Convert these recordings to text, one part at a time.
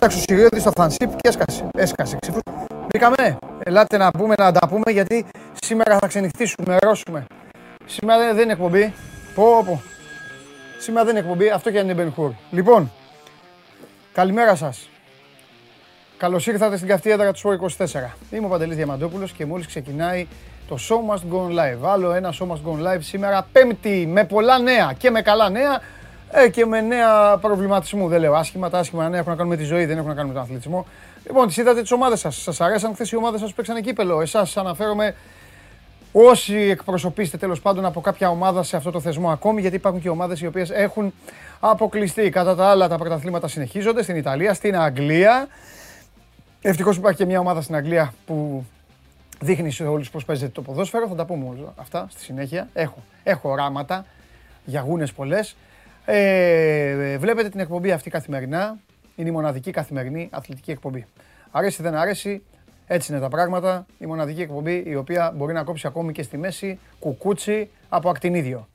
Πέταξε ο Σιριώδης στο φανσίπ και έσκασε. Έσκασε. Ξεφού... Μπήκαμε. Ελάτε να πούμε να τα πούμε γιατί σήμερα θα ξενυχτήσουμε, ρώσουμε. Σήμερα δεν είναι εκπομπή. Πω, πω. Σήμερα δεν είναι εκπομπή, αυτό και αν είναι Μπενχούρ. Λοιπόν, καλημέρα σας. Καλώς ήρθατε στην καυτή έδρα του Σπορ 24. Είμαι ο Παντελής Διαμαντόπουλος και μόλις ξεκινάει το Show Must Go Live. Άλλο ένα Show Must Go Live σήμερα, Πέμπτη, με πολλά νέα και με καλά νέα ε, και με νέα προβληματισμού. Δεν λέω άσχημα, τα άσχημα νέα έχουν να κάνουν με τη ζωή, δεν έχουν να κάνουν με τον αθλητισμό. Λοιπόν, τις είδατε τις ομάδες σας. Σας αρέσαν χθες οι ομάδες σας που παίξαν κύπελο; Εσάς αναφέρομαι όσοι εκπροσωπήσετε τέλος πάντων από κάποια ομάδα σε αυτό το θεσμό ακόμη, γιατί υπάρχουν και ομάδες οι οποίες έχουν αποκλειστεί. Κατά τα άλλα, τα πρωταθλήματα συνεχίζονται στην Ιταλία, στην Αγγλία. Ευτυχώς υπάρχει και μια ομάδα στην Αγγλία που δείχνει σε όλους πώ παίζεται το ποδόσφαιρο. Θα τα πούμε όλα αυτά στη συνέχεια. Έχω, έχω οράματα για γούνε πολλές. Ε, βλέπετε την εκπομπή αυτή καθημερινά. Είναι η μοναδική καθημερινή αθλητική εκπομπή. Αρέσει δεν αρέσει, έτσι είναι τα πράγματα. Η μοναδική εκπομπή η οποία μπορεί να κόψει ακόμη και στη μέση κουκούτσι από ακτινίδιο.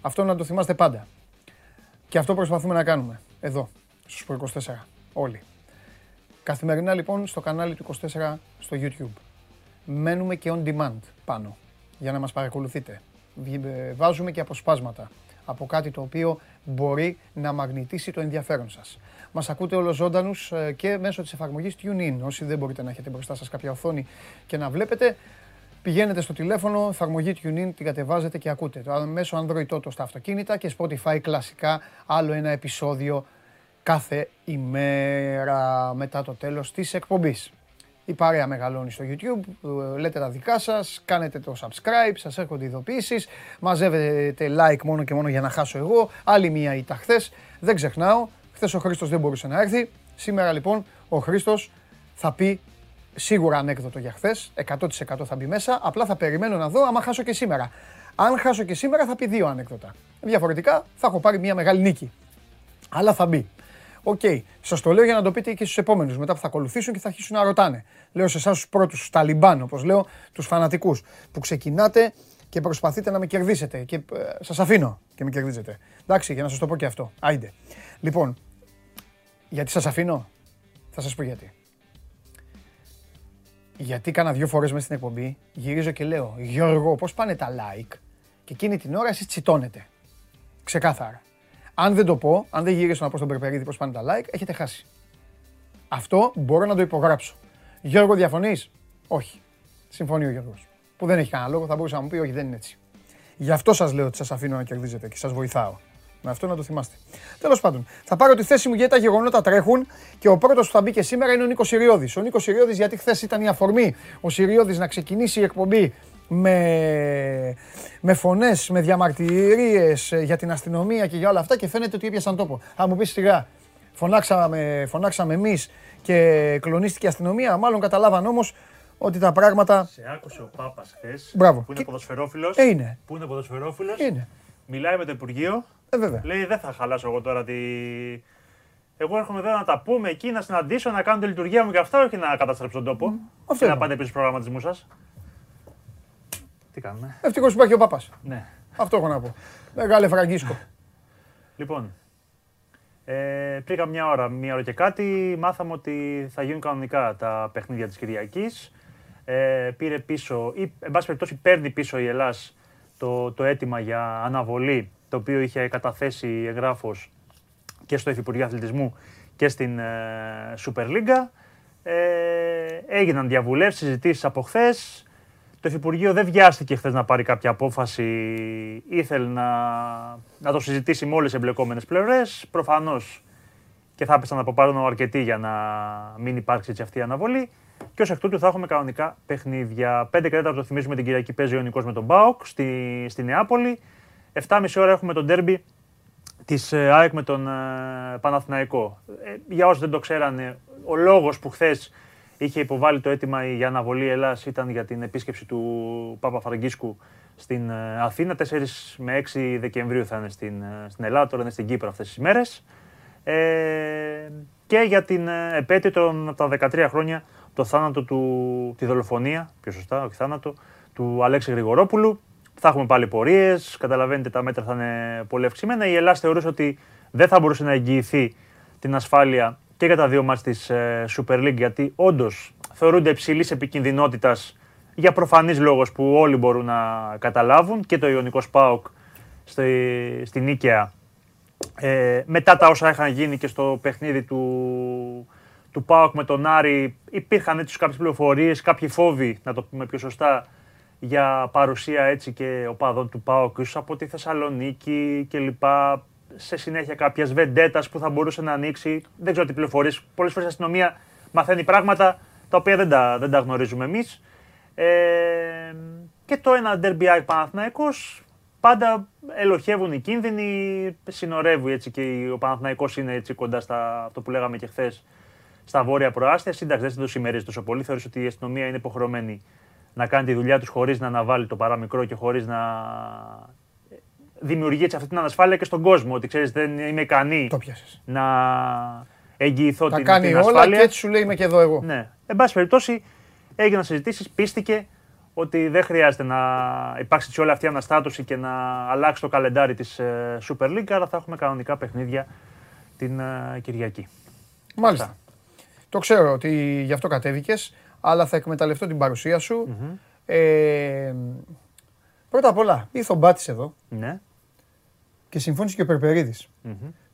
Αυτό να το θυμάστε πάντα. Και αυτό προσπαθούμε να κάνουμε εδώ, στους 24, όλοι. Καθημερινά λοιπόν στο κανάλι του 24 στο YouTube. Μένουμε και on demand πάνω για να μας παρακολουθείτε. Ε, βάζουμε και αποσπάσματα από κάτι το οποίο μπορεί να μαγνητήσει το ενδιαφέρον σας. Μας ακούτε όλο ζωντανούς ε, και μέσω της εφαρμογής TuneIn. Όσοι δεν μπορείτε να έχετε μπροστά σας κάποια οθόνη και να βλέπετε, πηγαίνετε στο τηλέφωνο, εφαρμογή TuneIn, την κατεβάζετε και ακούτε. Το μέσω Android Auto στα αυτοκίνητα και Spotify κλασικά άλλο ένα επεισόδιο κάθε ημέρα μετά το τέλος της εκπομπής. Η παρέα μεγαλώνει στο YouTube, ε, λέτε τα δικά σας, κάνετε το subscribe, σας έρχονται ειδοποιήσεις, μαζεύετε like μόνο και μόνο για να χάσω εγώ, άλλη μία ήταν χθες. δεν ξεχνάω, χθες ο Χρήστος δεν μπορούσε να έρθει, σήμερα λοιπόν ο Χρήστος θα πει σίγουρα ανέκδοτο για χθες, 100% θα μπει μέσα, απλά θα περιμένω να δω άμα χάσω και σήμερα. Αν χάσω και σήμερα θα πει δύο ανέκδοτα. Διαφορετικά θα έχω πάρει μια μεγάλη νίκη. Αλλά θα μπει. OK. Okay. Σας το λέω για να το πείτε και στους επόμενους μετά που θα ακολουθήσουν και θα αρχίσουν να ρωτάνε. Λέω σε εσάς τους πρώτους, τους Ταλιμπάν, όπως λέω, τους φανατικούς, που ξεκινάτε και προσπαθείτε να με κερδίσετε. Και ε, σας αφήνω και με κερδίζετε. Εντάξει, για να σας το πω και αυτό. Άιντε. Λοιπόν, γιατί σας αφήνω, θα σας πω γιατί. Γιατί κάνα δύο φορές μέσα στην εκπομπή γυρίζω και λέω Γιώργο, πώς πάνε τα like. Και εκείνη την ώρα εσείς τσιτώνετε. Ξεκάθαρα. Αν δεν το πω, αν δεν γυρίσω να πω στον Περπερίδη πώ πάνε τα like, έχετε χάσει. Αυτό μπορώ να το υπογράψω. Γιώργο, διαφωνείς; Όχι. Συμφωνεί ο Γιώργος. Που δεν έχει κανένα λόγο, θα μπορούσε να μου πει: Όχι, δεν είναι έτσι. Γι' αυτό σας λέω ότι σας αφήνω να κερδίζετε και σας βοηθάω. Με αυτό να το θυμάστε. Τέλος πάντων, θα πάρω τη θέση μου γιατί τα γεγονότα τρέχουν και ο πρώτος που θα μπει και σήμερα είναι ο Νίκος Σιριώδη. Ο Νίκος Σιριώδη, γιατί χθες ήταν η αφορμή ο Σιριώδη να ξεκινήσει η εκπομπή με, με φωνές, με διαμαρτυρίες για την αστυνομία και για όλα αυτά και φαίνεται ότι έπιασαν τόπο. Θα μου πεις σιγά, φωνάξαμε, φωνάξαμε εμείς και κλονίστηκε η αστυνομία, μάλλον καταλάβαν όμως ότι τα πράγματα... Σε άκουσε ο Πάπας χθες, Μπράβο. που είναι ποδοσφαιρόφιλος. Ε, είναι. Που είναι ποδοσφαιρόφιλος. Είναι. Μιλάει με το Υπουργείο. Ε, βέβαια. Λέει δεν θα χαλάσω εγώ τώρα τη... Εγώ έρχομαι εδώ να τα πούμε εκεί, να συναντήσω, να κάνω τη λειτουργία μου και αυτά, όχι να καταστρέψω τον τόπο. Αυτό και να είναι. πάτε πίσω στους προγραμματισμούς σας. Τι κάνουμε; Ευτυχώς που υπάρχει ο Πάπας. Ναι. Αυτό έχω να πω. Μεγάλε Φραγκίσκο. Λοιπόν, ε, πριν καμιά ώρα, μία ώρα και κάτι, μάθαμε ότι θα γίνουν κανονικά τα παιχνίδια της Κυριακής. Ε, πήρε πίσω, ή εν πάση περιπτώσει παίρνει πίσω η Ελλάς το, το αίτημα για αναβολή, το οποίο είχε καταθέσει εγγράφος και στο Υφυπουργείο Αθλητισμού και στην ε, Super League. Ε, έγιναν διαβουλεύσεις, συζητήσεις από χθες. Το Υφυπουργείο δεν βιάστηκε χθες να πάρει κάποια απόφαση. Ήθελε να, να το συζητήσει με όλες τι εμπλεκόμενες πλευρές. Προφανώς και θα έπεσαν από πάνω αρκετοί για να μην υπάρξει έτσι αυτή η αναβολή. Και ως εκ τούτου θα έχουμε κανονικά παιχνίδια. 5 και 4 το θυμίζουμε την Κυριακή παίζει ο Νικό με τον Μπάουκ στη, στη Νεάπολη. 7.30 ώρα έχουμε τον ντέρμπι της ΑΕΚ με τον ε, Παναθηναϊκό. Ε, για όσοι δεν το ξέρανε, ο λόγος που χθες είχε υποβάλει το αίτημα για αναβολή Ελλάς ήταν για την επίσκεψη του Πάπα Φραγκίσκου στην ε, Αθήνα. 4 με 6 Δεκεμβρίου θα είναι στην, ε, στην Ελλάδα, τώρα είναι στην Κύπρο αυτές τις μέρες. Ε, και για την ε, επέτειο των από τα 13 χρόνια το θάνατο του, τη δολοφονία, πιο σωστά, όχι θάνατο, του Αλέξη Γρηγορόπουλου. Θα έχουμε πάλι πορείες. Καταλαβαίνετε, τα μέτρα θα είναι πολύ αυξημένα. Η Ελλάδα θεωρούσε ότι δεν θα μπορούσε να εγγυηθεί την ασφάλεια και για τα δύο μάτς της ε, Super League γιατί όντως θεωρούνται υψηλής επικινδυνότητας για προφανείς λόγους που όλοι μπορούν να καταλάβουν και το Ιωνικό Σπάοκ στη, στην Νίκαια ε, μετά τα όσα είχαν γίνει και στο παιχνίδι του, του ΠΑΟΚ με τον Άρη υπήρχαν έτσι κάποιες πληροφορίες, κάποιοι φόβοι, να το πούμε πιο σωστά, για παρουσία έτσι και οπαδών του ΠΑΟΚ ίσως από τη Θεσσαλονίκη και λοιπά, σε συνέχεια κάποιας βεντέτας που θα μπορούσε να ανοίξει. Δεν ξέρω τι πληροφορίες. Πολλές φορές η αστυνομία μαθαίνει πράγματα τα οποία δεν τα, δεν τα γνωρίζουμε εμείς. Ε, και το ένα derby Παναθηναϊκός πάντα ελοχεύουν οι κίνδυνοι, συνορεύει έτσι και ο Παναθηναϊκός είναι έτσι κοντά στα αυτό που λέγαμε και χθες στα βόρεια προάστια. Σύνταξη δεν το σημερίζει τόσο πολύ. Θεωρείς ότι η αστυνομία είναι υποχρεωμένη να κάνει τη δουλειά τους χωρίς να αναβάλει το παραμικρό και χωρίς να δημιουργεί αυτή την ανασφάλεια και στον κόσμο. Ότι ξέρεις, δεν είμαι ικανή να εγγυηθώ Τα την, κάνει την όλα ασφάλεια. και έτσι σου λέει είμαι και εδώ εγώ. Ναι. Εν πάση περιπτώσει, έγιναν συζητήσεις, πίστηκε ότι δεν χρειάζεται να υπάρξει έτσι όλη αυτή η αναστάτωση και να αλλάξει το καλεντάρι της ε, Super League, άρα θα έχουμε κανονικά παιχνίδια την ε, Κυριακή. Μάλιστα. Το ξέρω ότι γι' αυτό κατέβηκες, αλλά θα εκμεταλλευτώ την παρουσία σου. Ε, πρώτα απ' όλα, ήρθε ο Μπάτης εδώ Ναι. Και συμφώνησε και ο περπεριδης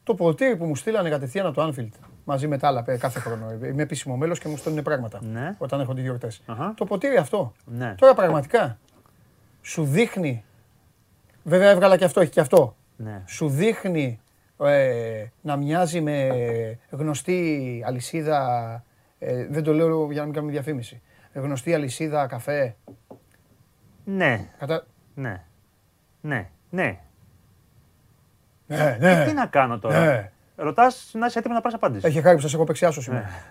Το ποτήρι που μου στείλανε κατευθείαν από το Anfield μαζί με τα άλλα ε, κάθε χρόνο. Είμαι επίσημο μέλος και μου στέλνουν πράγματα Ναι. όταν έρχονται οι γιορτές. Αχα. Το ποτήρι αυτό. Ναι. Τώρα πραγματικά σου δείχνει. Βέβαια έβγαλα και αυτό, έχει και αυτό. ναι. Σου δείχνει ε, να μοιάζει με γνωστή αλυσίδα. ε, δεν το λέω για να μην κάνουμε διαφήμιση. Γνωστή αλυσίδα καφέ. Ναι. Κατα... Ναι. Ναι. Ναι. Ναι, ναι. Τι να κάνω τώρα; Ναι. Ρωτάς να είσαι έτοιμος να πάρεις απάντηση. Έχει χάρη που σας έχω παίξει άσο σήμερα. Ναι.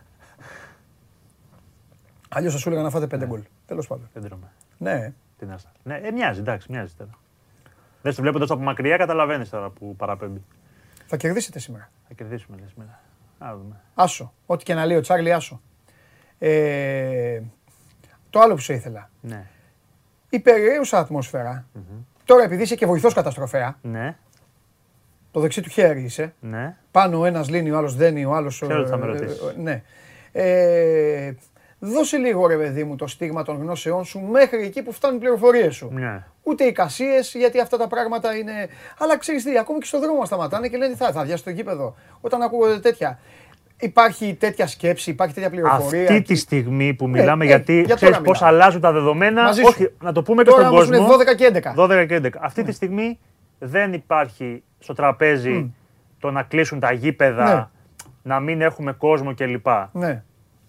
Αλλιώς θα σου έλεγα να φάτε πέντε γκολ. Τέλος πάντων. Δεν τρώμε. Ναι. Τι να στα- Ναι, ε, μοιάζει, εντάξει, μοιάζει τώρα. Δεν το βλέποντα από μακριά, καταλαβαίνεις τώρα που παραπέμπει. Θα κερδίσετε σήμερα. Θα κερδίσουμε, λες σήμερα. Α δούμε. Άσο. Ό,τι και να λέει ο Τσάρλι, άσο. Ε, το άλλο που σου ήθελα. Ναι. Η περιέουσα ατμόσφαιρα. Τώρα επειδή είσαι και βοηθός καταστροφέα, Ναι. Το δεξί του χέρι είσαι. Ναι. Πάνω ο ένας λύνει, ο άλλος δένει, ο άλλος... Ξέρω τι θα με ε, ρωτήσεις. ε, Ναι. Ε, δώσε λίγο ρε παιδί μου το στίγμα των γνώσεών σου μέχρι εκεί που φτάνουν οι πληροφορίες σου. Ναι. Ούτε εικασίε, γιατί αυτά τα πράγματα είναι. Αλλά ξέρεις τι, ακόμη και στον δρόμο σταματάνε και λένε θα, θα διάσει το γήπεδο. Όταν ακούγονται τέτοια. Υπάρχει τέτοια σκέψη, υπάρχει τέτοια πληροφορία. Αυτή τη στιγμή που μιλάμε, ε, γιατί για ξέρεις τώρα πώς μιλάμε. αλλάζουν τα δεδομένα. Μαζί σου. όχι, να το πούμε και Τώρα στον όμως κόσμο. είναι 12 και 11. 12 και 11. Αυτή τη στιγμή δεν υπάρχει στο τραπέζι το να κλείσουν τα γήπεδα, Ναι. να μην έχουμε κόσμο κλπ. Ναι.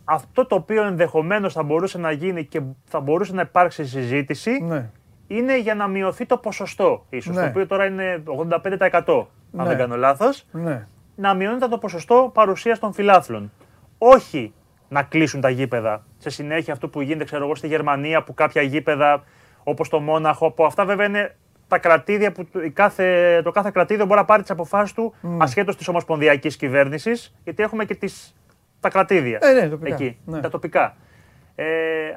Αυτό το οποίο ενδεχομένως θα μπορούσε να γίνει και θα μπορούσε να υπάρξει συζήτηση ναι. είναι για να μειωθεί το ποσοστό ίσως, Ναι. το οποίο τώρα είναι 85% αν Ναι. δεν κάνω λάθος, ναι. να μειώνεται το ποσοστό παρουσίας των φιλάθλων. Όχι να κλείσουν τα γήπεδα. Σε συνέχεια αυτό που γίνεται, ξέρω εγώ, στη Γερμανία, που κάποια γήπεδα, όπως το Μόναχο, που αυτά βέβαια είναι τα κρατήδια που το- η κάθε, το κάθε κρατήδιο μπορεί να πάρει τις αποφάσεις του ασχέτως της ομοσπονδιακής κυβέρνησης, γιατί έχουμε και τις, τα κρατήδια Ε, ναι, τοπικά. εκεί, Ναι. τα τοπικά. Ε,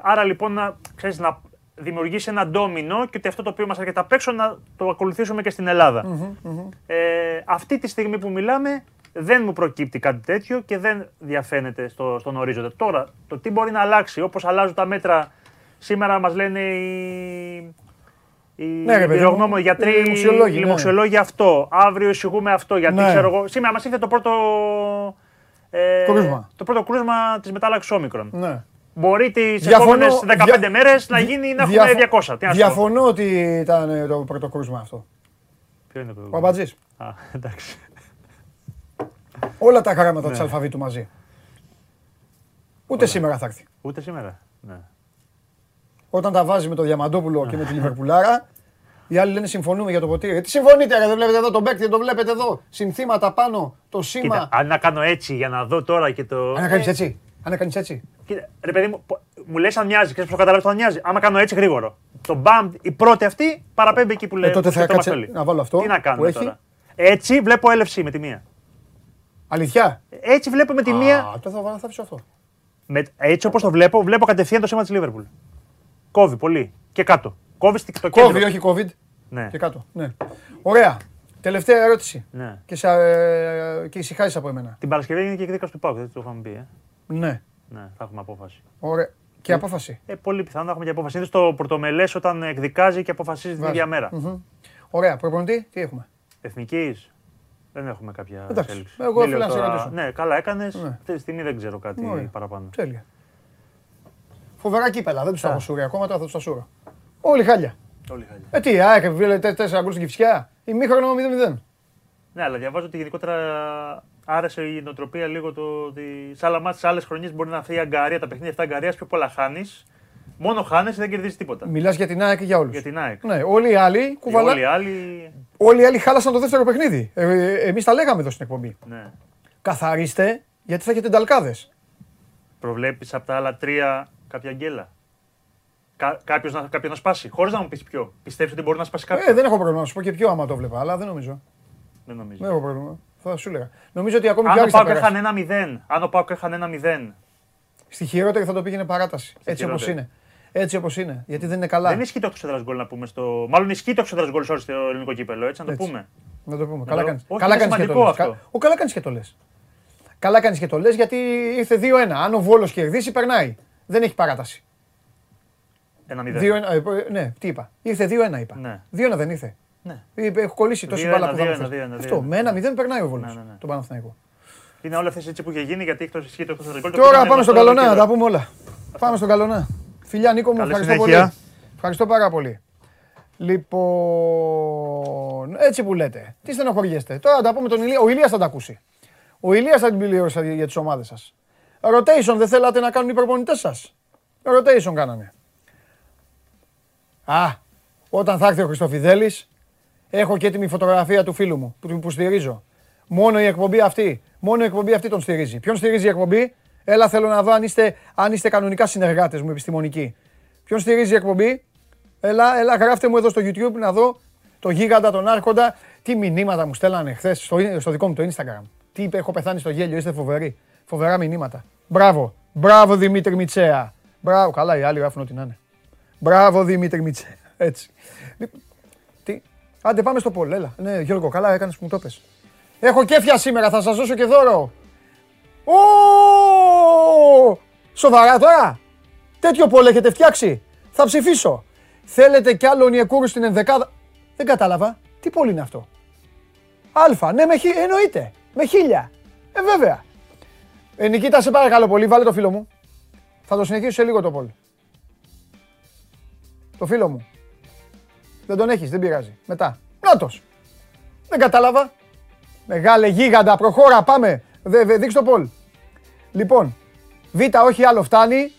άρα λοιπόν να, ξέρεις, να δημιουργήσει ένα ντόμινο και ότι αυτό το οποίο μας έρχεται απ' έξω να το ακολουθήσουμε και στην ελλαδα Ε, αυτή τη στιγμή που μιλάμε δεν μου προκύπτει κάτι τέτοιο και δεν διαφαίνεται στο, στον ορίζοντα. Τώρα, το τι μπορεί να αλλάξει, όπως αλλάζουν τα μέτρα, σήμερα μας λένε οι, οι Ναι, ρε παιδί μου, εμπειρογνώμονες, γιατροί, οι λοιμοξιολόγοι, ναι. λοιμοξιολόγοι αυτό, αύριο εισηγούμε αυτό, γιατί Ναι. ξέρω εγώ, σήμερα μας ήρθε το πρώτο... Ε, Κρούσμα. Το πρώτο κρούσμα της μετάλλαξης όμικρον. ναι. Μπορεί τις Διαφωνώ- επόμενες 15 δια- μέρες να γίνει να έχουμε Διαφο- 200. Τι να σου πω. Διαφωνώ ότι ήταν ε, το πρώτο κρούσμα αυτό. Ποιο είναι το Ο Αμπατζής. Α, εντάξει. Όλα τα γράμματα Ναι. της αλφαβήτου μαζί. Ούτε σήμερα θα έρθει. Ούτε σήμερα. Ναι. Όταν τα βάζει με το Διαμαντόπουλο και με τη Λιβερπουλάρα, οι άλλοι λένε συμφωνούμε για το ποτήρι. Τι συμφωνείτε, ρε, δεν βλέπετε εδώ τον παίκτη, δεν το βλέπετε εδώ. Συνθήματα πάνω, το σήμα. Κοίτα, αν να κάνω έτσι για να δω τώρα και το. Αν κάνεις Ε, έτσι. Αν κάνεις έτσι. Κοίτα, ρε παιδί μου, πο- μου λες αν μοιάζει, ξέρεις πώ καταλάβει αν μοιάζει. Άμα κάνω έτσι γρήγορο. Το μπαμ, η πρώτη αυτή παραπέμπει εκεί που λέει. Ε, τότε θα κάτσε να βάλω αυτό Τι να που κάνουμε έχει. τώρα. Έτσι βλέπω έλευση με τη μία. Αλήθεια; Έτσι βλέπω με τη μία. Α, τότε θα, βάλω- θα αφήσω αυτό. Με, έτσι όπως το βλέπω, βλέπω κατευθείαν το σήμα της Λίβερπουλ. Κόβει πολύ. Και κάτω. Κόβεις στο κέντρο. Κόβει, όχι COVID. Ναι. Και κάτω. Ναι. Ωραία. Τελευταία ερώτηση. Ναι. Και, σε, ε, και ησυχάζεις από εμένα. Την Παρασκευή είναι και η εκδίκαση του Πάουκ, δεν το είχαμε πει. Ε. Ναι. Ναι, θα έχουμε απόφαση. Ωραία. Και απόφαση. Ε, πολύ πιθανό να έχουμε και απόφαση. Είναι στο πρωτομελές όταν εκδικάζει και αποφασίζει την Βάζει. ίδια μέρα. Μμμ. Ωραία. Προπονητή, τι έχουμε; Εθνικής. Δεν έχουμε κάποια Εντάξει, εξέλιξη. εγώ Μην ήθελα λέω να σε τώρα- ρωτήσω. Ναι, καλά έκανες. Ναι. Αυτή τη στιγμή δεν ξέρω κάτι Ωραία. παραπάνω. Τέλεια. Φοβερά κύπελα. Δεν τους τα Α. έχω σούρει ακόμα, τώρα θα τους τα σούρω. Όλοι χάλια. Όλοι χάλια. Ε, τι, ΑΕΚ βγάλε τε- τέσσερα γκολ στην Κυφσιά. Ημίχρονο 0-0. Ναι, αλλά διαβάζω ότι γενικότερα άρεσε η νοοτροπία λίγο το ότι σε άλλα μάτια, σε άλλες χρονιές μπορεί να έρθει η αγκαρία, τα παιχνίδια αυτά αγκαρίας πιο πολλά χάνεις. Μόνο χάνεις δεν κερδίζεις τίποτα. Μιλάς για την ΑΕΚ και για όλους. Για την ΑΕΚ. Ναι, όλοι οι άλλοι Και κουβαλά... Όλοι οι άλλοι. Όλοι οι άλλοι χάλασαν το δεύτερο παιχνίδι. Ε, Εμείς τα λέγαμε εδώ στην εκπομπή. Ναι. Καθαρίστε, γιατί θα έχετε ταλκάδε. Προβλέπεις από τα άλλα τρία κάποια γκέλα; Κα, κάποιος να, κάποιο να σπάσει. Χωρίς να μου πεις ποιο. Πιστεύει ότι μπορεί να σπάσει κάποιο. Ε, δεν έχω πρόβλημα να σου πω και πιο άμα το βλέπα, αλλά δεν νομίζω. Δεν νομίζω. Δεν έχω πρόβλημα. Θα σου έλεγα. Νομίζω ότι ακόμη Αν και ο άλλοι θα Πάουκ περάσει. έχανε ένα μηδέν. Αν ο Πάουκ έχανε ένα μηδέν. Στη χειρότερη θα το πήγαινε παράταση. Έτσι όπως χειρότερη. είναι. Έτσι όπως είναι. Γιατί δεν είναι καλά. Δεν ισχύει το 8 έδρα γκολ να πούμε στο. Μάλλον ισχύει το 8 έδρα γκολ στο ελληνικό κύπελο, έτσι να το Έτσι. πούμε. Να το πούμε. Να Καλά το- κάνεις. όχι, Καλά είναι κάνεις και το σημαντικό λες. αυτό. Κα- Ο, καλά κάνεις και το λες. Καλά κάνεις και το λες γιατί ήρθε 2-1. Αν ο Βόλος κερδίσει, περνάει. Δεν έχει παράταση. Ένα μηδέν. 2-1, ε, ναι, τι είπα. Ήρθε 2-1 είπα. Ναι. 2-1 δεν ήρθε. Ναι. Είπε, Έχω κολλήσει τόση 2-1, μπάλα που θα 2-1, μου φέρει. 2-1, Αυτό. 2-1. Με ένα 0 περνάει ο Βόλος. Ναι, ναι, ναι. Το Παναθηναϊκό. Είναι όλες αυτές έτσι που είχε γίνει γιατί έχει το ισχύει το 8 έδρα γκολ. Τώρα πάμε στον Καλονά, να τα πούμε όλα. Πάμε στον Καλονά. Φιλιά Νίκο μου, Καλή ευχαριστώ συνέχεια. πολύ. Ευχαριστώ πάρα πολύ. Λοιπόν, έτσι που λέτε. Τι στενοχωριέστε. Τώρα να τα πούμε τον Ηλία. Ο Ηλίας θα τα ακούσει. Ο Ηλίας θα την πληρώσει για τις ομάδες σας. Rotation δεν θέλατε να κάνουν οι προπονητές σας; Rotation κάνανε. Α, όταν θα έρθει ο Χριστοφιδέλης, έχω και έτοιμη φωτογραφία του φίλου μου που, που στηρίζω. Μόνο η εκπομπή αυτή, μόνο η εκπομπή αυτή τον στηρίζει. Ποιον στηρίζει η εκπομπή, έλα θέλω να δω αν είστε, αν είστε κανονικά συνεργάτες μου επιστημονικοί. Ποιον στηρίζει η εκπομπή, έλα, έλα γράφτε μου εδώ στο YouTube να δω το γίγαντα, τον άρχοντα, τι μηνύματα μου στέλνανε χθες στο, στο δικό μου το Instagram. Τι είπε, έχω πεθάνει στο γέλιο, είστε φοβεροί. Φοβερά μηνύματα. Μπράβο, μπράβο Δημήτρη Μιτσέα. Μπράβο, καλά οι άλλοι γράφουν ό,τι να είναι. Μπράβο Δημήτρη Μιτσέα. Έτσι. Λοιπόν, Τι; Άντε πάμε στο Πολ, έλα. Ναι, Γιώργο, καλά έκανες που μου το πες. Έχω κέφια σήμερα, θα σας δώσω και δώρο. Ω! Σοβαρά τώρα; Τέτοιο Πολ έχετε φτιάξει; Θα ψηφίσω. Θέλετε κι άλλο Νιεκούρου στην ενδεκάδα; Δεν κατάλαβα. Τι Πολ είναι αυτό; Αλφα, ναι, με χι... εννοείται. Με χίλια. Ε, βέβαια. Ε, Νικήτα, σε παρακαλώ πολύ, βάλε το φίλο μου. Θα το συνεχίσω σε λίγο το Πολ. Το φίλο μου. Δεν τον έχεις, δεν πειράζει. Μετά. Νάτος. Δεν κατάλαβα. Μεγάλε γίγαντα, προχώρα, πάμε. Δε, δε, δείξ το Πολ. Λοιπόν, Β, όχι άλλο φτάνει.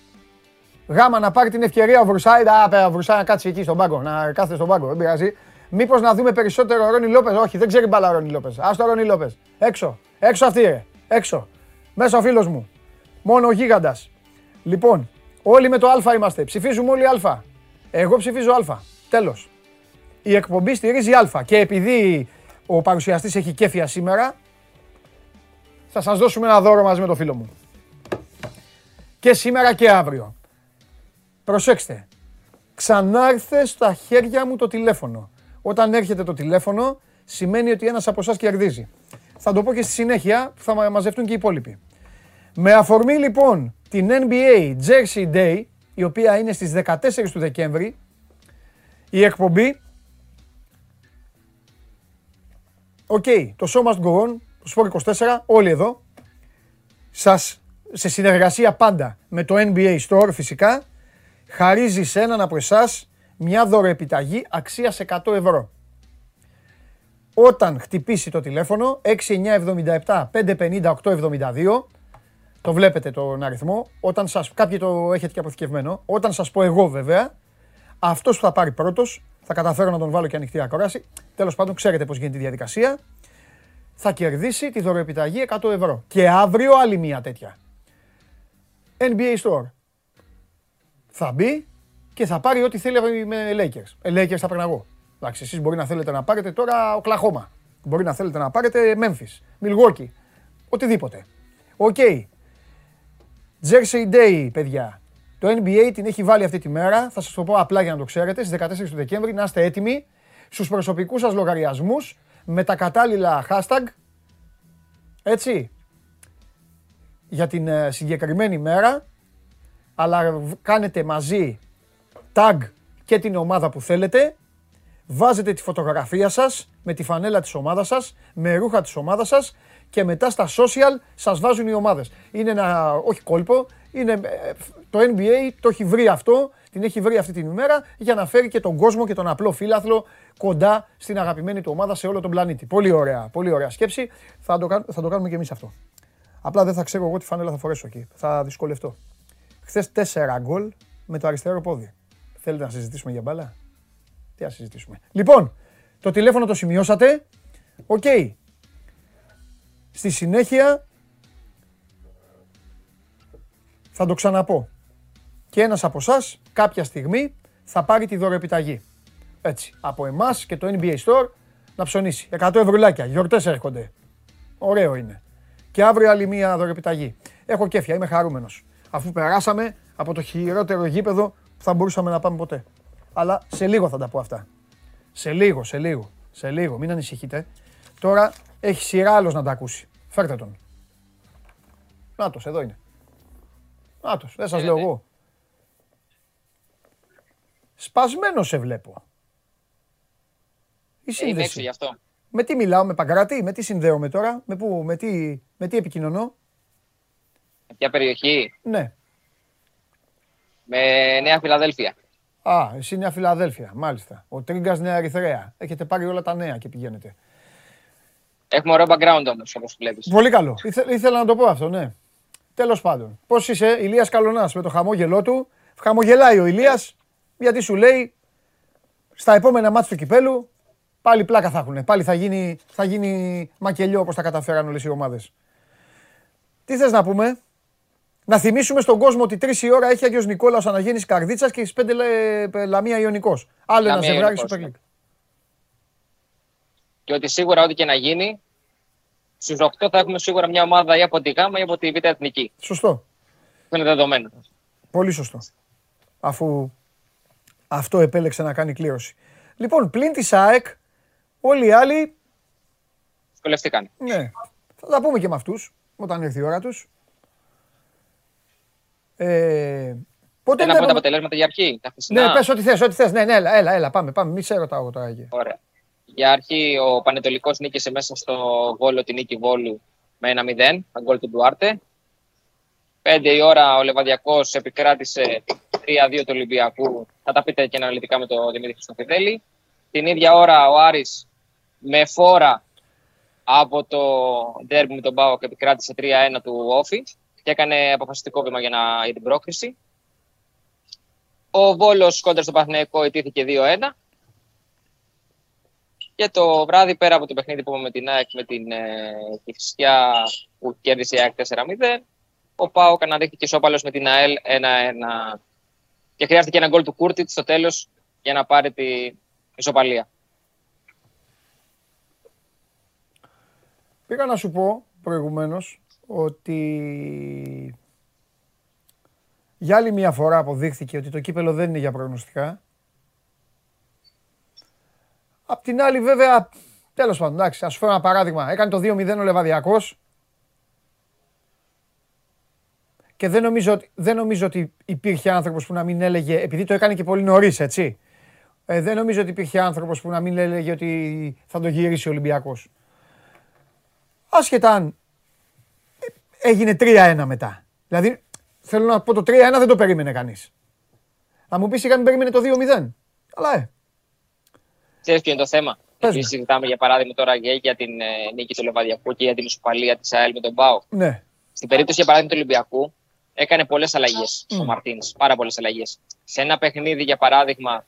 Γ, να πάρει την ευκαιρία ο Βρουσάη. Α, πέρα, ο Βρουσάη να κάτσει εκεί στον πάγκο, να κάθεται στον πάγκο, δεν πειράζει. Μήπως να δούμε περισσότερο Ρόνι Λόπες; Όχι, δεν ξέρει μπάλα Ρόνι Λόπες. Ας το Ρόνι Λόπες. Έξω. Έξω αυτή, ρε. Έξω. Μέσα ο φίλος μου. Μόνο ο γίγαντας. Λοιπόν, όλοι με το Α είμαστε. Ψηφίζουμε όλοι Α. Εγώ ψηφίζω Α. Τέλος. Η εκπομπή στηρίζει Α. Και επειδή ο παρουσιαστής έχει κέφια σήμερα, θα σας δώσουμε ένα δώρο μαζί με το φίλο μου. Και σήμερα και αύριο. Προσέξτε. Ξανάρθε στα χέρια μου το τηλέφωνο. Όταν έρχεται το τηλέφωνο, σημαίνει ότι ένας από εσάς κερδίζει. Θα το πω και στη συνέχεια που θα μα- μαζευτούν και οι υπόλοιποι. Με αφορμή λοιπόν την NBA Jersey Day, η οποία είναι στις 14 του Δεκέμβρη, η εκπομπή Οκ, το show must go on, το Sport 24, όλοι εδώ, σας, σε συνεργασία πάντα με το NBA Store φυσικά, χαρίζει σε έναν από εσάς μια δωροεπιταγή αξίας 100 ευρώ. Όταν χτυπήσει το τηλέφωνο 6977 550 872, το βλέπετε τον αριθμό, όταν σας, κάποιοι το έχετε και αποθηκευμένο, όταν σας πω εγώ βέβαια, αυτός που θα πάρει πρώτος, θα καταφέρω να τον βάλω και ανοιχτή ακρόαση, τέλος πάντων ξέρετε πώς γίνεται η διαδικασία, θα κερδίσει τη δωροεπιταγή 100 ευρώ. Και αύριο άλλη μία τέτοια. NBA Store. Θα μπει και θα πάρει ό,τι θέλει με Lakers. Ε, Lakers θα παίρνω εγώ. Εντάξει, εσείς μπορεί να θέλετε να πάρετε τώρα Οκλαχώμα. Μπορεί να θέλετε να πάρετε Memphis, Milwaukee, οτιδήποτε. OK. Jersey Day, παιδιά. Το NBA την έχει βάλει αυτή τη μέρα. Θα σας το πω απλά για να το ξέρετε. Στις 14 του Δεκέμβρη να είστε έτοιμοι στους προσωπικούς σας λογαριασμούς με τα κατάλληλα hashtag, έτσι, για την ε, συγκεκριμένη μέρα, αλλά κάνετε μαζί tag και την ομάδα που θέλετε, βάζετε τη φωτογραφία σας με τη φανέλα της ομάδας σας, με ρούχα της ομάδας σας και μετά στα social σας βάζουν οι ομάδες. Είναι ένα, όχι κόλπο, είναι, ε, το NBA το έχει βρει αυτό, την έχει βρει αυτή την ημέρα για να φέρει και τον κόσμο και τον απλό φίλαθλο κοντά στην αγαπημένη του ομάδα σε όλο τον πλανήτη. Πολύ ωραία, πολύ ωραία σκέψη. Θα το, θα το κάνουμε και εμείς αυτό. Απλά δεν θα ξέρω εγώ τι φανέλα θα φορέσω εκεί. Θα δυσκολευτώ. Χθες 4 γκολ με το αριστερό πόδι. Θέλετε να συζητήσουμε για μπάλα; Τι να συζητήσουμε. Λοιπόν, το τηλέφωνο το σημειώσατε. Οκ. Στη συνέχεια θα το ξαναπώ. Και ένας από εσάς κάποια στιγμή θα πάρει τη δωρεπιταγή. Έτσι, από εμάς και το NBA Store να ψωνίσει. 100 ευρουλάκια, γιορτές έρχονται. Ωραίο είναι. Και αύριο άλλη μία δωρεπιταγή. Έχω κέφια, είμαι χαρούμενος. Αφού περάσαμε από το χειρότερο γήπεδο που θα μπορούσαμε να πάμε ποτέ. Αλλά σε λίγο θα τα πω αυτά. Σε λίγο, σε λίγο, σε λίγο. Μην ανησυχείτε. Τώρα έχει σειρά άλλος να τα ακούσει. Φέρτε τον. Νάτος, εδώ είναι. Νάτος, δεν σας λέω εγώ. Σπασμένος σε βλέπω. Η σύνδεση. γι' αυτό. Με τι μιλάω, με Παγκράτη, με τι συνδέομαι τώρα, με, πού, με, τι, με τι επικοινωνώ. Με ποια περιοχή; Ναι. Με Νέα Φιλαδέλφια. Α, εσύ Νέα Φιλαδέλφια, μάλιστα. Ο Τρίγκας Νέα Ερυθρέα. Έχετε πάρει όλα τα νέα και πηγαίνετε. Έχουμε ωραίο background όμως, όπως βλέπεις. Πολύ καλό. ήθελα να το πω αυτό, ναι. Τέλος πάντων. Πώς είσαι, Ηλίας Καλονάς, με το χαμόγελό του. Χαμογελάει ο Ηλίας, γιατί σου λέει στα επόμενα μάτια του κυπέλου πάλι πλάκα θα έχουν. Πάλι θα γίνει, θα γίνει μακελιό όπως τα καταφέραν όλες οι ομάδες. Τι θες να πούμε, να θυμίσουμε στον κόσμο ότι τρεις η ώρα έχει Άγιος Νικόλαος Αναγέννηση Καρδίτσας και στις 5 Λαμία Ιωνικός. Άλλο ένα ζευγάρι στο League. Και ότι σίγουρα ό,τι και να γίνει, στου 8 θα έχουμε σίγουρα μια ομάδα ή από τη ΓΑΜΑ ή από τη Β' Εθνική. Σωστό. Αυτό είναι δεδομένο. Πολύ σωστό. Αφού αυτό επέλεξε να κάνει κλήρωση. Λοιπόν, πλην της ΑΕΚ, όλοι οι άλλοι. Σκολευτήκαν. Ναι. Θα τα πούμε και με αυτούς όταν έρθει η ώρα τους. Ε, πότε να πω τα αποτελέσματα για αρχή. Τα ναι, πες ό,τι θες, ό,τι θες. Ναι, ναι, έλα, έλα, έλα πάμε, πάμε. Μη σε ρωτάω τώρα. Ωραία. Για αρχή ο Πανετολικός νίκησε μέσα στο Βόλο τη νίκη Βόλου με ένα 0, τον γκολ του Ντουάρτε. 5 η ώρα ο Λεβαδιακός επικράτησε 3-2 του Ολυμπιακού. Θα τα πείτε και αναλυτικά με τον Δημήτρη Χρυστοφιδέλη. Την ίδια ώρα ο Άρης με φόρα από το ντέρμπι με τον Πάοκ επικράτησε 3-1 του Όφη και έκανε αποφασιστικό βήμα για, να, για την πρόκριση. Ο Βόλος κόντρα στον Παναθηναϊκό ηττήθηκε 2-1. Και το βράδυ, πέρα από το παιχνίδι που είπαμε με την ΑΕΚ με την ε, που κέρδισε η ΑΕΚ 4-0, ο Πάοκ αναδείχθηκε ισόπαλος με την ΑΕΛ 1-1. Και χρειάστηκε ένα γκολ του Κούρτιτς στο τέλος για να πάρει την ισοπαλία. Πήγα να σου πω προηγουμένως ότι για άλλη μια φορά αποδείχθηκε ότι το κύπελο δεν είναι για προγνωστικά. Απ' την άλλη βέβαια, τέλος πάντων, εντάξει, ας σου φέρω ένα παράδειγμα. Έκανε το 2-0 ο Λεβαδιακός και δεν νομίζω, ότι, δεν νομίζω ότι υπήρχε άνθρωπος που να μην έλεγε, επειδή το έκανε και πολύ νωρίς, έτσι. Ε, δεν νομίζω ότι υπήρχε άνθρωπος που να μην έλεγε ότι θα το γυρίσει ο Ολυμπιακός. Άσχετα αν έγινε 3-1 μετά. Δηλαδή, θέλω να πω το 3-1 δεν το περίμενε κανείς. Θα μου πεις είχαμε περίμενε το 2-0. Αλλά ε, Ξέρεις ποιο είναι το θέμα; Επειδή συζητάμε για παράδειγμα τώρα και για την ε, νίκη του Λεβαδιακού και για την ισοπαλία της ΑΕΛ με τον Μπάου. Ναι. Στην περίπτωση για παράδειγμα του Ολυμπιακού, έκανε πολλές αλλαγές mm. ο Μαρτίν. Πάρα πολλές αλλαγές. Σε ένα παιχνίδι, για παράδειγμα,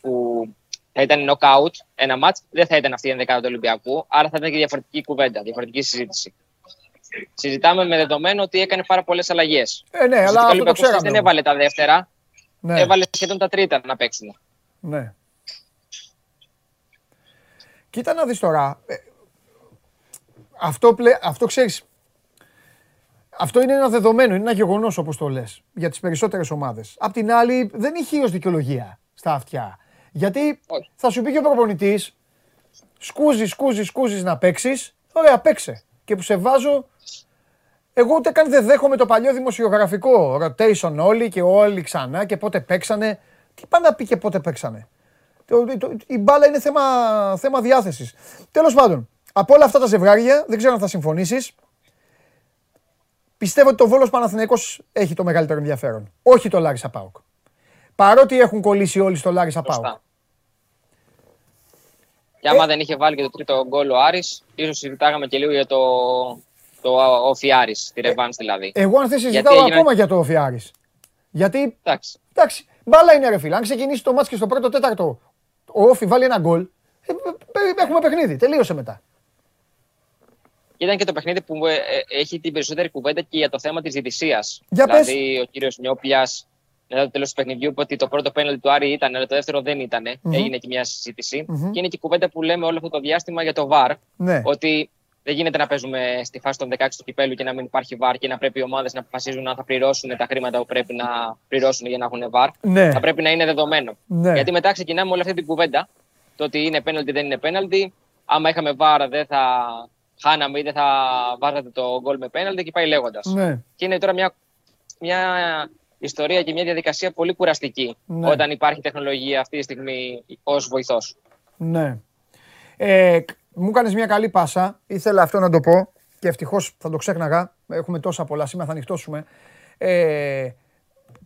που θα ήταν knockout, ένα match, δεν θα ήταν αυτή η ενδεκάδα του Ολυμπιακού, άρα θα ήταν και διαφορετική κουβέντα, διαφορετική συζήτηση. Συζητάμε με δεδομένο ότι έκανε πάρα πολλές αλλαγές. Ε, ναι, αλλά αυτό το ξέραμε. Δεν έβαλε τα δεύτερα, ναι. έβαλε σχεδόν τα τρίτα να παίξουν. Ναι. Κοίτα να δεις τώρα. Ε, αυτό, πλε, αυτό ξέρεις, αυτό είναι ένα δεδομένο, είναι ένα γεγονός όπως το λες για τις περισσότερες ομάδες. Απ' την άλλη, δεν έχει ως δικαιολογία στα αυτιά. Γιατί θα σου πει και ο προπονητής, σκούζεις, σκούζεις, σκούζεις να παίξεις. Ωραία, παίξε. Και που σε βάζω. Εγώ ούτε καν δεν δέχομαι το παλιό δημοσιογραφικό. Rotation όλοι και όλοι ξανά και πότε παίξανε. Τι πάνε να πει και πότε παίξανε. Το, το, η μπάλα είναι θέμα, θέμα διάθεσης. Τέλος πάντων, από όλα αυτά τα ζευγάρια, δεν ξέρω αν θα συμφωνήσεις. Πιστεύω ότι το Βόλος Παναθηναϊκός έχει το μεγαλύτερο ενδιαφέρον. Όχι το Λάρισα Πάουκ. Παρότι έχουν κολλήσει όλοι στο Λάρισα Πάουκ. Σωστά. Και άμα δεν είχε βάλει και το τρίτο γκολ ο Άρης, ίσως συζητάγαμε και λίγο για το, το Όφι Άρης, τη Ρεβάνς δηλαδή. Εγώ αν θες συζητάω Γιατί έγινε- ακόμα για το Όφι Άρης. Γιατί, Εντάξει. εντάξει, μπάλα είναι ρε φίλε. Αν ξεκινήσει το μάτς και στο πρώτο τέταρτο ο Όφι βάλει ένα γκολ, ε, ε, έχουμε παιχνίδι. Τελείωσε μετά. Και ήταν και το παιχνίδι που ε, ε, έχει την περισσότερη κουβέντα και για το θέμα της διαιτησίας. Για πες. δηλαδή, ο κύριος Νιόπλιας, μετά το τέλος του παιχνιδιού, είπε ότι το πρώτο πέναλτι του Άρη ήταν, αλλά το δεύτερο δεν ηταν Έγινε και μια συζήτηση. Μμμ. Και είναι και η κουβέντα που λέμε όλο αυτό το διάστημα για το VAR. Ναι. Ότι δεν γίνεται να παίζουμε στη φάση των 16 του κυπέλου και να μην υπάρχει VAR και να πρέπει οι ομάδες να αποφασίζουν αν θα πληρώσουν τα χρήματα που πρέπει να πληρώσουν για να έχουν VAR. Ναι. Θα πρέπει να είναι δεδομένο. Ναι. Γιατί μετά ξεκινάμε όλη αυτή την κουβέντα. Το ότι είναι πέναλτι δεν είναι πέναλτι. Άμα είχαμε VAR δεν θα χάναμε ή δεν θα βάζατε το γκολ με πέναλτι και πάει λέγοντας. Ναι. Και είναι τώρα μια, μια ιστορία και μια διαδικασία πολύ κουραστική Ναι. όταν υπάρχει τεχνολογία αυτή τη στιγμή ως βοηθός. Ναι. Ε, κ- μου έκανε μια καλή πάσα. Ήθελα αυτό να το πω και ευτυχώς θα το ξέχναγα. Έχουμε τόσα πολλά σήμερα, θα ανοιχτώσουμε. Ε,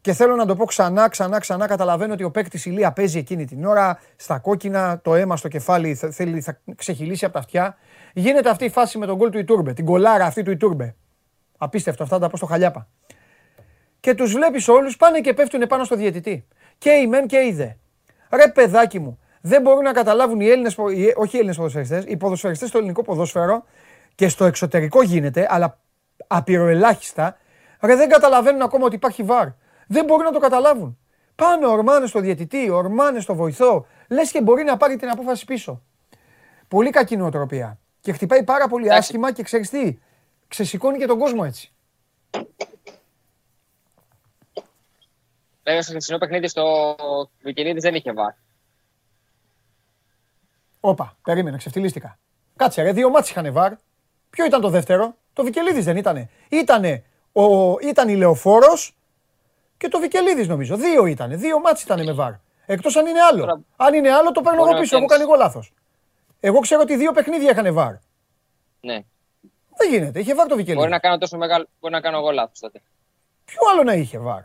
και θέλω να το πω ξανά, ξανά, ξανά. Καταλαβαίνω ότι ο παίκτης Ηλία παίζει εκείνη την ώρα στα κόκκινα, το αίμα στο κεφάλι θα, θέλει, θα ξεχυλήσει από τα αυτιά. Γίνεται αυτή η φάση με τον γκολ του Ιτούρμπε, την κολάρα αυτή του Ιτούρμπε. Απίστευτο, αυτά τα πω στο χαλιάπα. Και τους βλέπεις όλους πάνε και πέφτουν πάνω στο διαιτητή. Και οι μεν και οι δε. Ρε παιδάκι μου, δεν μπορούν να καταλάβουν οι Έλληνες, όχι οι Έλληνες ποδοσφαιριστές, οι ποδοσφαιριστές στο ελληνικό ποδόσφαιρο και στο εξωτερικό γίνεται, αλλά απειροελάχιστα, ρε δεν καταλαβαίνουν ακόμα ότι υπάρχει βαρ. Δεν μπορούν να το καταλάβουν. Πάνε ορμάνες στο διαιτητή, ορμάνες στο βοηθό, λες και μπορεί να πάρει την απόφαση πίσω. Πολύ κακή νοοτροπία. Και χτυπάει πάρα πολύ Εντάξει. άσχημα και ξέρεις τι, ξεσηκώνει και τον κόσμο έτσι. Βέβαια, στο χθεσινό παιχνίδι στο Βικελίδη δεν είχε VAR. Όπα, περίμενε, ξεφτυλίστηκα. Κάτσε ρε, δύο μάτς είχανε βαρ. Ποιο ήταν το δεύτερο, το Βικελίδης δεν ήτανε. Ήτανε ο, ήταν η Λεωφόρος και το Βικελίδης νομίζω. Δύο ήτανε, δύο μάτς ήτανε με βαρ. Εκτός αν είναι άλλο. Τώρα- Αν είναι άλλο το παίρνω Μπορεί εγώ να πίσω, έχω φτιάξεις. κάνει εγώ λάθος. Εγώ ξέρω ότι δύο παιχνίδια είχανε βαρ. Ναι. Δεν γίνεται, είχε βαρ το Βικελίδη. Μπορεί να κάνω τόσο μεγάλο. Μπορεί να κάνω εγώ λάθος τότε. Ποιο άλλο να είχε βαρ;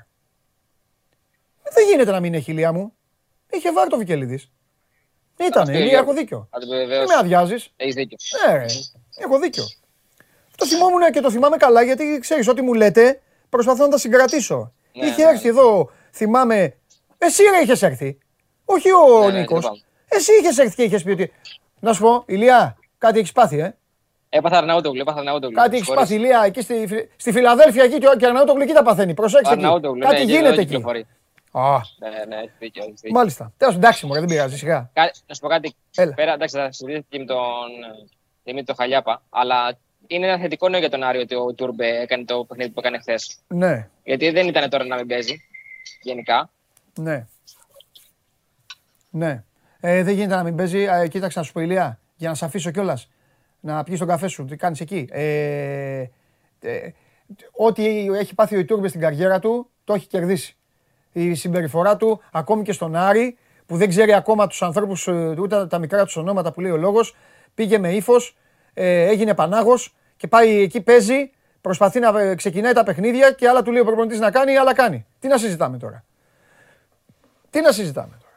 Δεν γίνεται να μην έχει ηλία μου. Είχε βαρ το Βικελίδης. Ήτανε, Αυτό, ηλία, Γιώργο. έχω δίκιο. Θα το Δεν βεβαίως. με αδειάζεις. Έχεις δίκιο. Ναι, ρε. Έχω δίκιο. Το θυμόμουν και το θυμάμαι καλά γιατί ξέρεις ό,τι μου λέτε προσπαθώ να τα συγκρατήσω. Ναι, είχε ναι. έρθει εδώ, θυμάμαι. Εσύ ρε είχες έρθει. Όχι ο Ναι, ναι, Νίκος. θυμάμαι. Εσύ είχες έρθει και είχες πει ότι. Να σου πω, Ηλία, κάτι έχεις πάθει, ε; Έπαθα Αρναούτογλου. Έπαθα Αρναούτογλου. Κάτι έχεις πάθει, Ηλία, εκεί στη, Φι- στη Φιλαδέλφια εκεί και ο Κερναούτογλου εκεί τα παθαίνει. Προσέξτε εκεί. Αρναούτογλου. Κάτι γίνεται εκεί. Α, Ναι, ναι, έχει δίκιο. έχεις δίκιο. μάλιστα. Τέλος εντάξει, μου δεν πειράζει, σιγά. Κα- Να σου πω κάτι. Έλα. Πέρα, εντάξει, θα συζητήσω και με τον Δημήτρη τον Χαλιάπα, αλλά είναι ένα θετικό νέο για τον Άριο ότι ο Τούρμπε έκανε το παιχνίδι που έκανε χθες. Ναι, Γιατί δεν ήταν τώρα να μην παίζει. Γενικά. ναι. Ναι. Ε, δεν γίνεται να μην παίζει. Ε, κοίταξε να σου πω, Ηλία, για να σε αφήσω κιόλας. Να πιεις τον καφέ σου, τι κάνεις εκεί; Ε, ε, ό,τι έχει πάθει ο Ιτούρμπε στην καριέρα του, το έχει κερδίσει. Η συμπεριφορά του, ακόμη και στον Άρη, που δεν ξέρει ακόμα τους ανθρώπους, ούτε τα μικρά τους ονόματα που λέει ο λόγος, πήγε με ύφος, ε, έγινε πανάγος και πάει εκεί, παίζει, προσπαθεί να ε, ξεκινάει τα παιχνίδια και άλλα του λέει ο προπονητής να κάνει, άλλα κάνει. Τι να συζητάμε τώρα; Τι να συζητάμε τώρα;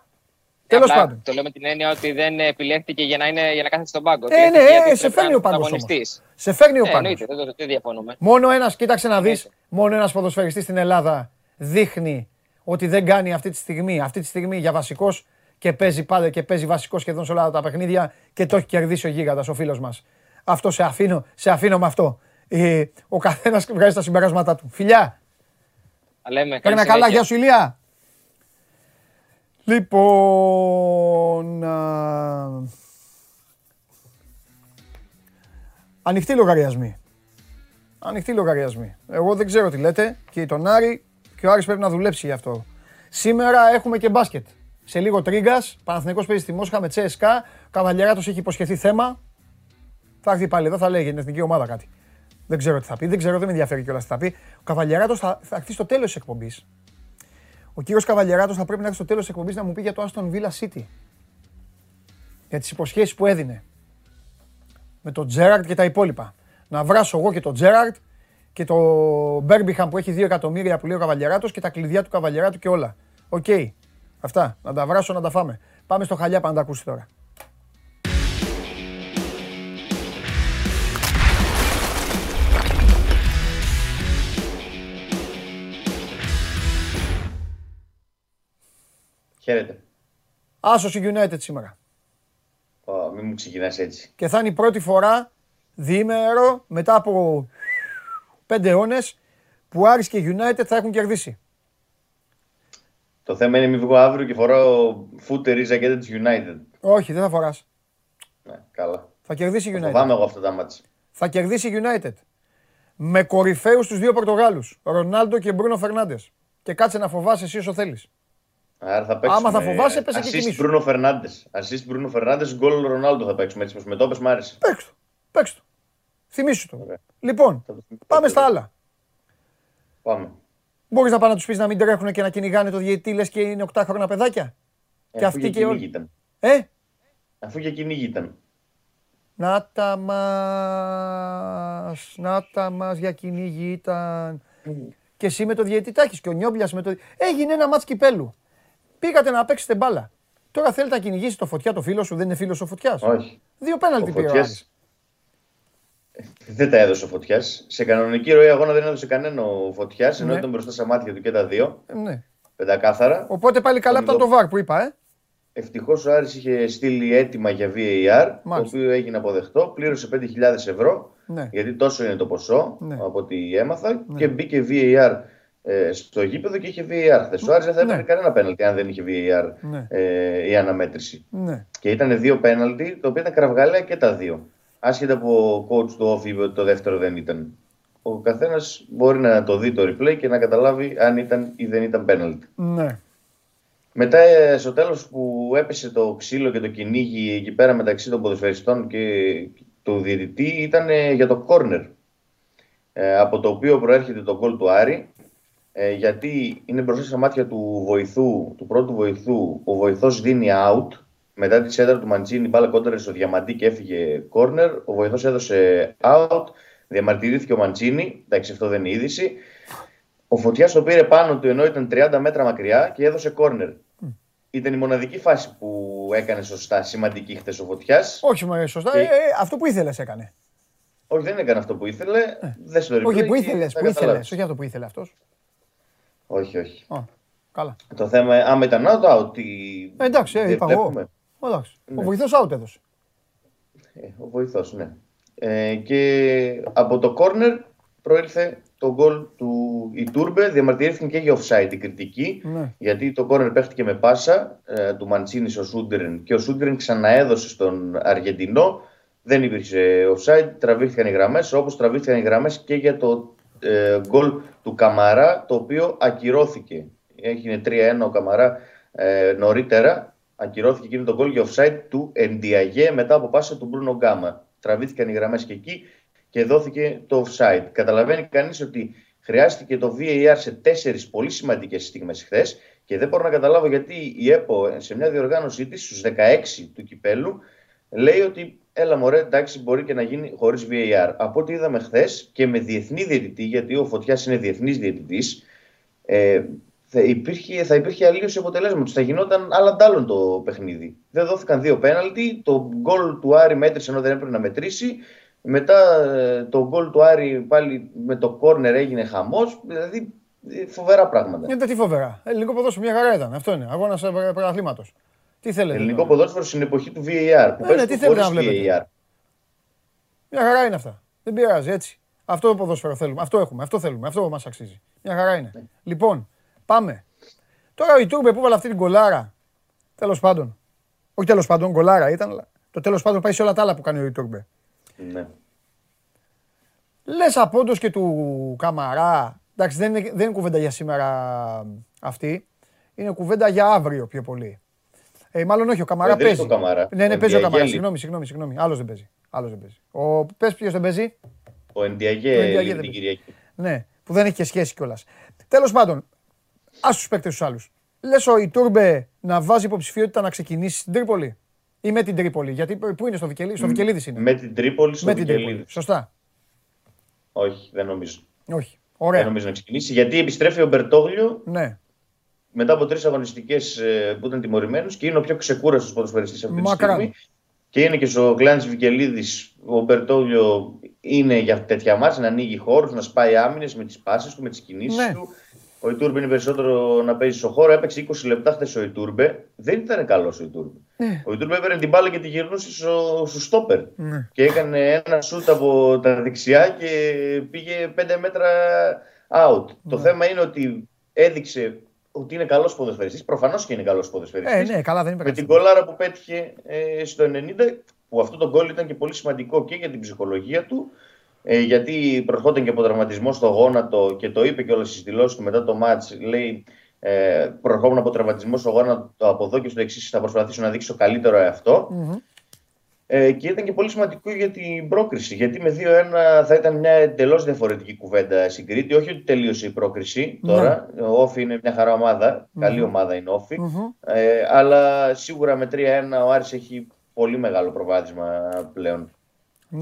Τέλος Απλά πάντων. Το λέω με την έννοια ότι δεν επιλέχθηκε για να, είναι, για να κάθεται στον πάγκο. Ε, ναι, Επιλέχθηκε γιατί ε, σε πρέπει φέρνει να ο πάγκος είναι όμως. πρωταγωνιστής. Σε φέρνει ο Ε, πάγκος. εννοείται, δεν, δεν διαφωνούμε. Μόνο ένας, κοίταξε να δεις, Εννοείται. μόνο ένας ποδοσφαιριστής στην Ελλάδα δείχνει ότι δεν κάνει αυτή τη στιγμή, αυτή τη στιγμή για βασικός και παίζει πάντα και παίζει βασικός σχεδόν σε όλα τα παιχνίδια και το έχει κερδίσει ο γίγαντας, ο φίλος μας. Αυτό σε αφήνω, σε αφήνω με αυτό. Ε, ο καθένας βγάζει τα συμπεράσματά του. Φιλιά, Τα λέμε. καλή παίρνα καλά, συνέχεια. γεια σου Ηλία. Λοιπόν, α, ανοιχτοί λογαριασμοί. Ανοιχτοί λογαριασμοί. Εγώ δεν ξέρω τι λέτε και τον Άρη και ο Άρης πρέπει να δουλέψει γι' αυτό. Σήμερα έχουμε και μπάσκετ. Σε λίγο τρίγκας. Παναθηναϊκός παίζει στη Μόσχα με Τσέσκα. Καβαλιαράτος έχει υποσχεθεί θέμα. Θα έρθει πάλι εδώ, θα λέει για την εθνική ομάδα κάτι. Δεν ξέρω τι θα πει, δεν ξέρω, δεν με ενδιαφέρει κιόλας τι θα πει. Ο Καβαλιαράτος θα, θα έρθει στο τέλος της εκπομπής. Ο κύριος Καβαλιαράτος θα πρέπει να έρθει στο τέλος της εκπομπής να μου πει για το Aston Villa City. Για τις υποσχέσεις που έδινε. Με τον Τζέραρτ και τα υπόλοιπα. Να βράσω εγώ και τον Τζέραρτ και το Μπέρμπιχαμ που έχει 2 εκατομμύρια που λέει ο Καβαλιαράτο και τα κλειδιά του Καβαλιαράτου και όλα. Οκ. Αυτά. Να τα βράσω, να τα φάμε. Πάμε στο χαλιά να τα ακούσει τώρα. Χαίρετε. Άσος η United σήμερα. Ω, μην μου ξεκινάς έτσι. Και θα είναι η πρώτη φορά διήμερο μετά από πέντε αιώνες που Άρης και United θα έχουν κερδίσει. Το θέμα είναι μην βγω αύριο και φοράω φούτερ ή ζακέτα της United. Όχι, δεν θα φοράς. Ναι, καλά. Θα κερδίσει η United. Φοβάμαι εγώ αυτά τα μάτια. Θα κερδίσει η United. Με κορυφαίους τους δύο Πορτογάλους. Ρονάλντο και Μπρούνο Φερνάντες. Και κάτσε να φοβάσαι εσύ όσο θέλεις. Άρα θα παίξουμε... Άμα θα φοβάσαι, πες εκεί Assist κοιμήσου. Μπρούνο Φερνάντες. Assist Μπρούνο Φερνάντες, γκολ Ρονάλντο θα παίξουμε έτσι. πως Με το πες μ' άρεσε. Παίξ' το. Παίξ' το. Θυμήσου το. Ωραία. Λοιπόν, Θα το θυμηθώ. πάμε στα άλλα. Πάμε. Μπορείς να πάνε να τους πεις να μην τρέχουν και να κυνηγάνε το διαιτητή λες και είναι 8 χρόνια παιδάκια; Ε, Και αφού αυτοί για και κυνήγι όλοι. ήταν. Ε, Αφού για κυνήγι ήταν. να τα μας, να τα μας για κυνήγι ήταν. Και εσύ με το διαιτητάκης και ο Νιόμπλιας με το... Έγινε ένα μάτς κυπέλου. Πήγατε να παίξετε μπάλα. Τώρα θέλετε να κυνηγήσει το φωτιά το φίλο σου, δεν είναι φίλος ο φωτιάς; Όχι. Δύο πέναλτι Ο πήρε ο Φωτιάς Άρης. Δεν τα έδωσε ο Φωτιάς. Σε κανονική ροή αγώνα δεν έδωσε κανένα ο Φωτιάς, ενώ Ναι. ήταν μπροστά στα μάτια του και τα δύο. Ε, Ναι. Πεντακάθαρα. Οπότε πάλι καλά από το βαρ που είπα, ε. Ευτυχώς ο Άρης είχε στείλει έτοιμα για VAR, το Μάλιστα. οποίο έγινε αποδεκτό. Πλήρωσε 5.000 ευρώ, Ναι. γιατί τόσο είναι το ποσό Ναι. από ό,τι έμαθα. Και μπήκε VAR ε, στο γήπεδο και είχε VAR χθες. Ο Άρης δεν θα έπαιρνε Ναι. κανένα πέναλτι αν δεν είχε VAR Ναι. ε, η αναμέτρηση. Ναι. Και ήταν δύο πέναλτι, τα οποία ήταν κραυγαλαία και τα δύο. Άσχετα που ο coach του off είπε ότι το δεύτερο δεν ήταν. Ο καθένας μπορεί να το δει το replay και να καταλάβει αν ήταν ή δεν ήταν πέναλτι. Ναι. Μετά ε, στο τέλος που έπεσε το ξύλο και το κυνήγι εκεί πέρα μεταξύ των ποδοσφαιριστών και του διαιτητή ήταν ε, για το corner ε, από το οποίο προέρχεται το γκολ του Άρη ε, γιατί είναι μπροστά στα μάτια του βοηθού, του πρώτου βοηθού ο βοηθός δίνει out μετά τη σέντρα του Μαντσίνη μπάλα κόντρε στο διαμαντί και έφυγε corner ο βοηθός έδωσε out διαμαρτυρήθηκε ο Μαντσίνη εντάξει αυτό δεν είναι είδηση ο Φωτιάς το πήρε πάνω του ενώ ήταν 30 μέτρα μακριά και έδωσε κόρνερ. Ήταν η μοναδική φάση που έκανε σωστά, σημαντική χθε ο Φωτιάς. Όχι, μα σωστά. Και- Ε, ε, αυτό που ήθελες έκανε. Όχι, δεν έκανε αυτό που ήθελε. Δεν στο replay Ε. Όχι, που και ήθελες. θα Που ήθελες. καταλάβεις. Όχι αυτό που ήθελε αυτός. Όχι, όχι. Καλά. Το θέμα, άμα ήταν out, out. η- Ε, εντάξει, ε, δεν είπα εγώ. Βλέπουμε. Εντάξει. Ο Ναι. βοηθός out έδωσε. Ε, ο βοηθός, ναι. Ε, και από το corner προήλθε το γκολ του Ιτούρμπε. Διαμαρτυρήθηκαν και για offside η κριτική. Ναι. Γιατί το corner παίχτηκε με πάσα ε, του Μαντσίνης στο Σούντρεν και ο Σούντρεν ξαναέδωσε στον Αργεντινό. Δεν υπήρξε offside, τραβήχθηκαν οι γραμμές όπως τραβήχθηκαν οι γραμμές και για το ε, γκολ του Καμαρά το οποίο ακυρώθηκε. Έγινε 3-1 ο Καμαρά ε, νωρίτερα. Ακυρώθηκε εκείνο το γκολ για offside του Εντιαγέ μετά από πάσα του Μπρούνο Γκάμα. Τραβήθηκαν οι γραμμές και εκεί και δόθηκε το offside. Καταλαβαίνει κανείς ότι χρειάστηκε το VAR σε τέσσερις πολύ σημαντικές στιγμές χθες και δεν μπορώ να καταλάβω γιατί η ΕΠΟ σε μια διοργάνωσή της στους 16 του κυπέλου λέει ότι έλα μωρέ, εντάξει, μπορεί και να γίνει χωρίς VAR. Από ό,τι είδαμε χθες και με διεθνή διαιτητή, γιατί ο Φωτιάς είναι διεθνής διαιτητής, ε, θα υπήρχε, θα υπήρχε αλλίωση αποτελέσματος. Θα γινόταν άλλα ντάλλον το παιχνίδι. Δεν δόθηκαν δύο πέναλτι. Το γκολ του Άρη μέτρησε ενώ δεν έπρεπε να μετρήσει. Μετά ε, το γκολ του Άρη πάλι με το κόρνερ έγινε χαμός. Δηλαδή ε, φοβερά πράγματα. Είναι τι φοβερά. Ελληνικό ποδόσφαιρο μια χαρά ήταν. Αυτό είναι. Αγώνας πρωταθλήματος. Τι θέλετε. Ελληνικό τώρα; ποδόσφαιρο στην εποχή του VAR. Που Ε, παίζει ναι, τι θέλετε χωρίς να βλέπετε; VAR. Μια χαρά είναι αυτά. Δεν πειράζει έτσι. Αυτό το ποδόσφαιρο θέλουμε. Αυτό έχουμε. Αυτό θέλουμε. Αυτό μας αξίζει. Μια χαρά είναι. Ναι. Λοιπόν, πάμε. Τώρα ο Ιτούρμπε που έβαλε αυτή την κολάρα. Τέλος πάντων. Όχι τέλος πάντων, κολάρα ήταν. αλλά Το τέλος πάντων πάει σε όλα τα άλλα που κάνει ο Ιτούρμπε. Ναι. Λες απόντος και του Καμαρά. Εντάξει, δεν είναι, δεν είναι κουβέντα για σήμερα αυτή. Είναι κουβέντα για αύριο πιο πολύ. Ε, μάλλον όχι, ο Καμαρά Ε, δεν είναι παίζει. το Καμαρά. Ναι, ναι, Ο παίζει ο Καμαρά. Ντιαγέλη. Συγγνώμη, συγγνώμη, συγγνώμη. Άλλος δεν παίζει. Άλλος δεν παίζει. Ο... Πες ποιος δεν παίζει. Ο Ο Εντιαγέ Ενδιαγέ λείπει δεν την παίζει. Κυριακή. Ναι, που δεν έχει και σχέση κιόλας. Τέλος πάντων, ας τους παίκτες τους άλλους. Λες ο Ιτούρμπε να βάζει υποψηφιότητα να ξεκινήσει στην Τρίπολη; Ή με την Τρίπολη; Γιατί πού είναι στο Βικελίδη, στο Βικελίδης είναι. Με την Τρίπολη στο Με την Βικελίδη. Τρίπολη. Σωστά. Όχι, δεν νομίζω. Όχι. Δεν Ωραία. νομίζω να ξεκινήσει. Γιατί επιστρέφει ο Μπερτόγλιο Ναι. μετά από τρεις αγωνιστικές που ήταν τιμωρημένο και είναι ο πιο ξεκούραστος ποδοσφαιριστής αυτή τη Μακράν. στιγμή. Και είναι και στο Κλάνη Βικελίδης. Ο Μπερτόγλιο είναι για τέτοια μάτια να ανοίγει χώρους, να σπάει άμυνες με τις πάσει του, με τις κινήσεις Ναι. του. Ο Ιτούρμπε είναι περισσότερο να παίζει στο χώρο. Έπαιξε 20 λεπτά χθες ο Ιτούρμπε. Δεν ήταν καλός ο Ιτούρμπε. Ναι. Ο Ιτούρμπε έπαιρνε την μπάλα και τη γυρνούσε στο, στο στόπερ. Ναι. Και έκανε ένα σούτ από τα δεξιά και πήγε 5 μέτρα out. Το Ναι. θέμα είναι ότι έδειξε ότι είναι καλός ποδοσφαιριστής. Προφανώς και είναι καλός Ε, ποδοσφαιριστής. ναι, καλά δεν είπε Με κάτι. την κολάρα που πέτυχε ε, στο 90, που αυτό το γκολ ήταν και πολύ σημαντικό και για την ψυχολογία του, ε, γιατί προχώταν και από τραυματισμό στο γόνατο και το είπε και όλα στις δηλώσεις του μετά το μάτς, λέει ε, προχώμουν από τραυματισμό στο γόνατο από εδώ και στο εξής θα προσπαθήσω να δείξω το καλύτερο εαυτό. Μμμ. Ε, και ήταν και πολύ σημαντικό για την πρόκριση. Γιατί με 2-1 θα ήταν μια εντελώς διαφορετική κουβέντα στην Κρήτη. Όχι ότι τελείωσε η πρόκριση Ναι. τώρα. Ο Όφη είναι μια χαρά ομάδα. Καλή ομάδα είναι ο Όφη. Μμμ. Ε, αλλά σίγουρα με 3-1 ο Άρης έχει πολύ μεγάλο προβάδισμα πλέον.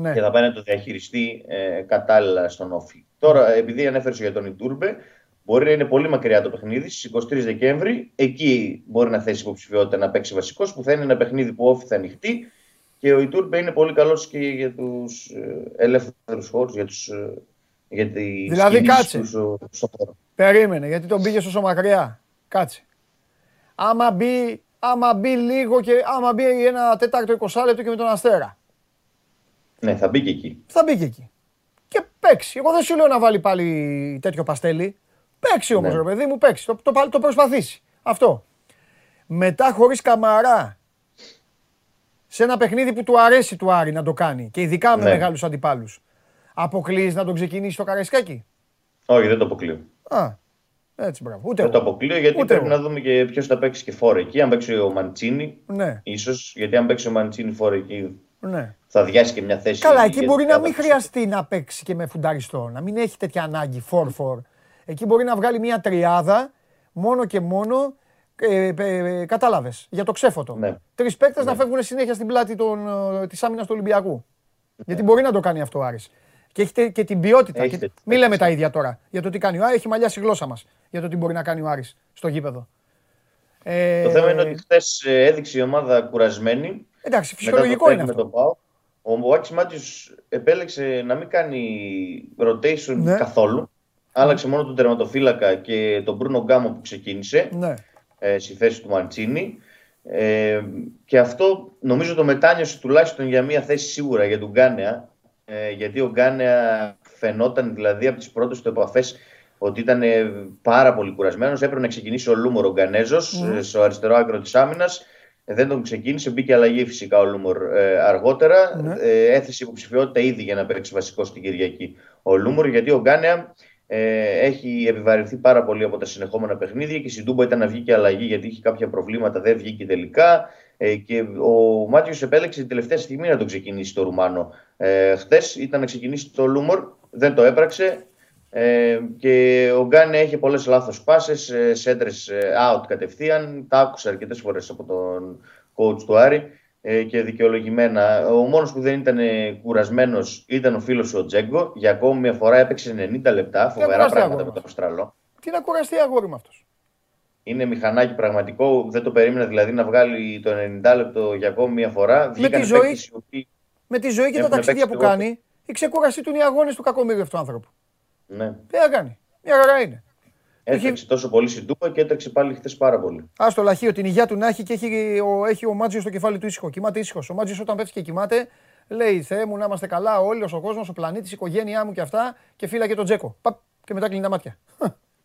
Ναι. Και θα πάει να το διαχειριστεί ε, κατάλληλα στον Όφη. Τώρα, επειδή ανέφερες για τον Ιτούρμπε, μπορεί να είναι πολύ μακριά το παιχνίδι στις 23 Δεκέμβρη. Εκεί μπορεί να θέσει υποψηφιότητα να παίξει βασικός, που θα είναι ένα παιχνίδι που ο Όφη θα ανοιχτεί. Και ο Ιτούρμπε είναι πολύ καλός και για τους ελεύθερους χώρους, για, τους, ε, για τις Δηλαδή, κινήσεις κάτσε. τους στο, στο χώρο. Περίμενε, γιατί τον πήγες τόσο μακριά. Κάτσε. Άμα μπει, άμα μπει λίγο και άμα μπει ένα τέταρτο 20 λεπτό και με τον Αστέρα. Ναι, θα μπει και εκεί. Θα μπει και εκεί. Και παίξει. Εγώ δεν σου λέω να βάλει πάλι τέτοιο παστέλι. Παίξει όμως, Ναι. ρε παιδί μου, παίξει. Το, το, πάλι το προσπαθήσει. Αυτό. Μετά χωρίς καμαρά. Σε ένα παιχνίδι που του αρέσει του Άρη να το κάνει και ειδικά με Ναι. μεγάλους αντιπάλους. Αποκλείει να τον ξεκινήσει το καρεσκάκι. Όχι, δεν το αποκλείω. Α, έτσι μπράβο. Ούτε Δεν το εγώ. αποκλείω γιατί Ούτε πρέπει εγώ. να δούμε και ποιος θα παίξει και φόρο εκεί. Αν παίξει ο Μαντσίνη, Ναι, ίσως. Γιατί αν παίξει ο Μαντσίνη φόρο εκεί, ναι. θα διάσει και μια θέση. Καλά, εκεί γιατί μπορεί να θα μην παίξει. χρειαστεί να παίξει και με φουνταριστό, να μην έχει τέτοια ανάγκη 4-4. Εκεί μπορεί να βγάλει μια τριάδα μόνο και μόνο. Ε, ε, Κατάλαβες για το ξέφωτο. Ναι. Τρεις παίκτες να φεύγουν συνέχεια στην πλάτη της άμυνας του Ολυμπιακού. Γιατί μπορεί να το κάνει αυτό ο Άρης. Και έχει τε- και την ποιότητα. Έχει Και... τέτοιες Μην λέμε παίκτες. τα ίδια τώρα. Για το τι κάνει ο Άρης, έχει μαλλιάσει η γλώσσα μας. Για το τι μπορεί να κάνει ο Άρης στο γήπεδο. Ε, Το θέμα είναι ότι χθες έδειξε η ομάδα κουρασμένη. Εντάξει, μετά το φυσιολογικό είναι τρέχει αυτό. Με το ΠΑΟ. Ο Άκη Μάτιο επέλεξε να μην κάνει rotation Ναι. καθόλου. Άλλαξε μόνο τον τερματοφύλακα και τον Μπρούνο Γκάμο που ξεκίνησε Ναι. ε, στη θέση του Μαντσίνη. Ε, και αυτό νομίζω το μετάνιωσε τουλάχιστον για μία θέση σίγουρα για τον Γκάνεα. Ε, γιατί ο Γκάνεα φαινόταν δηλαδή από τις πρώτες του επαφές ότι ήταν ε, πάρα πολύ κουρασμένος. Έπρεπε να ξεκινήσει ο Λούμορ ο Γκανέζος Μμμ. ε, στο αριστερό άκρο της άμυνας. Ε, δεν τον ξεκίνησε, μπήκε αλλαγή φυσικά ο Λούμορ ε, αργότερα. Ναι. Ε, έθεσε υποψηφιότητα ήδη για να παίξει βασικό στην Κυριακή ο Λούμορ, γιατί ο Γκάνεα ε, έχει επιβαρυνθεί πάρα πολύ από τα συνεχόμενα παιχνίδια και στην Τούμπα ήταν να βγει και αλλαγή γιατί είχε κάποια προβλήματα, δεν βγήκε τελικά. Ε, και ο Μάντζιος επέλεξε την τελευταία στιγμή να τον ξεκινήσει το Ρουμάνο. Ε, Χθες ήταν να ξεκινήσει το Λούμορ, δεν το έπραξε. Ε, και ο Γκάνεα έχει πολλές λάθος πάσε, ε, σέντρες out κατευθείαν. Τα άκουσα αρκετές φορές από τον coach του Άρη ε, και δικαιολογημένα. Ο μόνος που δεν ήταν κουρασμένος ήταν ο φίλος ο Τζέγκο. Για ακόμη μια φορά έπαιξε 90 λεπτά. Φοβερά κουραστεί πράγματα αγώνα. με τον Αυστραλό. Τι να κουραστεί αγόρι με αυτός. Είναι μηχανάκι πραγματικό. Δεν το περίμενα δηλαδή να βγάλει το 90 λεπτό για ακόμη μια φορά. Βγήκαν τη ζωή. παίκτες οι οποίοι- Με τη ζωή και τα Έχουν ταξίδια παίξει που εγώ. κάνει, η ξεκούρασή του είναι οι αγώνες του κακομίρι αυτού του άνθρωπου. Ναι. Τι να κάνει. Μια χαρά είναι. Έτρεξε τόσο πολύ στην Τούπα και έτρεξε πάλι χθες πάρα πολύ. Α το λαχείο την υγεία του να έχει και έχει ο, έχει ο Μάτζιος στο κεφάλι του ήσυχο. Κοιμάται ήσυχος. Ο Μάτζιος όταν πέφτει και κοιμάται, λέει Θεέ μου να είμαστε καλά, όλοι ο κόσμος, ο πλανήτης, η οικογένειά μου και αυτά. Και φύλαγε τον Τζέκο. Παπ, και μετά κλείνει τα μάτια.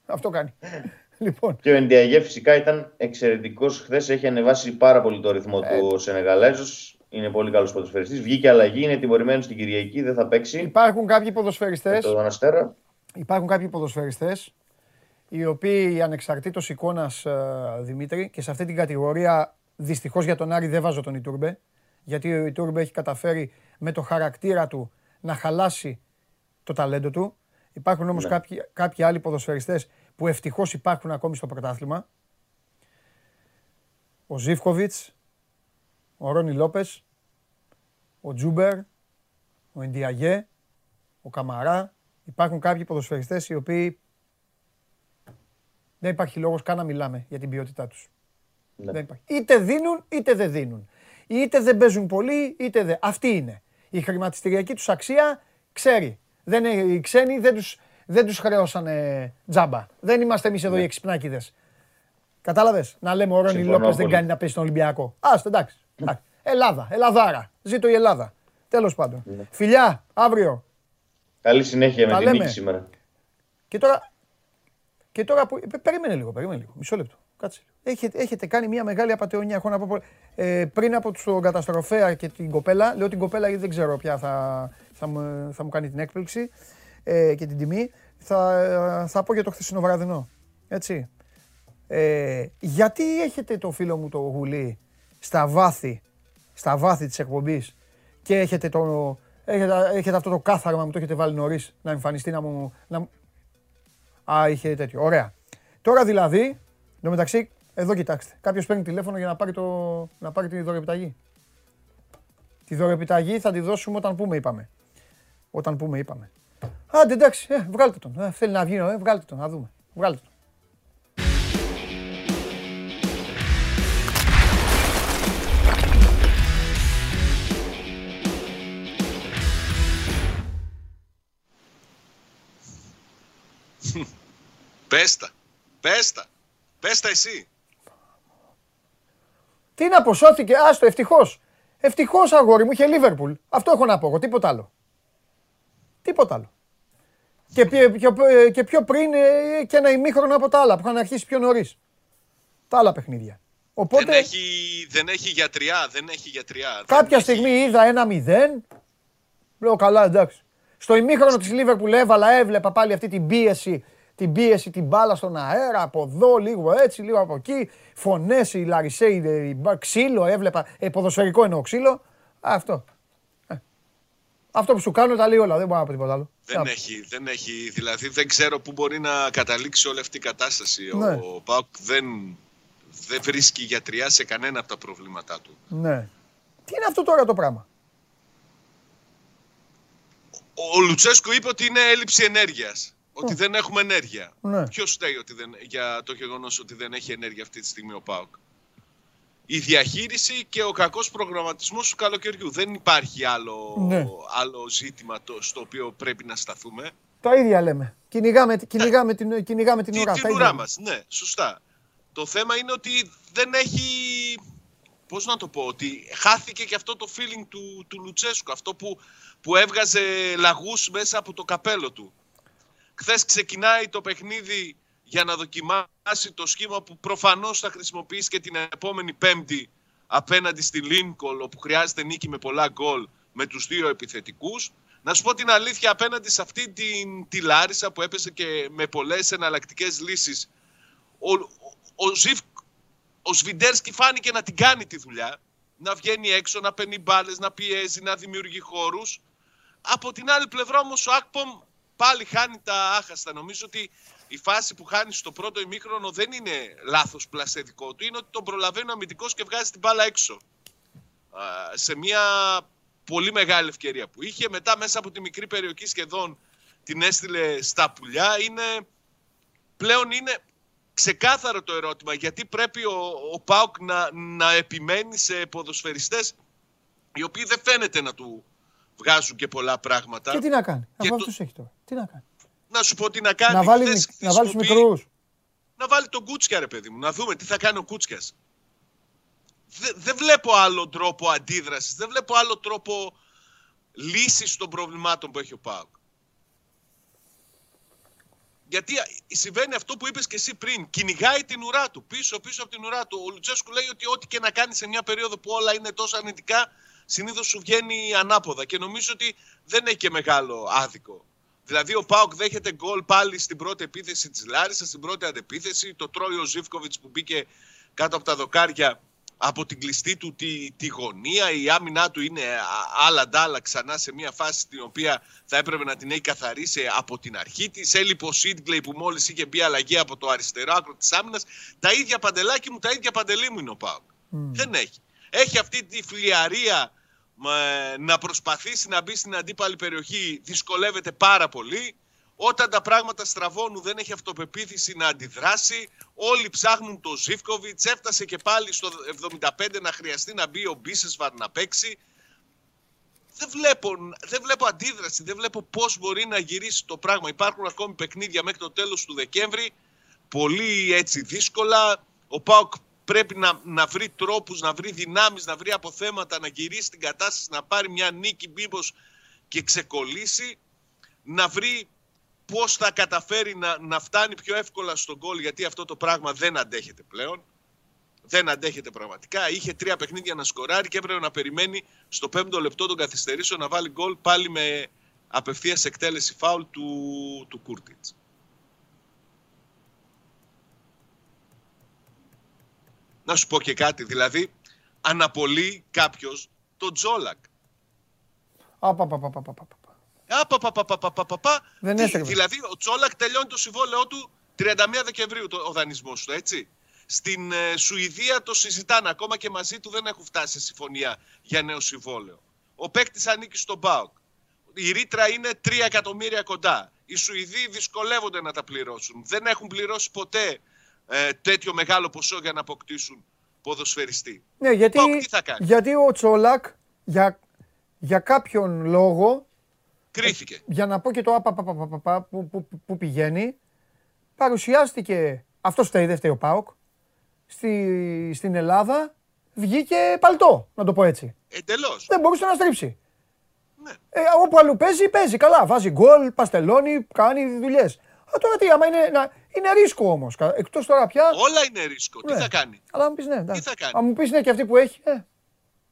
Αυτό κάνει. λοιπόν. Και ο Ενδιαγέ φυσικά ήταν εξαιρετικός χθες. Έχει ανεβάσει πάρα πολύ το ρυθμό Ε. του ο Σενεγαλέζος. Είναι πολύ καλός ποδοσφαιριστής. Βγήκε αλλαγή, είναι τιμωρημένος στην Κυριακή, δεν θα παίξει. Υπάρχουν κάποιοι ποδοσφαιριστές Με τον Αστέρα. Υπάρχουν κάποιοι ποδοσφαιριστές οι οποίοι ανεξαρτήτως εικόνας ε, Δημήτρη και σε αυτή την κατηγορία Δυστυχώς για τον Άρη δεν βάζω τον Ιτούρμπε, γιατί ο Ιτούρμπε έχει καταφέρει με το χαρακτήρα του να χαλάσει το ταλέντο του. Υπάρχουν όμως Ναι. κάποιοι, κάποιοι άλλοι ποδοσφαιριστές που ευτυχώς υπάρχουν ακόμη στο πρωτάθλημα. Ο Ζίβκοβιτς, ο Ρόνι Λόπες, ο Τζούμπερ, ο Εντιαγέ, ο Καμαρά. Υπάρχουν κάποιοι ποδοσφαιριστές οι οποίοι δεν υπάρχει λόγος καν να μιλάμε για την ποιότητά τους. Ναι. Δεν υπάρχει. Είτε δίνουν είτε δεν δίνουν. Είτε δεν παίζουν πολύ είτε δεν. Αυτή είναι. Η χρηματιστηριακή τους αξία ξέρει. Δεν, είναι- οι ξένοι δεν τους, δεν τους χρεώσανε τζάμπα. Δεν είμαστε εμείς εδώ οι εξυπνάκηδες. Κατάλαβες; Να λέμε ο Ρόνι Συμφωνώ Λόπες δεν πολύ. κάνει να παίζει στον Ολυμπιακό. Άστο εντάξει. εντάξει. Ελλάδα. Ελλαδάρα. Ζήτω η Ελλάδα. Τέλος πάντων. Φιλιά, αύριο. Καλή συνέχεια Τα με τη λέμε. νίκη σήμερα. Και τώρα, και τώρα που, πε- περίμενε λίγο, περίμενε λίγο, μισό λεπτό. Κάτσε. Έχετε, έχετε κάνει μια μεγάλη απαταιωνία. Έχω να πω, πο- ε, πριν από τον καταστροφέα και την κοπέλα, λέω την κοπέλα γιατί δεν ξέρω ποια θα, θα, μου, θα μου κάνει την έκπληξη ε, και την τιμή. Θα, θα πω για το χθεσινό βραδινό. Έτσι. Ε, γιατί έχετε το φίλο μου το γουλί στα βάθη, στα βάθη της εκπομπής και έχετε, το, έχετε, έχετε αυτό το κάθαρμα μου το έχετε βάλει νωρίς να εμφανιστεί να μου... Να... μου- Α, είχε τέτοιο. Ωραία. Τώρα δηλαδή, εν τω μεταξύ, εδώ κοιτάξτε. Κάποιος παίρνει τηλέφωνο για να πάρει, το, να πάρει τη δωρεπιταγή. Τη δωρεπιταγή θα τη δώσουμε όταν πούμε, είπαμε. Όταν πούμε, είπαμε. Άντε εντάξει, ε, βγάλτε τον. Ε, θέλει να βγει, ε, βγάλτε τον, να δούμε. Βγάλτε τον. Πέστα. Πέστα. Πέστα εσύ. Τι να πω, σώθηκε, άστο, ευτυχώς. Ευτυχώς αγόρι μου είχε Λίβερπουλ. Αυτό έχω να πω εγώ, τίποτα άλλο. Τίποτα άλλο. Και, πιο- πιο, και πιο πριν ε, και ένα ημίχρονο από τα άλλα που είχαν αρχίσει πιο νωρίς. Τα άλλα παιχνίδια. Οπότε Δεν, έχει, δεν έχει γιατριά. Δεν έχει γιατριά. Δεν κάποια έχει- στιγμή είδα ένα μηδέν. Λέω καλά, εντάξει. Στο ημίχρονο της Λίβερπουλ έβαλα, έβλεπα πάλι αυτή την πίεση, την πίεση, την μπάλα στον αέρα, από εδώ, λίγο έτσι, λίγο από εκεί. Φωνές, η Λαρισέη, η μπα- ξύλο, έβλεπα. Ε, ποδοσφαιρικό εννοώ ξύλο. Αυτό. Ε. Αυτό που σου κάνω τα λέει όλα, δεν μπορώ να πω τίποτα άλλο. Δεν Τα- έχει, δεν έχει, δηλαδή δεν ξέρω πού μπορεί να καταλήξει όλη αυτή η κατάσταση. Ναι. Ο Πάουκ δεν, δεν βρίσκει γιατριά σε κανένα από τα προβλήματά του. Ναι. Τι είναι αυτό τώρα το πράγμα; Ο Λουτσέσκου είπε ότι είναι έλλειψη ενέργειας. Ότι δεν έχουμε ενέργεια. Ναι. Ποιος φταίει ότι δεν, για το γεγονός ότι δεν έχει ενέργεια αυτή τη στιγμή ο Πάουκ. Η διαχείριση και ο κακός προγραμματισμός του καλοκαιριού. Δεν υπάρχει άλλο, Ναι. άλλο ζήτημα το, στο οποίο πρέπει να σταθούμε. Τα ίδια λέμε. Κυνηγάμε, κυνηγάμε, την, κυνηγάμε την Τη- ουρά. την τα ίδια ουρά λέμε. μας, ναι, σωστά. Το θέμα είναι ότι δεν έχει... Πώς να το πω, ότι χάθηκε και αυτό το feeling του, του Λουτσέσκου, αυτό που, που έβγαζε λαγούς μέσα από το καπέλο του. Χθες ξεκινάει το παιχνίδι για να δοκιμάσει το σχήμα που προφανώς θα χρησιμοποιήσει και την επόμενη πέμπτη απέναντι στη Λίνκολ, όπου χρειάζεται νίκη με πολλά γκολ με τους δύο επιθετικούς. Να σου πω την αλήθεια, απέναντι σε αυτή την τη Λάρισα που έπεσε και με πολλές εναλλακτικές λύσεις, ο, ο, ο, Ζιβ, ο Σβιντέρσκι φάνηκε να την κάνει τη δουλειά. Να βγαίνει έξω, να παίρνει μπάλες, να πιέζει, να δημιουργεί χώρους. Από την άλλη πλευρά όμως ο Ακπομ πάλι χάνει τα άχαστα. Νομίζω ότι η φάση που χάνει στο πρώτο ημίχρονο δεν είναι λάθος πλασέ δικό του. Είναι ότι τον προλαβαίνει ο αμυντικός και βγάζει την μπάλα έξω. Α, σε μια πολύ μεγάλη ευκαιρία που είχε. Μετά μέσα από τη μικρή περιοχή σχεδόν την έστειλε στα πουλιά. Είναι, πλέον είναι ξεκάθαρο το ερώτημα γιατί πρέπει ο, ο Πάουκ να, να επιμένει σε ποδοσφαιριστές οι οποίοι δεν φαίνεται να του βγάζουν και πολλά πράγματα. Και τι να κάνει. Και Αφού το- αυτός έχει τώρα. Τι να κάνει; Να σου πω τι να κάνει. Να βάλει, Χθες μικ- να βάλεις τους χρησιμοποιεί- μικρούς. Να βάλει τον Κούτσια ρε παιδί μου. Να δούμε τι θα κάνει ο Κούτσιας. Δε- Δεν βλέπω άλλο τρόπο αντίδρασης. Δεν βλέπω άλλο τρόπο λύσης των προβλημάτων που έχει ο ΠΑΟΚ. Γιατί συμβαίνει αυτό που είπες και εσύ πριν. Κυνηγάει την ουρά του. Πίσω, πίσω από την ουρά του. Ο Λουτσέσκου λέει ότι ό,τι και να κάνει σε μια περίοδο που όλα είναι τόσο αρνητικά, συνήθως σου βγαίνει ανάποδα. Και νομίζω ότι δεν έχει και μεγάλο άδικο. Δηλαδή ο Πάοκ δέχεται γκολ πάλι στην πρώτη επίθεση της Λάρισας, στην πρώτη αντεπίθεση. Το τρώει ο Ζήφκοβιτς που μπήκε κάτω από τα δοκάρια από την κλειστή του τη, τη γωνία. Η άμυνά του είναι άλλα ντάλα ξανά σε μια φάση την οποία θα έπρεπε να την έχει καθαρίσει από την αρχή της. Έλειπε ο Σίτγκλεϊ που μόλις είχε μπει αλλαγή από το αριστερό άκρο της άμυνας. Τα ίδια παντελάκι μου, τα ίδια παντελή μου είναι ο Πάουκ. Δεν έχει. Έχει αυτή τη φλιαρία να προσπαθήσει να μπει στην αντίπαλη περιοχή. Δυσκολεύεται πάρα πολύ. Όταν τα πράγματα στραβώνουν δεν έχει αυτοπεποίθηση να αντιδράσει. Όλοι ψάχνουν το Ζήφκοβιτς. Έφτασε και πάλι στο 75 να χρειαστεί να μπει ο Μπίσεσβαρ να παίξει. Δεν βλέπω, δεν βλέπω αντίδραση, δεν βλέπω πώς μπορεί να γυρίσει το πράγμα. Υπάρχουν ακόμη παιχνίδια μέχρι το τέλος του Δεκέμβρη. Πολύ έτσι δύσκολα. Ο Πάοκ πρέπει να, να βρει τρόπους, να βρει δυνάμεις, να βρει αποθέματα, να γυρίσει την κατάσταση, να πάρει μια νίκη μήπως και ξεκολλήσει. Να βρει πώς θα καταφέρει να, να φτάνει πιο εύκολα στον γκολ γιατί αυτό το πράγμα δεν αντέχεται πλέον. Δεν αντέχεται πραγματικά. Είχε τρία παιχνίδια να σκοράρει και έπρεπε να περιμένει στο πέμπτο λεπτό των καθυστερήσεων να βάλει γκολ πάλι με απευθείας εκτέλεση φάουλ του, του Κούρτιτς. Να σου πω και κάτι, δηλαδή αναπολύει κάποιος τον Τζόλακ. Απαπαπαπαπαπαπαπα. Δεν Τι, έστρεψε. Δηλαδή, ο Τσόλακ τελειώνει το συμβόλαιό του 31 Δεκεμβρίου το, ο δανεισμό του, έτσι. Στην ε, Σουηδία το συζητάνε ακόμα και μαζί του δεν έχουν φτάσει σε συμφωνία για νέο συμβόλαιο. Ο παίκτη ανήκει στον ΠΑΟΚ. Η ρήτρα είναι 3 εκατομμύρια κοντά. Οι Σουηδοί δυσκολεύονται να τα πληρώσουν. Δεν έχουν πληρώσει ποτέ ε, τέτοιο μεγάλο ποσό για να αποκτήσουν ποδοσφαιριστή. Ναι, γιατί, Πάοκ τι θα κάνει; γιατί ο Τσόλακ για, για κάποιον λόγο, Κρίθηκε. για να πω και το απαπαπαπαπα που, που, που πηγαίνει, παρουσιάστηκε, αυτός φταίει, δεν φταίει ο ΠΑΟΚ, στη, στην Ελλάδα βγήκε παλτό, να το πω έτσι. Εντελώς. Δεν μπορούσε να στρίψει. Ναι. Ε, όπου αλλού παίζει, παίζει καλά. Βάζει γκολ, παστελώνει, κάνει δουλειές. Α, τώρα τι, άμα είναι, να, είναι ρίσκο όμως. Εκτός τώρα πια. Όλα είναι ρίσκο. Τι Ναι. θα κάνει; Αλλά μου πεις ναι, εντάξει. θα κάνει; Αν μου πεις ναι και αυτή που έχει. Ε,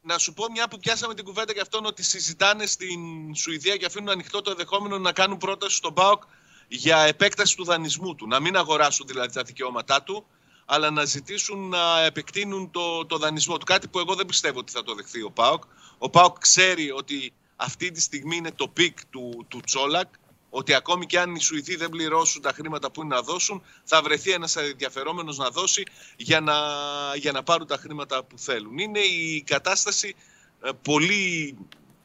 Να σου πω μια που πιάσαμε την κουβέντα και αυτόν ότι συζητάνε στην Σουηδία και αφήνουν ανοιχτό το ενδεχόμενο να κάνουν πρόταση στον ΠΑΟΚ για επέκταση του δανεισμού του. Να μην αγοράσουν δηλαδή τα δικαιώματά του, αλλά να ζητήσουν να επεκτείνουν το, το δανεισμό του. Κάτι που εγώ δεν πιστεύω ότι θα το δεχθεί ο ΠΑΟΚ. Ο ΠΑΟΚ ξέρει ότι αυτή τη στιγμή είναι το peak του, του Τσόλακ, ότι ακόμη και αν οι Σουηδοί δεν πληρώσουν τα χρήματα που είναι να δώσουν, θα βρεθεί ένας ενδιαφερόμενος να δώσει για να, για να πάρουν τα χρήματα που θέλουν. Είναι η κατάσταση ε, πολύ,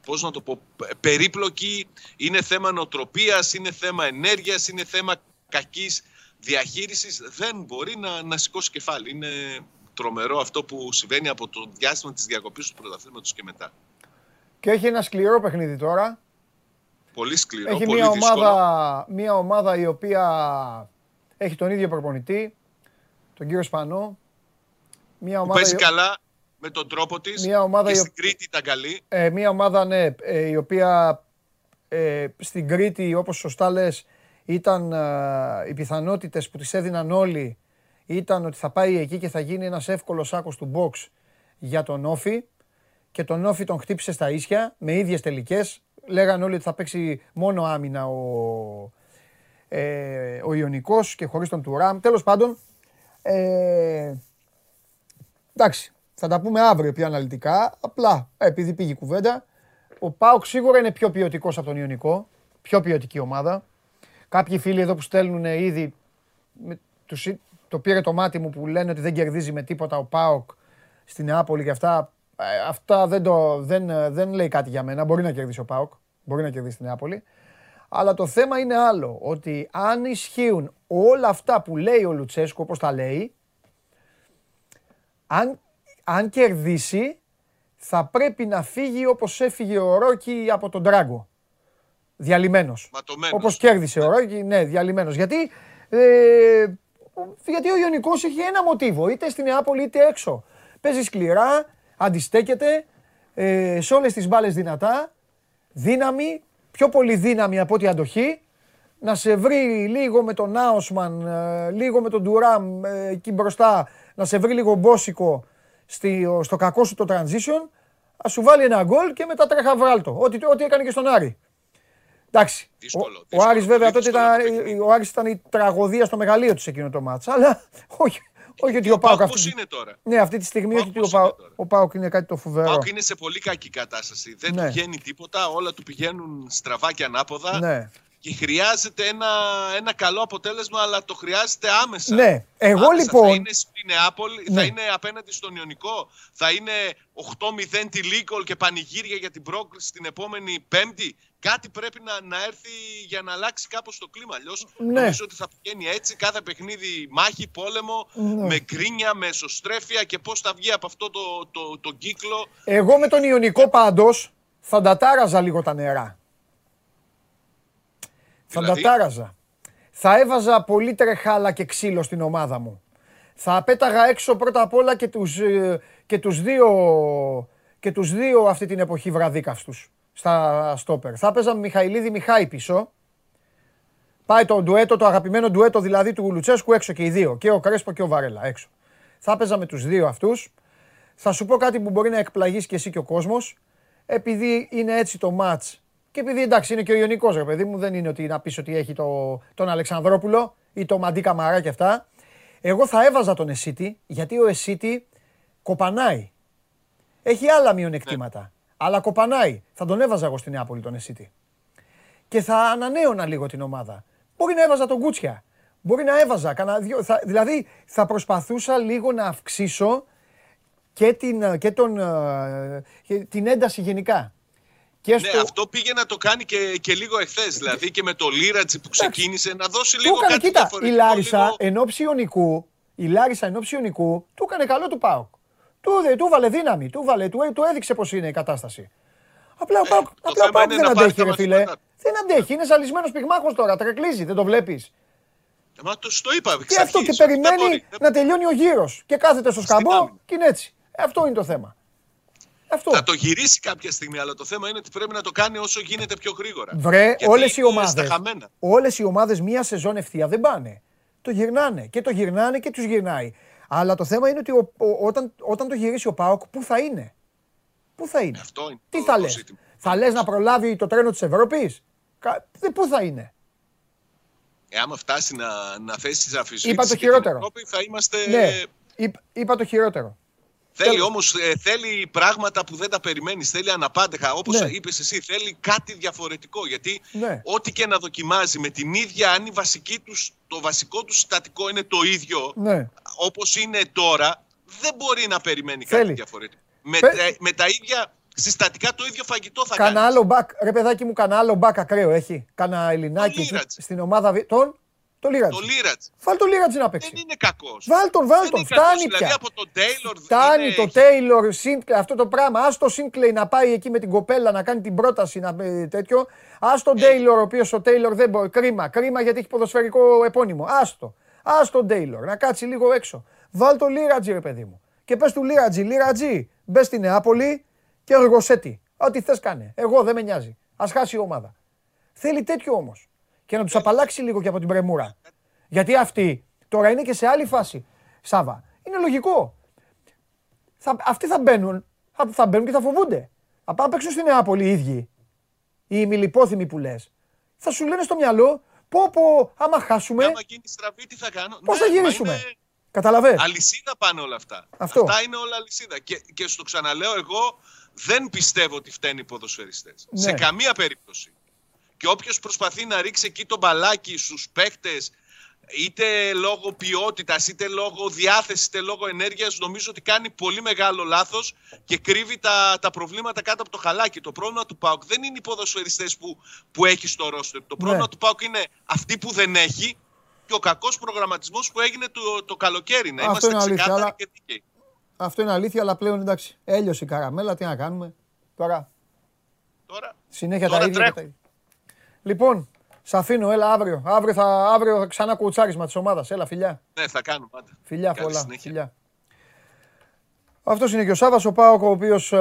πώς να το πω, πε- περίπλοκη, είναι θέμα νοοτροπίας, είναι θέμα ενέργειας, είναι θέμα κακής διαχείρισης. Δεν μπορεί να, να σηκώσει κεφάλι. Είναι τρομερό αυτό που συμβαίνει από το διάστημα της διακοπής του πρωταθλήματος και μετά. και έχει ένα σκληρό παιχνίδι τώρα. Πολύ σκληρό, Έχει πολύ μια δύσκολο. ομάδα, μια ομάδα η οποία έχει τον ίδιο προπονητή, τον κύριο Σπανό. Μια που ομάδα, παίζει η- καλά με τον τρόπο της Μια ομάδα και η- στην Κρήτη ήταν καλή. ε, μια ομάδα ναι, ε, η οποία ε, στην Κρήτη, όπως σωστά λες, ήταν ε, οι πιθανότητες που τις έδιναν όλοι ήταν ότι θα πάει εκεί και θα γίνει ένας εύκολος άκος του box για τον Όφη και τον Όφη τον χτύπησε στα ίσια με ίδιες τελικές. Λέγανε όλοι ότι θα παίξει μόνο άμυνα ο, ε, ο Ιωνικός και χωρίς τον Τουράμ. Τέλος πάντων, ε, εντάξει, θα τα πούμε αύριο πιο αναλυτικά. Απλά, ε, επειδή πήγε η κουβέντα, ο Πάοκ σίγουρα είναι πιο ποιοτικός από τον Ιωνικό. Πιο ποιοτική ομάδα. Κάποιοι φίλοι εδώ που στέλνουν ήδη, με, τους, το πήρε το μάτι μου που λένε ότι δεν κερδίζει με τίποτα ο Πάοκ στην Νεάπολη και αυτά. Ε, αυτά δεν, το, δεν, ε, δεν λέει κάτι για μένα. Μπορεί να κερδίσει ο Πάοκ. Μπορεί να κερδίσει την Νεάπολη. Αλλά το θέμα είναι άλλο. Ότι αν ισχύουν όλα αυτά που λέει ο Λουτσέσκο, όπως τα λέει, αν, αν κερδίσει, θα πρέπει να φύγει όπως έφυγε ο Ρόκι από τον Τράγκο. Διαλυμένος. Ματωμένος. Όπως κέρδισε ο Ρόκι, ναι, διαλυμένος. Γιατί, ε, γιατί ο Ιωνικός έχει ένα μοτίβο, είτε στην Νεάπολη είτε έξω. Παίζει σκληρά, αντιστέκεται, ε, σε όλες τις μπάλες δυνατά, δύναμη, πιο πολύ δύναμη από ό,τι αντοχή, να σε βρει λίγο με τον Άοσμαν, ε, λίγο με τον Ντουράμ ε, εκεί μπροστά, να σε βρει λίγο μπόσικο στη, στο κακό σου το transition, να σου βάλει ένα γκολ και μετά τρέχα βγάλτο. Ό,τι, ό,τι έκανε και στον Άρη. Εντάξει. Δύσκολο, ο, ο δύσκολο, Άρης βέβαια πολύ τότε δύσκολο ήταν, το παιχνίδι. ο Άρης ήταν η τραγωδία στο μεγαλείο τους σε εκείνο το ματς. Αλλά όχι, Όχι ότι ο Πάοκ Πώς αυτή, είναι τώρα; ναι, αυτή τη στιγμή Πάοκ όχι ότι πώς ο Πάοκ, είναι τώρα; ο Πάοκ είναι κάτι το Ο φοβερό. Πάοκ είναι σε πολύ κακή κατάσταση. Δεν Ναι. του βγαίνει τίποτα, όλα του πηγαίνουν στραβά και ανάποδα. Ναι. Και χρειάζεται ένα, ένα καλό αποτέλεσμα, αλλά το χρειάζεται άμεσα. Ναι, εγώ Άμεσα. λοιπόν- Θα είναι στην Νεάπολη, Ναι. θα είναι απέναντι στον Ιωνικό, θα είναι 8-0 τη Λίκολ και πανηγύρια για την πρόκληση την επόμενη Πέμπτη. Κάτι πρέπει να, να έρθει για να αλλάξει κάπως το κλίμα. Αλλιώς Ναι. νομίζω ότι θα πηγαίνει έτσι κάθε παιχνίδι μάχη, πόλεμο, Ναι. με γκρίνια, με εσωστρέφεια και πώς θα βγει από αυτό το, το, το κύκλο. Εγώ με τον Ιωνικό πάντως θα ντατάραζα λίγο τα νερά. Θα Δηλαδή; ντατάραζα. Θα έβαζα πολύ τρεχάλα και ξύλο στην ομάδα μου. Θα πέταγα έξω πρώτα απ' όλα και τους, ε, και τους δύο και τους δύο αυτή την εποχή βραδίκαυστους στα στόπερ. Θα έπαιζα με Μιχαηλίδη Μιχάη πίσω. Πάει το ντουέτο, το αγαπημένο ντουέτο δηλαδή του Λουτσέσκου έξω και οι δύο. Και ο Κρέσπο και ο Βαρέλα έξω. Θα έπαιζα με τους δύο αυτούς. Θα σου πω κάτι που μπορεί να εκπλαγείς και εσύ και ο κόσμος. Επειδή είναι έτσι το μάτς και επειδή εντάξει είναι και ο Ιωνικός ρε παιδί μου, δεν είναι ότι να πεις ότι έχει το, τον Αλεξανδρόπουλο ή το Μαντί Καμαρά και αυτά. Εγώ θα έβαζα τον Εσίτη γιατί ο Εσίτη κοπανάει. Έχει άλλα μειονεκτήματα. Αλλά κοπανάει. Θα τον έβαζα εγώ στην Νεάπολη τον Εσίτη. Και θα ανανέωνα λίγο την ομάδα. Μπορεί να έβαζα τον Κούτσια. Μπορεί να έβαζα. κανένα δυο- θα, δηλαδή θα προσπαθούσα λίγο να αυξήσω και την, και τον, ε, και την ένταση γενικά. Και Ναι, στο, αυτό πήγε να το κάνει και, και λίγο εχθές. Δηλαδή και με το Λίρατζι που ξεκίνησε να δώσει του λίγο έκανε, κάτι κοίτα, η διαφορετικό. Λάρισα λίγο- εν ώψη Ιωνικού, η Λάρισα εν ώψη Ιωνικού, του έκανε καλό του ΠΑΟΚ. Του, δε- του βάλε δύναμη, του, βάλε, του, του έδειξε πώς είναι η κατάσταση. Απλά ο Ε, ΠΑΟΚ το απλά ο θέμα ΠΑΟΚ είναι δεν να πάρει αντέχει τα ρε φίλε. μαθήματα. Δεν αντέχει, είναι ζαλισμένος πυγμάχος τώρα, τρεκλίζει, δεν το βλέπεις. Ε, Μα το, το είπα εξ Και αυτό αρχής, και ότι δεν περιμένει μπορεί. Δεν- να τελειώνει ο γύρος. Και κάθεται στο σκαμπό άμυνα. και είναι έτσι. Ε, Αυτό είναι το θέμα. Αυτό. Θα το γυρίσει κάποια στιγμή, αλλά το θέμα είναι ότι πρέπει να το κάνει όσο γίνεται πιο γρήγορα. Βρε, Γιατί όλες οι είναι ομάδες, Στα χαμένα. όλες οι ομάδες μία σεζόν ευθεία δεν πάνε. Το γυρνάνε και το γυρνάνε και τους γυρνάει. Αλλά το θέμα είναι ότι ο- ο- όταν, όταν το γυρίσει ο ΠΑΟΚ, πού θα είναι; Πού θα είναι; Αυτό είναι Τι το- θα το λες; ζήτημα. Θα λες να προλάβει το τρένο της Ευρώπης; Κα- δε- Πού θα είναι; Ε, άμα φτάσει να, να θέσει τη αμφισβήτηση Είπα το και την χειρότερο. Ευρώπη, θα είμαστε... Ναι, είπα, είπα το χειρότερο. Θέλει Τέλος. όμως ε, θέλει πράγματα που δεν τα περιμένεις, θέλει αναπάντεχα. Όπως Ναι. είπες εσύ, θέλει κάτι διαφορετικό. Γιατί Ναι. ό,τι και να δοκιμάζει με την ίδια, αν η βασική τους, το βασικό του συστατικό είναι το ίδιο, Ναι. όπως είναι τώρα, δεν μπορεί να περιμένει Θέλει. κάτι διαφορετικό. Με, Πε- τα- με τα ίδια συστατικά το ίδιο φαγητό θα Κάνα κάνεις. άλλο μπακ, ρε παιδάκι μου, κάνα άλλο μπακ ακραίο έχει. Κάνα ελληνάκι εκεί, Λίρατζ. στην ομάδα. Β- Τον, το Λίρατζ. Το Λίρατς Βάλ το Λίρατζ να παίξει. δεν είναι κακός. Βάλ τον, βάλ Δεν τον, είναι κακός, φτάνει δηλαδή πια. από τον Τέιλορ Φτάνει είναι- το Taylor, Sinclair, αυτό το πράγμα. Α το Sinclair να πάει εκεί με την κοπέλα να κάνει την πρόταση να ε, τέτοιο. Α τον Taylor, ο οποίος ο Taylor δεν μπορεί. Κρίμα, κρίμα γιατί έχει ποδοσφαιρικό επώνυμο. Άστο. Α τον Taylor να κάτσει λίγο έξω. Βάλ το Λίρατζι, ρε παιδί μου. Και πες του Λίρατζι, Λίρατζι, μπες στη Νεάπολη και οργοσέτη. Ό,τι θες κάνε. Εγώ δεν με νοιάζει. Α χάσει η ομάδα. Θέλει τέτοιο όμως. Και να τους απαλλάξει λίγο και από την πρεμούρα. Γιατί αυτοί τώρα είναι και σε άλλη φάση. Σάβα. Είναι λογικό. Θα, αυτοί θα μπαίνουν, θα, θα μπαίνουν και θα φοβούνται. Θα πάνε να παίξουν στην Νεάπολη οι ίδιοι. Οι ημιλιπόθυμοι που λες. Θα σου λένε στο μυαλό, πω πω, άμα χάσουμε, Άμα γίνει στραβή, τι θα κάνω; πώς Ναι, θα μα γυρίσουμε; είναι- Καταλαβες; Αλυσίδα πάνε όλα αυτά. Αυτό. Αυτά είναι όλα αλυσίδα. Και, και στο ξαναλέω, εγώ δεν πιστεύω ότι φταίνει οι ποδοσφαιριστές. Ναι. Σε καμία περίπτωση. Και όποιος προσπαθεί να ρίξει εκεί το μπαλάκι στους παίχτε, είτε λόγω ποιότητας, είτε λόγω διάθεσης, είτε λόγω ενέργειας, νομίζω ότι κάνει πολύ μεγάλο λάθος και κρύβει τα, τα προβλήματα κάτω από το χαλάκι. Το πρόβλημα του Πάουκ δεν είναι οι ποδοσφαιριστές που, που έχει στο ρόστερ. Το πρόβλημα Ναι. του Πάουκ είναι αυτοί που δεν έχει και ο κακός προγραμματισμός που έγινε το, το καλοκαίρι. Να Αυτό είμαστε είναι αλήθεια, ξεκάθαροι αλλά- και δίκαιοι. Αυτό είναι αλήθεια, αλλά πλέον εντάξει. Έλειωσε η καραμέλα, τι να κάνουμε. Τώρα Τώρα, συνέχεια Τώρα τα ίδια. και τρέχουν. τα ίδια. Λοιπόν, σ' αφήνω, έλα αύριο. Αύριο θα, αύριο θα ξανά κουτσάρισμα της ομάδας. Έλα, φιλιά. ναι, θα κάνουμε πάντα. Φιλιά Καλή πολλά. συνέχεια. Φιλιά. Αυτός είναι και ο Σάβα ο Πάοκ, ο οποίος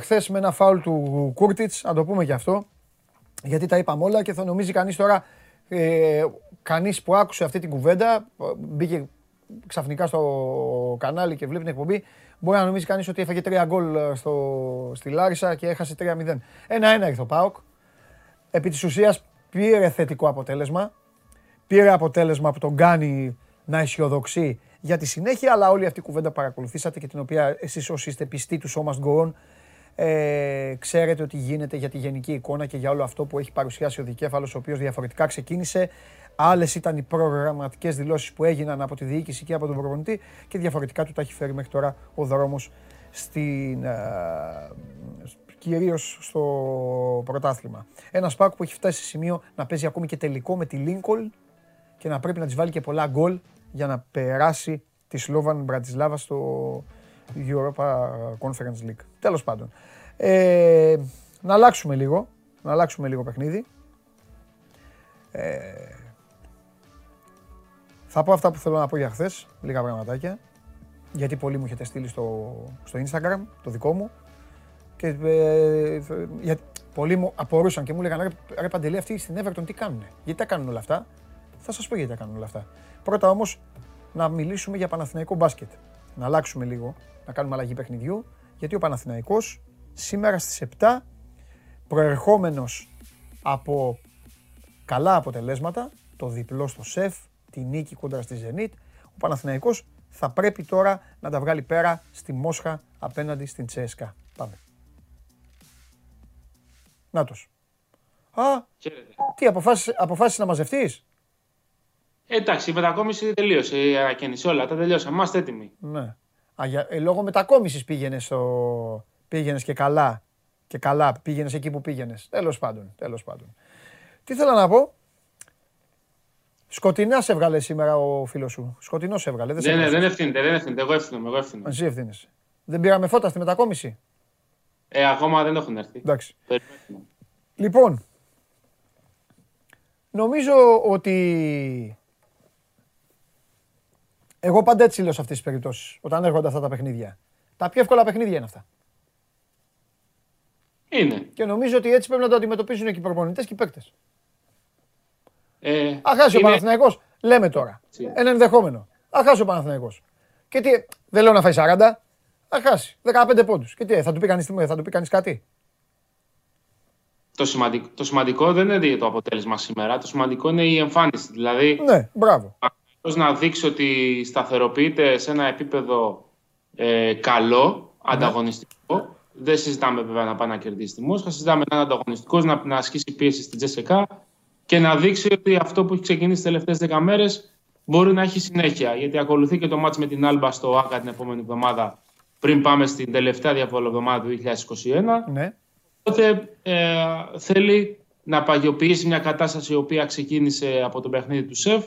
χθες με ένα φάουλ του Κούρτιτς, να το πούμε και αυτό. Γιατί τα είπαμε όλα και θα νομίζει κανείς τώρα. Ε, κανείς που άκουσε αυτή την κουβέντα, ε, μπήκε ξαφνικά στο κανάλι και βλέπει την εκπομπή, μπορεί να νομίζει κανείς ότι έφαγε τρία γκολ ε, στο, στη Λάρισα και έχασε 3-0. Ένα-ένα ήρθε ο Πάοκ. Επί της ουσίας πήρε θετικό αποτέλεσμα. Πήρε αποτέλεσμα που τον κάνει να αισιοδοξεί για τη συνέχεια, αλλά όλη αυτή η κουβέντα παρακολουθήσατε και την οποία εσείς όσοι είστε πιστοί του So Must Go On, ε, ξέρετε ότι γίνεται για τη γενική εικόνα και για όλο αυτό που έχει παρουσιάσει ο Δικέφαλος, ο οποίος διαφορετικά ξεκίνησε. Άλλες ήταν οι προγραμματικές δηλώσεις που έγιναν από τη διοίκηση και από τον προπονητή και διαφορετικά του τα έχει φέρει μέχρι τώρα ο δρόμος στην, ε, κυρίως στο πρωτάθλημα. Ένα Σπάκ που έχει φτάσει σε σημείο να παίζει ακόμη και τελικό με τη Λίνκολ και να πρέπει να της βάλει και πολλά γκολ για να περάσει τη Σλόβαν Μπρατισλάβα στο Europa Conference League. Τέλος πάντων. Ε, να αλλάξουμε λίγο, να αλλάξουμε λίγο παιχνίδι. Ε, θα πω αυτά που θέλω να πω για χθες, λίγα πραγματάκια. Γιατί πολλοί μου έχετε στείλει στο, στο Instagram, το δικό μου. Και ε, για, πολλοί μου απορούσαν και μου λέγανε ρε, ρε Παντελή, αυτοί στην Everton τι κάνουν. Γιατί τα κάνουν όλα αυτά; Θα σας πω γιατί τα κάνουν όλα αυτά. Πρώτα όμως να μιλήσουμε για Παναθηναϊκό μπάσκετ. Να αλλάξουμε λίγο, να κάνουμε αλλαγή παιχνιδιού. Γιατί ο Παναθηναϊκός σήμερα στις 7 προερχόμενος από καλά αποτελέσματα, το διπλό στο ΣΕΦ, τη νίκη κόντρα στη Zenit, ο Παναθηναϊκός θα πρέπει τώρα να τα βγάλει πέρα στη Μόσχα απέναντι στην Τσέσκα. Πάμε. Νάτος. Α, τι αποφάσισε, αποφάσισες να μαζευτείς; Ε, εντάξει, η μετακόμιση τελείωσε. Η ανακαίνιση όλα τα τελειώσαμε. Είμαστε έτοιμοι. Ναι. Α, για, ε, λόγω μετακόμισης πήγαινες στο... Πήγαινες και καλά. Και καλά, πήγαινες εκεί που πήγαινες. Τέλος πάντων, τέλος πάντων. Τι θέλω να πω; Σκοτεινά σε έβγαλε σήμερα ο φίλος σου. Σκοτεινό σε έβγαλε. Δεν, ναι, ναι, δεν ευθύνεται, δεν ευθύνεται. Εγώ ευθύνομαι. Εγώ ευθύνομαι. Εσύ ευθύνεσαι. Δεν πήραμε φώτα στη μετακόμιση; Ε, ακόμα δεν έχουν έρθει. Εντάξει. Περιμένουμε. Λοιπόν, νομίζω ότι εγώ πάντα έτσι λέω σε αυτές τις περιπτώσεις, όταν έρχονται αυτά τα παιχνίδια. Τα πιο εύκολα παιχνίδια είναι αυτά. Είναι. Και νομίζω ότι έτσι πρέπει να το αντιμετωπίζουν και οι προπονητές και οι παίκτες. Ε, Αχάσει ο είναι- Παναθηναϊκός, λέμε τώρα. Έτσι. Ένα ενδεχόμενο. Αχάσει ο Παναθηναϊκός. Και τι, δεν λέω να φάει 40, αχάσει 15 πόντους. Και τι, θα του πει κανείς, θα του πει κανείς κάτι; Το, σημαντικό, το σημαντικό δεν είναι το αποτέλεσμα σήμερα. Το σημαντικό είναι η εμφάνιση. Δηλαδή, Ναι, μπράβο. Πώς να δείξει ότι σταθεροποιείται σε ένα επίπεδο ε, καλό, ανταγωνιστικό. Δεν συζητάμε βέβαια να πάει να κερδίσει τη Μόσχα, συζητάμε να είναι ανταγωνιστικός, να, να ασκήσει πίεση στην Τζεσεκά και να δείξει ότι αυτό που έχει ξεκινήσει τις τελευταίες 10 μέρες μπορεί να έχει συνέχεια. Γιατί ακολουθεί και το μάτς με την Άλμπα στο ΆΚΑ την επόμενη εβδομάδα, πριν πάμε στην τελευταία εβδομάδα του 2021. Ναι. Οπότε ε, θέλει να παγιοποιήσει μια κατάσταση η οποία ξεκίνησε από το παιχνίδι του ΣΕΦ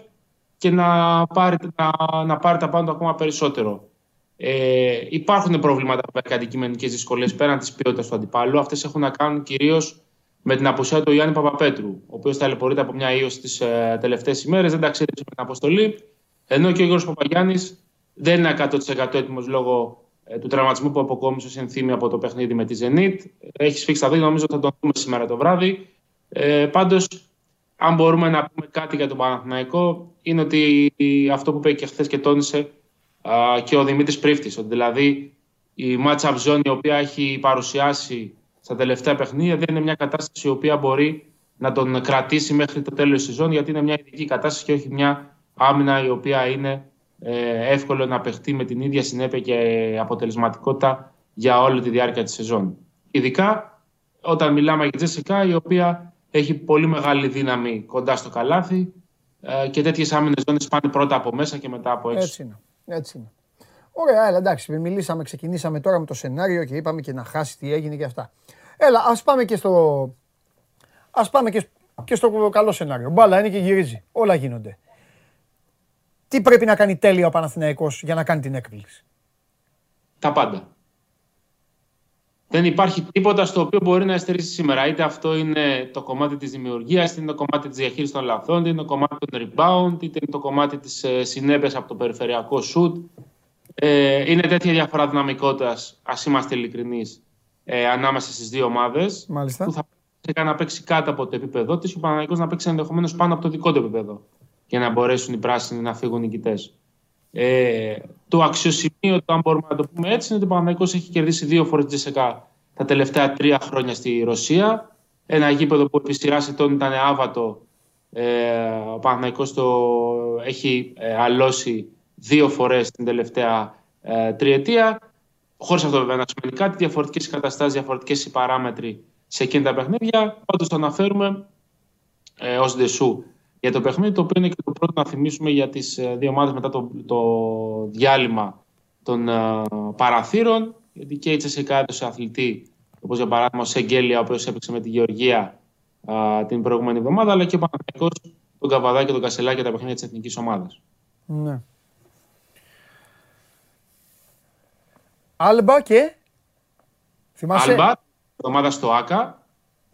και να πάρει, να, να πάρει τα πάντα ακόμα περισσότερο. Ε, υπάρχουν προβλήματα και αντικειμενικές δυσκολίες πέραν της ποιότητας του αντιπάλου. Αυτές έχουν να κάνουν κυρίως με την απουσία του Γιάννη Παπαπέτρου, ο οποίος ταλαιπωρείται από μια ίωση τις ε, τελευταίες ημέρες, δεν ταξίδεψε με την αποστολή, ενώ και ο Γιώργος Παπαγιάννης δεν είναι 100% έτοιμος λόγω ε, του τραυματισμού που αποκόμισε ως ενθύμη από το παιχνίδι με τη Zenit. Έχει σφίξει τα δει, νομίζω ότι θα τον δούμε σήμερα το βράδυ. Ε, πάντως, αν μπορούμε να πούμε κάτι για τον Παναθηναϊκό, είναι ότι αυτό που είπε και χθες και τόνισε α, και ο Δημήτρης Πρίφτης, ότι δηλαδή η match-up zone η οποία έχει παρουσιάσει στα τελευταία παιχνίδια δεν είναι μια κατάσταση η οποία μπορεί να τον κρατήσει μέχρι το τέλος της σεζόν γιατί είναι μια ειδική κατάσταση και όχι μια άμυνα η οποία είναι ε, εύκολο να παιχτεί με την ίδια συνέπεια και αποτελεσματικότητα για όλη τη διάρκεια της σεζόν. Ειδικά όταν μιλάμε για Τζέσικα η οποία έχει πολύ μεγάλη δύναμη κοντά στο καλάθι ε, και τέτοιες άμυνες ζώνες πάνε πρώτα από μέσα και μετά από έξω. Έτσι είναι. Έτσι είναι. Ωραία, έλα, εντάξει, μιλήσαμε, ξεκινήσαμε τώρα με το σενάριο και είπαμε και να χάσει τι έγινε και αυτά. Έλα, ας πάμε και στο, ας πάμε και, και στο καλό σενάριο. Μπάλα είναι και γυρίζει. Όλα γίνονται. Τι πρέπει να κάνει τέλεια ο Παναθηναϊκός για να κάνει την έκπληξη; Τα πάντα. Δεν υπάρχει τίποτα στο οποίο μπορεί να εστερήσει σήμερα. Είτε αυτό είναι το κομμάτι της δημιουργίας, είτε είναι το κομμάτι της διαχείρισης των λαθών, είτε είναι το κομμάτι των rebound, είτε είναι το κομμάτι της ε, συνέπειας από το περιφερειακό shoot. Ε, είναι τέτοια διαφορά δυναμικότητας, ας είμαστε ειλικρινείς, ε, ανάμεσα στις δύο ομάδες, Μάλιστα. που θα πρέπει να παίξει κάτω από το επίπεδό της, ο Παναγικός να παίξει ενδεχομένως πάνω από το δικό του επίπεδο, για να μπορέσουν οι πράσινοι να φύγουν νικητές. Ε, το αξιοσημείο, το αν μπορούμε να το πούμε έτσι, είναι ότι ο Παναθηναϊκός έχει κερδίσει δύο φορές τη Τζεσεκά τα τελευταία τρία χρόνια στη Ρωσία. Ένα γήπεδο που επί σειράς ετών ήταν άβατο. Ε, ο Παναθηναϊκός το έχει ε, αλώσει δύο φορές την τελευταία ε, τριετία. Χωρίς αυτό βέβαια να σημαίνει κάτι, διαφορετικές καταστάσεις, διαφορετικές οι παράμετροι σε εκείνη τα παιχνίδια. Πάντως το αναφέρουμε ε, ως δεσού για το παιχνίδι, το οποίο είναι και το πρώτο να θυμίσουμε για τις ε, δύο ομάδες μετά το, το διάλειμμα των ε, παραθύρων, γιατί και η Τσεσικά έδωσε αθλητή, όπως για παράδειγμα ο Σεγγέλια, ο οποίος έπαιξε με τη Γεωργία α, την προηγούμενη εβδομάδα, αλλά και ο Παναγιακός, τον Καβαδά και τον Κασελά για τα παιχνίδια της εθνικής ομάδας. Ναι. Άλμπα και... Θυμάσαι... Άλμπα, εβδομάδα στο ΟΑΚΑ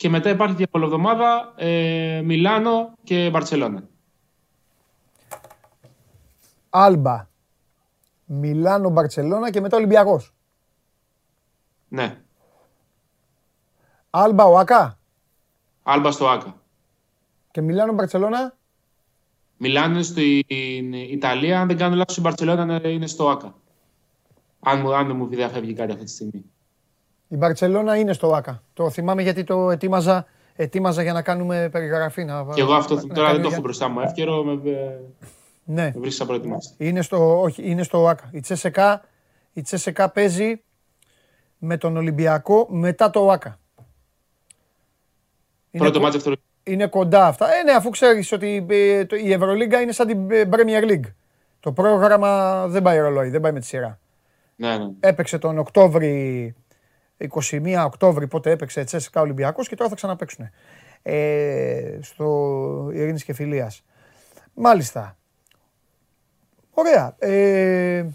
και μετά υπάρχει και εβδομάδα ε, Μιλάνο και Μπαρτσελώνα. Άλμπα, Μιλάνο, Μπαρτσελώνα και μετά Ολυμπιακός. Ναι, Άλμπα, ΟΑΚΑ Άλμπα στο ΟΑΚΑ. και Μιλάνο, Μπαρτσελώνα. Μιλάνο είναι στην Ιταλία, αν δεν κάνω λάθος η Μπαρτσελώνα είναι- είναι στο ΆΚΑ. Αν, μου- αν δεν μου διαφεύγει κάτι αυτή τη στιγμή. Η Μπαρτσελώνα είναι στο Άκα. Το θυμάμαι γιατί το ετοίμαζα, ετοίμαζα για να κάνουμε περιγραφή. Να, Και εγώ αυτό να- τώρα να δεν κάνω το για- έχω μπροστά μου εύκαιρο, με, ε, Ναι, με βρίσκεις απροετοιμάστη. είναι στο, όχι, είναι στο Άκα. Η Τσέσεκα, η Τσέσεκα παίζει με τον Ολυμπιακό μετά το Άκα. Είναι, Πρώτο κο- μάτι αυτό. είναι κοντά αυτά. Ε, ναι, αφού ξέρεις ότι ε, το- η Ευρωλίγκα είναι σαν την ε, Premier League. Το πρόγραμμα δεν πάει ρολόι, δεν πάει με τη σειρά. Ναι, ναι. Έπαιξε τον Οκτώβρη, 21 Οκτώβρη, πότε έπαιξε Τσέσικα Ολυμπιακός και τώρα θα ξαναπαίξουν. Ε, στο Ειρήνης και Φιλίας. Μάλιστα. Ωραία. Ε,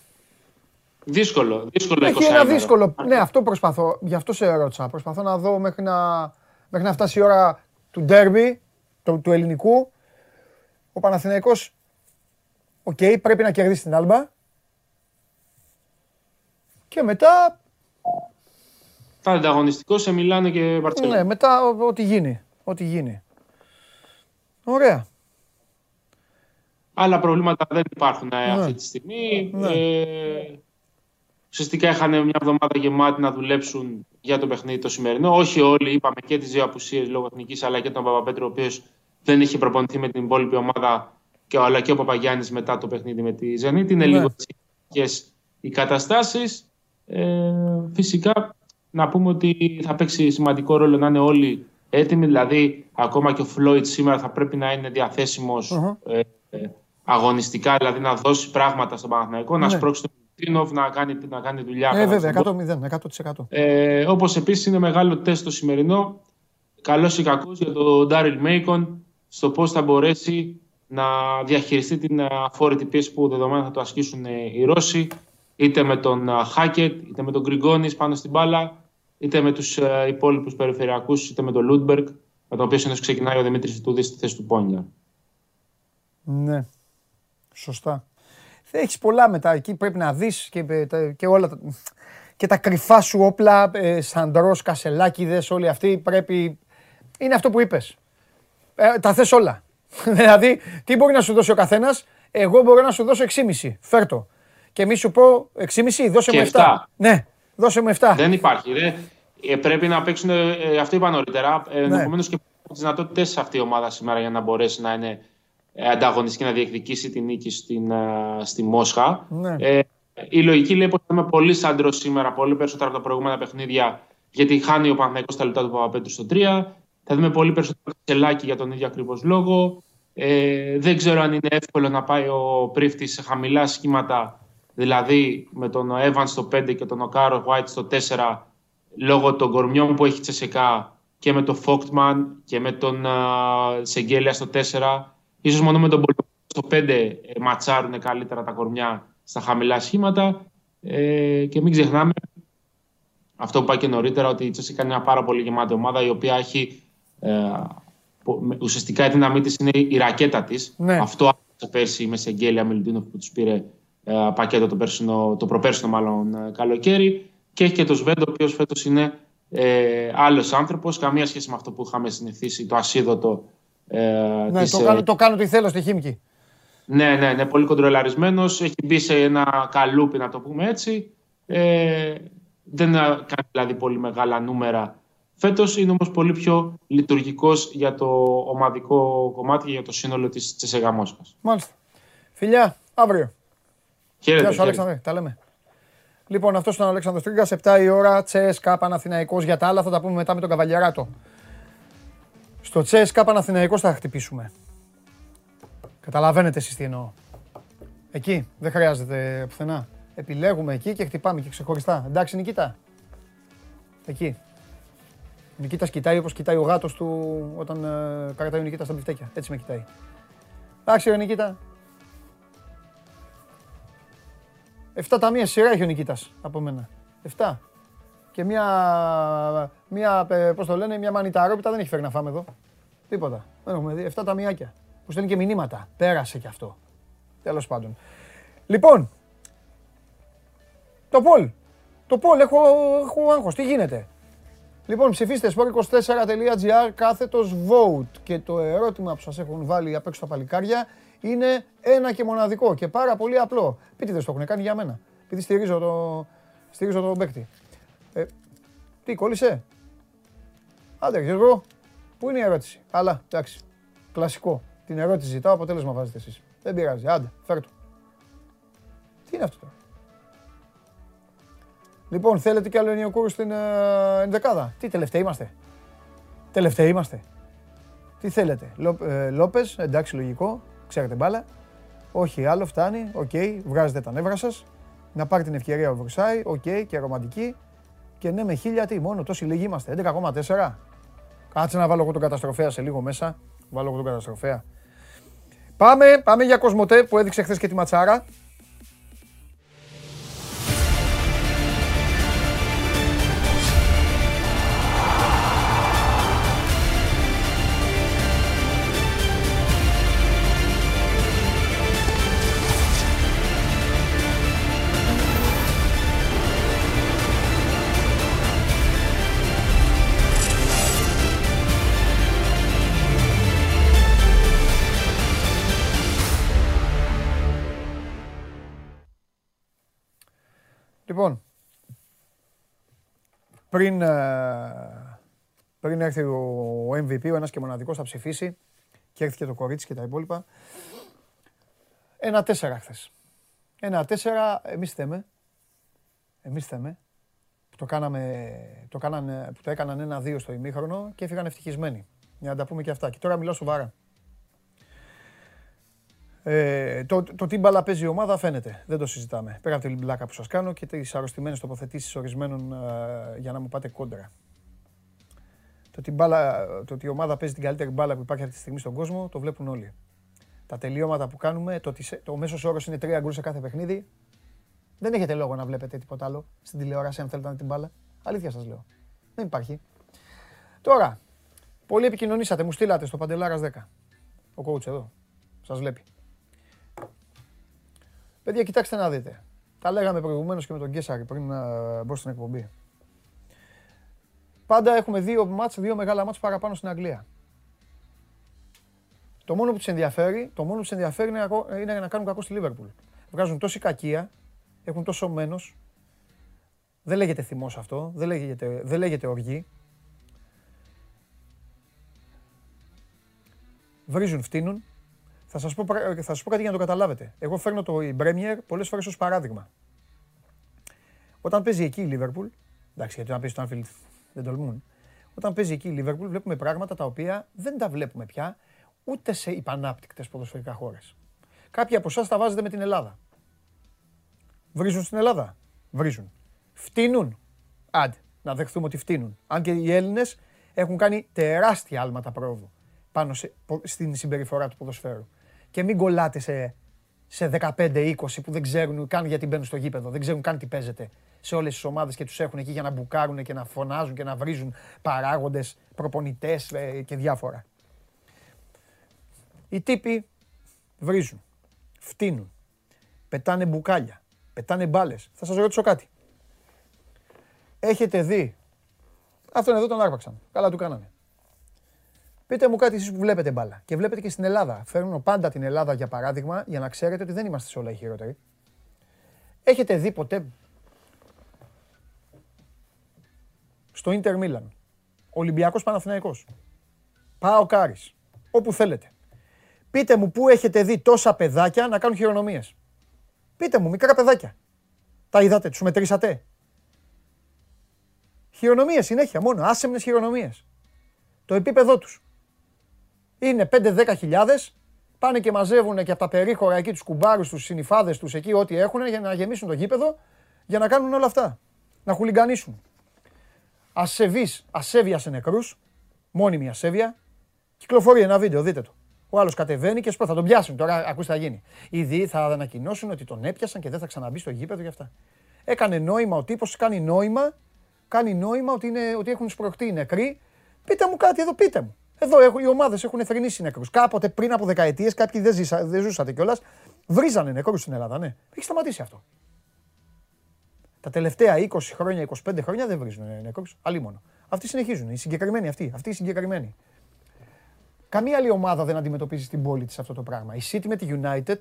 Δύσκολο, δύσκολο έχει 20 ένα ημέρο. δύσκολο. Ναι, αυτό προσπαθώ. Γι' αυτό σε ρώτησα. Προσπαθώ να δω μέχρι να, μέχρι να φτάσει η ώρα του ντέρμπι, του, του ελληνικού. Ο Παναθηναϊκός, οκ, πρέπει να κερδίσει την Άλμπα. Και μετά Θα είναι ανταγωνιστικό σε Μιλάνο και Μπαρτσελόνα. Ναι, μετά ό- ό,τι γίνει. Ό,τι γίνει. Ωραία. Άλλα προβλήματα δεν υπάρχουν ε, Ναι. αυτή τη στιγμή. Ναι. Ε, ουσιαστικά είχαν μια εβδομάδα γεμάτη να δουλέψουν για το παιχνίδι το σημερινό. Όχι όλοι, είπαμε και τις δύο απουσίες λόγω εθνικής, αλλά και τον Παπαπέτρο, ο οποίος δεν είχε προπονηθεί με την υπόλοιπη ομάδα, και, αλλά και ο Παπαγιάννης μετά το παιχνίδι με τη Ζενίτη. Είναι Ναι. λίγο έτσι οι καταστάσεις. Ε, φυσικά να πούμε ότι θα παίξει σημαντικό ρόλο να είναι όλοι έτοιμοι. Δηλαδή, ακόμα και ο Φλόιτ σήμερα θα πρέπει να είναι διαθέσιμος, Αχα. ε, ε, αγωνιστικά, δηλαδή να δώσει πράγματα στον Παναθηναϊκό, να Ναι. σπρώξει τον Τίνοβ να κάνει, να κάνει δουλειά. Ε, κατά βέβαια, στον κόσμο. 100-0, 100%. Ε, όπως επίσης είναι μεγάλο τεστ το σημερινό, καλός ή κακός για τον Ντάριλ Μέικον, στο πώς θα μπορέσει να διαχειριστεί την αφόρητη πίεση που δεδομένα θα το ασκήσουν ε, οι Ρώσοι, είτε με τον α, Χάκετ, είτε με τον Γκριγκόνης πάνω στην μπάλα, είτε με τους ε, υπόλοιπους περιφερειακούς, είτε με τον Λούντμπεργκ, με τον οποίο συνήθως ξεκινάει ο Δημήτρης Ιτούδης στη θέση του Πόνια. Ναι. Σωστά. Έχεις πολλά μετά. Εκεί πρέπει να δεις και, ε, τα- και όλα τα, και τα κρυφά σου όπλα, ε, Σαντρός, Κασελάκηδες, όλοι αυτοί πρέπει. Είναι αυτό που είπες. Ε, τα θες όλα. δηλαδή, τι μπορεί να σου δώσει ο καθένας, εγώ μπορώ να σου δώσω 6,5. Φέρτο. Και μη σου πω 6,5, δώσε Και μου 7. εφτά. Ναι, δώσε μου 7. Δεν υπάρχει. Δε. Ε, πρέπει να παίξουν, ε, αυτό είπα νωρίτερα, ε, ενδεχομένως και από τις δυνατότητες αυτή η ομάδα σήμερα για να μπορέσει να είναι ε, ανταγωνιστική να διεκδικήσει την νίκη στην, ε, στη Μόσχα. Ναι. Ε, η λογική λέει πως θα είμαι πολύ σαντρό σήμερα, πολύ περισσότερο από τα προηγούμενα παιχνίδια, γιατί χάνει ο Παναθηναϊκός τα λεπτά του Παπαπέτρου στο 3. Θα δούμε πολύ περισσότερο Κασελάκη για τον ίδιο ακριβώς λόγο. Ε, δεν ξέρω αν είναι εύκολο να πάει ο Πρίφτης σε χαμηλά σχήματα, δηλαδή με τον Εύαν στο 5 και τον Οκάρο White στο 4, λόγω των κορμιών που έχει Τσεσεκά και με τον Φόκτμαν και με τον uh, Σεγγέλια στο 4. Ίσως μόνο με τον Πολυ στο 5 ε, ματσάρουν καλύτερα τα κορμιά στα χαμηλά σχήματα. Ε, και μην ξεχνάμε αυτό που είπα και νωρίτερα, ότι η Τσέσικα είναι μια πάρα πολύ γεμάτη ομάδα η οποία έχει ε, πο- με- ουσιαστικά η δύναμή της είναι η ρακέτα της. Ναι. Αυτό άρχισε πέρσι με Σεγγέλια Μιλουτίνοφ που τους πήρε ε, πακέτο το, περσινό, το προπέρσινο μάλλον ε, καλοκαίρι. Και έχει και το Σβέντο, ο οποίος φέτος είναι ε, άλλος άνθρωπος. Καμία σχέση με αυτό που είχαμε συνηθίσει, το ασίδωτο. Ε, Ναι, της, το, ε, κάνω, το κάνω τι θέλω στη Χίμκι. ναι, ναι, ναι, πολύ κοντρολαρισμένος. Έχει μπει σε ένα καλούπι, να το πούμε έτσι. Ε, δεν ε, κάνει δηλαδή πολύ μεγάλα νούμερα. Φέτος είναι όμως πολύ πιο λειτουργικός για το ομαδικό κομμάτι και για το σύνολο της Τσεσεγά Μόσχας. Μάλιστα. Φιλιά, αύριο. Χαίρετε, Γεια σου, χαίρετε. Αλέξανδρε. Τα λέμε. Λοιπόν, αυτός ήταν ο Αλέξανδρος Τρίγκας, 7 η ώρα, Τσέσκα Παναθηναϊκός για τα άλλα, θα τα πούμε μετά με τον Καβαλιαράτο. Στο Τσέσκα Παναθηναϊκός θα χτυπήσουμε. Καταλαβαίνετε εσείς τι εννοώ. Εκεί, δεν χρειάζεται πουθενά. Επιλέγουμε εκεί και χτυπάμε και ξεχωριστά. Εντάξει, Νικήτα. Εκεί. Ο Νικήτας κοιτάει όπως κοιτάει ο γάτος του όταν ε, κρατάει ο Νικήτας στα μπιφτέκια. Έτσι με κοιτάει. Εντάξει, ρε Νικήτα. Εφτά ταμεία σειρά έχει ο Νικήτας από μένα. Εφτά. Και μια, μια ε, πώς το λένε, μια μανιταρόπιτα δεν έχει φέρει να φάμε εδώ. Τίποτα. Δεν έχουμε δει. Εφτά ταμιάκια. Που στέλνει και μηνύματα. Πέρασε κι αυτό. Τέλος πάντων. Λοιπόν, το Πολ. Το Πολ, έχω, έχω άγχος. Τι γίνεται; Λοιπόν, ψηφίστε sport24.gr κάθετος vote. Και το ερώτημα που σας έχουν βάλει απ' έξω τα παλικάρια είναι ένα και μοναδικό και πάρα πολύ απλό. Πείτε το έχουν κάνει για μένα. Επειδή στηρίζω, το, στηρίζω τον παίκτη. Ε, τι, κόλλησε; Άντε, Γιώργο. Πού είναι η ερώτηση; Αλλά, εντάξει. Κλασικό. Την ερώτηση ζητάω, αποτέλεσμα βάζετε εσείς. Δεν πειράζει. Άντε, φέρ' το. Τι είναι αυτό τώρα; Λοιπόν, θέλετε κι άλλο Ονιεκούρου στην ε, ενδεκάδα; Τι τελευταίοι είμαστε; Τελευταίοι είμαστε. Τι θέλετε; Λο, ε, Λόπες, εντάξει, λογικό. Ξέρετε μπάλα. Όχι άλλο, φτάνει. Οκ, βγάζετε τα νεύρα σας. Να πάρει την ευκαιρία ο Βρουσάη. Οκ, και ρομαντικοί. Και ναι, με χίλια τι, μόνο τόσοι λίγοι είμαστε. 11,4. Κάτσε να βάλω εγώ τον καταστροφέα σε λίγο μέσα. Βάλω εγώ τον καταστροφέα. Πάμε, πάμε για Κοσμοτέ που έδειξε χθες και τη ματσάρα. Πριν, ε, πριν έρθει ο MVP, ο ένας και μοναδικός θα ψηφίσει και έρθει και το κορίτσι και τα υπόλοιπα. Ένα τέσσερα χθες. Ένα τέσσερα, εμείς θέμε. Εμείς θέμε. Που το, κάναμε, το, κάνανε, που το έκαναν ένα-δύο στο ημίχρονο και έφυγαν ευτυχισμένοι. Για να τα πούμε και αυτά. Και τώρα μιλάω σοβαρά. Ε, το, το τι μπάλα παίζει η ομάδα φαίνεται. Δεν το συζητάμε. Πέρα από την μπλάκα που σας κάνω και τις αρρωστημένες τοποθετήσεις ορισμένων ε, για να μου πάτε κόντρα. Το ότι, μπάλα, το ότι η ομάδα παίζει την καλύτερη μπάλα που υπάρχει αυτή τη στιγμή στον κόσμο το βλέπουν όλοι. Τα τελειώματα που κάνουμε, το ότι σε- το μέσος όρος είναι τρία γκολ σε κάθε παιχνίδι. Δεν έχετε λόγο να βλέπετε τίποτα άλλο στην τηλεόραση αν θέλετε να δείτε την μπάλα. Αλήθεια σας λέω. Δεν υπάρχει. Τώρα, πολύ επικοινωνήσατε, μου στείλατε στο Παντελάρας 10. Ο coach εδώ. Σας βλέπει. Παιδιά, κοιτάξτε να δείτε. Τα λέγαμε προηγουμένως και με τον Γκέσαρη πριν να μπω στην εκπομπή. Πάντα έχουμε δύο μάτς, δύο μεγάλα μάτς παραπάνω στην Αγγλία. Το μόνο που τους ενδιαφέρει, το μόνο που τους ενδιαφέρει είναι, να κο- είναι να κάνουν κακό στη Λίβερπουλ. Βγάζουν τόση κακία, έχουν τόσο μένος. Δεν λέγεται θυμός αυτό, δεν λέγεται, δεν λέγεται οργή. Βρίζουν, φτύνουν, θα σας, πω, πρα- θα σας πω κάτι για να το καταλάβετε. Εγώ φέρνω το η Premier πολλές φορές ως παράδειγμα. Όταν παίζει εκεί η Λίβερπουλ, εντάξει γιατί όταν παίζει στο Anfield δεν τολμούν. Όταν παίζει εκεί η Λίβερπουλ βλέπουμε πράγματα τα οποία δεν τα βλέπουμε πια ούτε σε υπανάπτυκτες ποδοσφαιρικά χώρες. Κάποιοι από εσάς τα βάζετε με την Ελλάδα. Βρίζουν στην Ελλάδα. Βρίζουν. Φτύνουν. Άντε, να δεχθούμε ότι φτύνουν. Αν και οι Έλληνες έχουν κάνει τεράστια άλματα πρόοδου πάνω σε, πο- στην συμπεριφορά του ποδοσφαίρου. Και μην κολλάτε σε, σε 15-20 που δεν ξέρουν καν γιατί μπαίνουν στο γήπεδο, δεν ξέρουν καν τι παίζεται σε όλες τις ομάδες και τους έχουν εκεί για να μπουκάρουν και να φωνάζουν και να βρίζουν παράγοντες, προπονητές ε, και διάφορα. Οι τύποι βρίζουν, φτύνουν, πετάνε μπουκάλια, πετάνε μπάλες. Θα σας ρωτήσω κάτι. Έχετε δει, αυτόν εδώ τον άρπαξαν, καλά του κάνανε. Πείτε μου κάτι εσείς που βλέπετε μπάλα και βλέπετε και στην Ελλάδα. Φέρνω πάντα την Ελλάδα για παράδειγμα για να ξέρετε ότι δεν είμαστε σε όλα οι χειρότεροι. Έχετε δει ποτέ στο Ίντερ Μίλαν, Ολυμπιακός Παναθηναϊκός, Πάω Κάρις, όπου θέλετε. Πείτε μου πού έχετε δει τόσα παιδάκια να κάνουν χειρονομίες. Πείτε μου, μικρά παιδάκια. Τα είδατε, τους μετρήσατε. Χειρονομίες συνέχεια μόνο, άσεμνες χειρονομίες. Το επίπεδό τους. Είναι 5-10 χιλιάδες, πάνε και μαζεύουν και από τα περίχωρα εκεί τους κουμπάρους, τους συνυφάδες τους εκεί, ό,τι έχουν για να γεμίσουν το γήπεδο για να κάνουν όλα αυτά. Να χουλιγκανίσουν. Ασεβή, ασέβεια σε νεκρούς, μόνιμη ασέβεια. Κυκλοφορεί ένα βίντεο, δείτε το. Ο άλλος κατεβαίνει και σου θα τον πιάσουν. Τώρα ακούστε θα γίνει. Οι θα ανακοινώσουν ότι τον έπιασαν και δεν θα ξαναμπεί στο γήπεδο για αυτά. Έκανε νόημα ο τύπος, κάνει νόημα, κάνει νόημα ότι, είναι, ότι έχουν σπρωχτεί οι νεκροί. Πείτε μου κάτι εδώ, πείτε μου. Εδώ έχουν, οι ομάδες έχουν θρυνήσει νεκρούς. Κάποτε πριν από δεκαετίες, κάποιοι δεν, ζήσα, δεν ζούσατε κιόλας, βρίζανε νεκρούς στην Ελλάδα. Ναι. Έχει σταματήσει αυτό. Τα τελευταία 20 χρόνια, 25 χρόνια δεν βρίζουν νεκρούς. Αλλή μόνο. Αυτοί συνεχίζουν. Οι συγκεκριμένοι αυτοί. Αυτοί οι συγκεκριμένοι. Καμία άλλη ομάδα δεν αντιμετωπίζει στην πόλη της αυτό το πράγμα. Η City με τη United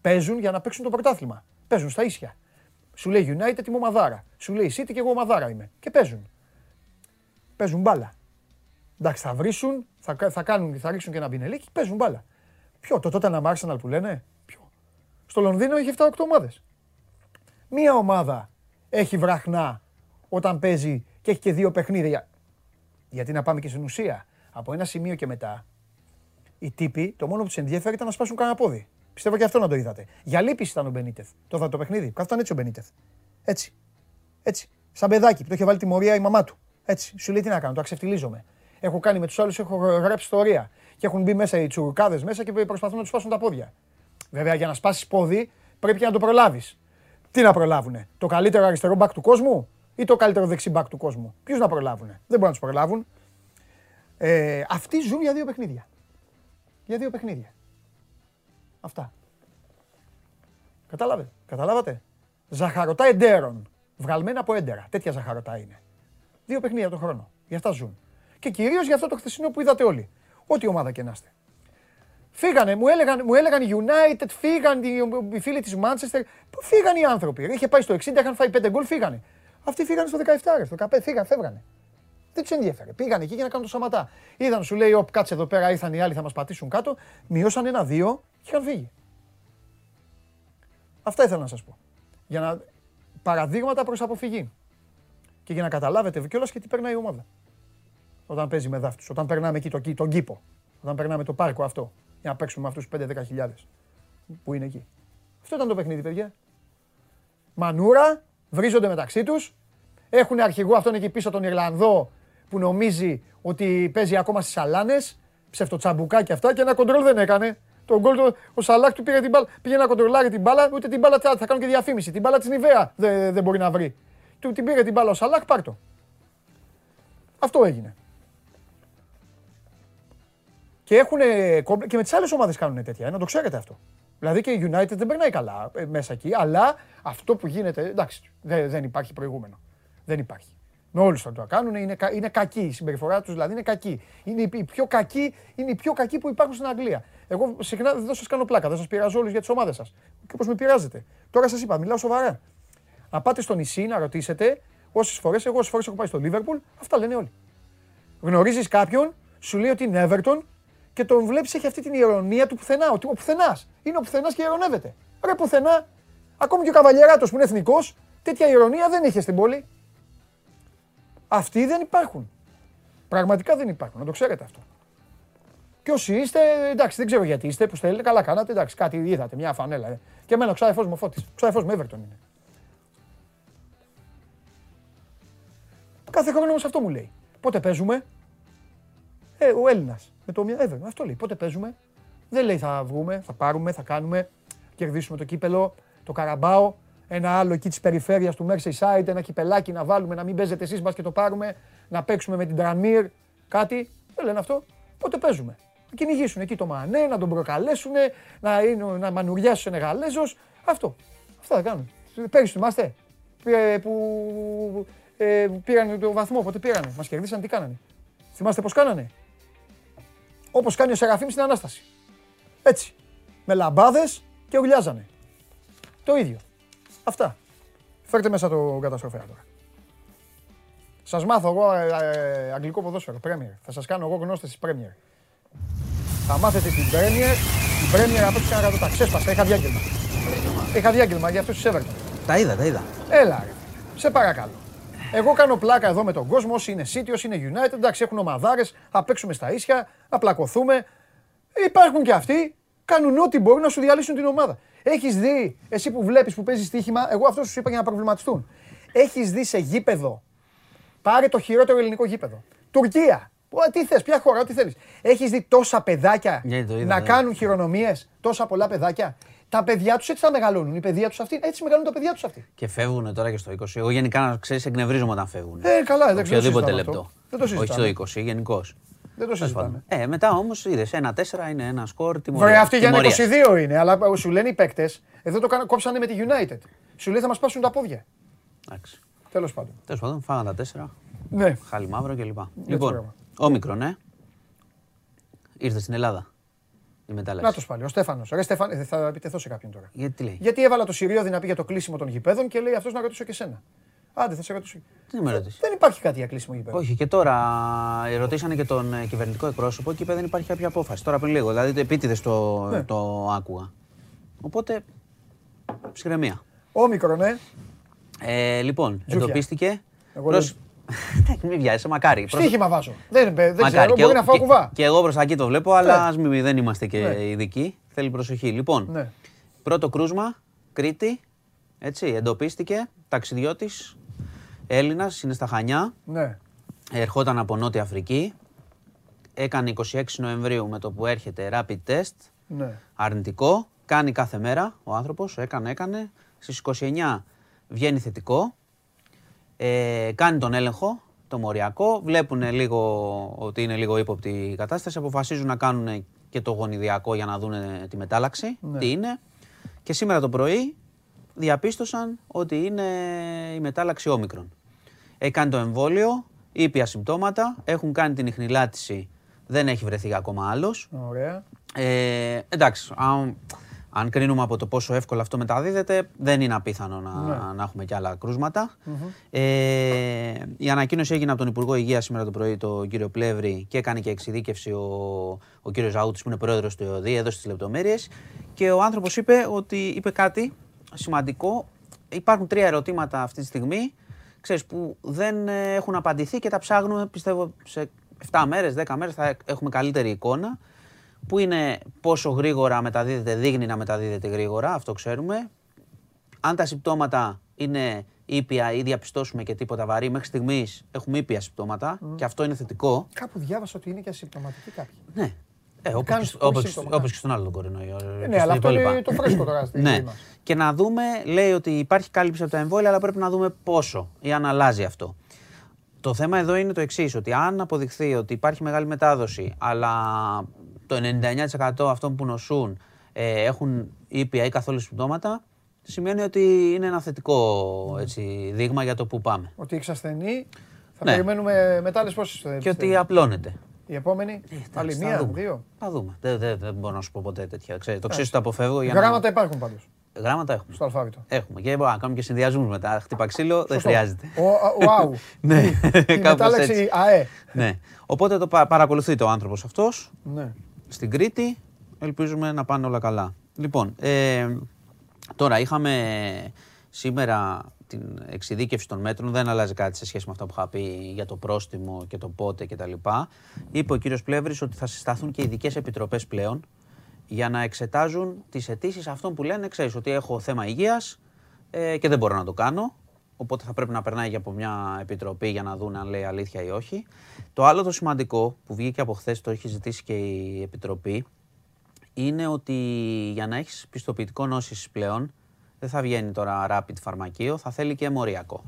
παίζουν για να παίξουν το πρωτάθλημα. Παίζουν στα ίσια. Σου λέει United είμαι ομαδάρα. Σου λέει City και εγώ ομαδάρα είμαι. Και παίζουν. Παίζουν μπάλα. Εντάξει, θα βρίσουν, θα, θα, κάνουν, θα ρίξουν και ένα μπινελίκι, παίζουν μπάλα. Ποιο, το τότε να Arsenal που λένε. Ποιο. Στο Λονδίνο έχει 7-8 ομάδες. Μία ομάδα έχει βραχνά όταν παίζει και έχει και δύο παιχνίδια. Γιατί να πάμε και στην ουσία. Από ένα σημείο και μετά οι τύποι, το μόνο που τους ενδιαφέρει ήταν να σπάσουν κανένα πόδι. Πιστεύω και αυτό να το είδατε. Για λύπη ήταν ο Μπενίτεθ. Το είδατε το παιχνίδι. Κάθονταν έτσι ο Μπενίτεθ. Έτσι. Έτσι. Σαν παιδάκι που το είχε βάλει τιμωρία η μαμά του. Έτσι. Σου λέει τι να κάνω, το αξευτιλίζομαι. Έχω κάνει με τους άλλους, έχω γράψει ιστορία. Και έχουν μπει μέσα οι τσουρκάδες μέσα και προσπαθούν να τους σπάσουν τα πόδια. Βέβαια για να σπάσεις πόδι πρέπει να το προλάβεις. Τι να προλάβουνε, το καλύτερο αριστερό μπακ του κόσμου ή το καλύτερο δεξί μπακ του κόσμου; Ποιους να προλάβουνε; Δεν μπορούν να τους προλάβουν. Ε, αυτοί ζουν για δύο παιχνίδια για δύο παιχνίδια. Αυτά. Κατάλαβε, καταλάβατε; Ζαχαρωτά εντέρων. Βγαλμένα από έντερα. Τέτοια ζαχαρωτά είναι. Δύο παιχνίδια το χρόνο. Για αυτά ζουν. Και κυρίως για αυτό το χθεσινό που είδατε όλοι. Ό,τι ομάδα και να είστε. Φύγανε, μου έλεγαν, μου έλεγαν United, φύγαν οι φίλοι της Manchester. Φύγαν οι άνθρωποι. Είχε πάει στο 60, είχαν φάει 5 γκολ, φύγανε. Αυτοί φύγανε στο 17, στο 15, φύγαν, φεύγανε. Δεν τους ενδιαφέρε. Πήγαν εκεί για να κάνουν το σαματά. Είδαν, σου λέει, Οπ, κάτσε εδώ πέρα, ήρθαν οι άλλοι, θα μας πατήσουν κάτω. Μειώσαν ένα-δύο και είχαν φύγει. Αυτά ήθελα να σας πω. Για να. Παραδείγματα προς αποφυγή. Και για να καταλάβετε κιόλας και τι περνάει η ομάδα. Όταν παίζει με δάφτου. Όταν περνάμε εκεί το, τον κήπο. Όταν περνάμε το πάρκο αυτό. Για να παίξουμε με αυτούς τους 5-10 χιλιάδες που είναι εκεί. Αυτό ήταν το παιχνίδι, παιδιά. Μανούρα, βρίζονται μεταξύ τους. Έχουν αρχηγό αυτόν εκεί πίσω τον Ιρλανδό που νομίζει ότι παίζει ακόμα στις αλάνες, ψευτοτσαμπουκά και αυτά και ένα κοντρόλ δεν έκανε. Το γκολ, ο Σαλάχ του πήρε την μπάλα, πήγε να κοντρολάρει την μπάλα, ούτε την μπάλα θα κάνω και διαφήμιση. Την μπάλα της Νιβαία δεν, δεν μπορεί να βρει. Του την πήρε την μπάλα ο Σαλάχ, πάρτο. Αυτό έγινε. Και, έχουνε, και με τις άλλες ομάδες κάνουν τέτοια, ε, να το ξέρετε αυτό. Δηλαδή και η United δεν περνάει καλά ε, μέσα εκεί, αλλά αυτό που γίνεται, εντάξει, δεν, δεν υπάρχει προηγούμενο. Δεν υπάρχει. Με όλους θα το κάνουν. Είναι, είναι κακή η συμπεριφορά τους, δηλαδή είναι κακή. Είναι οι πιο κακοί, είναι οι πιο κακοί που υπάρχουν στην Αγγλία. Εγώ συχνά δεν σας κάνω πλάκα, δεν σας πειράζω όλους για τις ομάδες σας. Και όπως με πειράζετε. Τώρα σας είπα, μιλάω σοβαρά. Να πάτε στο νησί να ρωτήσετε όσες φορέ, εγώ όσες φορές έχω πάει στο Λίβερπουλ, αυτά λένε όλοι. Γνωρίζεις κάποιον, σου λέει ότι είναι Everton και τον βλέπεις έχει αυτή την ηρωνία του πουθενά. Ότι ο πουθενάς είναι ο πουθενάς και ηρωνεύεται. Ρε πουθενά, ακόμη και ο καβαλιεράτο που είναι εθνικός, τέτοια ηρωνία δεν είχε στην πόλη. Αυτοί δεν υπάρχουν. Πραγματικά δεν υπάρχουν, να το ξέρετε αυτό. Και όσοι είστε, εντάξει, δεν ξέρω γιατί είστε, που στέλνετε, καλά κάνατε, εντάξει, κάτι είδατε, μια φανέλα. Ε. Και εμένα ο ξάδερφός μου Φώτης, ο ξάδερφός μου Everton είναι. Κάθε χρόνο όμως αυτό μου λέει. Πότε παίζουμε, ε, ο Έλληνας, με το Everton, αυτό λέει, πότε παίζουμε. Δεν λέει θα βγούμε, θα πάρουμε, θα κάνουμε, κερδίσουμε το κύπελο, το καραμπάο, ένα άλλο εκεί της περιφέρειας του Merseyside, ένα κυπελάκι να βάλουμε, να μην παίζετε εσείς μα και το πάρουμε, να παίξουμε με την Τραμμύρ, κάτι. Δεν λένε αυτό. Πότε παίζουμε. Να κυνηγήσουν εκεί το Μανέ, να τον προκαλέσουν, να, είναι, να μανουριάσει ο Νεγαλέζος. Αυτό. Αυτά θα κάνουν. Πέρυσι θυμάστε ε, που ε, πήραν το βαθμό, πότε πήρανε. Μας κερδίσαν, τι κάνανε. Θυμάστε πώς κάνανε. Όπως κάνει ο Σεραφείμ στην Ανάσταση. Έτσι. Με λαμπάδες και ουλιάζανε. Το ίδιο. Αυτά. Φέρτε μέσα το καταστροφέα τώρα. Σας μάθω εγώ ε, ε, αγγλικό ποδόσφαιρο, Premier. Θα σας κάνω εγώ γνώστες της Premier. Θα μάθετε την Premier, την Premier από ό,τι ξανακατώ τα ξέσπασα, είχα διάγγελμα. Είχα διάγγελμα για αυτούς τους Everton. Τα είδα, τα είδα. Έλα, ρε. σε παρακαλώ. Εγώ κάνω πλάκα εδώ με τον κόσμο. Όσοι είναι City, όσοι είναι United, εντάξει, έχουν ομαδάρες, θα παίξουμε στα ίσια, θα πλακωθούμε. Υπάρχουν και αυτοί, κάνουν ό,τι μπορούν να σου διαλύσουν την ομάδα. Έχεις δει, εσύ που βλέπεις που παίζεις στοίχημα, εγώ αυτό σου είπα για να προβληματιστούν. Έχεις δει σε γήπεδο, πάρε το χειρότερο ελληνικό γήπεδο. Τουρκία. Ω, Τι θες, ποια χώρα, ό,τι θέλεις. Έχεις δει τόσα παιδάκια Ναι, το είδα, να ναι. κάνουν χειρονομίες, τόσα πολλά παιδάκια. Τα παιδιά τους έτσι θα μεγαλώνουν. Οι παιδιά τους αυτοί, έτσι μεγαλώνουν τα παιδιά τους αυτοί. Και φεύγουν τώρα και στο 20. Εγώ γενικά, να ξέρεις, εκνευρίζομαι όταν φεύγουν. Ε, καλά, δεν ξέρω. Οποιοδήποτε συζητάμε λεπτό. αυτό. Δεν το συζητάμε. Όχι στο 20, γενικώς. Δεν το συζητάμε. Ε, μετά όμως είδες, ένα-4 είναι ένα σκορ τιμωρία. Βέβαια, αυτοί για ένα τιμωρίας. 22 είναι, αλλά σου λένε οι παίκτες, εδώ το κάνα- κόψανε με τη United. Σου λέει θα μας πάσουν τα πόδια. Εντάξει. Τέλος πάντων. Τέλος πάντων, φάγαν τα 4. Ναι. Χάλι μαύρο κλπ. πράγμα. Λοιπόν, όμικρον, ναι. Ήρθες στην Ελλάδα. Η μετάλλαξη. Να το πάλι. Ο Στέφανος. Ρε Στέφαν, ε, θα επιτεθώ σε κάποιον τώρα. Γιατί τι λέει; Γιατί έβαλα το Συριώδη να πει για το κλείσιμο των γηπέδων και λέει αυτός να ρωτήσω και σένα. Άντε, θα σε ρωτήσω. Τι με ρωτήσει. Δεν υπάρχει κάτι για κλείσιμο γηπέδων. Όχι, και τώρα ρωτήσανε και τον ε, κυβερνητικό εκπρόσωπο και είπε δεν υπάρχει κάποια απόφαση. Τώρα πριν λίγο, δηλαδή επίτηδες το, Ναι. το άκουγα. Οπότε, ψυχραιμία. Όμικρο, ναι. Ε, λοιπόν, Τζούφια. εντοπίστηκε. Εγώ προς- Εντάξει, μην βιάζεσαι, μακάρι. Προς- Στοίχημα βάζω. Δεν, δεν Μακάρι. ξέρω, Και μπορεί εγώ- να φάω και- κουβά. Και εγώ προς τα εκεί το βλέπω, αλλά Ναι. ας μην, δεν είμαστε και Ναι. ειδικοί. Θέλει προσοχή. Λοιπόν, Ναι. πρώτο κρούσμα, Κρήτη. Έτσι, εντοπίστηκε. Ταξιδιώτης. Έλληνας, είναι στα Χανιά. Ναι. Ερχόταν από Νότια Αφρική. Έκανε 26 Νοεμβρίου με το που έρχεται rapid test. ναι. Αρνητικό. Κάνει κάθε μέρα ο άνθρωπος. Έκανε, έκανε. Στις 29 βγαίνει θετικό. Ε, κάνει τον έλεγχο, το μοριακό. Βλέπουν λίγο ότι είναι λίγο ύποπτη η κατάσταση. Αποφασίζουν να κάνουν και το γονιδιακό για να δουν τη μετάλλαξη. Ναι. Τι είναι. Και σήμερα το πρωί διαπίστωσαν ότι είναι η μετάλλαξη όμικρον. Έχει κάνει το εμβόλιο, ήπια συμπτώματα, έχουν κάνει την ιχνηλάτηση, δεν έχει βρεθεί ακόμα άλλος. Ωραία. Ε, εντάξει, αν, αν κρίνουμε από το πόσο εύκολα αυτό μεταδίδεται, δεν είναι απίθανο να, Ναι. να έχουμε κι άλλα κρούσματα. Ε, η ανακοίνωση έγινε από τον Υπουργό Υγείας σήμερα το πρωί, τον κύριο Πλεύρη, και έκανε και εξειδίκευση ο, ο κύριος Ζαούτης, που είναι πρόεδρος του ΕΟΔΗ, έδωσε τις λεπτομέρειες. Και ο άνθρωπος είπε, ότι, είπε κάτι σημαντικό. Υπάρχουν τρία ερωτήματα αυτή τη στιγμή, ξέρεις, που δεν ε, έχουν απαντηθεί και τα ψάχνουμε, πιστεύω, σε 7 μέρες, 10 μέρες θα έχουμε καλύτερη εικόνα που είναι πόσο γρήγορα μεταδίδεται, δείχνει να μεταδίδεται γρήγορα, αυτό ξέρουμε. Αν τα συμπτώματα είναι ήπια ή διαπιστώσουμε και τίποτα βαρύ, μέχρι στιγμής έχουμε ήπια συμπτώματα και αυτό είναι θετικό. Κάπου διάβασα ότι είναι και ασυμπτωματικοί κάποιοι. Ναι. Ε, όπως, Κάνεις και, χωρίς όπως, σύμπτωμα. όπως και στον άλλο τον κορονοϊό. ε, και ναι, στα αλλά αυτό υπόλοιπα. είναι το φρέσκο τώρα στη Ναι. ζωή μας. Και να δούμε, λέει ότι υπάρχει κάλυψη από τα εμβόλια, αλλά πρέπει να δούμε πόσο ή αν αλλάζει αυτό. Το θέμα εδώ είναι το εξής, ότι αν αποδειχθεί ότι υπάρχει μεγάλη μετάδοση, αλλά το 99% αυτών που νοσούν ε, έχουν ήπια ή καθόλου συμπτώματα, σημαίνει ότι είναι ένα θετικό έτσι, δείγμα για το που πάμε. Ότι εξασθενεί, θα Ναι. περιμένουμε μετά άλλες πόσες ε, Και ότι πιστεύεις. απλώνεται. Η επόμενη, άλλη Εντάξει, θα μία, δούμε. δύο; Θα δούμε. Δεν, δεν, δεν μπορώ να σου πω ποτέ τέτοια. Ξέρετε, το ξέρει ότι το αποφεύγω για Γράμματα να. υπάρχουν πάντως, Γράμματα έχουμε. στο αλφάβητο. Έχουμε. Και μπορούμε να κάνουμε και συνδυασμούς μετά. Χτύπα ξύλο, δεν Σωστό. χρειάζεται. Ο- ο- Ουάου. ναι, Η κάπως μετάλλαξη έτσι. ΑΕ. ναι. Οπότε το πα- παρακολουθείται ο άνθρωπος αυτός Ναι. στην Κρήτη. Ελπίζουμε να πάνε όλα καλά. Λοιπόν, ε, τώρα είχαμε σήμερα την εξειδίκευση των μέτρων. Δεν αλλάζει κάτι σε σχέση με αυτά που είχα πει για το πρόστιμο και το πότε κτλ. Είπε ο κύριος Πλεύρης ότι θα συσταθούν και ειδικές επιτροπές πλέον για να εξετάζουν τις αιτήσεις αυτών που λένε, ξέρεις, ότι έχω θέμα υγείας ε, και δεν μπορώ να το κάνω. Οπότε θα πρέπει να περνάει και από μια επιτροπή για να δουν αν λέει αλήθεια ή όχι. Το άλλο το σημαντικό που βγήκε από χθες, το έχει ζητήσει και η επιτροπή, είναι ότι για να έχεις πιστοποιητικό νόσης πλέον, δεν θα βγαίνει τώρα rapid φαρμακείο, θα θέλει και μοριακό.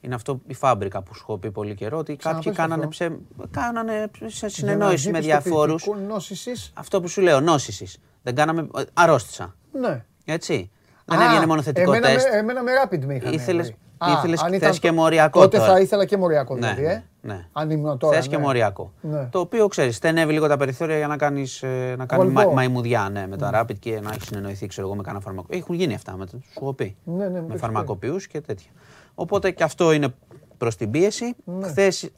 Είναι αυτό η φάμπρικα που σου έχω πει πολύ καιρό, ότι κάποιοι Ξαναπες κάνανε, αυτό. ψε... κάνανε σε Για συνεννόηση να με βγει διαφόρους. πιστοποιητικό νόσησης, Αυτό που σου λέω, νόσησης. Δεν κάναμε, ε, αρρώστησα. Ναι. Έτσι. Δεν Α, έβγαινε μόνο θετικό εμένα, τεστ. με- Εμένα με rapid με είχαν. Ήθελες- βρει. Α, ήθελες- αν θες ήταν και το- μοριακό Τότε τώρα. θα ήθελα και μοριακό Ναι, δηλαδή, ε. Ναι. Αν ήμουν τώρα. Θες και ναι. μοριακό. Ναι. Το οποίο ξέρεις, στενεύει λίγο τα περιθώρια για να κάνεις να κάνει Κολπό. μα, μαϊμουδιά ναι, με τα rapid και να έχεις συνεννοηθεί ξέρω εγώ, με κανένα φαρμακό. Έχουν γίνει αυτά, με, το- σου έχω πει. Ναι, ναι, μου το με έχεις φαρμακοποιούς και τέτοια. Οπότε και αυτό είναι προς την πίεση. Ναι. Χθες,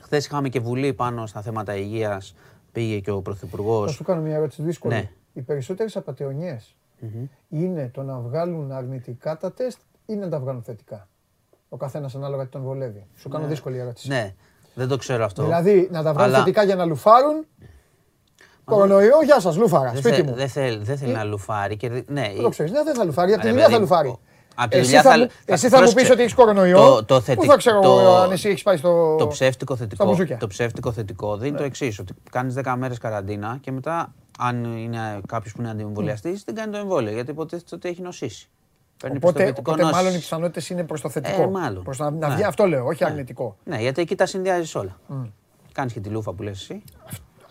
χθες είχαμε και βουλή πάνω στα θέματα υγείας. Πήγε και ο Πρωθυπουργός. Θα σου κάνω μια ερώτηση δύσκολη. Ναι. Οι περισσότερες απαταιωνιές είναι το να βγάλουν αρνητικά τα τεστ ή να τα βγάλουν θετικά; Ο καθένας ανάλογα τι τον βολεύει. Σου κάνω δύσκολη ερώτηση. Ναι, δεν το ξέρω αυτό. Δηλαδή να τα βγάλουν Αλλά- θετικά για να λουφάρουν. Κορονοϊό, γεια σας, λούφαρα. Δεν, Σπίτι θε- μου. δεν θέλει, δεν θέλει Ε. να λουφάρει. Και, δι- ναι, Δεν το ξέρεις. Ναι, δεν θα λουφάρει. Από τη Ρε δουλειά θα παιδί, λουφάρει. ο- απ' τη Εσύ δουλειά θα, θα- μου- θα- εσύ θα μου πρόσεξε. πει ότι έχεις κορονοϊό. Το- το Πού θετικ- θα ξέρω το- εγώ αν εσύ έχεις πάει στο. Το ψεύτικο στα θετικό, μπουζούκια. το ψεύτικο θετικό δίνει το εξής: Ότι κάνεις 10 μέρες καραντίνα και μετά, αν είναι κάποιος που είναι αντιεμβολιαστή, δεν κάνει το εμβόλιο γιατί υποτίθεται ότι έχει νοσήσει. Παίρνει Οπότε, πιστοποιητικό οπότε μάλλον οι νόσης. πιθανότητες είναι προς το θετικό. Ε, μάλλον. Προς να, να Ναι. βγει, αυτό λέω, όχι Ναι. αρνητικό. Ναι, γιατί εκεί τα συνδυάζεις όλα. Κάνεις και τη λούφα που λες εσύ.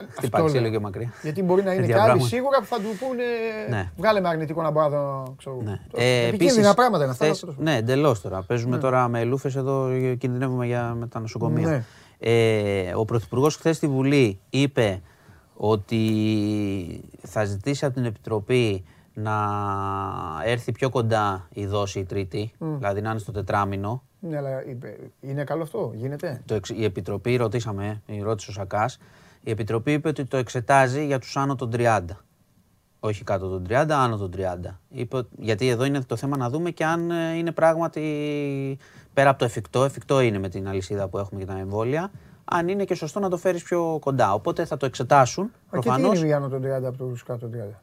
Χτυπάει λέω. ξύλο και μακριά. Γιατί μπορεί να είναι Τέτοια και άλλοι πράγματα. σίγουρα που θα του πούνε Ναι. βγάλε με αρνητικό να μπορώ να το ξέρω. Ναι. Το- Ε, Επικίνδυνα επίσης, πράγματα είναι αυτά. χθες- αυτό το- Ναι, εντελώς τώρα. Παίζουμε τώρα με λούφες εδώ, ε, κινδυνεύουμε για, με τα νοσοκομεία. Ναι. Ε, ο Πρωθυπουργός χθες στη Βουλή είπε ότι θα ζητήσει από την Επιτροπή να έρθει πιο κοντά η δόση η τρίτη, δηλαδή να είναι στο τετράμινο. Ναι, αλλά είπε, είναι καλό αυτό, γίνεται; Το, εξ- η Επιτροπή, ρωτήσαμε, η ρώτησε ο Σακάς, η Επιτροπή είπε ότι το εξετάζει για τους άνω των 30. Όχι κάτω των 30, άνω των 30. Είπε, ότι- γιατί εδώ είναι το θέμα να δούμε και αν ε, είναι πράγματι πέρα από το εφικτό, εφικτό είναι με την αλυσίδα που έχουμε για τα εμβόλια, αν είναι και σωστό να το φέρεις πιο κοντά. Οπότε θα το εξετάσουν, Α, και τι προφανώς. είναι η άνω των 30 από τους κάτω των 30.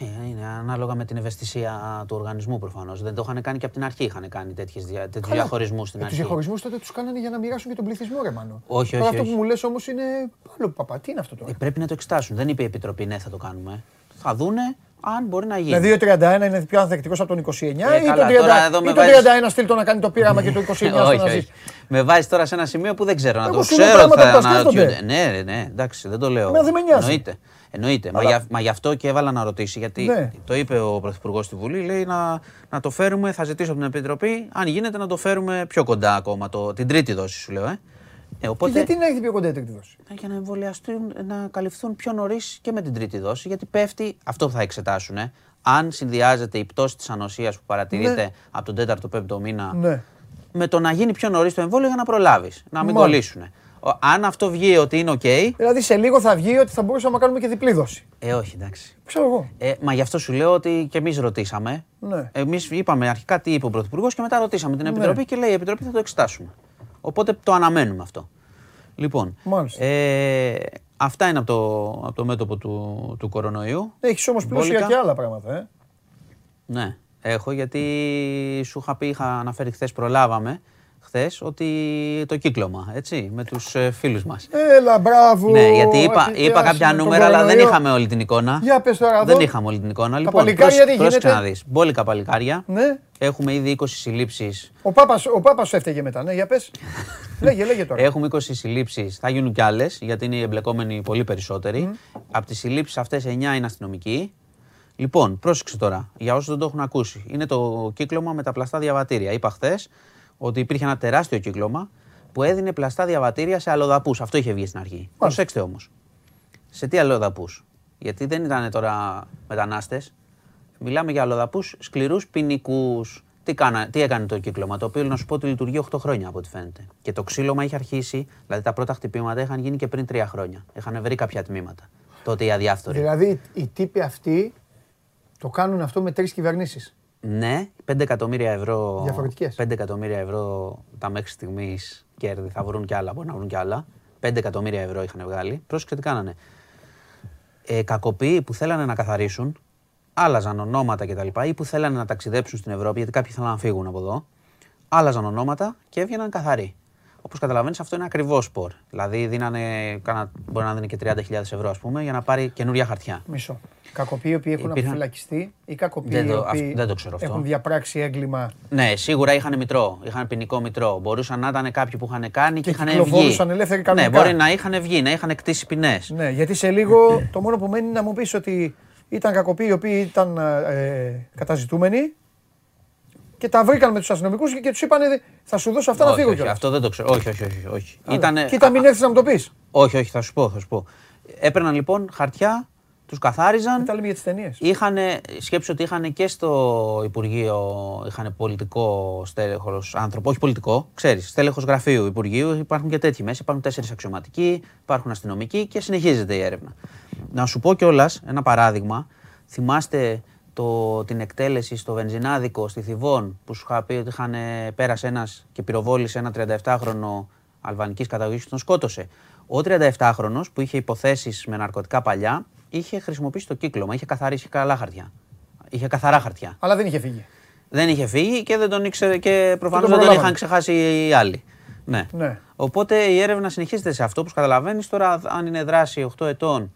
Ε, είναι ανάλογα με την ευαισθησία του οργανισμού προφανώς. Δεν το είχαν κάνει και από την αρχή, είχαν κάνει τέτοιες, δια- τέτοιους Καλά. διαχωρισμούς στην Ε, αρχή. Του διαχωρισμούς τότε τους κάνανε για να μοιράσουν και τον πληθυσμό, ρε Μάνο. Όχι, Τώρα όχι, αυτό όχι. που μου λες όμως είναι. Άλλο παπά, τι είναι αυτό τώρα; Ε, πρέπει να το εξετάσουν. Δεν είπε η Επιτροπή, ναι, θα το κάνουμε. Θα δούνε αν μπορεί να γίνει. Δηλαδή ο 31 είναι πιο ανθεκτικός από τον 29 Ε, ή, καλά, το 30, τώρα εδώ ή με το βάζεις- 31 στείλ το να κάνει το πείραμα και το 29 στο όχι, να ζεις. όχι. Με βάζεις τώρα σε ένα σημείο που δεν ξέρω να Εγώ το σου λέω ξέρω. πράγματα Θα που τα σκέφτονται. αναρωτιούνται. Ναι, ναι, ναι, εντάξει, δεν το λέω. Εμένα δεν με νοιάζει. Εννοείται. Εννοείται. Μα, Αλλά- για, μα γι' αυτό και έβαλα να ρωτήσει. Γιατί Ναι. το είπε ο Πρωθυπουργός στη Βουλή, λέει να, να το φέρουμε, θα ζητήσω από την Επιτροπή, αν γίνεται να το φέρουμε πιο κοντά ακόμα, το, την τρίτη δόση σου λέω. Ε. Ε, οπότε, Γιατί να έχει πιο κοντά η τρίτη δόση; Ε, για να εμβολιαστούν, να καλυφθούν πιο νωρίς και με την τρίτη δόση, γιατί πέφτει, αυτό θα εξετάσουν, ε, αν συνδυάζεται η πτώση της ανοσίας που παρατηρείται Ναι. από τον 4ο-5ο μήνα Ναι. με το να γίνει πιο νωρίς το εμβόλιο για να προλάβεις, να μην Μάλιστα. κολλήσουν. Ο- Αν αυτό βγει ότι είναι οκ, Δηλαδή σε λίγο θα βγει ότι θα μπορούσαμε να κάνουμε και διπλή δόση. ε, όχι, εντάξει. Ξέρω εγώ. Ε, μα γι' αυτό σου λέω ότι και εμείς ρωτήσαμε. Ναι. Εμείς είπαμε αρχικά τι είπε ο Πρωθυπουργός και μετά ρωτήσαμε την Επιτροπή και λέει η Επιτροπή θα το εξετάσουμε. Οπότε το αναμένουμε αυτό. Λοιπόν, Μάλιστα. ε, αυτά είναι από το, από το μέτωπο του, του κορονοϊού. Έχεις όμως πλούσια Μπόλικα. και άλλα πράγματα. Ε. Ναι, έχω γιατί σου είχα πει, είχα αναφέρει χθες, προλάβαμε χθες ότι το κύκλωμα, έτσι, με τους ε, φίλους μας. Έλα, μπράβο. Ναι, γιατί είπα, Έχει είπα πιάσει κάποια με τον νούμερα, αλλά δεν κορονοϊό. είχαμε όλη την εικόνα. Για πες τώρα εδώ. Δεν είχαμε όλη την εικόνα. Λοιπόν, παλικάρια τι πρόσεξε γίνεται; να δεις. Μπόλικα παλικάρια. Ναι. Έχουμε ήδη 20 συλλήψεις. Ο Πάπας, ο Πάπας σου έφταιγε μετά, ναι, για πες. λέγε, λέγε τώρα. Έχουμε 20 συλλήψεις. Θα γίνουν κι άλλες, γιατί είναι οι εμπλεκόμενοι πολύ περισσότεροι. Από τις συλλήψεις αυτές 9 είναι αστυνομικοί. Λοιπόν, πρόσεξε τώρα, για όσους δεν το έχουν ακούσει. Είναι το κύκλωμα με τα πλαστά διαβατήρια. Είπα χθες ότι υπήρχε ένα τεράστιο κύκλωμα που έδινε πλαστά διαβατήρια σε αλλοδαπούς. Αυτό είχε βγει στην αρχή. Προσέξτε όμως. Σε τι αλλοδαπούς. Γιατί δεν ήταν τώρα μετανάστες. Μιλάμε για αλλοδαπούς σκληρούς ποινικούς. Τι, κάνα, τι έκανε το κύκλωμα, το οποίο να σου πω ότι λειτουργεί 8 χρόνια από ό,τι φαίνεται. Και το ξύλωμα είχε αρχίσει, δηλαδή τα πρώτα χτυπήματα είχαν γίνει και πριν 3 χρόνια. Είχαν βρει κάποια τμήματα. Τότε οι αδιάφθοροι. Δηλαδή οι τύποι αυτοί το κάνουν αυτό με τρεις κυβερνήσεις. Ναι, 5 εκατομμύρια ευρώ. Διαφορετικές. 5 εκατομμύρια ευρώ τα μέχρι στιγμής κέρδη. Θα βρουν κι άλλα, μπορεί να βρουν κι άλλα. 5 εκατομμύρια ευρώ είχαν βγάλει. Πρόσεξε τι κάνανε. Ε, κακοποιοί που θέλανε να καθαρίσουν, άλλαζαν ονόματα κτλ. ή που θέλανε να ταξιδέψουν στην Ευρώπη, γιατί κάποιοι θέλανε να φύγουν από εδώ, άλλαζαν ονόματα και έβγαιναν καθαροί. Όπως καταλαβαίνεις, αυτό είναι ακριβό σπορ. Δηλαδή, δίνανε, κάνα, μπορεί να δίνει και 30.000 ευρώ, ας πούμε, για να πάρει καινούρια χαρτιά. Μισό. Κακοποιοί οι οποίοι έχουν Υπήρχαν- αποφυλακιστεί ή κακοποιοί Δεν οι το- οποίοι αυ- δεν το ξέρω αυτό. έχουν διαπράξει έγκλημα Ναι, σίγουρα είχαν μητρό. Είχαν ποινικό μητρό. Μπορούσαν να ήταν κάποιοι που είχαν κάνει και, Και είχαν βγει. κυκλοφορούσαν ελεύθεροι Ναι, κανονικά. μπορεί να είχαν βγει, να είχαν κτήσει ποινές. Ναι, γιατί σε λίγο το μόνο που μένει είναι να μου πεις ότι ήταν κακοποιοί οι οποίοι ήταν ε, καταζητούμενοι και τα βρήκαν με τους αστυνομικούς και, και τους είπαν θα σου δώσω αυτά να όχι, φύγω όχι, κιόλας. αυτό δεν το ξέρω. Όχι, όχι, όχι. όχι. Άρα, Ήτανε- Κοίτα μην α- έρθεις να μου το πεις. όχι, όχι, θα σου πω, θα σου πω. Έπαιρναν λοιπόν χαρτιά, τους καθάριζαν. Τα λέμε για τις ταινίες. Είχαν, σκέψου ότι είχαν και στο Υπουργείο, είχαν πολιτικό στέλεχος άνθρωπο, όχι πολιτικό, ξέρεις, στέλεχος γραφείου Υπουργείου, υπάρχουν και τέτοιοι μέσα, υπάρχουν τέσσερις αξιωματικοί, υπάρχουν αστυνομικοί και συνεχίζεται η έρευνα. Να σου πω κιόλας ένα παράδειγμα, θυμάστε το, την εκτέλεση στο βενζινάδικο στη Θιβών που σου είχα πει ότι είχαν, ε, πέρασε ένας και πυροβόλησε ένα 37χρονο αλβανικής καταγωγής και τον σκότωσε. Ο 37χρονος που είχε υποθέσεις με ναρκωτικά παλιά είχε χρησιμοποιήσει το κύκλωμα, είχε καθαρίσει καλά χαρτιά. Είχε καθαρά χαρτιά. Αλλά δεν είχε φύγει. Δεν είχε φύγει και δεν τον ήξερε και προφανώς τον δεν τον προλάβανε. είχαν ξεχάσει οι άλλοι. Ναι. Ναι. Οπότε η έρευνα συνεχίζεται σε αυτό. Όπως καταλαβαίνεις τώρα, αν είναι δράση 8 ετών,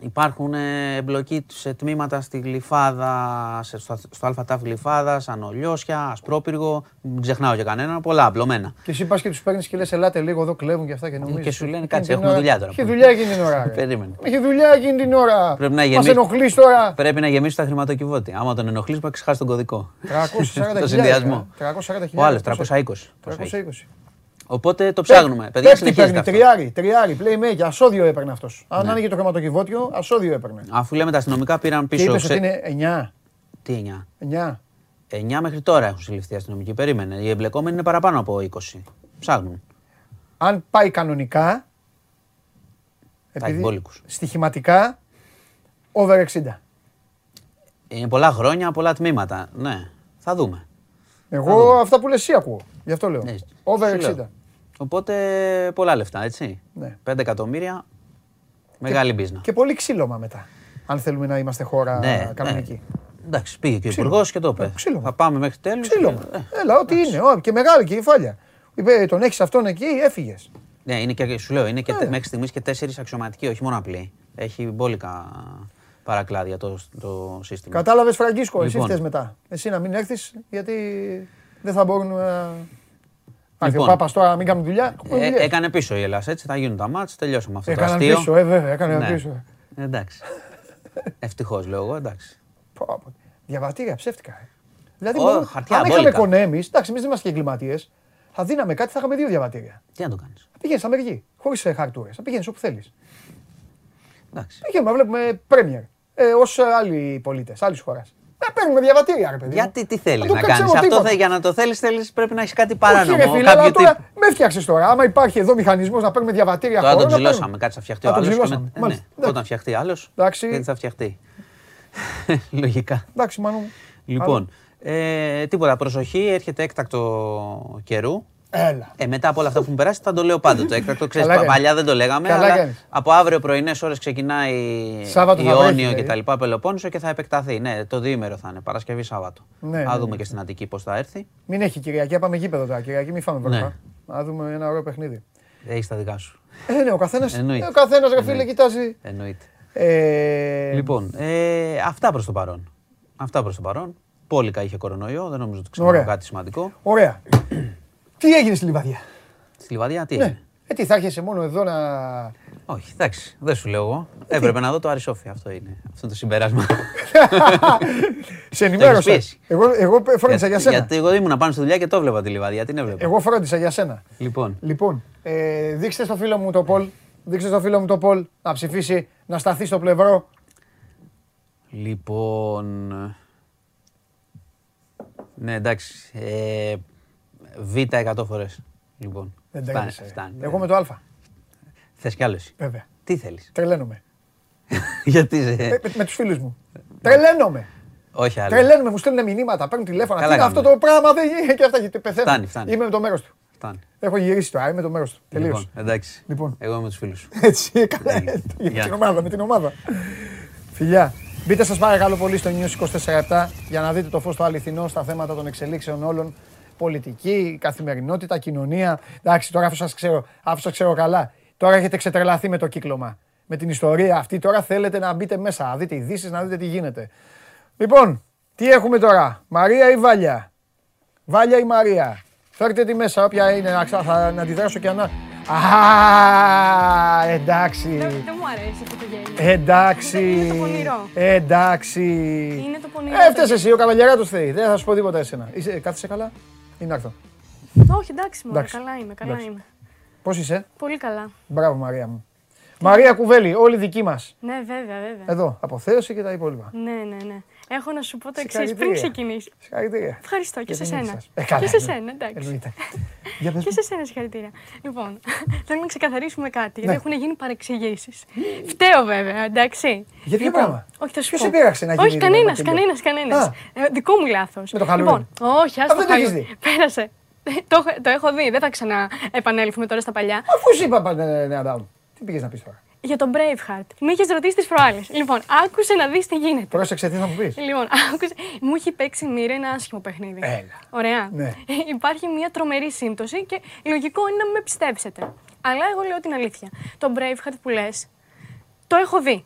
υπάρχουν ε, εμπλοκή σε τμήματα στη Γλυφάδα, σε- στο, στο ΑΤΑΦ Γλυφάδα, Ανολιώσια, Ασπρόπυργο, μην ξεχνάω και κανένα, πολλά απλωμένα. Και εσύ πας και τους παίρνεις και λες: Ελάτε λίγο εδώ, κλέβουν και αυτά και νομίζεις. και σου λένε, Εκείνη «Κάτσε, την έχουμε ώρα- δουλειά τώρα». Είχε δουλειά εκείνη την ώρα. ρε. Περίμενε. Είχε δουλειά εκείνη την ώρα. Πρέπει να Μας γεμίσει- ενοχλείς τώρα. Πρέπει να γεμίσει τα χρηματοκιβώτια. Άμα τον ενοχλείς, μπορεί να ξεχάσει τον κωδικό. 340 το συνδυασμό. 340 Ο άλλος, 320. 320. Οπότε το ψάχνουμε. Παιδιά, Πέφτει συνεχίζεται παίρνει, αυτό. τριάρι, τριάρι, playmaker, ασώδιο έπαιρνε αυτός. Αν Ναι. άνοιγε το χρηματοκιβώτιο, ασώδιο έπαιρνε. Αφού λέμε τα αστυνομικά πήραν Και πίσω. είπες ξε- ότι είναι 9. Τι 9. 9. 9 μέχρι τώρα έχουν συλληφθεί αστυνομικοί. Περίμενε. Οι εμπλεκόμενοι είναι παραπάνω από 20. Ψάχνουν. Αν πάει κανονικά. έχει μπόλικους. στοιχηματικά over 60. Είναι πολλά χρόνια, πολλά τμήματα. Ναι, θα δούμε. Εγώ αυτά που λες εσύ ακούω. Γι' αυτό λέω. Ναι, Over σου 60. Λέω. Οπότε πολλά λεφτά, έτσι. Ναι. 5 εκατομμύρια. Μεγάλη μπίζνα. Και πολύ ξύλωμα μετά. Αν θέλουμε να είμαστε χώρα Ναι, κανονική. ναι. Εντάξει, πήγε και ο Ξύλωμα. Υπουργός και το είπε. Ε, ξύλωμα. Θα πάμε μέχρι τέλους. Ξύλωμα. Έλα, ό,τι είναι. Ω, Και μεγάλη και η φάλια. Είπε, τον έχεις αυτόν εκεί, έφυγες. Ναι, είναι και, σου λέω, είναι και, τε- Ναι. μέχρι στιγμής και τέσσερις αξιωματικοί, όχι μόνο απλοί. Έχει μπόλικα παρακλάδια το, το σύστημα. Κατάλαβες, Φραγκίσκο, εσύ Λοιπόν. φταίεις μετά. Εσύ να μην έρθεις, γιατί δεν θα μπορούν να. Άρχισε Λοιπόν. ο Πάπας τώρα να μην κάνουν δουλειά. Έχουμε Ε, δουλειές. έκανε πίσω η Ελλάδα, έτσι θα γίνουν τα μάτς, τελειώσαμε αυτό το Έκαναν αστείο. πίσω, ε, βέβαια, έκαναν Ναι. πίσω. Ε, Εντάξει. Ευτυχώς λέω εγώ, εντάξει. Πω, πω. Διαβατήρια ψεύτικα. ε. Δηλαδή, Ω, μπορούμε- χαρτιά, αν είχαμε μπόλικα. κονέμεις, εντάξει, εμείς δεν είμαστε και εγκληματίες, θα δίναμε κάτι, θα είχαμε δύο διαβατήρια. Τι να το κάνεις. Θα πηγαίνεις Αμερική, χωρίς χαρτούρες. Θα πηγαίνεις όπου θέλεις. Εντάξει. Πήγαμε να βλέπουμε Premier. Ε, Ω άλλοι πολίτες άλλης χώρας. Να παίρνουμε διαβατήρια, ρε παιδί. μου. Γιατί τι θέλεις Δεν το να ξέρω κάνεις. Αυτό τίποτα. θε, για να το θέλεις, θέλεις, πρέπει να έχεις κάτι Όχι, παράνομο. ρε φίλε, κάποιο αλλά τώρα τύπο. με φτιάξει τώρα. Άμα υπάρχει εδώ μηχανισμός να παίρνουμε διαβατήρια Τώρα τον χωρών, να ψηλώσαμε, παίρνουμε. κάτι θα φτιαχτεί Α, ο τον άλλος. ψηλώσαμε. Ναι, Μάλιστα. Εντάξει. όταν φτιαχτεί άλλος. Εντάξει. Γιατί θα φτιαχτεί. Λογικά. Εντάξει, μάνο μου. Λοιπόν, ε, τίποτα. Προσοχή, έρχεται έκτακτο καιρού. Έλα. Ε, μετά από όλα αυτά που μου περάσει, θα το λέω πάντοτε. Έκτακτο, ξέρεις, Καλά πα- κάνεις. παλιά δεν το λέγαμε. Καλά αλλά κάνεις. από αύριο πρωινές ώρες ξεκινάει Σάββατο θα βρέχεις, Ιόνιο και δηλαδή. τα λοιπά Πελοπόννησο και θα επεκταθεί. Ναι, το διήμερο θα είναι. Παρασκευή Σάββατο. Ναι, θα ναι, δούμε ναι. και στην Αττική πώς θα έρθει. Μην έχει Κυριακή, πάμε γήπεδο τώρα. Κυριακή, μην φάμε βροχά. Ναι. Να δούμε ένα ωραίο παιχνίδι. Έχεις τα δικά σου. Ε, ναι, ο καθένα. Εννοείται. Ο καθένας, ρε φίλε, Εννοείται. κοιτάζει. Εννοείται. Ε, Λοιπόν, ε, αυτά προς το παρόν. Αυτά προς το παρόν. Πόλικα είχε κορονοϊό, δεν νομίζω ότι ξέρω Ωραία. κάτι σημαντικό. Ωραία. Τι έγινε στη Λιβαδιά; Στη Λιβαδιά τι Ναι. έγινε; Ε, τι θα έρχεσαι μόνο εδώ να. Όχι, εντάξει, δεν σου λέω εγώ. Ε, Έπρεπε να δω το Αρισόφι. Αυτό είναι. Αυτό είναι το συμπέρασμα. Σε ενημέρωσα. πιέσει. Εγώ, εγώ φρόντισα για σένα. Γιατί εγώ ήμουν πάνω στη δουλειά και το έβλεπα τη Λιβαδιά. Την έβλεπα. Εγώ φρόντισα για σένα. Λοιπόν, Λοιπόν, ε, δείξτε στο φίλο μου το Πολ. Δείξτε στο φίλο μου το Πολ να ψηφίσει, να σταθεί στο πλευρό. λοιπόν. Ναι, εντάξει. Ε, β 100 φορές. Λοιπόν. Δεν φτάνει, τρέπεσαι. φτάνει. Εγώ με το Α. Θες κι άλλο εσύ. Βέβαια. Τι θέλεις; Τρελαίνομαι. Γιατί Ε, είσαι. με, με τους φίλους μου. Τρελαίνομαι. Όχι άλλο. Τρελαίνομαι, μου στέλνουν μηνύματα, παίρνουν τηλέφωνα. Καλά Τι είναι αυτό κάνουν. το πράγμα, δεν γίνεται και αυτά γιατί πεθαίνω. Φτάνει, φτάνει. Είμαι με το μέρος του. Φτάνει. Έχω γυρίσει τώρα, είμαι το μέρος του. Τελείως. Λοιπόν, εντάξει. Λοιπόν. Εγώ είμαι με τους φίλους σου. Έτσι, καλά. Ναι. Με Γεια. την ομάδα, με την ομάδα. Φιλιά. Μπείτε σας παρακαλώ πολύ στο News 24 για να δείτε το φως το αληθινό στα θέματα των εξελίξεων όλων. Πολιτική, καθημερινότητα, κοινωνία. Εντάξει, τώρα αφού σας ξέρω, αφού σας ξέρω καλά, τώρα έχετε ξετρελαθεί με το κύκλωμα. Με την ιστορία αυτή, τώρα θέλετε να μπείτε μέσα, να δείτε ειδήσεις, να δείτε τι γίνεται. Λοιπόν, τι έχουμε τώρα, Μαρία ή Βάλια; Βάλια ή Μαρία; Φέρτε τη μέσα, όποια είναι, να, ξα- θα, να αντιδράσω και να... Α, εντάξει. Δεν δεν μου αρέσει αυτό το γέλιο. Εντάξει. Είναι το πονηρό. Εντάξει. Είναι το πονηρό. Έφτασες εσύ, ο καβαλιαράτος θέλει. Δεν θα σου πω τίποτα εσένα. Είσαι, κάθεσαι καλά; Ή να έρθω. Όχι, εντάξει, μωρέ, Εντάξει. καλά είμαι, καλά Εντάξει. είμαι. Πώς είσαι; Πολύ καλά. Μπράβο Μαρία μου. Μαρία Κουβέλη, όλοι δικοί μας. Ναι, βέβαια, βέβαια. Εδώ, αποθέωση και τα υπόλοιπα. Ναι, ναι, ναι. Έχω να σου πω το εξής πριν Συγχαρητήρια. ξεκινήσει. Συγχαρητήρια. Ευχαριστώ και Για σε την σένα. ύψη σας. Ε, καλά, και σε ναι. σένα, εντάξει. Εννοείται. Για πες Και μου. σε σένα συγχαρητήρια. Λοιπόν, θέλω να ξεκαθαρίσουμε κάτι, γιατί Ναι. έχουν γίνει παρεξηγήσεις. Φταίω βέβαια, εντάξει. Για ποιο Λοιπόν, πράγμα; Όχι, θα σου Ποιος πω. σε πείραξε να γίνει Όχι, με κανένας, Ευαγγέλιο; κανένας, κανένας. Α. δικό μου λάθος. Με το Halloween. Λοιπόν, όχι, άστο δεν το έχεις δει. Πέρασε. το, έχω- το έχω δει, δεν θα ξαναεπανέλθουμε τώρα στα παλιά. Αφού σου είπα πάντα ναι, Αντάμ. Τι πήγες να πεις τώρα; Για τον Braveheart. Με είχε ρωτήσει τις προάλλες. Λοιπόν, άκουσε να δεις τι γίνεται. Πρόσεξε τι θα μου πεις. Λοιπόν, άκουσε. Μου έχει παίξει μοίρα ένα άσχημο παιχνίδι. Έλα. Ωραία. Ναι. Υπάρχει μια τρομερή σύμπτωση και λογικό είναι να μην με πιστέψετε. Αλλά εγώ λέω την αλήθεια. Το Braveheart που λες, το έχω δει.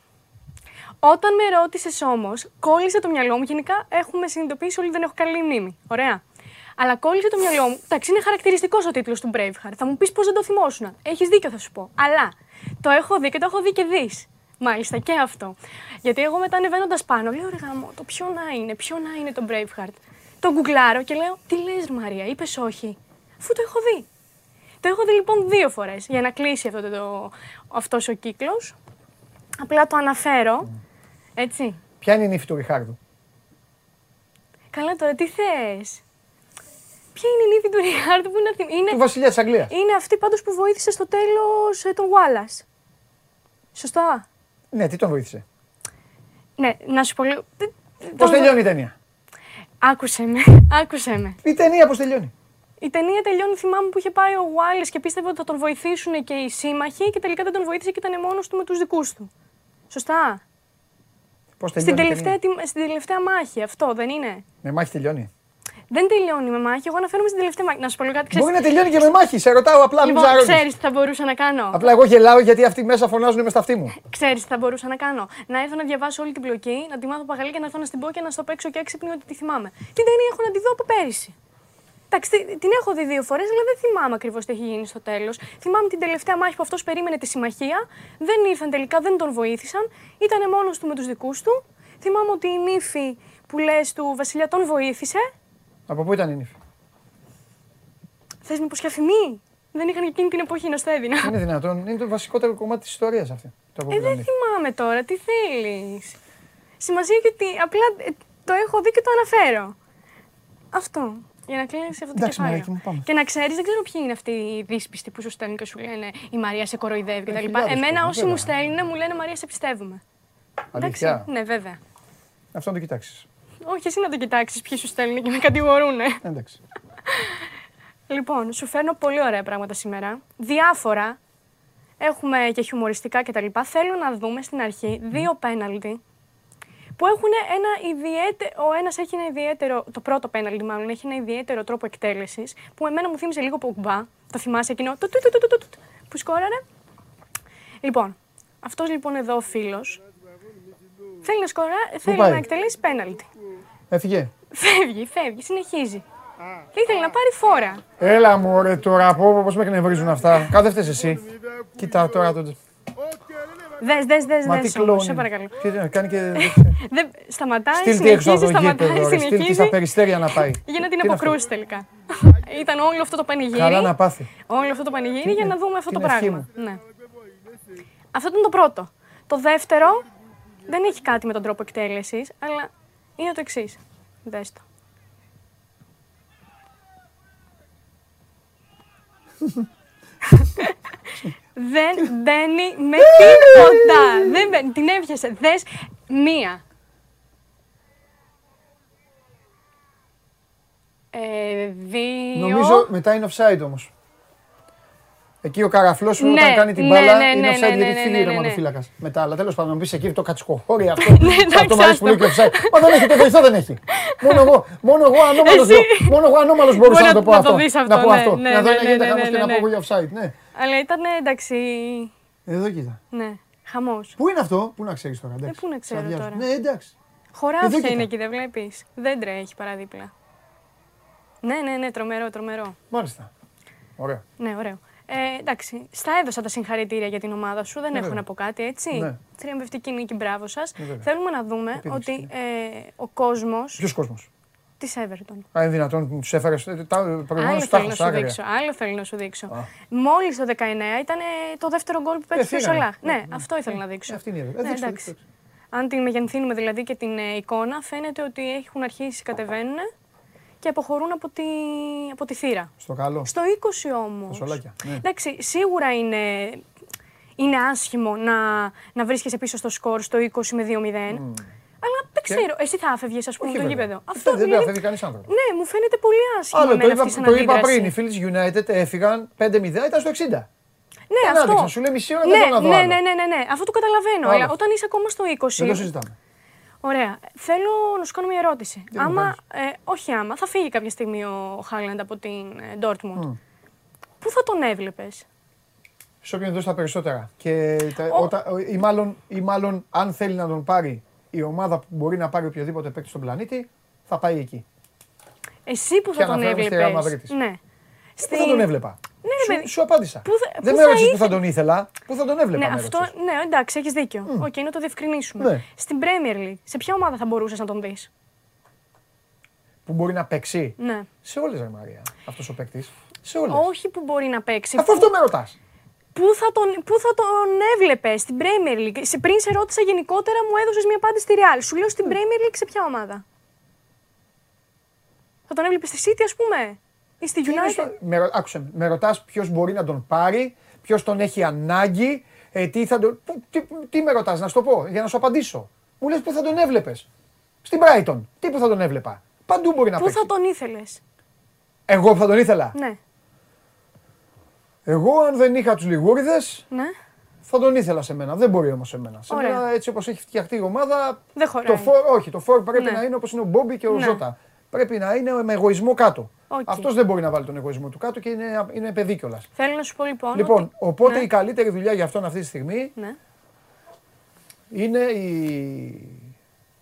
Όταν με ρώτησες όμως, κόλλησε το μυαλό μου. Γενικά έχουμε συνειδητοποιήσει όλοι ότι δεν έχω καλή μνήμη. Ωραία. Αλλά κόλλησε το μυαλό μου. Εντάξει, είναι χαρακτηριστικός ο τίτλος του Braveheart. Θα μου πεις πώς δεν το θυμόσουν. Έχεις δίκιο, θα σου πω. Αλλά το έχω δει και το έχω δει και δεις. Μάλιστα και αυτό. Γιατί εγώ μετά ανεβαίνοντας πάνω, λέω ρε γάμο, το ποιο να είναι, ποιο να είναι το Braveheart. Το γκουγκλάρω και λέω, τι λες Μαρία, είπες όχι. Αφού το έχω δει. Το έχω δει λοιπόν δύο φορές για να κλείσει αυτό το, αυτός ο κύκλος. Απλά το αναφέρω. Έτσι. Ποια είναι η νύφη του Ριχάρδου; Καλά τώρα, τι θες; Ποια είναι η νύφη του Ριχάρντου που να θυμ... Του είναι, βασιλιά της Αγγλίας. είναι αυτή πάντως που βοήθησε στο τέλος ε, τον Wallace. Σωστά; Ναι, τι τον βοήθησε; Ναι, να σου πω λίγο. Πώς τελειώνει η ταινία; Άκουσε με, άκουσε με. Η ταινία πώς τελειώνει; Η ταινία τελειώνει, θυμάμαι που είχε πάει ο Wallace και πίστευε ότι θα τον βοηθήσουν και οι σύμμαχοι και τελικά δεν τον βοήθησε και ήταν μόνος του με τους δικούς του. Σωστά; Πώς Στην τελειώνει. η τελευταία, ταινία; τη- στην τελευταία μάχη, αυτό δεν είναι; Με μάχη τελειώνει. Δεν τελειώνει με μάχη, εγώ αναφέρομαι στην τελευταία μάχη. Να σου πω λίγο κάτι, ξέρεις. Μπορεί να τελειώνει και με μάχη. Σε ρωτάω απλά, μην Λοιπόν, ψαρώνεις. ξέρεις τι θα μπορούσα να κάνω; Απλά εγώ γελάω γιατί αυτοί μέσα φωνάζουν με στα αυτή μου. Ξέρεις τι θα μπορούσα να κάνω; Να έρθω να διαβάσω όλη την πλοκή, να τη μάθω παγαλή και να έρθω να στην πω και να στο παίξω και έξυπνη ότι τη θυμάμαι. Την ταινία έχω να τη δω από πέρυσι. Εντάξει, τη- την έχω δει δύο φορές, αλλά δεν θυμάμαι ακριβώς τι έχει γίνει στο τέλος. Θυμάμαι την τελευταία μάχη που αυτός περίμενε τη συμμαχία. Δεν ήρθαν τελικά, δεν τον βοήθησαν. Ήταν μόνος του με τους δικούς του. Θυμάμαι ότι η νύφη που λες του Βασιλιά τον βοήθησε. Από πού ήταν η νύφη; Θες μήπως και αφημί; Δεν είχαν εκείνη την εποχή νοστέδινα. Είναι δυνατόν. Είναι το βασικότερο κομμάτι της ιστορίας αυτή. Το από Ε, πού ήταν η δεν νύφη. θυμάμαι τώρα, τι θέλεις; Σημασία έχει ότι απλά ε, το έχω δει και το αναφέρω. Αυτό. Για να κλείσει αυτό το Εντάξει, κεφάλαιο. Μαρίκη μου, πάμε. Και να ξέρεις, δεν ξέρω ποιοι είναι αυτοί οι δύσπιστοι που σου στέλνουν και σου λένε Η Μαρία σε κοροϊδεύει κτλ. χιλιάδες Εμένα, κόσμο, όσοι βέβαια. μου στέλνουν, μου λένε Μαρία, σε πιστεύουμε. Αλήθεια. Ναι, βέβαια. Αυτό να το κοιτάξεις. Όχι, εσύ να το κοιτάξεις ποιοι σου στέλνουν και με κατηγορούν. Εντάξει. Λοιπόν, σου φέρνω πολύ ωραία πράγματα σήμερα. Διάφορα. Έχουμε και χιουμοριστικά κτλ. Θέλω να δούμε στην αρχή δύο πέναλτι που έχουν ένα ιδιαίτερο. Ο ένας έχει ένα ιδιαίτερο. Το πρώτο πέναλτι, μάλλον, έχει ένα ιδιαίτερο τρόπο εκτέλεσης που εμένα μου θύμισε λίγο Πογμπά. Το θυμάσαι εκείνο; του, του, του, του, του, του, του, Που σκόραρε. Λοιπόν, αυτός λοιπόν εδώ ο φίλος θέλει να σκορά, θέλει πάει; να εκτελέσει πέναλτι. Έφυγε; Φεύγει, φεύγει, συνεχίζει. Ήθελε να πάρει φόρα. Έλα μου ρε τώρα από πώς με εκνευρίζουν αυτά. Κάθε φταίς εσύ. Κοίτα τώρα το... Δες, δες, δες, Μα τι δες κλόνι. όμως, σε παρακαλώ. Τι να κάνει και... Δεν, σταματάει, Στείλ τι έξω από συνεχίζει, το γήπεδο σταματάει, ρε. Στείλ τι στα συνεχίζει. περιστέρια να πάει. Για να την Τι είναι αυτό; αποκρούσεις τελικά. Ήταν όλο αυτό το πανηγύρι. Καλά να πάθει. Όλο αυτό το πανηγύρι για να δούμε αυτό το την ευχή πράγμα. Ναι. Αυτό ήταν το πρώτο. Το δεύτερο δεν έχει κάτι με τον τρόπο εκτέλεσης, αλλά είναι το εξής. Δες το. δεν μπαίνει με τίποτα. δεν μπαίνει. Την έβγαισε. Δες μία. Ε, δύο. Νομίζω μετά είναι offside όμως. Εκεί ο καραφλός σου Ναι, όταν κάνει την ναι, μπάλα ναι, είναι ναι, offside ναι, γιατί ναι, φύγει ναι, ο ναι, τερματοφύλακα. Μετά, αλλά τέλος πάντων, να πει εκεί το κατσικοχώρι αυτό. Ναι, εντάξει, αυτό μου αρέσει πολύ και offside. Μα δεν έχει το βοηθό, δεν έχει. Μόνο εγώ, μόνο εγώ ανώμαλος, Εσύ. μόνο εγώ ανώμαλος μπορούσα Μπορεί να το να- πω να αυτό. το δεις αυτό, Να πω ναι, αυτό. ναι, Να δω ναι, να γίνεται ναι, χαμός ναι, και να ναι, πω ναι. εγώ για offside. Ναι, Αλλά ήταν εντάξει. εδώ κοίτα. Ναι, χαμός. Πού είναι αυτό, πού να ξέρεις τώρα. εντάξει. πού να ξέρω Σε αδειάζω. τώρα. Ναι, εντάξει. Εδώ Χωράφια κοίτα. είναι εκεί, δεν βλέπεις. Δεν τρέχει παραδίπλα. Ναι, ναι, ναι, τρομερό, τρομερό. Μάλιστα. Ωραία. Ναι, ωραίο. Ε, εντάξει, στα έδωσα τα συγχαρητήρια για την ομάδα σου. Δεν έχω βέβαια. να πω κάτι, έτσι. Ναι. Θριαμβευτική νίκη, μπράβο σας. βέβαια. Θέλουμε να δούμε Επίδειξη, ότι ε, ο κόσμος Ποιος κόσμος; της τη Everton. Α, είναι δυνατόν που τους έφερες. Προηγουμένω Άλλο τα θέλω έχω να στα σου άγρια. δείξω. Άλλο θέλω να σου δείξω. Μόλις το 19 ήταν το δεύτερο γκολ που πέτυχε ο φύγανε. Σαλάχ. Ναι, αυτό ήθελα να δείξω. Αυτή είναι η Ναι, Everton. Ε, δείξτε, εντάξει. δείξτε. Αν την μεγενθύνουμε δηλαδή και την ε, εικόνα, φαίνεται ότι έχουν αρχίσει, κατεβαίνουν και αποχωρούν από τη, από τη θύρα. Στο καλό. Στο 20 όμως. Τα σολάκια, ναι. Εντάξει, σίγουρα είναι, είναι άσχημο να, να βρίσκεσαι πίσω στο σκορ στο 20 με 2-0. Αλλά δεν ξέρω, εσύ θα άφευγες, ας πούμε, Όχι, το βέβαια. γήπεδο. Αυτό δεν δηλαδή, θα φεύγει κανείς άνθρωπος. Ναι, μου φαίνεται πολύ άσχημο. Άλλο το εμένα είπα, αυτή σαν το είπα αντίδραση. πριν. Οι φίλοι της United έφυγαν 5-0, ήταν στο 60. Ναι, Δεν αυτό. άντεξα, σου λέει μισή ώρα, ναι, δεν θέλω να δω ναι, άλλο. ναι, ναι, ναι, ναι, αυτό το καταλαβαίνω. Άλλο. Αλλά όταν είσαι ακόμα στο 20. Δεν το συζητάμε. Ωραία. Θέλω να σου κάνω μια ερώτηση. μου άμα, ε, όχι άμα, θα φύγει κάποια στιγμή ο Χάλαντ από την ε, Dortmund. Πού θα τον έβλεπες; Σε όποιον δώσει τα περισσότερα. Και τα, Ο- όταν, ή, μάλλον, ή μάλλον αν θέλει να τον πάρει η ομάδα που μπορεί να πάρει οποιοδήποτε παίκτη στον πλανήτη, θα πάει εκεί. Εσύ που Και θα τον αναφέρομαι στη έβλεπες. Real Madrid. Ναι. Πού θα τον έβλεπα; Ναι, ρε σου, παιδί. σου απάντησα. Πού θα- δεν πού με θα έρωτησες που θα ήθελε- τον ήθελα. Πού θα τον έβλεπα. Ναι, με αυτό, ρώτησες. ναι, εντάξει, έχεις δίκιο. Οκ, να το διευκρινίσουμε. Ναι. Στην Premier League, σε ποια ομάδα θα μπορούσες να τον δεις; Που μπορεί να παίξει; Ναι. Σε όλες, ρε Μαρία, αυτός ο παίκτης. Σε όλες. Όχι που μπορεί να παίξει. Αφού που- αυτό με ρωτάς. Πού θα τον, πού θα τον έβλεπε; Στην Premier League. Σε, πριν σε ρώτησα γενικότερα, μου έδωσες μια απάντηση στη Real. Σου λέω στην Premier League σε ποια ομάδα; Θα τον έβλεπες στη City, ας πούμε; Ή στη United. Με, ρω- άκουσε, με, με ρωτάς ποιος μπορεί να τον πάρει, ποιος τον έχει ανάγκη, ε, τι, θα τον, πού- τι, τι με ρωτάς, να σου το πω, για να σου απαντήσω. Μου λες πού θα τον έβλεπες. Στην Brighton. Τι που θα τον έβλεπα. Παντού μπορεί να Πού παίξει. θα τον ήθελες. Εγώ που θα τον ήθελα. Ναι. Εγώ αν δεν είχα τους λιγούριδες, ναι. θα τον ήθελα σε μένα. Δεν μπορεί όμως σε μένα. Σε Ωραία. μένα έτσι όπως έχει φτιαχτεί η ομάδα. Δεν χωράει. Το φορ, όχι, το φορ πρέπει Ναι. να είναι όπως είναι ο Μπόμπι και ο Ναι. Ζώτα. Πρέπει να είναι με εγωισμό κάτω. Οκ. Αυτός δεν μπορεί να βάλει τον εγωισμό του κάτω και είναι, είναι παιδί κιόλας. Θέλω να σου πω λοιπόν. Λοιπόν, ότι- οπότε ναι. η καλύτερη δουλειά για αυτόν αυτή τη στιγμή Ναι, είναι οι,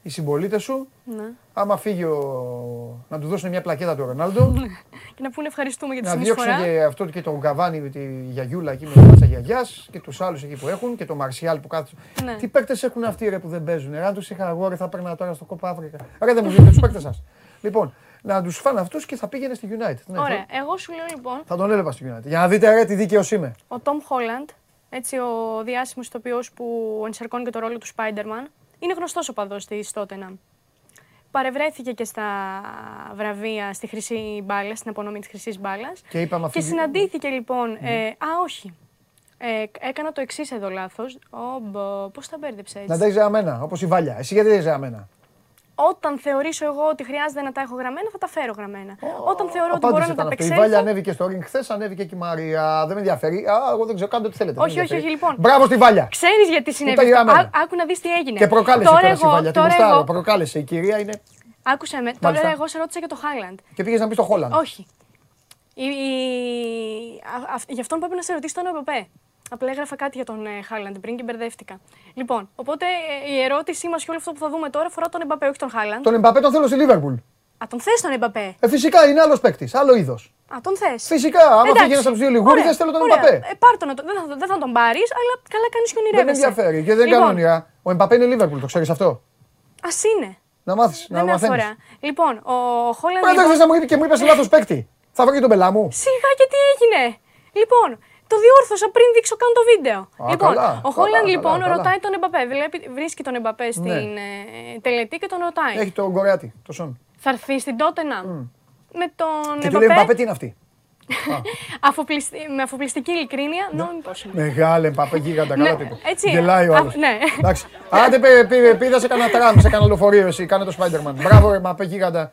οι συμπολίτες σου. ναι. Άμα φύγει ο... να του δώσουν μια πλακέτα του Ρονάλντο. Και να πούνε ευχαριστούμε για τη να διώξουν συνεισφορά. και αυτό και τον Καβάνι με τη γιαγιούλα εκεί με την μάτσα γιαγιάς και τους άλλους εκεί που έχουν και το Μαρσιάλ που κάθεται. Ναι. Τι παίκτες έχουν αυτοί ρε που δεν παίζουν. Ρε, αν τους είχα εγώ ρε, θα έπαιρνα τώρα στο Κόπα Αφρικα. Ρε δεν μου δίνετε τους παίκτες σας. Λοιπόν, να τους φάνε αυτούς και θα πήγαινε στη United. Ναι, Ωραία. θα, Εγώ σου λέω λοιπόν, θα τον έλεγα στη United. Για να δείτε ρε τι δίκαιος είμαι. ο Τόμ Χόλαντ, έτσι ο διάσημος ηθοποιός που ενσαρκώνει και το ρόλο του Spider-Man, είναι γνωστός οπαδός της Tottenham. Παρευρέθηκε και στα βραβεία στη Χρυσή Μπάλα, στην απονομή της Χρυσής Μπάλας. Και είπαμε αυτή Και τη- συναντήθηκε λοιπόν. Ε, α, όχι. Ε, έκανα το εξής εδώ λάθος. Πώς τα μπέρδεψα έτσι. Να τα έχεις ζεαμένα, όπως η Βάλια. Εσύ γιατί δεν έχεις ζεαμένα. Όταν θεωρήσω εγώ ότι χρειάζεται να τα έχω γραμμένα, θα τα φέρω γραμμένα. Όταν θεωρώ ότι Απάντησε μπορώ να τα ήταν αυτό. Η απεξέλθω. Βάλια ανέβηκε στο ring χθες, ανέβηκε και η Μαρία. Δεν με ενδιαφέρει. Α, εγώ δεν ξέρω, κάντε ό,τι θέλετε. δεν Όχι, με όχι, ενδιαφέρει. όχι, λοιπόν. Μπράβο στη Βάλια. Ξέρεις γιατί συνέβη τα αυτό; γραμμένα. Ά- Άκου να δεις τι έγινε. Και προκάλεσε τώρα τώρα η εγώ, Βάλια. Την τώρα γουστάρω. εγώ, Προκάλεσε. Η κυρία είναι. Άκουσε με. Τώρα Μάλιστα. εγώ σε ρώτησα για το Χάιλαντ. Και πήγες να πεις στο Χόλαντ. Όχι. Η, η- α- αυ- γι' αυτόν πρέπει να σε ρωτήσει τον ΕΠΠ. Απλά έγραφα κάτι για τον ε, Χάλαντ πριν και μπερδεύτηκα. Λοιπόν, οπότε ε, η ερώτησή μας και όλο αυτό που θα δούμε τώρα αφορά τον Εμπαπέ, όχι τον Χάλαντ. Τον Εμπαπέ τον θέλω στη Λίβερπουλ. Α, τον θες τον Εμπαπέ; Ε, φυσικά είναι άλλος παίκτης, άλλο είδος. Α, τον θες. Φυσικά, άμα φύγει ένας από τους δύο λιγούριδες, θέλω τον Εμπαπέ. Ε, πάρ' τον, δεν, θα, δεν θα τον πάρεις, αλλά καλά κάνεις και Δεν με ονειρεύεσαι. ενδιαφέρει και δεν λοιπόν, κάνω όνειρα. Ο Εμπαπέ είναι Λίβερπουλ, το ξέρεις αυτό; Α είναι. Να μάθεις, να Δεν μαθαίνεις. αφορά. Λοιπόν, ο Χόλαντ. Πρέπει λοιπόν- να μου είπες και μου είπες λάθος παίκτη. Θα βρει τον πελά μου. Σιγά και τι έγινε. Λοιπόν, το διόρθωσα πριν δείξω καν το βίντεο. Α, λοιπόν, καλά, ο καλά, Χόλαντ καλά, λοιπόν καλά. ρωτάει τον Εμπαπέ. Βλέπει, βρίσκει τον Εμπαπέ στην ε, τελετή και τον ρωτάει. Έχει τον Κορεάτη, το Σον. Θα έρθει στην Τότενα με τον Και του λέει Εμπαπέ Εμπαπέ τι είναι αυτή; αφοπλιστη- με αφοπλιστική ειλικρίνεια. Νόμιμη πώς είναι. Μεγάλε Εμπαπέ γίγαντα, καλά Ναι, το είπε. έτσι. Γελάει ο Α, άλλος. ναι. Εντάξει. Άντε πε- πε- πήγα σε κανένα τραμ, σε κανένα λεωφορείο εσύ, κάνε το Spider-Man. Μπράβο ρε Εμπαπέ γίγαντα.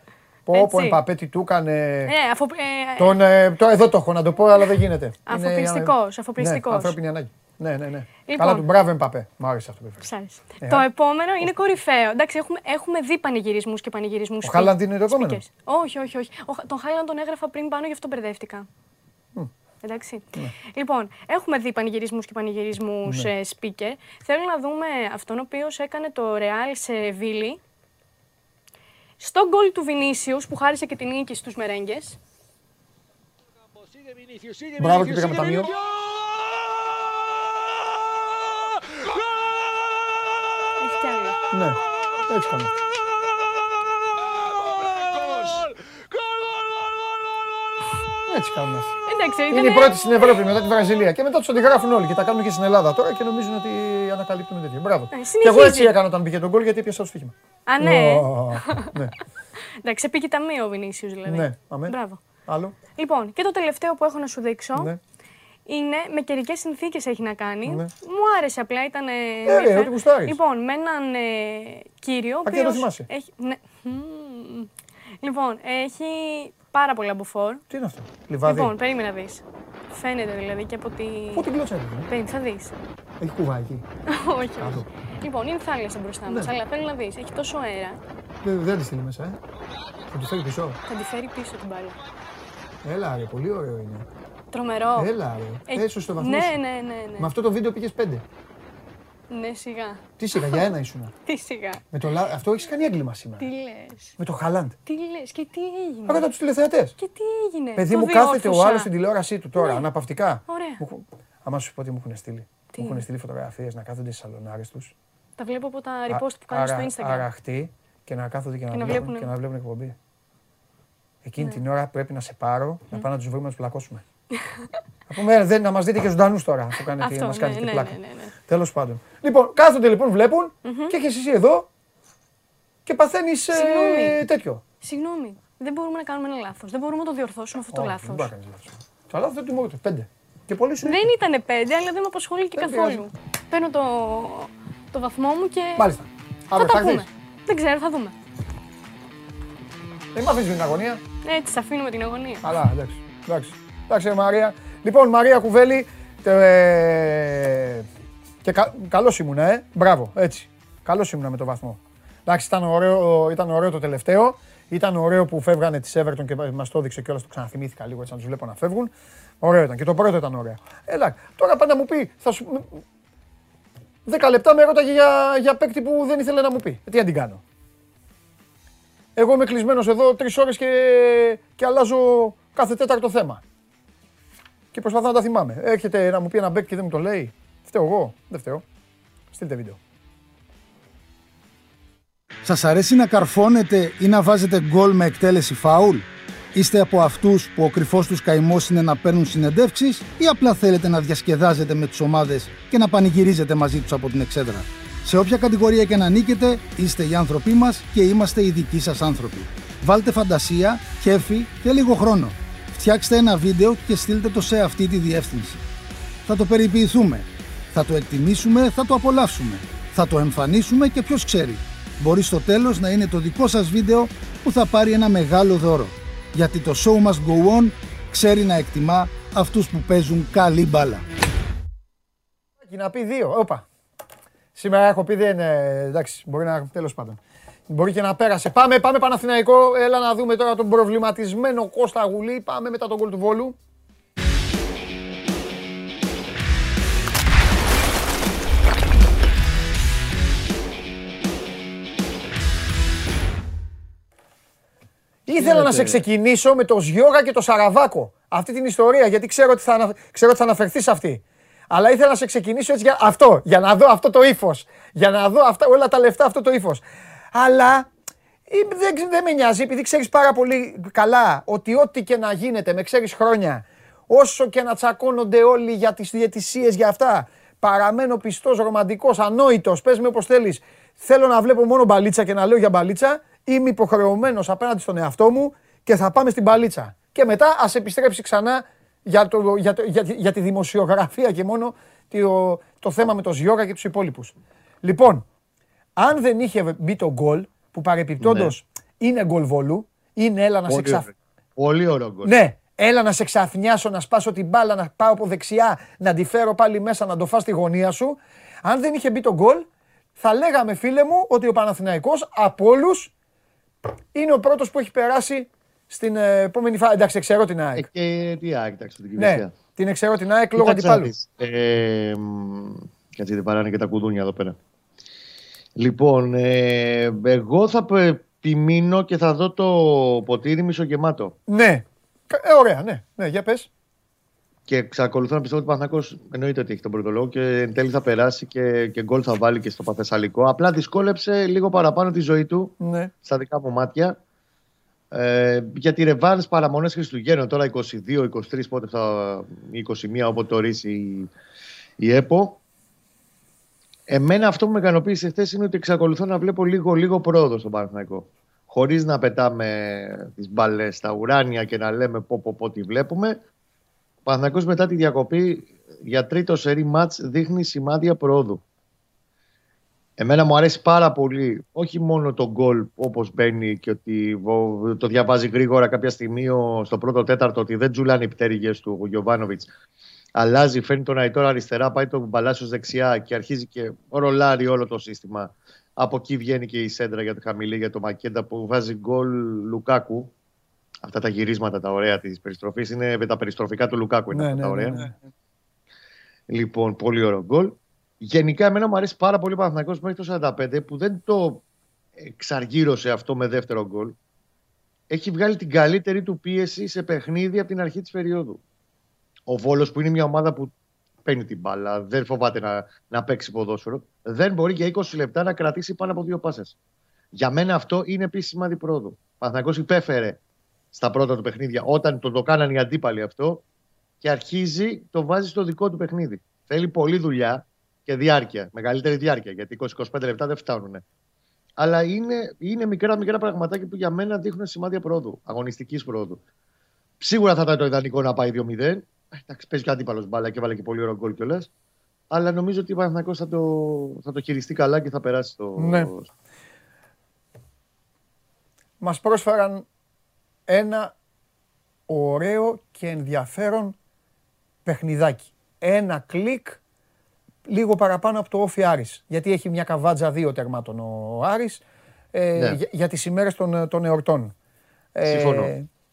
Πω πω Έτσι. Εμπαπέ τι του έκανε. Ναι, αφο, ε, Τον, ε, το, εδώ το έχω να το πω, αλλά δεν γίνεται. Είναι- Αφοπλιστικός, αφοπλιστικός. Ναι, ανθρώπινη ανάγκη. Ναι, ναι, ναι. Λοιπόν. Καλά του, μπράβο Εμπαπέ. Μ' άρεσε αυτό που είπες. Σ' άρεσε. Ε, Το α. επόμενο είναι κορυφαίο. Εντάξει, έχουμε, έχουμε δει πανηγυρισμούς και πανηγυρισμούς. Ο Χάλαντ είναι το επόμενο; Όχι, όχι, όχι. Ο, Χα- τον Χάλαντ τον έγραφα πριν πάνω, γι' αυτό μπερδεύτηκα. Εντάξει. Ναι. Λοιπόν, έχουμε δει πανηγυρισμούς και πανηγυρισμούς Ναι. speaker. Θέλω να δούμε αυτόν ο οποίος έκανε το Real σε Βίλη. Στο γκολ του Βινίσιους που χάρισε και την νίκη στους μερέγγες. Μπράβο και πήγαμε ταμείο. Έχει κι άλλο. Ναι, έτσι κάνω. Έτσι κάνουν αυτοί. Εντάξει, Είναι ήταν. η πρώτη στην Ευρώπη μετά τη Βραζιλία. Και μετά τους αντιγράφουν όλοι και τα κάνουν και στην Ελλάδα τώρα και νομίζουν ότι ανακαλύπτουν τέτοιο. Μπράβο. Και εγώ συνεχίζει. έτσι έκανα όταν πήγε τον γκολ γιατί έπιασα το στοίχημα. Α, ναι. Ω, ναι. Εντάξει, επίκει ταμείο ο Βινίσιος δηλαδή. Ναι, αμέ. Μπράβο. Άλλο. Λοιπόν, και το τελευταίο που έχω να σου δείξω Ναι. είναι με καιρικές συνθήκες έχει να κάνει. Ναι. Μου άρεσε απλά, ήταν. ε, ρε, ενδιαφέρον. ό,τι γουστάρεις. Λοιπόν, με έναν ε, κύριο. ο Α, και το οποίος θυμάσαι. Έχει, ναι. Μμμ. Λοιπόν, έχει πάρα πολλά μποφόρ. Τι είναι αυτό. Λιβάδι; Λοιπόν, περίμενα να δεις. Φαίνεται δηλαδή και από τη. Πού την κλώτσα είναι. Περίμενε, θα δεις. Έχει κουβάκι. όχι, όχι. Λοιπόν, είναι θάλασσα μπροστά μας, Ναι. αλλά θέλω να δεις. Έχει τόσο αέρα. Δεν, δεν τη στείλει μέσα, ε. Θα τη φέρει πίσω. Θα τη φέρει πίσω την μπάλα. Έλα ρε, πολύ ωραίο είναι. Τρομερό. Έλα ρε. Ε, Έσω στο βαθμό Ναι, σου. ναι, ναι. ναι. Με αυτό το βίντεο πήγες πέντε. Ναι, σιγά. Τι σιγά, για ένα ήσουν. Τι σιγά. Με το, λα- αυτό έχεις κάνει έγκλημα σήμερα. Τι λες. Με το Χαλάντ. Τι λες και τι έγινε; Ρώτα τους τηλεθεατές. Και τι έγινε; Παιδί Το μου, κάθεται ο διόρθωσα. άλλος στην τηλεόρασή του τώρα, Ναι. αναπαυτικά. Ωραία. Μου έχουν- Άμα σου πω τι μου έχουν στείλει. Τι; Μου έχουν στείλει φωτογραφίες να κάθονται στι σαλονάρες τους. Τα βλέπω από τα repost που κάνει στο Instagram. Αραχτοί και να κάθονται και να, Και να βλέπουν, βλέπουνε. και να βλέπουν εκπομπή. Εκείνη Ναι. την ώρα πρέπει να σε πάρω, να πάμε να τους βρούμε να τους πλακώσουμε. Να πούμε, «Ε, δεν, να μας δείτε και ζωντανούς τώρα, αφού κάνετε, Αυτό, μας ναι, κάνετε ναι, πλάκα. ναι, ναι, ναι. Τέλος πάντων. Λοιπόν, κάθονται λοιπόν, βλέπουν και έχεις εσύ εδώ και παθαίνεις Συγγνώμη. τέτοιο. Συγγνώμη. Δεν μπορούμε να κάνουμε ένα λάθος. Δεν μπορούμε να το διορθώσουμε αυτό το Όχι, λάθος. Δεν μπορεί να κάνεις λάθος. Το λάθο δεν του μόνο του. Πέντε. Και πολύ σου Δεν ήταν πέντε, αλλά δεν με απασχολεί και Δεν καθόλου. πειράζει. Παίρνω το, το βαθμό μου και. Μάλιστα. Θα Αύριο τα θα έρθεις. πούμε. Δεν ξέρω, θα δούμε. Δεν μ' αφήνεις την αγωνία. Έτσι, σε αφήνουμε την αγωνία. Αλλά εντάξει. Εντάξει, εντάξει ρε Μαρία. Λοιπόν, Μαρία Κουβέλη. Ε, και κα, καλός ήμουνα, ε. Μπράβο, έτσι. Καλός ήμουνα με το βαθμό. Εντάξει, ήταν ωραίο, ήταν ωραίο το τελευταίο. Ήταν ωραίο που φεύγανε της Everton και μας το έδειξε κιόλας. Το ξαναθυμήθηκα λίγο έτσι να τους βλέπω να φεύγουν. Ωραίο ήταν. Και το πρώτο ήταν ωραίο. Έλα, τώρα πάντα μου πει. Θα σου... 10 λεπτά με ρώταγε για, για παίκτη που δεν ήθελε να μου πει. Ε, Τι να την κάνω. Εγώ είμαι κλεισμένος εδώ τρεις ώρες και, και αλλάζω κάθε τέταρτο θέμα. Και προσπαθώ να τα θυμάμαι. Έρχεται να μου πει ένα μπέκ και δεν μου το λέει. Φταίω εγώ. Δεν φταίω. Στείλτε βίντεο. Σας αρέσει να καρφώνετε ή να βάζετε γκολ με εκτέλεση φάουλ; Είστε από αυτούς που ο κρυφός τους καημός είναι να παίρνουν συνεντεύξεις ή απλά θέλετε να διασκεδάζετε με τις ομάδες και να πανηγυρίζετε μαζί τους από την εξέδρα; Σε όποια κατηγορία και να νίκετε, είστε οι άνθρωποι μας και είμαστε οι δικοί σας άνθρωποι. Βάλτε φαντασία, κέφι και λίγο χρόνο. Φτιάξτε ένα βίντεο και στείλτε το σε αυτή τη διεύθυνση. Θα το περιποιηθούμε. Θα το εκτιμήσουμε, θα το απολαύσουμε. Θα το εμφανίσουμε και ποιος ξέρει. Μπορεί στο τέλος να είναι το δικό σας βίντεο που θα πάρει ένα μεγάλο δώρο. Γιατί το show must go on ξέρει να εκτιμά αυτούς που παίζουν καλή μπάλα. Και να πει δύο. Όπα. Σήμερα έχω πει δεν. ε, εντάξει, μπορεί να. Τέλος πάντων. Μπορεί και να πέρασε. Πάμε, πάμε Παναθηναϊκό. Έλα να δούμε τώρα τον προβληματισμένο Κώστα Γουλή. Πάμε μετά τον γκολ του Βόλου. Ήθελα να σε ξεκινήσω με το Σιώγα και το Σαραβάκο. Αυτή την ιστορία, γιατί ξέρω ότι θα, ανα... ξέρω ότι θα αναφερθείς σε αυτή. Αλλά ήθελα να σε ξεκινήσω έτσι για αυτό, για να δω αυτό το ύφος. Για να δω αυτά, όλα τα λεφτά αυτό το ύφος. Αλλά ε, δεν, δεν με νοιάζει, επειδή ξέρεις πάρα πολύ καλά ότι ό,τι και να γίνεται, με ξέρεις χρόνια, όσο και να τσακώνονται όλοι για τις διαιτησίες για αυτά, παραμένω πιστός, ρομαντικός, ανόητος, πες με όπως θέλεις. Θέλω να βλέπω μόνο μπαλίτσα και να λέω για μπαλίτσα. Είμαι υποχρεωμένος απέναντι στον εαυτό μου και θα πάμε στην μπαλίτσα. Και μετά ας επιστρέψει ξανά για, το, για, το, για, για τη δημοσιογραφία και μόνο το, το θέμα με το Ζιώγα και τους υπόλοιπους. Λοιπόν, αν δεν είχε μπει το γκολ, που παρεπιπτόντως είναι γκολ βόλου, είναι έλα να σε ξαφ... Πολύ ωραίο γκολ. Ναι, έλα να σε ξαφνιάσω, να σπάσω την μπάλα, να πάω από δεξιά, να τη φέρω πάλι μέσα, να το φας στη γωνία σου. Αν δεν είχε μπει το γκολ, θα λέγαμε φίλε μου ότι ο Παναθηναϊκός από όλους είναι ο πρώτος που έχει περάσει στην ε, επόμενη φάση. Εντάξει, ξέρω την ΑΕΚ. Ε, και τι ΑΕΚ, εντάξει, την Ναι, κυβερνησία. την εξαιρώ την ΑΕΚ λόγω Κοίταξε να αντιπάλου. δεις. Ε, μ, Κάτσε, δεν παράνε και τα κουδούνια εδώ πέρα. Λοιπόν, ε, εγώ θα π- επιμείνω και θα δω το ποτήρι μισογεμάτο. Ναι, Κα- ε, ωραία, ναι, ναι, για πες. Και εξακολουθώ να πιστεύω ότι ο Παναθηναϊκός εννοείται ότι έχει τον πρώτο λόγο και εν τέλει θα περάσει και, και γκολ θα βάλει και στο Παθεσσαλικό. Απλά δυσκόλεψε λίγο παραπάνω τη ζωή του Ναι. στα δικά μου μάτια. Ε, για τη ρεβάνς παραμονές Χριστουγέννων, τώρα 22, 23, πότε θα, 21, όποτε το ορίσει η, η ΕΠΟ. Εμένα αυτό που με ικανοποίησε χθες είναι ότι εξακολουθώ να βλέπω λίγο-λίγο πρόοδο στον Παναθηναϊκό. Χωρίς να πετάμε τις μπαλές στα ουράνια και να λέμε πω, πω, πω τι βλέπουμε. Ο Παναθηναϊκός μετά τη διακοπή για τρίτο σερή μάτς δείχνει σημάδια πρόοδου. Εμένα μου αρέσει πάρα πολύ όχι μόνο το γκολ όπως μπαίνει και ότι το διαβάζει γρήγορα κάποια στιγμή στο πρώτο τέταρτο ότι δεν τζουλάνε οι πτέρυγες του ο Γιωβάνοβιτς. Αλλάζει, φέρνει τον Αϊτόρ αριστερά, πάει τον Μπαλάσιος δεξιά και αρχίζει και ρολάρει όλο το σύστημα. Από εκεί βγαίνει και η σέντρα για το χαμηλή, για το Μακέντα που βάζει γκολ Λουκάκου. Αυτά τα γυρίσματα τα ωραία της περιστροφής είναι τα περιστροφικά του Λουκάκου. Είναι Ναι, αυτά ναι, τα ναι, ωραία. ναι. Λοιπόν, πολύ ωραίο γκολ. Γενικά, εμένα μου αρέσει πάρα πολύ ο Παναθηναϊκός μέχρι το 45 που δεν το εξαργύρωσε αυτό με δεύτερο γκολ. Έχει βγάλει την καλύτερη του πίεση σε παιχνίδι από την αρχή της περίοδου. Ο Βόλος, που είναι μια ομάδα που παίρνει την μπάλα, δεν φοβάται να, να παίξει ποδόσφαιρο, δεν μπορεί για 20 λεπτά να κρατήσει πάνω από δύο πάσες. Για μένα αυτό είναι επίση σημάδι πρόοδου. Ο Παναθηναϊκός υπέφερε στα πρώτα του παιχνίδια όταν το, το κάνανε οι αντίπαλοι αυτό και αρχίζει, το βάζει στο δικό του παιχνίδι. Θέλει πολλή δουλειά και διάρκεια, μεγαλύτερη διάρκεια, γιατί 20-25 λεπτά δεν φτάνουν. Αλλά είναι, είναι μικρά μικρά πραγματάκια που για μένα δείχνουν σημάδια πρόοδου, αγωνιστικής πρόοδου. Σίγουρα θα ήταν το ιδανικό να πάει 2-0. Ε, Εντάξει, παίζει και αντίπαλος μπάλα και βάλε και πολύ ωραίο γκολ κιόλας. Αλλά νομίζω ότι ο Παναθηναϊκός θα το, θα το χειριστεί καλά και θα περάσει το. Ναι. Μας πρόσφεραν ένα ωραίο και ενδιαφέρον παιχνιδάκι. Ένα κλικ λίγο παραπάνω από το Όφι Άρης. Γιατί έχει μια καβάτζα δύο τερμάτων ο Άρης ε, Ναι. για, για τις ημέρες των, των εορτών. Ε, Συμφωνώ.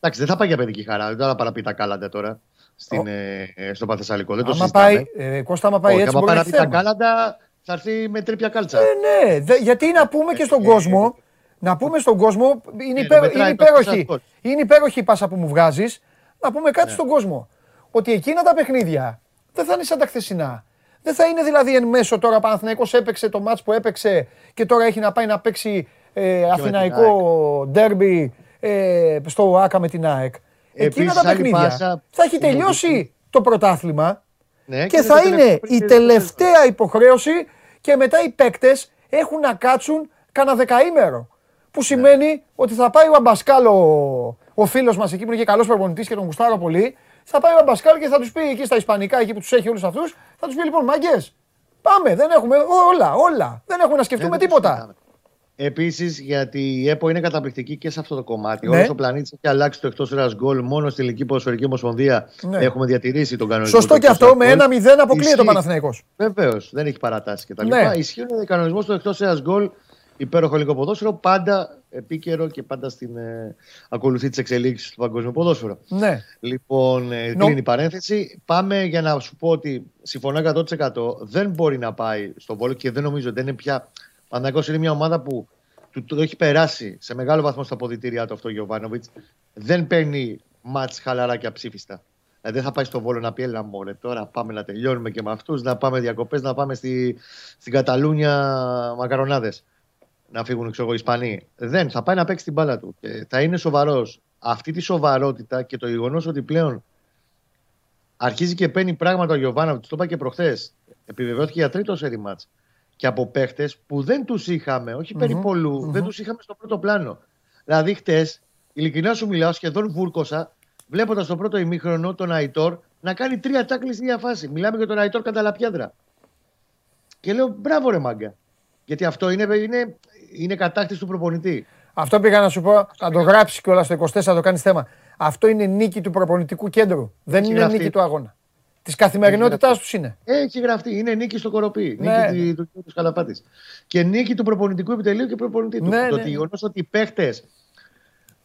Εντάξει, δεν θα πάει για παιδική χαρά. Δεν θα παραπεί τα κάλαντα τώρα στην, ε, ε, στο Παθεσσαλικό. Δεν το άμα συζητάμε. πάει, ε, Κώστα, άμα πάει Όχι, έτσι άμα μπορεί να παραπεί έχει τα θέμα. κάλαντα θα έρθει με τρίπια κάλτσα. Ε, ναι, δε- γιατί να πούμε και στον κόσμο, να πούμε στον κόσμο, είναι, Ε, υπέρ, μετράει είναι, το υπέροχη, ποσοστό. είναι υπέροχη η πάσα που μου βγάζεις, να πούμε κάτι στον κόσμο. Ότι εκείνα τα παιχνίδια δεν θα είναι σαν τα χθεσινά. Δεν θα είναι δηλαδή εν μέσω τώρα Παναθηναϊκός έπαιξε το μάτς που έπαιξε και τώρα έχει να πάει να παίξει ε, αθηναϊκό ντέρμπι ε, στο ΆΚΑ με την ΑΕΚ. Εκείνα Επίσης, τα άλλη παιχνίδια πάσα θα έχει που- τελειώσει το πρωτάθλημα Ναι, και είναι θα το είναι τελευταίο η πριν- τελευταία υποχρέωση και μετά οι παίκτες έχουν να κάτσουν κανένα δεκαήμερο. Που σημαίνει ότι θα πάει ο Αμπασκάλ, ο, ο φίλος μας εκεί που είναι και καλός προπονητής και τον γουστάρω πολύ, θα πάει ο Αμπασκάλ και θα τους πει εκεί στα Ισπανικά, εκεί που τους έχει όλους αυτούς, θα τους πει λοιπόν μάγκες. Πάμε, δεν έχουμε όλα, όλα. Δεν έχουμε να σκεφτούμε Δεν το τίποτα. Συζητάμε. Επίσης, γιατί η ΕΠΟ είναι καταπληκτική και σε αυτό το κομμάτι. Ναι. Όλος ο πλανήτης έχει αλλάξει το εκτός έδρα γκολ. Μόνο στην Ελληνική Ποδοσφαιρική Ομοσπονδία Ναι. έχουμε διατηρήσει τον κανονισμό. Σωστό του και εκτός αυτό, με έδρας ένα γκολ. μηδέν αποκλείεται ο Ισχύει. Παναθηναϊκός. Βεβαίως, δεν έχει παρατάσει κτλ. Ναι. Ισχύει ο κανονισμό του εκτός έδρα γκολ. Υπέροχο ελληνικό ποδόσφαιρο. Πάντα επίκαιρο και πάντα στην, ε, ακολουθεί τις εξελίξεις του παγκόσμιου ποδόσφαιρα. Ναι. Λοιπόν, ε, Νο- κλείνει η παρένθεση. Πάμε για να σου πω ότι συμφωνώ 100%. Δεν μπορεί να πάει στον Βόλο και δεν νομίζω δεν είναι πια. Παναγιώ είναι μια ομάδα που του το έχει περάσει σε μεγάλο βαθμό στα αποδητήριά του αυτό ο Γιωβάνοβιτς. Δεν παίρνει μάτς χαλαρά και αψήφιστα. Δηλαδή δεν θα πάει στο Βόλο να πει έλα μωρέ τώρα πάμε να τελειώνουμε και με αυτούς, να πάμε διακοπές, να πάμε στη, στην Καταλούνια μακαρονάδες. Να φύγουν ξέρω, εγώ, οι Ισπανοί. Δεν, θα πάει να παίξει την μπάλα του. Και θα είναι σοβαρός. Αυτή τη σοβαρότητα και το γεγονός ότι πλέον αρχίζει και παίρνει πράγματα ο Γιωβάνοβιτς, το είπα και προχθές. Επιβεβαιώθηκε για τρίτο σερή μάτς. Και από παίχτες που δεν τους είχαμε, όχι Μμμ, περιπολού, μμμ. δεν τους είχαμε στο πρώτο πλάνο. Δηλαδή, χτες, ειλικρινά σου μιλάω, σχεδόν βούρκωσα, βλέποντας το πρώτο ημίχρονο τον Αϊτόρ να κάνει τρία τάκλι στην ίδια φάση. Μιλάμε για τον Αϊτόρ κατά λαπιάδρα. Και λέω, μπράβο ρε μάγκα. Γιατί αυτό είναι, είναι, είναι κατάκτηση του προπονητή. Αυτό πήγα να σου πω, να το γράψει κιόλας στο 24, να το κάνεις θέμα. Αυτό είναι νίκη του προπονητικού κέντρου. Δεν Έχει είναι γραφτεί. νίκη του αγώνα. Της καθημερινότητάς τους είναι. Έχει γραφτεί. Είναι νίκη στο κοροπή. Ναι. Νίκη του κ. Καλαπάτης. Και νίκη του προπονητικού επιτελείου και προπονητή του. Ναι, το ναι. γεγονός ότι οι παίχτες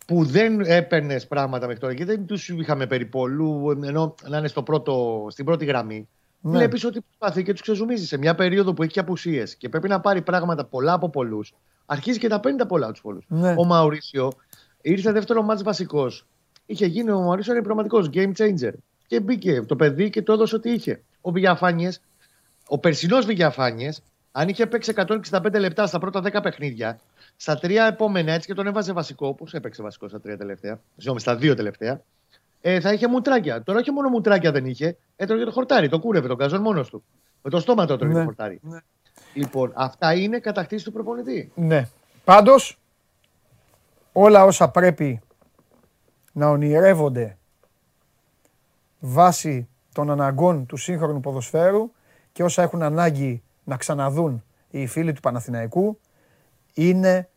που δεν έπαιρνες πράγματα μέχρι τώρα και δεν τους είχαμε περιπολού, ενώ να είναι στο πρώτο, στην πρώτη γραμμή. Ναι. Βλέπεις ότι προσπαθεί και τους ξεζουμίζει σε μια περίοδο που έχει και απουσίες και πρέπει να πάρει πράγματα πολλά από πολλούς. Αρχίζει και τα παίρνει τα πολλά από τους πολλούς. Ναι. Ο Μαουρίσιο ήρθε δεύτερο μάτς βασικός. Είχε γίνει ο Μαουρίσιο είναι πραγματικός game changer. Και μπήκε το παιδί και το έδωσε ό,τι είχε. Ο Βηγιαφάνιε, ο περσινός Βηγιαφάνιε, Αν είχε παίξει 165 λεπτά στα πρώτα 10 παιχνίδια, στα τρία επόμενα έτσι και τον έβαζε βασικό, όπω έπαιξε βασικό στα τρία τελευταία, συγγνώμη, στα δύο τελευταία, ε, θα είχε μουτράκια. Τώρα όχι μόνο μουτράκια δεν είχε, έτρωγε το χορτάρι, το κούρευε τον καζόν μόνος του. Με το στόμα το έτρωγε Ναι. το χορτάρι. Λοιπόν, αυτά είναι κατακτήσεις του προπονητή. Ναι. Πάντως, όλα όσα πρέπει να ονειρεύονται βάσει των αναγκών του σύγχρονου ποδοσφαίρου και όσα έχουν ανάγκη να ξαναδούν οι φίλοι του Παναθηναϊκού είναι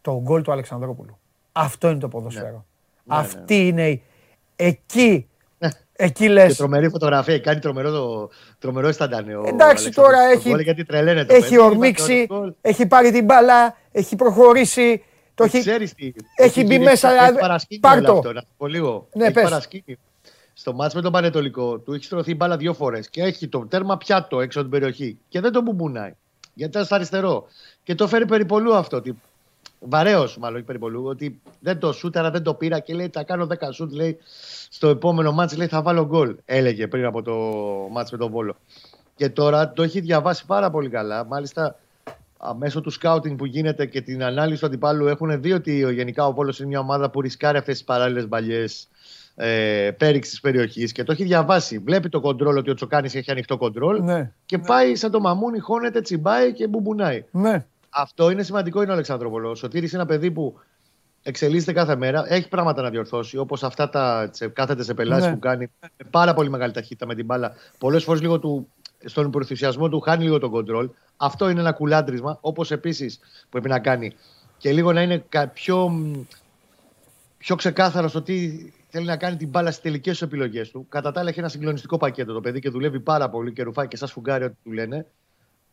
το γκολ του Αλεξανδρόπουλου. Αυτό είναι το ποδοσφαίρο. Ναι, Αυτή είναι η... Εκεί, Ναι. εκεί Και λες, τρομερή φωτογραφία, έχει κάνει τρομερό, το, τρομερό αισθαντάνιο. ο Εντάξει, Αλέξανδρος τώρα στον έχει- γκολ, γιατί τρελαίνεται. το έχει παιδί, ορμήξει, βάζει γκολ. έχει πάρει την μπάλα, έχει προχωρήσει, το έχει... Ξέρεις τι, έχει μπει γίνει- μέσα, Έχει δηλαδή, παρασκήνιο πάρ' όλο το. αυτό, να σου πω λίγο. Ναι, έχει πες. παρασκήνιο. Στο μάτς με τον Πανετολικό του έχει στρωθεί η μπάλα δύο φορές και έχει το τέρμα πιάτο έξω από την περιοχή και δεν τον μπουμπουνάει. Γιατί ήταν στο αριστερό. Και το φέρει περιπολού αυτό. Ότι... Βαρέως, μάλλον όχι περιπολού, ότι δεν το σούταρα, δεν το πήρα και λέει: Θα κάνω 10 σούτ. Λέει, στο επόμενο μάτς λέει: Θα βάλω γκολ. Έλεγε πριν από το μάτς με τον Βόλο. Και τώρα το έχει διαβάσει πάρα πολύ καλά. Μάλιστα, α, μέσω του σκάουτινγκ που γίνεται και την ανάλυση του αντιπάλου έχουν δει ότι ο- γενικά ο Βόλος είναι μια ομάδα που ρισκάρει αυτές τις παράλληλες μπαλιές ε, πέριξης της περιοχής και το έχει διαβάσει. Βλέπει το κοντρόλ ότι ο Τσοκάνης έχει ανοιχτό κοντρόλ Ναι, και πάει σαν το μαμούνι, χώνεται, τσιμπάει και μπουμπουνάει. ναι. Αυτό είναι σημαντικό, είναι ο Αλεξανδρόπολο. Ο Σωτήρης είναι ένα παιδί που εξελίσσεται κάθε μέρα, έχει πράγματα να διορθώσει, όπως αυτά τα τσε- κάθετε σε πελάσεις Ναι. που κάνει με πάρα πολύ μεγάλη ταχύτητα με την μπάλα. Πολλές φορές λίγο του, στον προθυσιασμό του χάνει λίγο τον κοντρόλ. Αυτό είναι ένα κουλάντρισμα, όπως επίσης πρέπει να κάνει. Και λίγο να είναι κα- πιο, μ, πιο ξεκάθαρο στο τι θέλει να κάνει την μπάλα στις τελικές του επιλογές του. Κατά τα άλλα, έχει ένα συγκλονιστικό πακέτο το παιδί και δουλεύει πάρα πολύ και ρουφάει και σαν σφουγγάρι ό,τι του λένε.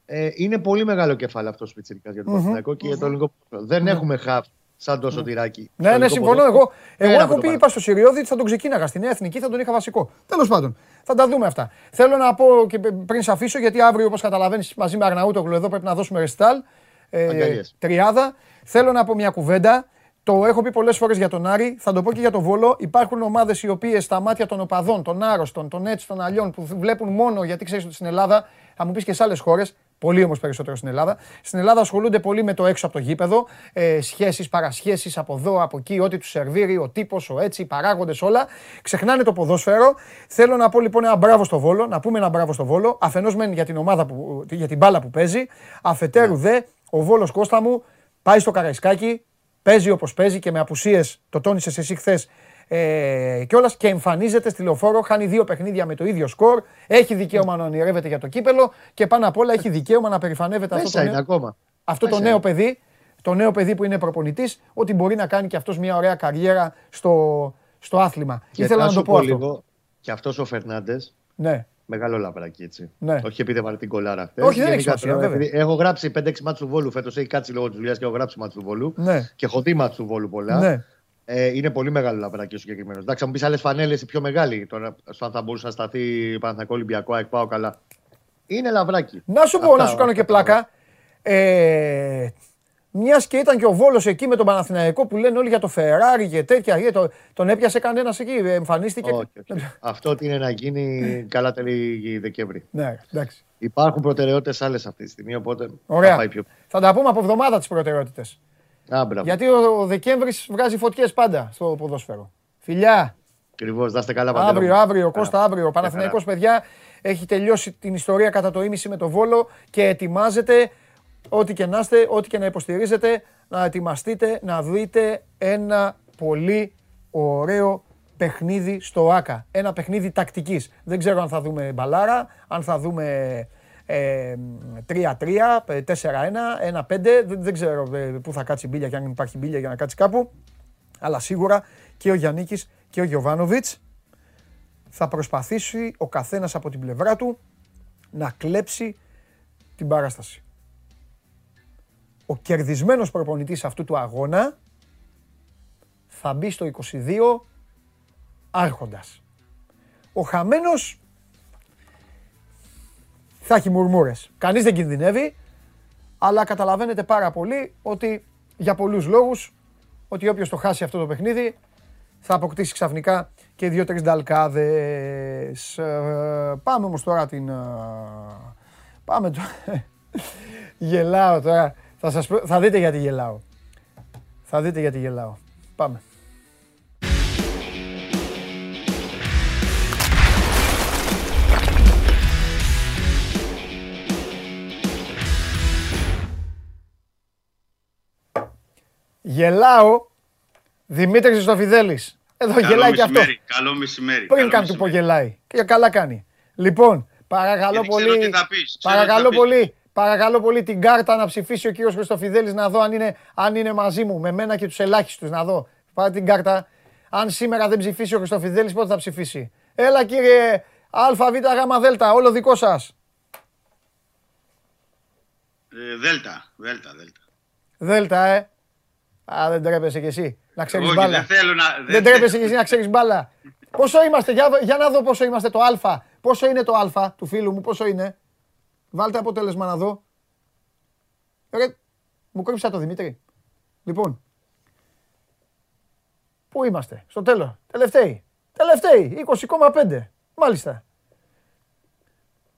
Ε, είναι πολύ μεγάλο κεφάλαιο αυτό ο Πιτσυρικά για τον Μμμ. Παναθηναϊκό και για το ελληνικό ποδόσφαιρο. Δεν έχουμε χαφ σαν το σωτηράκι. Ναι, ναι, συμφωνώ. Εγώ, εγώ Πέρα έχω από το πει, παρα- είπα στο Σιριώδη ότι θα τον ξεκίναγα στην Νέα Εθνική, θα τον είχα βασικό. Τέλος πάντων, θα τα δούμε αυτά. Θέλω να πω και πριν σε αφήσω, γιατί αύριο, όπως καταλαβαίνεις, μαζί με Αρναούτογλου εδώ πρέπει να δώσουμε ρεστάλ. Ε, Αγκαλιές. τριάδα. Θέλω να πω μια κουβέντα. Το έχω πει πολλές φορές για τον Άρη, θα το πω και για τον Βόλο. Υπάρχουν ομάδες οι οποίες στα μάτια των οπαδών, των άρρωστων, των έτσι, των αλλιών, που βλέπουν μόνο γιατί ξέρεις ότι στην Ελλάδα, θα μου πεις και σε άλλες χώρες, πολύ όμως περισσότερο στην Ελλάδα. Στην Ελλάδα ασχολούνται πολύ με το έξω από το γήπεδο. Ε, Σχέσεις, παρασχέσεις από εδώ, από εκεί, ό,τι τους σερβίρει, ο τύπος, ο έτσι, οι παράγοντες, όλα. Ξεχνάνε το ποδόσφαιρο. Θέλω να πω λοιπόν ένα μπράβο στο Βόλο, να πούμε ένα μπράβο στο Βόλο. Αφενός μεν για την ομάδα που, για την μπάλα που παίζει. Αφετέρου δε, ο Βόλος Κώστα μου πάει στο Καραϊσκάκι, παίζει όπως παίζει και με απουσίες, το τόνισες εσύ χθες ε, κιόλας και εμφανίζεται στη λεωφόρο. Χάνει δύο παιχνίδια με το ίδιο σκορ. Έχει δικαίωμα να ονειρεύεται για το κύπελο και πάνω απ' όλα έχει δικαίωμα να περηφανεύεται αυτό Μέσα το είναι νέο, ακόμα. αυτό το Μέσα νέο είναι. παιδί. Το νέο παιδί που είναι προπονητής, ότι μπορεί να κάνει και αυτός μια ωραία καριέρα στο, στο άθλημα. Και Ήθελα θα να σου το πω αυτό. λίγο, και αυτός ο Φερνάντες, Ναι. Μεγάλο λαβράκι έτσι. Ναι. Όχι επειδή έβαλε την κολάρα αυτή. Όχι, δεν έχει σημασία, βέβαια. Έχω γράψει 5-6 μάτς του Βόλου φέτος. Έχει κάτσει λόγω της δουλειάς και έχω γράψει μάτς του Βόλου. Ναι. Και έχω δει μάτς του Βόλου πολλά. Ναι. Ε, είναι πολύ μεγάλο λαβράκι ο συγκεκριμένος. Εντάξει, θα μου πεις άλλες φανέλες οι πιο μεγάλοι. Τώρα, στο αν θα μπορούσε να σταθεί Παναθηναϊκό Ολυμπιακό, εκπάω καλά. Είναι λαβράκι. Να σου πω, Αυτά, να σου κάνω και αυτά. πλάκα. Ε, Μιας και ήταν και ο Βόλος εκεί με τον Παναθηναϊκό που λένε όλοι για το Ferrari και τέτοια. για το- τον έπιασε κανένας εκεί, εμφανίστηκε. Όχι, όχι. Αυτό ότι είναι να γίνει καλά τέλη Δεκέμβρη. Ναι, εντάξει. Υπάρχουν προτεραιότητες άλλες αυτή τη στιγμή, οπότε Ωραία. θα πάει πιο. Θα τα πούμε από εβδομάδα τις προτεραιότητες. Α, μπράβο. Γιατί ο, ο Δεκέμβρης βγάζει φωτιές πάντα στο ποδόσφαιρο. Φιλιά! Ακριβώς, να είστε καλά, Παντελό. Αύριο, αύριο, Καλά. Κώστα, αύριο. Ο Παναθηναϊκός, παιδιά, έχει τελειώσει την ιστορία κατά το ίμιση με το Βόλο και ετοιμάζεται, ό,τι και να είστε, ό,τι και να υποστηρίζετε, να ετοιμαστείτε να δείτε ένα πολύ ωραίο παιχνίδι στο ΆΚΑ. Ένα παιχνίδι τακτικής. Δεν ξέρω αν θα δούμε μπαλάρα, αν θα δούμε ε, 3-3, 4-1, 1-5. Δεν, δεν ξέρω ε, πού θα κάτσει η μπίλια και αν υπάρχει μπίλια για να κάτσει κάπου. Αλλά σίγουρα και ο Γιάννικης και ο Γιωβάνοβιτς θα προσπαθήσει ο καθένας από την πλευρά του να κλέψει την παράσταση. Ο κερδισμένος προπονητής αυτού του αγώνα θα μπει στο 22 άρχοντας. Ο χαμένος θα έχει μουρμούρες. Κανείς δεν κινδυνεύει, αλλά καταλαβαίνετε πάρα πολύ ότι για πολλούς λόγους ότι όποιος το χάσει αυτό το παιχνίδι θα αποκτήσει ξαφνικά και δύο-τρεις νταλκάδες. Ε, πάμε όμως τώρα την... ε, Πάμε, το... Γελάω τώρα. Θα, σας, πω- θα δείτε γιατί γελάω. Θα δείτε γιατί γελάω. Πάμε. Γελάω. Δημήτρης Χριστοφιδέλης. Εδώ Καλό γελάει και αυτό. μεσημέρι, Καλό μεσημέρι. Πριν καλό καν του πω μεσημέρι. γελάει. Και καλά κάνει. Λοιπόν, παρακαλώ Γιατί ξέρω πολύ. τι θα πεις, ξέρω Παρακαλώ τι θα πεις. Πολύ. Παρακαλώ πολύ την κάρτα να ψηφίσει ο κύριος Χριστοφιδέλης να δω αν είναι, αν είναι μαζί μου, με μένα και τους ελάχιστους να δω. Πάρε την κάρτα. Αν σήμερα δεν ψηφίσει ο Χριστοφιδέλης, πότε θα ψηφίσει; Έλα κύριε ΑΒ Δ, όλο δικό σας. Ε, Δέλτα, δέλτα, δέλτα. Δέλτα, ε. Α, δεν τρέπεσαι κι εσύ να ξέρεις Όχι, μπάλα. δεν θέλω να... Δεν τρέπεσαι κι εσύ να ξέρεις μπάλα. Πόσο είμαστε, για, για να δω πόσο είμαστε το α. Πόσο είναι το α του φίλου μου, πόσο είναι; Βάλτε αποτέλεσμα να δω. Ρε, μου κρύψα το Δημήτρη. Λοιπόν, πού είμαστε, στο τέλος, τελευταίοι. Τελευταίοι, 20,5. Μάλιστα.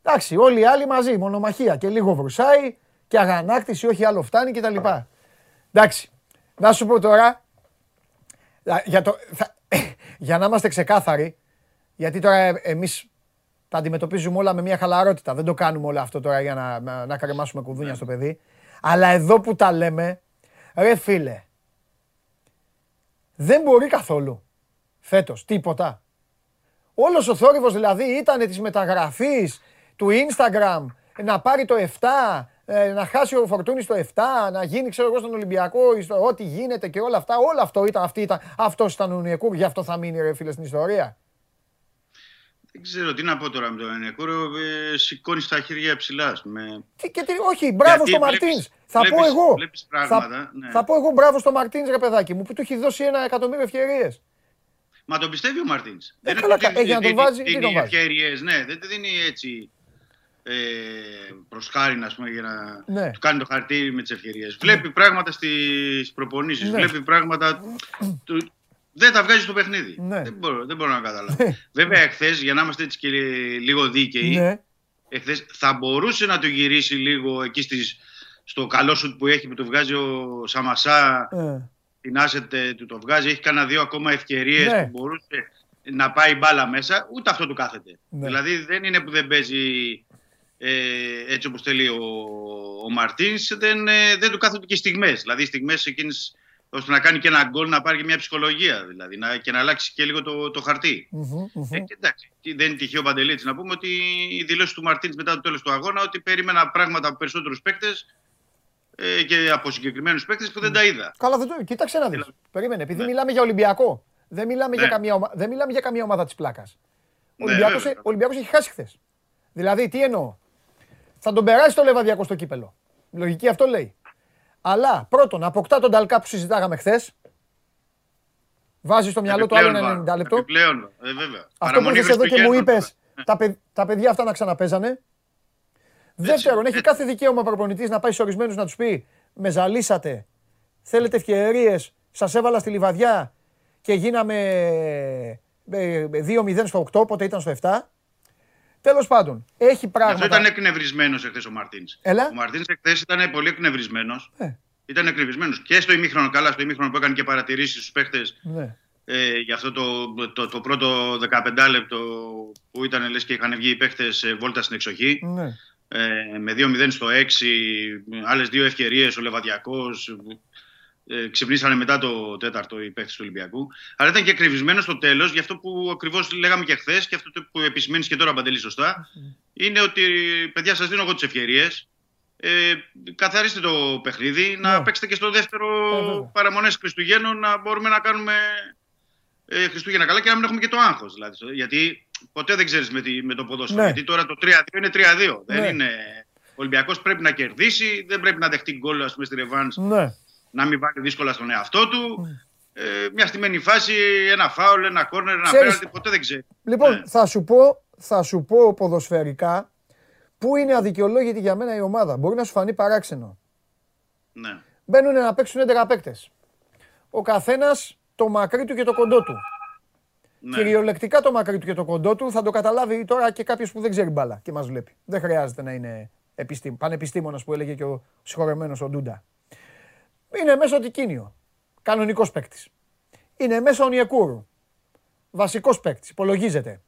Εντάξει, όλοι οι άλλοι μαζί, μονομαχία και λίγο βρουσάει και αγανάκτηση, όχι άλλο φτάνει κτλ. Εντάξει, να σου πω τώρα, για- για, το, θα- για να είμαστε ξεκάθαροι, γιατί τώρα ε, εμείς τα αντιμετωπίζουμε όλα με μια χαλαρότητα. Δεν το κάνουμε όλο αυτό τώρα για να, να, να κρεμάσουμε κουδούνια στο παιδί. Αλλά εδώ που τα λέμε, ρε φίλε, δεν μπορεί καθόλου φέτος τίποτα. Όλος ο θόρυβος δηλαδή ήταν της μεταγραφής του Instagram να πάρει το 7, ε, να χάσει ο Φορτούνης το 7, να γίνει ξέρω εγώ στον Ολυμπιακό, στο ό,τι γίνεται και όλα αυτά. Όλο αυτό ήταν, αυτή ήταν, αυτός ήταν ο Νιεκούρ, γι' αυτό θα μείνει ρε φίλε στην ιστορία. Δεν ξέρω τι να πω τώρα με τον Ενεκούρο. Ε, Σηκώνεις τα χέρια ψηλά. Με... Τι, και τι, όχι, μπράβο Γιατί στο βλέπεις- Μαρτίνς. Θα πω βλέπεις- εγώ. βλέπεις πράγματα, θα, ναι. θα πω εγώ μπράβο στο Μαρτίνς ρε παιδάκι μου που του έχει δώσει ένα εκατομμύριο ευκαιρίες. Μα τον πιστεύει ο Μαρτίνς. Ε, καλά, κα- ε, για να τον βάζει, τι τον βάζει; ευκαιρίες, ναι, δεν τη δίνει έτσι ε, προς χάρη, ας πούμε, για να Ναι. του κάνει το χαρτί με τις ευκαιρίες. Βλέπει πράγματα στις προπονήσεις, Ναι. βλέπει πράγματα. Του, δεν τα βγάζει στο παιχνίδι. Ναι. Δεν, μπορώ, δεν μπορώ να καταλάβω. Βέβαια, εχθές, για να είμαστε έτσι και λίγο δίκαιοι, Ναι. εχθές θα μπορούσε να το γυρίσει λίγο εκεί στις, στο καλό σου που έχει που το βγάζει ο Σαμασά Ε. την asset ε, του το βγάζει, έχει κανένα δύο ακόμα ευκαιρίες Ναι. που μπορούσε να πάει μπάλα μέσα, ούτε αυτό του κάθεται. Ναι. Δηλαδή δεν είναι που δεν παίζει ε, έτσι όπως θέλει ο, ο Μαρτίνς, δεν, ε, δεν του κάθονται και στιγμές. Δηλαδή οι στιγμές εκείνες ώστε να κάνει και ένα γκολ, να πάρει και μια ψυχολογία δηλαδή, να, και να αλλάξει και λίγο το, το χαρτί. Μμμ, μμμ. Ε, και εντάξει, τι- δεν είναι τυχαίο Παντελήτης να πούμε ότι η δηλώση του Μαρτίνς μετά το τέλος του αγώνα ότι περίμενα πράγματα από περισσότερους παίκτες ε, και από συγκεκριμένους παίκτες που δεν τα είδα. Καλά, δεν το. Κοίταξε να δεις. Περίμενε, επειδή μιλάμε για Ολυμπιακό. Δεν μιλάμε, για, Ναι. καμία, ομα... δεν μιλάμε για καμία ομάδα της πλάκας. Ο Ναι, Ολυμπιακός, βέβαια. ο Ολυμπιακός έχει χάσει χθες. Δηλαδή, τι εννοώ; Θα τον περάσει το Λεβαδιακό στο κύπελο. Η λογική αυτό λέει. Αλλά πρώτον, αποκτά τον Ταλκά που συζητάγαμε χθες. Βάζει στο μυαλό του άλλο Επιπλέον, ένα βάρο. 90 λεπτό. Επιπλέον, ε, βέβαια. Αυτό που Παραμονή ήρθε εδώ και μου είπες, Χριστουγέννων. τα, παι- τα παιδιά αυτά να ξαναπέζανε. Δεύτερον, έχει κάθε δικαίωμα ο προπονητής να πάει σε ορισμένους να τους πει: Με ζαλίσατε, θέλετε ευκαιρίες, σας έβαλα στη λιβαδιά και γίναμε ε, 2-0 στο 8, πότε ήταν στο 7. Τέλος πάντων, έχει Αυτό πράγματα. ήταν εκνευρισμένος εχθές ο Μαρτίνς. Έλα. Ο Μαρτίνς εχθές ήταν πολύ εκνευρισμένος. Ε. Ήταν εκνευρισμένος και στο ημίχρονο, καλά, στο ημίχρονο που έκανε και παρατηρήσεις στους παίχτες Ναι. ε, για αυτό το, το, το πρώτο 15 λεπτό που ήταν λες και είχαν βγει οι παίχτες ε, βόλτα στην εξοχή. Ναι. Ε, με 2-0 στο 6, άλλες δύο ευκαιρίες ο Λεβαδιακός. Ε, ξυπνήσανε μετά το τέταρτο οι παίχτες του Ολυμπιακού. Αλλά ήταν και κρυβισμένος στο τέλος, για αυτό που ακριβώς λέγαμε και χθες και αυτό το που επισημαίνεις και τώρα Παντελή σωστά, είναι ότι παιδιά σας δίνω εγώ τις ευκαιρίες. Ε, καθαρίστε το παιχνίδι, να Ναι. παίξετε και στο δεύτερο Ε, βέβαια. παραμονές Χριστουγέννων να μπορούμε να κάνουμε ε, Χριστούγεννα καλά και να μην έχουμε και το άγχος. Δηλαδή, γιατί ποτέ δεν ξέρεις με, τη- με το ποδόσφαιρο. Ναι. Γιατί τώρα το 3-2 είναι 3-2. Ναι. Δεν είναι... Ο Ολυμπιακός πρέπει να κερδίσει, δεν πρέπει να δεχτεί γκολ ας πούμε, στη ρεβάνς, Ναι. Να μην βάλει δύσκολα στον εαυτό του. Ε, μια στημένη φάση, ένα φάουλ, ένα κόρνερ, ένα Ξέρεις- πέναλτι, ποτέ δεν ξέρει. Λοιπόν, Ναι. θα, σου πω, θα σου πω ποδοσφαιρικά πού είναι αδικαιολόγητη για μένα η ομάδα. Μπορεί να σου φανεί παράξενο. Ναι. Μπαίνουν να παίξουν 11 παίκτες. Ο καθένας το μακρύ του και το κοντό του. Ναι. Κυριολεκτικά το μακρύ του και το κοντό του θα το καταλάβει τώρα και κάποιος που δεν ξέρει μπάλα και μας βλέπει. Δεν χρειάζεται να είναι επιστήμ, πανεπιστήμονας που έλεγε και ο συγχωρεμένος ο Ντούντα. Είναι μέσα ο Τικίνιο. Κανονικός παίκτης. Είναι μέσα ο Νιεκούρου. Βασικός παίκτης. Υπολογίζεται.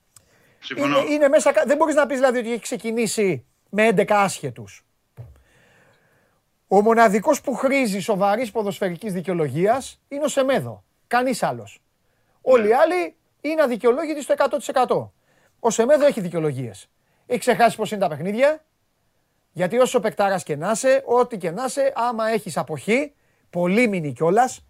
Συμφωνώ. Είναι, είναι μέσα, δεν μπορείς να πεις δηλαδή ότι έχει ξεκινήσει με 11 άσχετους. Ο μοναδικός που χρήζει σοβαρής ποδοσφαιρικής δικαιολογίας είναι ο Σεμέδο. Κανείς άλλος. Όλοι οι άλλοι είναι αδικαιολόγητοι στο 100%. Ο Σεμέδο έχει δικαιολογίες. Έχει ξεχάσει πώς είναι τα παιχνίδια. Γιατί όσο παικτάρας και να είσαι, ό,τι και να είσαι, άμα έχεις αποχή, πολύ μείνει κιόλας.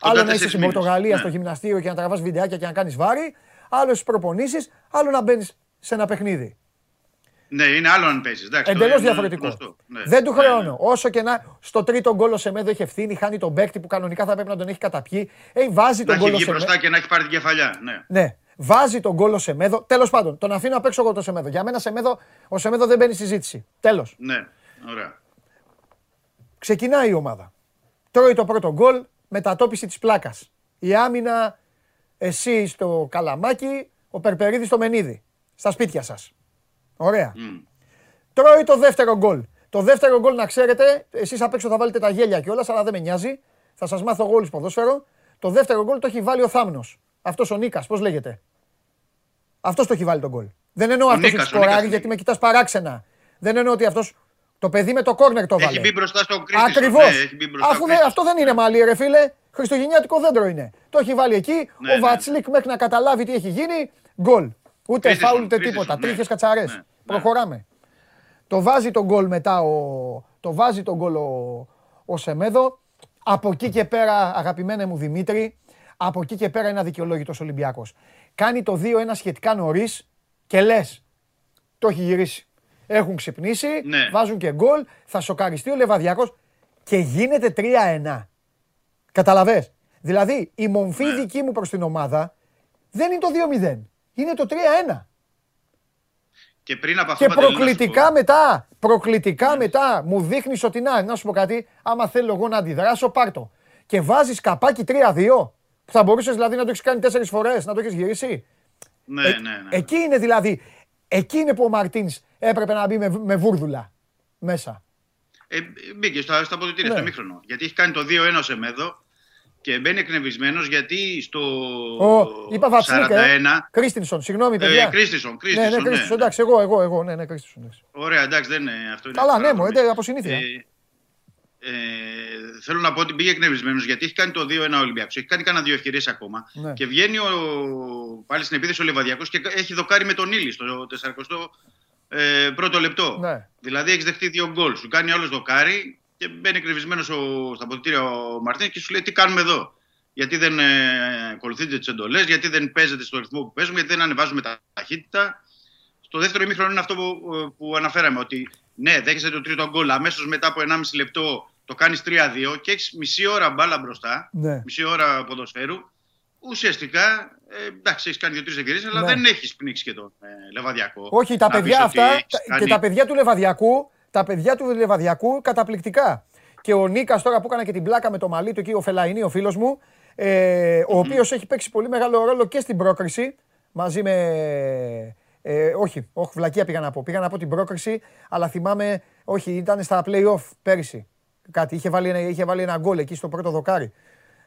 Άλλο να είσαι τέσσερις στην μήνες. Πορτογαλία Ναι. στο γυμναστήριο και να τραβάς βιντεάκια και να κάνεις βάρη, άλλο στις προπονήσεις, άλλο να μπαίνεις σε ένα παιχνίδι. Ναι, είναι άλλο αν παίζεις. Εντελώς διαφορετικό. Ναι. Δεν του χρεώνω. Όσο και να. Στο τρίτο γκολ ο Σεμέδο έχει ευθύνη, χάνει τον παίκτη που κανονικά θα πρέπει να τον έχει καταπιεί. Ε, βάζει Να τον έχει γκολ ο βγει Σεμέδο. μπροστά και να έχει πάρει την κεφαλιά. Ναι. Ναι. Βάζει τον γκολ ο Σεμέδο. Τέλος πάντων, τον αφήνω απ' έξω εγώ το Σεμέδο. Για μένα Σεμέδο, ο Σεμέδο δεν μπαίνει στη συζήτηση. Τέλος. ναι, ωραία. Ξεκινάει η ομάδα. Τρώει το πρώτο γκολ, μετατόπιση της πλάκας. Η άμυνα, εσύ στο καλαμάκι, ο Περπερίδης στο Μενίδη. Στα σπίτια σας. Ωραία. Μμ. Τρώει το δεύτερο γκολ. Το δεύτερο γκολ να ξέρετε, εσείς απ' έξω θα βάλετε τα γέλια κιόλας, αλλά δεν με νοιάζει. Θα σας μάθω εγώ όλους ποδόσφαιρο. Το δεύτερο γκολ το έχει βάλει ο Θάμνος. Αυτός ο Νίκας, πώς λέγεται; Αυτός το έχει βάλει τον γκολ. Δεν εννοώ Ο αυτός Νίκας, έχει ο Νίκας σκοράρει είναι. γιατί με κοιτάς παράξενα. Δεν εννοώ ότι αυτός. Το παιδί με το κόρνερ το βάλε. Έχει μπει μπροστά στο Κρίστησον. Ακριβώς. Ναι, έχει μπει μπροστά Αφού στο δεν, Κρίστησον. αυτό δεν είναι μαλλί, ρε φίλε. Χριστουγεννιάτικο δέντρο είναι. Το έχει βάλει εκεί. Ναι, ο ναι, Βατσλίκ μέχρι να καταλάβει τι έχει γίνει. Γκολ. Ούτε Κρίστησον, φάουλ ούτε Κρίστησον, τίποτα. ναι. Τρίχες κατσαρές. Ναι, ναι. Προχωράμε. Το βάζει τον γκολ μετά ο, το βάζει τον γκολ ο, ο Σεμέδο. Από εκεί και πέρα, αγαπημένε μου Δημήτρη, από εκεί και πέρα είναι αδικαιολόγητος Ολυμπιακός. Κάνει το 2-1 σχετικά νωρίς και λες, το έχει γυρίσει. Έχουν ξυπνήσει, Ναι. βάζουν και γκολ, θα σοκαριστεί ο Λεβαδιακός και γίνεται 3-1. Καταλαβες; Δηλαδή, η μομφή Ναι. δική μου προς την ομάδα δεν είναι το 2-0. Είναι το 3-1. Και πριν από αυτό Και Παντελή, να σου προκλητικά πω. μετά, προκλητικά μετά, μου δείχνεις ότι να, να σου πω κάτι, άμα θέλω εγώ να αντιδράσω, πάρτο. Και βάζεις καπάκι 3-2, που θα μπορούσες δηλαδή να το έχεις κάνει τέσσερις φορές, να το έχεις γυρίσει. Ναι, Ε- ναι, ναι. Εκεί είναι δηλαδή, εκεί είναι που ο Μαρτίνς έπρεπε να μπει με, με βούρδουλα μέσα. Ε, μπήκε στα, στα αποδητήρια, Ναι. στο μήχρονο. Γιατί έχει κάνει το 2-1 σε μέδο και μπαίνει εκνευρισμένος γιατί στο Ο, είπα Βατσλίκ, ε. 41. Κρίστινσον, συγγνώμη παιδιά. Ε, Κρίστισον, ναι, Κρίστισον. ναι, Κρίστινσον, εντάξει, εγώ, εγώ, εγώ, ναι, ναι, Κρίστινσον. εντάξει. Ωραία, εντάξει, δεν είναι αυτό. Είναι Καλά, ναι, μου, παραδρομή. εντάξει, από συνήθεια. Ε, ε, θέλω να πω ότι πήγε εκνευρισμένος γιατί έχει κάνει το 2-1 Ολυμπιακός. Έχει κάνει κανένα δύο ευκαιρίες ακόμα. Ναι. Και βγαίνει ο, πάλι στην επίθεση ο Λεβαδιακός και έχει δοκάρει με τον Ήλι στο 40 ε, πρώτο λεπτό. Ναι. Δηλαδή έχεις δεχτεί δύο γκολ. Σου κάνει άλλος δοκάρι και μπαίνει εκνευρισμένος στα αποδητήρια ο Μαρτίνς και σου λέει τι κάνουμε εδώ; Γιατί δεν ε, ακολουθείτε τις εντολές, γιατί δεν παίζετε στο ρυθμό που παίζουμε, γιατί δεν ανεβάζουμε τα ταχύτητα. Στο δεύτερο ημίχρονο είναι αυτό που, που αναφέραμε. Ότι ναι, δέχεσαι το τρίτο γκολ. Αμέσως μετά από 1,5 λεπτό το κάνεις 3-2 και έχεις μισή ώρα μπάλα μπροστά. Ναι. Μισή ώρα ποδοσφαίρου. Ουσιαστικά, ε, εντάξει, έχεις κάνει δύο-τρεις ευκαιρίε, αλλά Ναι. δεν έχεις πνίξει και τον ε, Λεβαδιακό. Όχι, τα Να παιδιά πεις ότι αυτά έχεις τα- κάνει- και τα παιδιά του Λεβαδιακού, τα παιδιά του Λεβαδιακού καταπληκτικά. Και ο Νίκας τώρα που έκανα και την πλάκα με το μαλλί του εκεί, ο Φελαϊνή, ο φίλος μου, ε, ο οποίος έχει παίξει πολύ μεγάλο ρόλο και στην πρόκριση μαζί με. Ε, όχι, όχι, βλακεία πήγα να πω. Πήγα να πω την πρόκριση, αλλά θυμάμαι, όχι, ήταν στα play-off πέρυσι. Κάτι, είχε βάλει, ένα- είχε βάλει ένα γκολ εκεί στο πρώτο δοκάρι.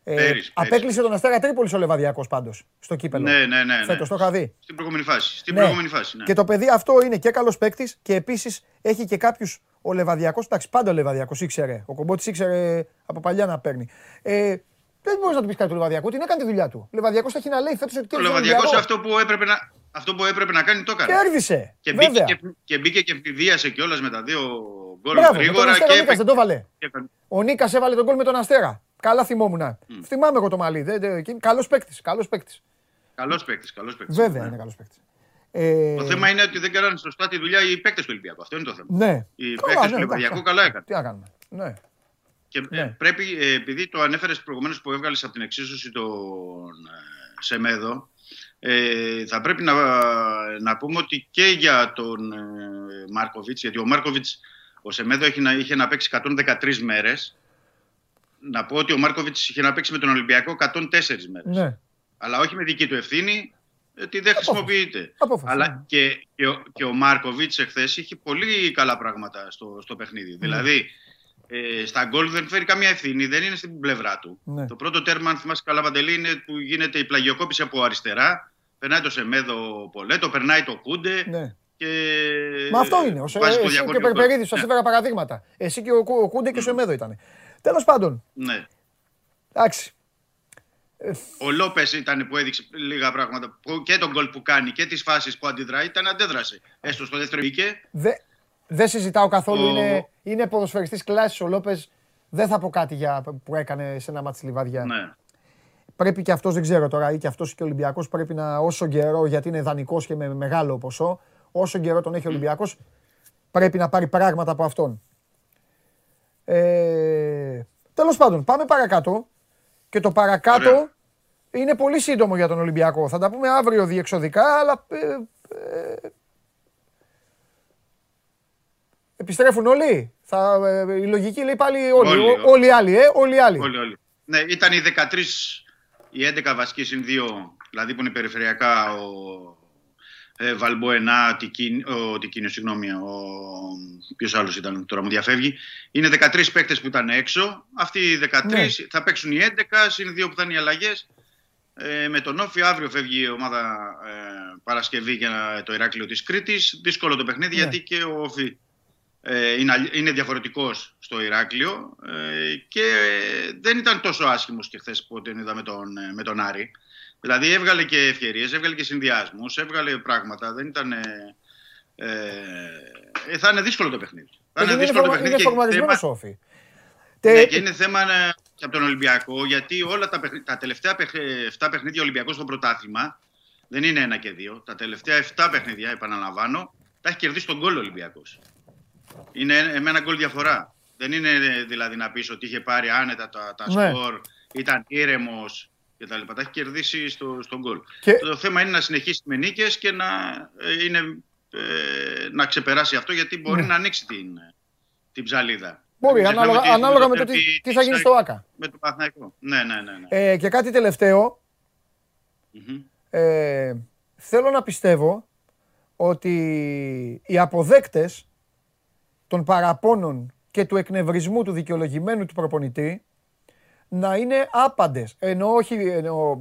Ε, Πέρυσι, απέκλεισε πέρυσι. τον Αστέρα Τρίπολης ο Λεβαδιακός πάντως, στο κύπελο. Ναι, ναι, ναι. ναι. Φέτος, το είχα δει. Στην προηγούμενη φάση. Στην Ναι. προηγούμενη φάση, ναι. Και το παιδί αυτό είναι και καλός παίκτης και επίσης έχει και κάποιου. Ο Λεβαδιακός, εντάξει, πάντα ο Λεβαδιακός ήξερε. Ο Κομπότης ήξερε από παλιά να παίρνει. Ε, δεν μπορείς να του πεις κάτι του Λεβαδιακού, την έκανε τη δουλειά του. Ο Λεβαδιακός θα έχει να λέει φέτος ότι Ο κέρδισε. Λεβαδιακός Ολυμπιακό. αυτό, που έπρεπε να- αυτό που έπρεπε να κάνει το έκανε. Κέρδισε. Και μπήκε Βέβαια. και, και μπήκε και βίασε κιόλας με τα δύο γκολ Μπράβο, με τον γρήγορα. Αστέρα Και ο Νίκας έπαιξε- δεν το βάλε. και έκανε- Ο Νίκας έβαλε τον γκολ με τον Αστέρα. Καλά θυμόμουν. Θυμάμαι εγώ το μαλλί. Καλός παίκτης. Καλός παίκτης. Καλός παίκτης, καλός παίκτης. Βέβαια Ναι. είναι καλός παίκτης. Ε, Το θέμα είναι ότι δεν κάνανε σωστά τη δουλειά οι παίκτες του Ολυμπιακού. Αυτό είναι το θέμα. Ναι. Οι Καλά, παίκτες ναι, του Λεβαδιακού εντάξει. καλά έκαναν. Τι να κάνουμε. Ναι. Και ε, Ναι. πρέπει, ε, επειδή το ανέφερες προηγουμένως που έβγαλες από την εξίσωση τον ε, Σεμέδο, ε, θα πρέπει να, να πούμε ότι και για τον ε, Μάρκοβιτς, γιατί ο Μάρκοβιτς, ο Σεμέδο έχει να, είχε να παίξει 113 μέρες. Να πω ότι ο Μάρκοβιτς είχε να παίξει με τον Ολυμπιακό 104 μέρες. ναι. Αλλά όχι με δική του ευθύνη. ότι δεν χρησιμοποιείται. Απόφαση. Αλλά και, και, ο, και ο Μάρκοβιτς εχθές είχε πολύ καλά πράγματα στο, στο παιχνίδι. Δηλαδή, ε, στα γκολ δεν φέρει καμία ευθύνη, δεν είναι στην πλευρά του. Ναι. Το πρώτο τέρμα, αν θυμάσαι καλά, Παντελή, είναι που γίνεται η πλαγιοκόπηση από αριστερά. Περνάει το Σεμέδο Πολέτο, περνάει το Κούντε. Ναι. Και... Μα αυτό είναι. Ο Σε- βάζει το εσύ και ο διαγωνικό. Περπερίδη, σας Ναι. έφερα παραδείγματα. Εσύ και ο, Κου- ο Κούντε και ο Σεμέδο ήταν. Τέλος πάντων, Ναι. εντάξει. Ο Λόπες ήταν που έδειξε λίγα πράγματα. Που και τον γκολ που κάνει και τις φάσεις που αντιδράει ήταν αντέδρασε. Έστω στο δεύτερο μπήκε. Δε, δεν συζητάω καθόλου. Ο- Είναι, είναι ποδοσφαιριστής κλάσης ο Λόπες. Δεν θα πω κάτι για, που έκανε σε ένα μάτι στη Λιβαδιά. Ναι. Πρέπει και αυτός, δεν ξέρω τώρα, ή και αυτός και ο Ολυμπιακός πρέπει να όσο καιρό, γιατί είναι δανεικός και με μεγάλο ποσό, όσο καιρό τον έχει ο Ολυμπιακός, πρέπει να πάρει πράγματα από αυτόν. Ε, τέλος πάντων, πάμε παρακάτω. Και το παρακάτω Ωραία. είναι πολύ σύντομο για τον Ολυμπιακό. Θα τα πούμε αύριο διεξοδικά, αλλά ε, ε, επιστρέφουν όλοι. Θα, ε, η λογική λέει πάλι όλοι. Όλοι, Ό- όλοι. όλοι οι άλλοι, ε, όλοι οι άλλοι. Όλοι, όλοι. Ναι, ήταν οι 13, οι 11 βασικοί συν 2, δηλαδή που είναι περιφερειακά ο ε, Βαλμποενά, Τικίν- ο Τικίνιο, συγγνώμη, ο, ποιος άλλος ήταν, τώρα μου διαφεύγει. Είναι 13 παίκτες που ήταν έξω. Αυτοί οι 13 Ναι. θα παίξουν οι 11, συν 2 που θα είναι οι αλλαγές. Ε, με τον Όφη αύριο φεύγει η ομάδα ε, Παρασκευή για το Ηράκλειο της Κρήτης. Δύσκολο το παιχνίδι Ναι. γιατί και ο Όφη ε, είναι, αλλη- είναι διαφορετικός στο Ηράκλειο ε, και ε, δεν ήταν τόσο άσχημος και χθες που τον είδα με τον, ε, με τον Άρη. Δηλαδή έβγαλε και ευκαιρίες, έβγαλε και συνδυασμούς, έβγαλε πράγματα, δεν ήταν... Ε, ε, θα είναι δύσκολο το παιχνίδι. Θα Γιατί είναι είναι, δύσκολο το φορμα, παιχνίδι είναι και φορμαρισμένος θέμα- ο Όφη. ναι, Τε- και είναι θέμα ε, και από τον Ολυμπιακό, γιατί όλα τα, παιχν- τα τελευταία 7 παιχνίδια Ολυμπιακός στο πρωτάθλημα δεν είναι ένα και δύο. Τα τελευταία 7 παιχνίδια, επαναλαμβάνω, τα έχει κερδίσει τον γκολ ο Ολυμπιακός. Είναι ε, με ένα γκολ διαφορά. Δεν είναι ε, δηλαδή να πεις ότι είχε πάρει άνετα τα, τα Ναι. σκορ, ήταν ήρεμος κτλ. Τα έχει κερδίσει στο, στον γκολ. Και- Το θέμα είναι να συνεχίσει με νίκες και να, ε, είναι, ε, να ξεπεράσει αυτό, γιατί μπορεί Ναι. να ανοίξει την, την ψαλίδα. Μπορεί, Μην ξεχνάμε ανάλογα, ότι ανάλογα με το τέρπι τι, τι θα γίνει στο ΆΚΑ. Με το Παναθηναϊκό. Ναι, ναι, ναι. ναι. Ε, και κάτι τελευταίο. Μμμ. Ε, θέλω να πιστεύω ότι οι αποδέκτες των παραπώνων και του εκνευρισμού του δικαιολογημένου του προπονητή να είναι άπαντες. Ενώ όχι, ενώ,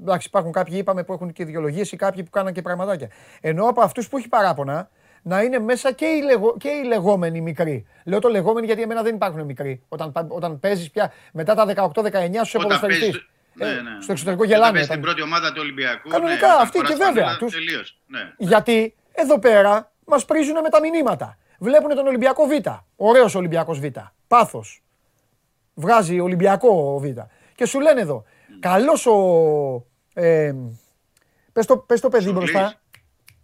εντάξει υπάρχουν κάποιοι είπαμε που έχουν και δικαιολογίες ή κάποιοι που κάναν και πραγματάκια. Ενώ από αυτούς που έχει παράπονα να είναι μέσα και οι, λεγο, και οι λεγόμενοι μικροί. Λέω το λεγόμενοι γιατί εμένα δεν υπάρχουν μικροί. Όταν, πα- όταν παίζεις πια μετά τα 18-19 σου Όταν ποδοσφαιριστής. παίζεις- ναι, Ε, ναι. Στο εξωτερικό Όταν γελάνε. παίζεις όταν- στην πρώτη ομάδα του Ολυμπιακού. Κανονικά, ναι, όταν αυτοί φοράς και βέβαια, φανέλα, τους- Τελείως. Ναι. Γιατί εδώ πέρα μας πρίζουν με τα μηνύματα. Βλέπουν τον Ολυμπιακό Β. Ωραίος Ολυμπιακός Β. Πάθος. Βγάζει Ολυμπιακό Β. Και σου λένε εδώ, καλός ο. Ε, πες, το, πες το παιδί Σουβλής. μπροστά.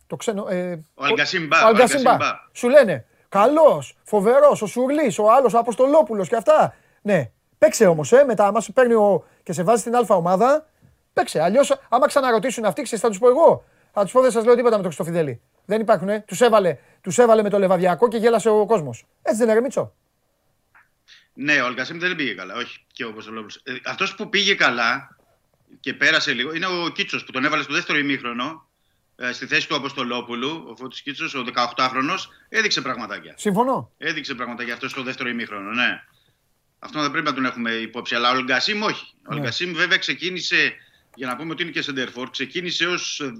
Το ξένο. Ε, Ο Αλγκασίμπα, ο ο Αλγκασίμπα. Αλγκασίμπα. Σου λένε, καλός, φοβερός, ο Σουρλή, ο άλλος, ο Αποστολόπουλος και αυτά. Ναι, παίξε όμως, ε, μετά, άμα σε παίρνει ο, και σε βάζει στην Α ομάδα, παίξε. Αλλιώς, άμα ξαναρωτήσουν αυτοί, ξέρεις, θα τους πω εγώ. Θα τους πω, δεν σας λέω τίποτα με τον Χριστοφιδέλη. Δεν υπάρχουν, ε. Τους έβαλε, τους έβαλε με το λεβαδιακό και γέλασε ο κόσμος. Έτσι δεν είναι, ρε Μίτσο. Ναι, ο Αλγκασίμ δεν πήγε καλά. Όχι, και ο Αποστολόπουλος. Ε, αυτός που πήγε καλά και πέρασε λίγο είναι ο Κίτσος που τον έβαλε στο δεύτερο ημίχρονο ε, στη θέση του Αποστολόπουλου. Ο Φώτης Κίτσος, ο 18χρονος, έδειξε πραγματάκια. Συμφωνώ. Έδειξε πραγματάκια αυτός στο δεύτερο ημίχρονο, ναι. Αυτό δεν πρέπει να τον έχουμε υπόψη. Αλλά ο Αλγκασίμ όχι. Ο Ναι. Αλγκασίμ βέβαια ξεκίνησε, για να πούμε ότι είναι και σεντερφόρ, ξεκίνησε ως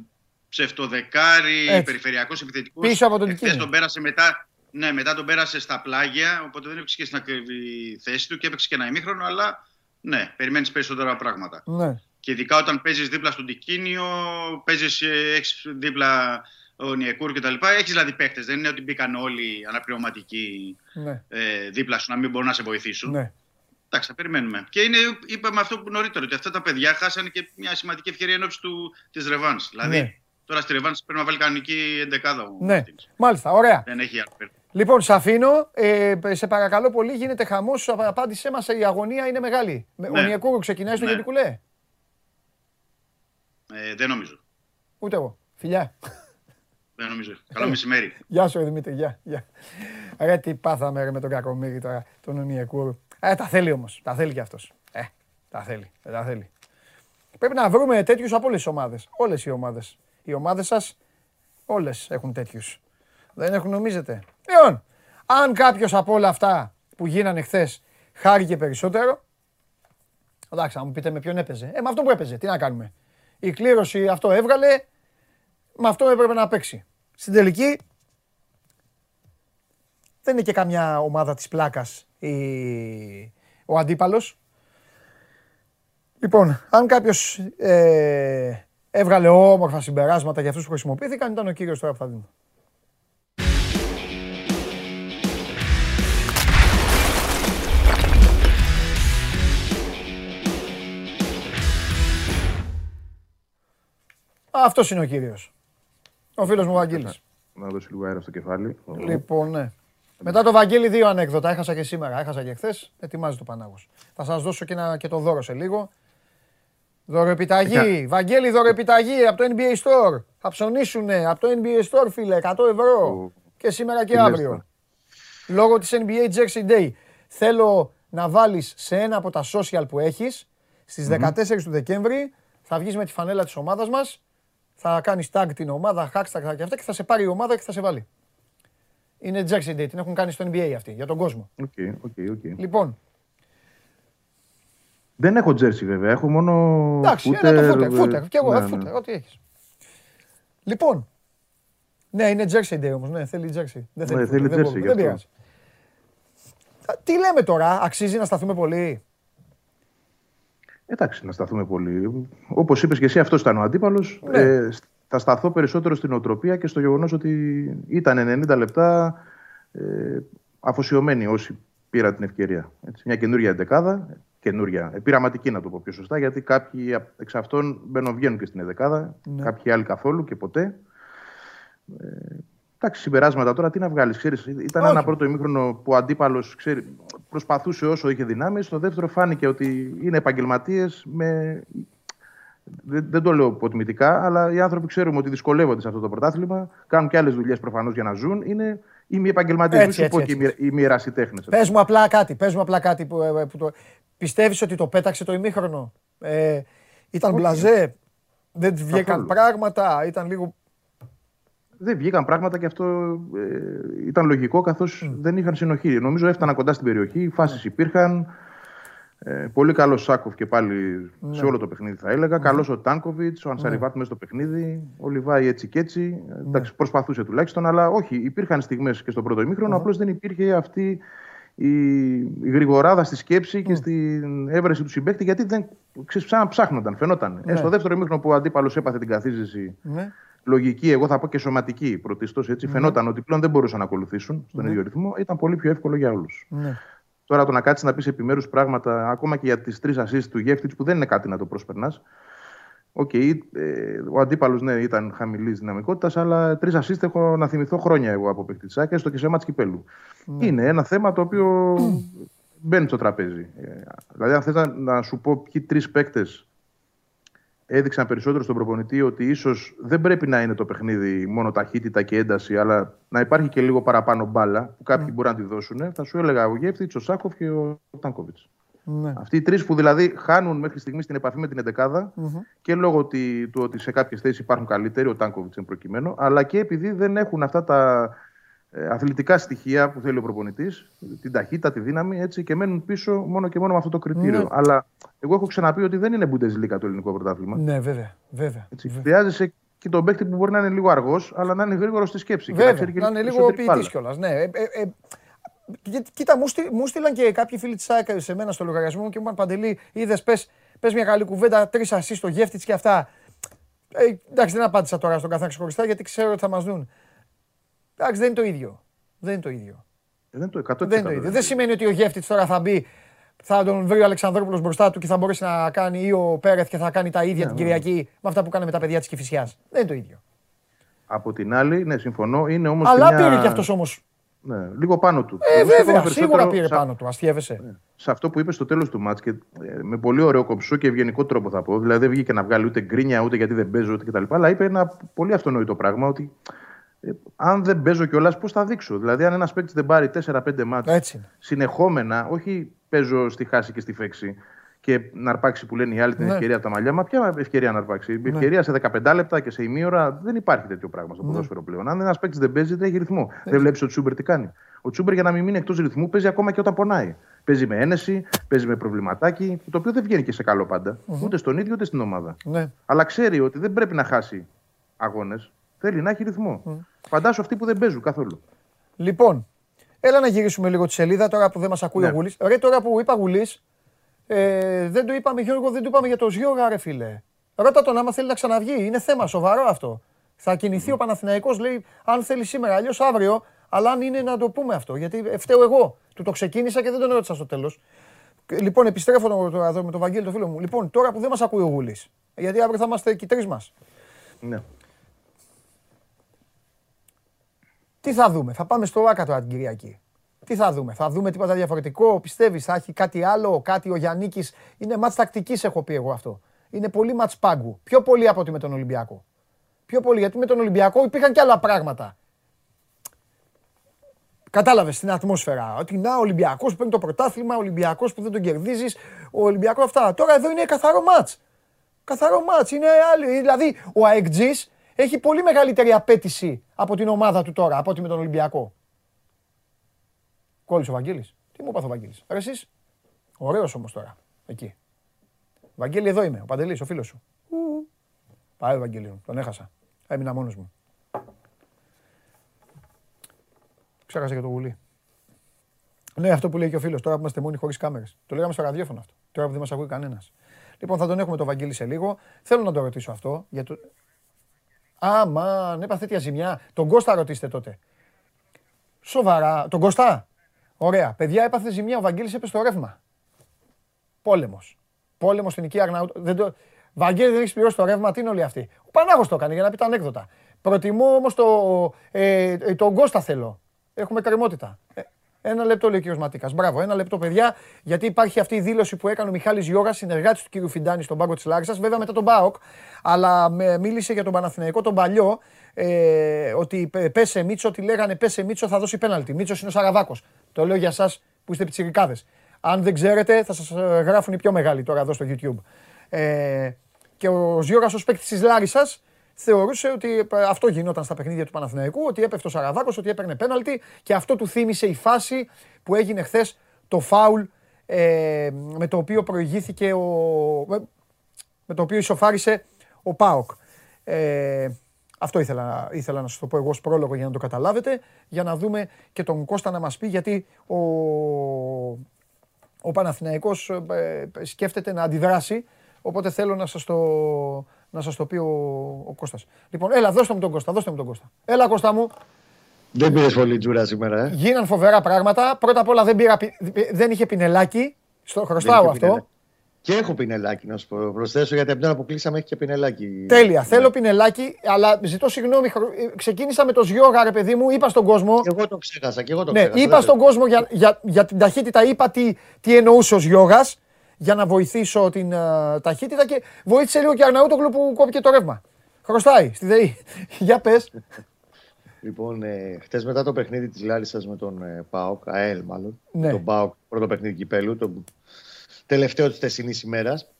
ψευτοδεκάρι, Έτσι. περιφερειακός επιθετικός. Πίσω από τον Εχθές Τικίνιο. τον πέρασε μετά. Ναι, μετά τον πέρασε στα πλάγια, οπότε δεν έπαιξε και στην ακριβή θέση του και έπαιξε και ένα ημίχρονο, αλλά ναι, περιμένεις περισσότερα πράγματα. Ναι. Και ειδικά όταν παίζεις δίπλα στον Τικίνιο, παίζεις, έχεις δίπλα ο Νιεκούρ κτλ. Έχεις δηλαδή παίχτε. Δεν είναι ότι μπήκαν όλοι αναπληρωματικοί Ναι. ε, δίπλα σου να μην μπορούν να σε βοηθήσουν. ναι. Εντάξει, θα περιμένουμε. Και είναι, είπαμε αυτό που νωρίτερο, ότι αυτά τα παιδιά χάσανε και μια σημαντική ευκαιρία ενώπιση της Ρεβάν. Δηλαδή, Ναι. Τώρα στη Ρεβάν πρέπει να βάλει κανονική εντεκάδα. ο Ναι. Μαρτίνς. Μάλιστα, ωραία. Δεν έχει άλλο. Λοιπόν, σε αφήνω. Ε, σε παρακαλώ πολύ, γίνεται χαμός. Απάντησέ μας, η αγωνία είναι μεγάλη. Ο Ναι. Νιεκούρου ξεκινάει στο Ναι. Γεντικουλέ. Ε, δεν νομίζω. Ούτε εγώ. Φιλιά. Δεν νομίζω. Καλό μεσημέρι. Γεια σου, ρε Δημήτρη. Γεια, γεια. Ρε, τι πάθαμε ρε, με τον Κακομύρη τώρα, τον Ονιακούρου. Ε, τα θέλει όμως. Τα θέλει κι αυτός. Ε, τα θέλει. Ε, τα θέλει. Πρέπει να βρούμε τέτοιους από όλες τις ομάδες. Όλες οι ομάδες. Οι ομάδες σας όλες έχουν τέτοιους. Δεν έχουν, νομίζετε. Λοιπόν, αν κάποιος από όλα αυτά που γίνανε χθες χάρηκε περισσότερο. Εντάξει, θα μου πείτε με ποιον έπαιζε. Ε, με αυτό που έπαιζε. Τι να κάνουμε. Η κλήρωση αυτό έβγαλε. Με αυτό έπρεπε να παίξει. Στην τελική δεν είναι και καμιά ομάδα της πλάκας η... ο αντίπαλος. Λοιπόν, αν κάποιος ε, έβγαλε όμορφα συμπεράσματα για αυτούς που χρησιμοποιήθηκαν, ήταν ο κύριος τώρα που θα δούμε. Αυτός είναι ο κύριος. Ο φίλος μου ο Βαγγέλης. Να δώσει λίγο αέρα στο κεφάλι. Λοιπόν, ναι. Μετά το Βαγγέλη δύο ανέκδοτα. Έχασα και σήμερα, έχασα και χθες. Ετοιμάζει το Πανάγος. Θα σας δώσω και, ένα, και το δώρο σε λίγο. Δωροεπιταγή. Βαγγέλη, δωροεπιταγή από το NBA Store. Θα ψωνίσουνε από το NBA Store, φίλε, 100 ευρώ. Και σήμερα και αύριο. Λόγω της NBA Jersey Day. Θέλω να βάλεις σε ένα από τα social που έχεις, στις 14 του Δεκέμβρη, θα βγεις με τη φανέλα της ομάδας μας, θα κάνεις tag την ομάδα, hashtag και αυτά και θα σε πάρει η ομάδα και θα σε βάλει. Είναι Jersey Day, την έχουν κάνει στο NBA αυτή, για τον κόσμο. Okay, okay, okay. Λοιπόν, Δεν έχω τζέρσι βέβαια, έχω μόνο εντάξει, footer, ένα το footer, ε, footer, και εγώ, ναι, ε, ναι. footer, ό,τι έχεις. Λοιπόν, ναι, είναι Jersey Day όμως, ναι, θέλει Jersey. Δεν θέλει, Ναι, footer, θέλει δεν jersey, μπορούμε, γι' δεν αυτό. πειράζει. Α, Τι λέμε τώρα, αξίζει να σταθούμε πολύ; Εντάξει, να σταθούμε πολύ. Όπως είπες και εσύ, αυτός ήταν ο αντίπαλος. Ναι. Ε, θα σταθώ περισσότερο στην οτροπία και στο γεγονός ότι ήταν 90 λεπτά ε, αφοσιωμένοι όσοι πήραν την ευκαιρία. Έτσι, μια καινούργια εντεκάδα, καινούργια, ε, πειραματική να το πω πιο σωστά, γιατί κάποιοι απ- εξ αυτών μπαίνουν βγαίνουν και στην εντεκάδα, Ναι. κάποιοι άλλοι καθόλου και ποτέ. Ε, Εντάξει, συμπεράσματα τώρα τι να βγάλεις. Ήταν Όχι. ένα πρώτο ημίχρονο που ο αντίπαλος προσπαθούσε όσο είχε δυνάμεις. Στο δεύτερο φάνηκε ότι είναι επαγγελματίες με. Δεν, δεν το λέω υποτιμητικά, αλλά οι άνθρωποι ξέρουμε ότι δυσκολεύονται σε αυτό το πρωτάθλημα. Κάνουν και άλλες δουλειές προφανώς για να ζουν. Είναι οι επαγγελματίες. Μην Έτσι, σου έτσι, πω και έτσι. οι, μοι- οι μοιρασιτέχνες. Πες μου απλά κάτι, πες μου απλά κάτι που, ε, που το... Πιστεύεις ότι το πέταξε το ημίχρονο; Ε, ήταν Όχι. μπλαζέ, δεν βγήκαν Καθόλου. πράγματα, ήταν λίγο... Δεν βγήκαν πράγματα και αυτό ε, ήταν λογικό καθώς δεν είχαν συνοχή. Νομίζω έφταναν κοντά στην περιοχή, οι φάσεις υπήρχαν. Ε, πολύ καλός Σάκοφ και πάλι σε όλο το παιχνίδι θα έλεγα. Καλός ο Τάνκοβιτς, ο Ανσαριβάτ μέσα στο παιχνίδι. Ο Λιβάη έτσι και έτσι. Ε, Εντάξει, προσπαθούσε τουλάχιστον, αλλά όχι. Υπήρχαν στιγμές και στο πρώτο ημίχρονο. Απλώς δεν υπήρχε αυτή η, η γρηγοράδα στη σκέψη και στην έβρεση του συμπαίκτη, γιατί δεν ξέρεις, σαν να ψάχνονταν, φαινόταν. Ε, στο δεύτερο ημίχρονο που ο αντίπαλος έπαθε την καθίζηση Ναι. λογική, εγώ θα πω και σωματική πρωτίστως, έτσι, φαινόταν ότι πλέον δεν μπορούσαν να ακολουθήσουν στον ίδιο ρυθμό, ήταν πολύ πιο εύκολο για όλους. Ναι. Τώρα το να κάτσεις να πεις επιμέρους πράγματα, ακόμα και για τις τρεις assist του Γεβτίτς, που δεν είναι κάτι να το προσπερνάς. Οκ, ε, ο αντίπαλος ναι, ήταν χαμηλής δυναμικότητας, αλλά τρεις assist έχω να θυμηθώ χρόνια εγώ από παίκτης της ΑΕΚ, στο και σε ματς κυπέλου. Είναι ένα θέμα το οποίο μπαίνει στο τραπέζι. Ε, δηλαδή, αν θες να, να σου πω ποιοι τρεις παίκτες έδειξαν περισσότερο στον προπονητή ότι ίσως δεν πρέπει να είναι το παιχνίδι μόνο ταχύτητα και ένταση, αλλά να υπάρχει και λίγο παραπάνω μπάλα που κάποιοι μπορεί να τη δώσουν. Θα σου έλεγα ο Γεύτιτ, ο Σάκοφ και ο Τάνκοβιτς. Ναι. Αυτοί οι τρεις που δηλαδή χάνουν μέχρι στιγμή την επαφή με την 11 και λόγω ότι, του ότι σε κάποιες θέσεις υπάρχουν καλύτεροι, ο Τάνκοβιτς είναι προκειμένο, αλλά και επειδή δεν έχουν αυτά τα ε, αθλητικά στοιχεία που θέλει ο προπονητής, την ταχύτητα, τη δύναμη, έτσι, και μένουν πίσω μόνο και μόνο με αυτό το κριτήριο. Ναι. Αλλά εγώ έχω ξαναπεί ότι δεν είναι Bundesliga το ελληνικό πρωτάθλημα. Ναι, βέβαια, βέβαια. Έτσι, χρειάζεσαι και τον παίκτη που μπορεί να είναι λίγο αργός, αλλά να είναι γρήγορος στη σκέψη. και Βέβαια, ξέρει και να είναι λίγο περισσότερη μπάλα. ποιητής κιόλας. Ναι. Ε, ε, ε, κοί- κοίτα, μου, στείλ- μου στείλαν και κάποιοι φίλοι της ΑΕΚ σε μένα στο λογαριασμό μου και μου είπαν Παντελή, είδες, πες, πες μια καλή κουβέντα, τρεις ασείς στο γεύτης και αυτά. Ε, εντάξει, δεν απάντησα τώρα στον καθένα ξεχωριστά γιατί ξέρω ότι θα μας δουν. Εντάξει, δεν είναι το ίδιο. Δεν είναι το ίδιο. Ε, δεν είναι το 100%. Δεν είναι το ίδιο. Δεν σημαίνει ότι ο γεύτης τώρα θα μπει, θα τον βρει ο Αλεξανδρόπουλος μπροστά του και θα μπορέσει να κάνει ή ο Πέρεθ και θα κάνει τα ίδια την Κυριακή με αυτά που κάναμε τα παιδιά της Κηφισιάς. Δεν είναι το ίδιο. Από την άλλη, ναι, συμφωνώ, είναι όμως. Αλλά πήρε κι αυτός όμως. Ναι, λίγο πάνω του. Ε, Εγώ στέκομαι βέβαια, σίγουρα περισσότερο πήρε σε- πάνω του. Αστείευεσαι. σε αυτό που είπες στο τέλος του μάτς και ε, με πολύ ωραίο κομψό και ευγενικό τρόπο θα πω. Δηλαδή δεν βγήκε να βγάλει ούτε γκρίνια, ούτε γιατί δεν παίζω, ούτε κτλ. Αλλά είπε ένα πολύ αυτονόητο πράγμα ότι ε, αν δεν παίζω κιόλας, πώς θα δείξω; Δηλαδή, αν ένας παίκτης δεν πάρει 4-5 μάτς Έτσι είναι. συνεχόμενα, όχι παίζω στη χάση και στη φέξη, και να αρπάξει που λένε οι άλλοι την Ναι. ευκαιρία από τα μαλλιά. Μα ποια ευκαιρία να αρπάξει. Η Ναι. ευκαιρία σε 15 λεπτά και σε ημίωρα δεν υπάρχει τέτοιο πράγμα στο Ναι. ποδόσφαιρο πλέον. Αν ένας παίκτης δεν παίζει, δεν έχει ρυθμό. Δεν βλέπεις ο Τσούμπερ τι κάνει. Ο Τσούμπερ για να μην μείνει εκτός ρυθμού παίζει ακόμα και όταν πονάει. Παίζει με ένεση, παίζει με προβληματάκι, το οποίο δεν βγαίνει και σε καλό πάντα. Μμμ. Ούτε στον ίδιο ούτε στην ομάδα. Ναι. Αλλά ξέρει ότι δεν πρέπει να χάσει αγώνες. Θέλει να έχει ρυθμό. Μμ. Φαντάσου αυτοί που δεν παίζουν καθόλου. Λοιπόν, έλα να γυρίσουμε λίγο τη σελίδα τώρα που δεν μας ακούει Ναι. ο Γουλής. Ρε, τώρα που είπα Γουλής, ε, δεν το είπαμε, Γιώργο, δεν το είπαμε για το Ζιώγα, ρε φίλε. Ρώτα τον άμα θέλει να ξαναβγεί. Είναι θέμα σοβαρό αυτό. Θα κινηθεί ο Παναθηναϊκός, λέει, αν θέλει σήμερα, αλλιώς αύριο. Αλλά αν είναι να το πούμε αυτό, γιατί ε, φταίω εγώ. Του το ξεκίνησα και δεν τον ρώτησα στο τέλος. Λοιπόν, επιστρέφω το- τώρα εδώ με τον Βαγγέλη, το φίλο μου. Λοιπόν, τώρα που δεν μας ακούει ο Γουλής, γιατί αύριο θα είμαστε εκεί τρεις μας. Ναι. Τι θα δούμε, θα πάμε στο Άκα τώρα την Κυριακή. Τι θα δούμε, θα δούμε τίποτα διαφορετικό, πιστεύεις, θα έχει κάτι άλλο, κάτι ο Γιάννη. Είναι μάτς τακτικής έχω πει εγώ αυτό. Είναι πολύ μάτς πάγκου. Πιο πολύ από ότι με τον Ολυμπιακό. Πιο πολύ, γιατί με τον Ολυμπιακό υπήρχαν και άλλα πράγματα. Κατάλαβες την ατμόσφαιρα. Ότι να, ο Ολυμπιακός που παίρνει το πρωτάθλημα, ο Ολυμπιακός που δεν τον κερδίζεις, ο Ολυμπιακό αυτά. Τώρα εδώ είναι καθαρό μάτς. Καθαρό μάτς. Είναι άλλη. Δηλαδή, ο αεκτζή έχει πολύ μεγαλύτερη απέτηση από την ομάδα του τώρα, από ότι με τον Ολυμπιακό. Κόλλησε ο Βαγγέλης. Τι μου είπα ο Βαγγέλης. Ρε εσείς. Ωραίος όμως τώρα. Εκεί. Βαγγέλη εδώ είμαι. Ο Παντελής, ο φίλος σου. Ου. Πάει ο Βαγγέλη μου. Τον έχασα. Έμεινα μόνος μου. Ξέχασα και το γουλί. Ναι, αυτό που λέει και ο φίλος. Τώρα που είμαστε μόνοι χωρίς κάμερες. Το λέγαμε στο ραδιόφωνο αυτό. Τώρα που δεν μας ακούει κανένας. Λοιπόν, θα τον έχουμε το Βαγγέλη σε λίγο. Θέλω να το ρωτήσω αυτό. Για το... Α, μαν, έπαθε τέτοια ζημιά. Τον Κώστα ρωτήστε τότε. Σοβαρά. Τον Κωστά. Ωραία. Παιδιά, έπαθε ζημιά. Ο Βαγγέλης έπεσε στο ρεύμα. Πόλεμος. Πόλεμος στην οικία Αρναούτ. Δεν το... Βαγγέλη δεν έχεις πληρώσει το ρεύμα. Τι είναι όλοι αυτοί; Ο Πανάγος το έκανε για να πει τα ανέκδοτα. Προτιμώ όμως το, ε, ε, τον Κώστα θέλω. Έχουμε κρεμότητα. Ε, ένα λεπτό λέει ο κ. Ματίκας. Μπράβο, ένα λεπτό, παιδιά, γιατί υπάρχει αυτή η δήλωση που έκανε ο Μιχάλης Γιώργα, συνεργάτης του κ. Φιντάνη στον πάγκο της Λάρισας, βέβαια μετά τον Μπάοκ, αλλά με, μίλησε για τον Παναθηναϊκό τον παλιό, ε, ότι πε- πέσε Μίτσο, ότι λέγανε πέσε Μίτσο θα δώσει πέναλτι. Μίτσος είναι ο Σαραβάκος. Το λέω για εσά που είστε πιτσιρικάδες. Αν δεν ξέρετε, θα σας γράφουν οι πιο μεγάλοι τώρα εδώ στο YouTube. Ε, και ο Ζιώργα ως παίκτης της Λάρισας θεωρούσε ότι ε, αυτό γινόταν στα παιχνίδια του Παναθηναϊκού, ότι έπεφτε ο Σαραβάκος, ότι έπαιρνε πέναλτι και αυτό του θύμισε η φάση που έγινε χθες το φάουλ ε, με το οποίο προηγήθηκε ο. με- με το οποίο ισοφάρισε ο Πάοκ. Ε, αυτό ήθελα, ήθελα να σας το πω εγώ ως πρόλογο για να το καταλάβετε, για να δούμε και τον Κώστα να μας πει, γιατί ο, ο Παναθηναϊκός ε, ε, σκέφτεται να αντιδράσει, οπότε θέλω να σας το, να σας το πει ο, ο Κώστας. Λοιπόν, έλα, δώστε μου τον Κώστα, δώστε μου τον Κώστα. Έλα, Κώστα μου. Δεν πήρες πολύ τζούρα σήμερα, ε. Γίναν φοβερά πράγματα. Πρώτα απ' όλα δεν, πήρα, πι- δεν είχε πινελάκι. Στο χρωστάω είχε αυτό. πινελάκι. Και έχω πινελάκι να σου πω. Προσθέσω γιατί από την ώρα που κλείσαμε έχει και πινελάκι. Τέλεια. Θέλω πινελάκι, αλλά ζητώ συγγνώμη. χρω- ε, Ξεκίνησα με το Ζιώγα, ρε παιδί μου. Είπα στον κόσμο. Και εγώ το ξέχασα. Και εγώ το Ναι, ξέχασα. είπα δεν στον κόσμο για, για, για την ταχύτητα. Είπα τι, τι εννοούσε ο Γιώγα για να βοηθήσω την ε, ταχύτητα και βοήθησε λίγο και Αρναούτογλου που κόπηκε το ρεύμα. Χρωστάει στη ΔΕΗ. για πες. Λοιπόν, ε, χτες μετά το παιχνίδι της Λάρισα με τον ε, Πάοκ, ΑΕΛ μάλλον. Ναι. Τον Πάοκ, πρώτο παιχνίδι κυπέλου, το τελευταίο της θεσινή ημέρας.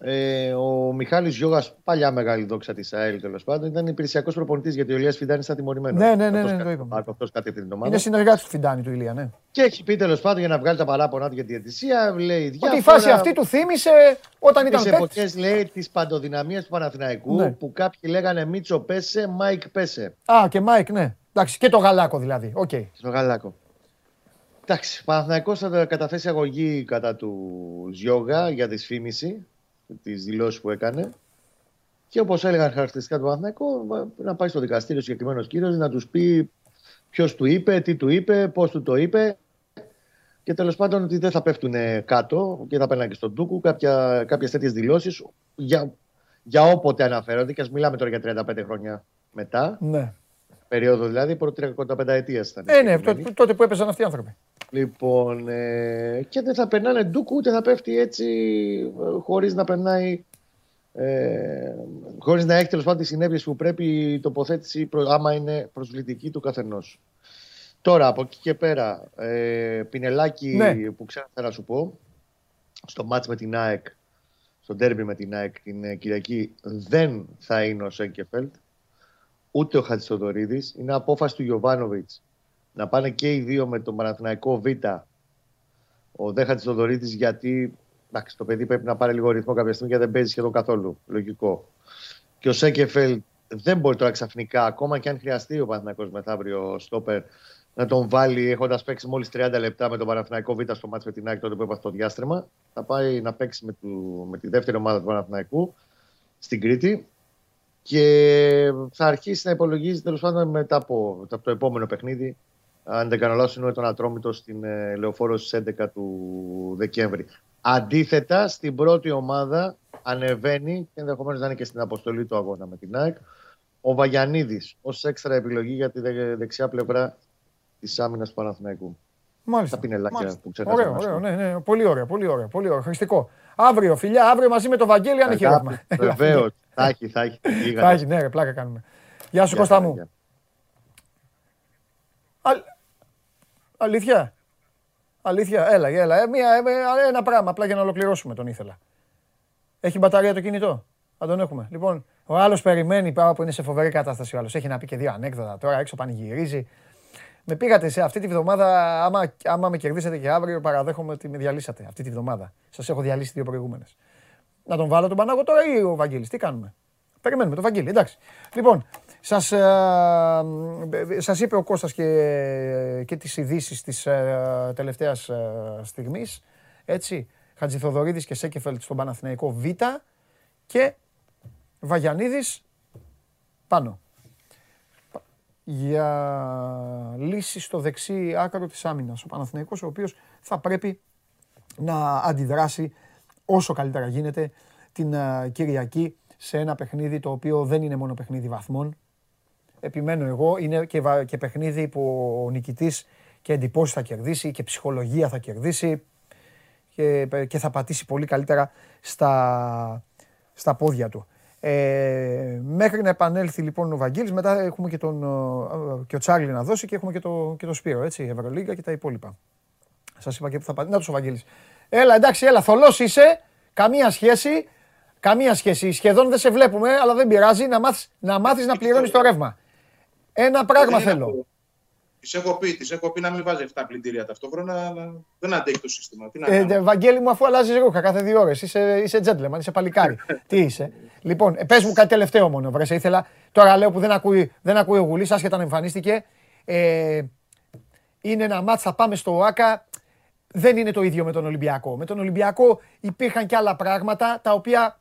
Ε, ο Μιχάλης Γιώγας, παλιά μεγάλη δόξα της ΑΕΛ τέλος πάντων, ήταν υπηρεσιακός προπονητής γιατί ο Ηλίας Φιντάνη ήταν τιμωρημένος. Ναι, ναι, ναι, ναι, το είπαμε. Αυτός κατευθύνει την ομάδα. Είναι συνεργάτης του Φιντάνη του Ηλία, ναι. Και έχει πει τέλος πάντων για να βγάλει τα παράπονα του για τη διαιτησία, λέει διάφορα. Ότι η φάση αυτή του θύμισε όταν ήταν Τις παίκτης. εποχές λέει της παντοδυναμίας του Παναθηναϊκού Ναι. που κάποιοι λέγανε Μίτσο πέσε, Μάικ πέσε. Α, και Μάικ, ναι. Εντάξει, και το γαλάκο δηλαδή. Οκ. Στο γαλάκο. Εντάξει, ο Παναθηναϊκός θα καταθέσει αγωγή κατά του Ζιώγα για δυσφήμιση τη δηλώσεις που έκανε. Και όπως έλεγαν χαρακτηριστικά του Παναθηναϊκού, να πάει στο δικαστήριο ο συγκεκριμένος κύριος να τους πει ποιος του είπε, τι του είπε, πώς του το είπε. Και τέλος πάντων ότι δεν θα πέφτουν κάτω και θα παίρνουν και στον Τούκου κάποιες τέτοιες δηλώσεις για, για όποτε αναφέρονται. Και ας μιλάμε τώρα για 35 χρόνια μετά. Ναι. Περίοδο δηλαδή, πρώτη 35 ετίας ήταν. Ε, ναι, τότε, τότε που έπαιζαν αυτοί οι άνθρωποι. Λοιπόν, ε, και δεν θα περνάνε ντούκου, ούτε θα πέφτει έτσι ε, χωρίς να περνάει, ε, χωρίς να έχει τέλος πάντων τις συνέπειες που πρέπει η τοποθέτηση, προ, άμα είναι προσβλητική του καθενός. Τώρα, από εκεί και πέρα, ε, πινελάκι Ναι. που ξέρω να σου πω, στο μάτς με την ΑΕΚ, στο ντέρμπι με την ΑΕΚ την ε, Κυριακή, δεν θα είναι ο Σέγκεφελτ, ούτε ο Χατζηθοδωρίδης. Είναι απόφαση του Γιωβάνοβιτς να πάνε και οι δύο με τον Παναθηναϊκό Β. Ο Δε Χατζηθοδωρίδης γιατί εντάξει, το παιδί πρέπει να πάρει λίγο ρυθμό κάποια στιγμή και δεν παίζει σχεδόν καθόλου. Λογικό. Και ο Σέγκεφελτ δεν μπορεί τώρα ξαφνικά, ακόμα και αν χρειαστεί ο Παναθηναϊκός μεθαύριο στόπερ, να τον βάλει έχοντας παίξει μόλις 30 λεπτά με τον Παναθηναϊκό Β στο μάτι με την Άκη τότε που έπαθε το διάστρεμα. Θα πάει να παίξει με, του, με τη δεύτερη ομάδα του Παναθηναϊκού στην Κρήτη και θα αρχίσει να υπολογίζει τέλος πάντων μετά από, από το επόμενο παιχνίδι. Αν δεν κάνω λάθος, είναι τον Ατρόμητο στην ε, Λεωφόρο στις 11 του Δεκέμβρη. Αντίθετα, στην πρώτη ομάδα ανεβαίνει και ενδεχομένως να είναι και στην αποστολή του αγώνα με την ΑΕΚ ο Βαγιανίδης ως έξτρα επιλογή για τη δε- δεξιά πλευρά της άμυνας του Παναθηναϊκού. Μάλιστα. Τα πινελάκια Μάλιστα. που ξέχασα. Ωραίο, να σου ωραίο, πω. ναι, ναι, πολύ ωραίο, πολύ ωραίο, πολύ ωραίο. Χρηστικό. Αύριο, φιλιά, αύριο μαζί με τον Βαγγέλη, αν έχει ρεύμα. Βεβαίως. Θα έχει, θα έχει. Γίγαντας. Θα έχει, ναι, ρε, πλάκα κάνουμε. Γεια σου, Γεια Κώστα χαρά, μου. Γεια. Αλ- Αλήθεια. Αλήθεια, έλα, έλα. Ε, μία, ε, ένα πράγμα, απλά για να ολοκληρώσουμε τον ήθελα. Έχει μπαταρία το κινητό. Θα τον έχουμε. Λοιπόν, ο άλλος περιμένει πάρα που είναι σε φοβερή κατάσταση. Ο άλλος έχει να πει και δύο ανέκδοτα. Τώρα έξω πανηγυρίζει. Με πήγατε σε αυτή τη βδομάδα. Άμα, άμα με κερδίσετε και αύριο, παραδέχομαι ότι με διαλύσατε αυτή τη βδομάδα. Σας έχω διαλύσει δύο προηγούμενες. Να τον βάλω τον Πανάγο τώρα ή ο Βαγγέλης. Τι κάνουμε; Περιμένουμε τον Βαγγέλη, εντάξει. Λοιπόν, σας, ε, ε, σας είπε ο Κώστας και, και τις ειδήσεις της ε, τελευταίας ε, στιγμής. Έτσι, Χατζηθοδωρίδης και Σέκεφελτ στον Παναθηναϊκό Β και Βαγιανίδης πάνω. Για λύση στο δεξί άκρο της άμυνας. Ο Παναθηναϊκός ο οποίος θα πρέπει να αντιδράσει όσο καλύτερα γίνεται την α, Κυριακή σε ένα παιχνίδι το οποίο δεν είναι μόνο παιχνίδι βαθμών. Επιμένω εγώ, είναι και, βα- και παιχνίδι που ο νικητής και εντυπώσεις θα κερδίσει και ψυχολογία θα κερδίσει και, και θα πατήσει πολύ καλύτερα στα, στα πόδια του. Ε, μέχρι να επανέλθει λοιπόν ο Βαγγέλης, μετά έχουμε και, τον, ε, και ο Τσάρλι να δώσει και έχουμε και το, και το Σπύρο, έτσι, η Ευρωλίγκα και τα υπόλοιπα. Σας είπα και που θα πατήσει. Να τους ο Βαγγέλης. Έλα, εντάξει, έλα, θολός είσαι, καμία σχέση, καμία σχέση. Σχεδόν δεν σε βλέπουμε, αλλά δεν πειράζει, να μάθεις να, μάθεις να πληρώνεις το ρεύμα. Ένα πράγμα Δεν είναι θέλω. Τη έχω πει, της έχω πει να μην βάζει 7 πλυντήρια ταυτόχρονα, αλλά δεν αντέχει το σύστημα. Τι να Ε, κάνω. δε, Βαγγέλη μου, αφού αλλάζει ρούχα κάθε δύο ώρες, είσαι, είσαι gentleman, είσαι παλικάρι. Τι είσαι. Λοιπόν, ε, πες μου κάτι τελευταίο μόνο. Βρε, ήθελα. Τώρα λέω που δεν ακούει, δεν ακούει ο Γουλής, άσχετα να εμφανίστηκε. Ε, είναι ένα μάτς, θα πάμε στο ΟΑΚΑ. Δεν είναι το ίδιο με τον Ολυμπιακό. Με τον Ολυμπιακό υπήρχαν και άλλα πράγματα τα οποία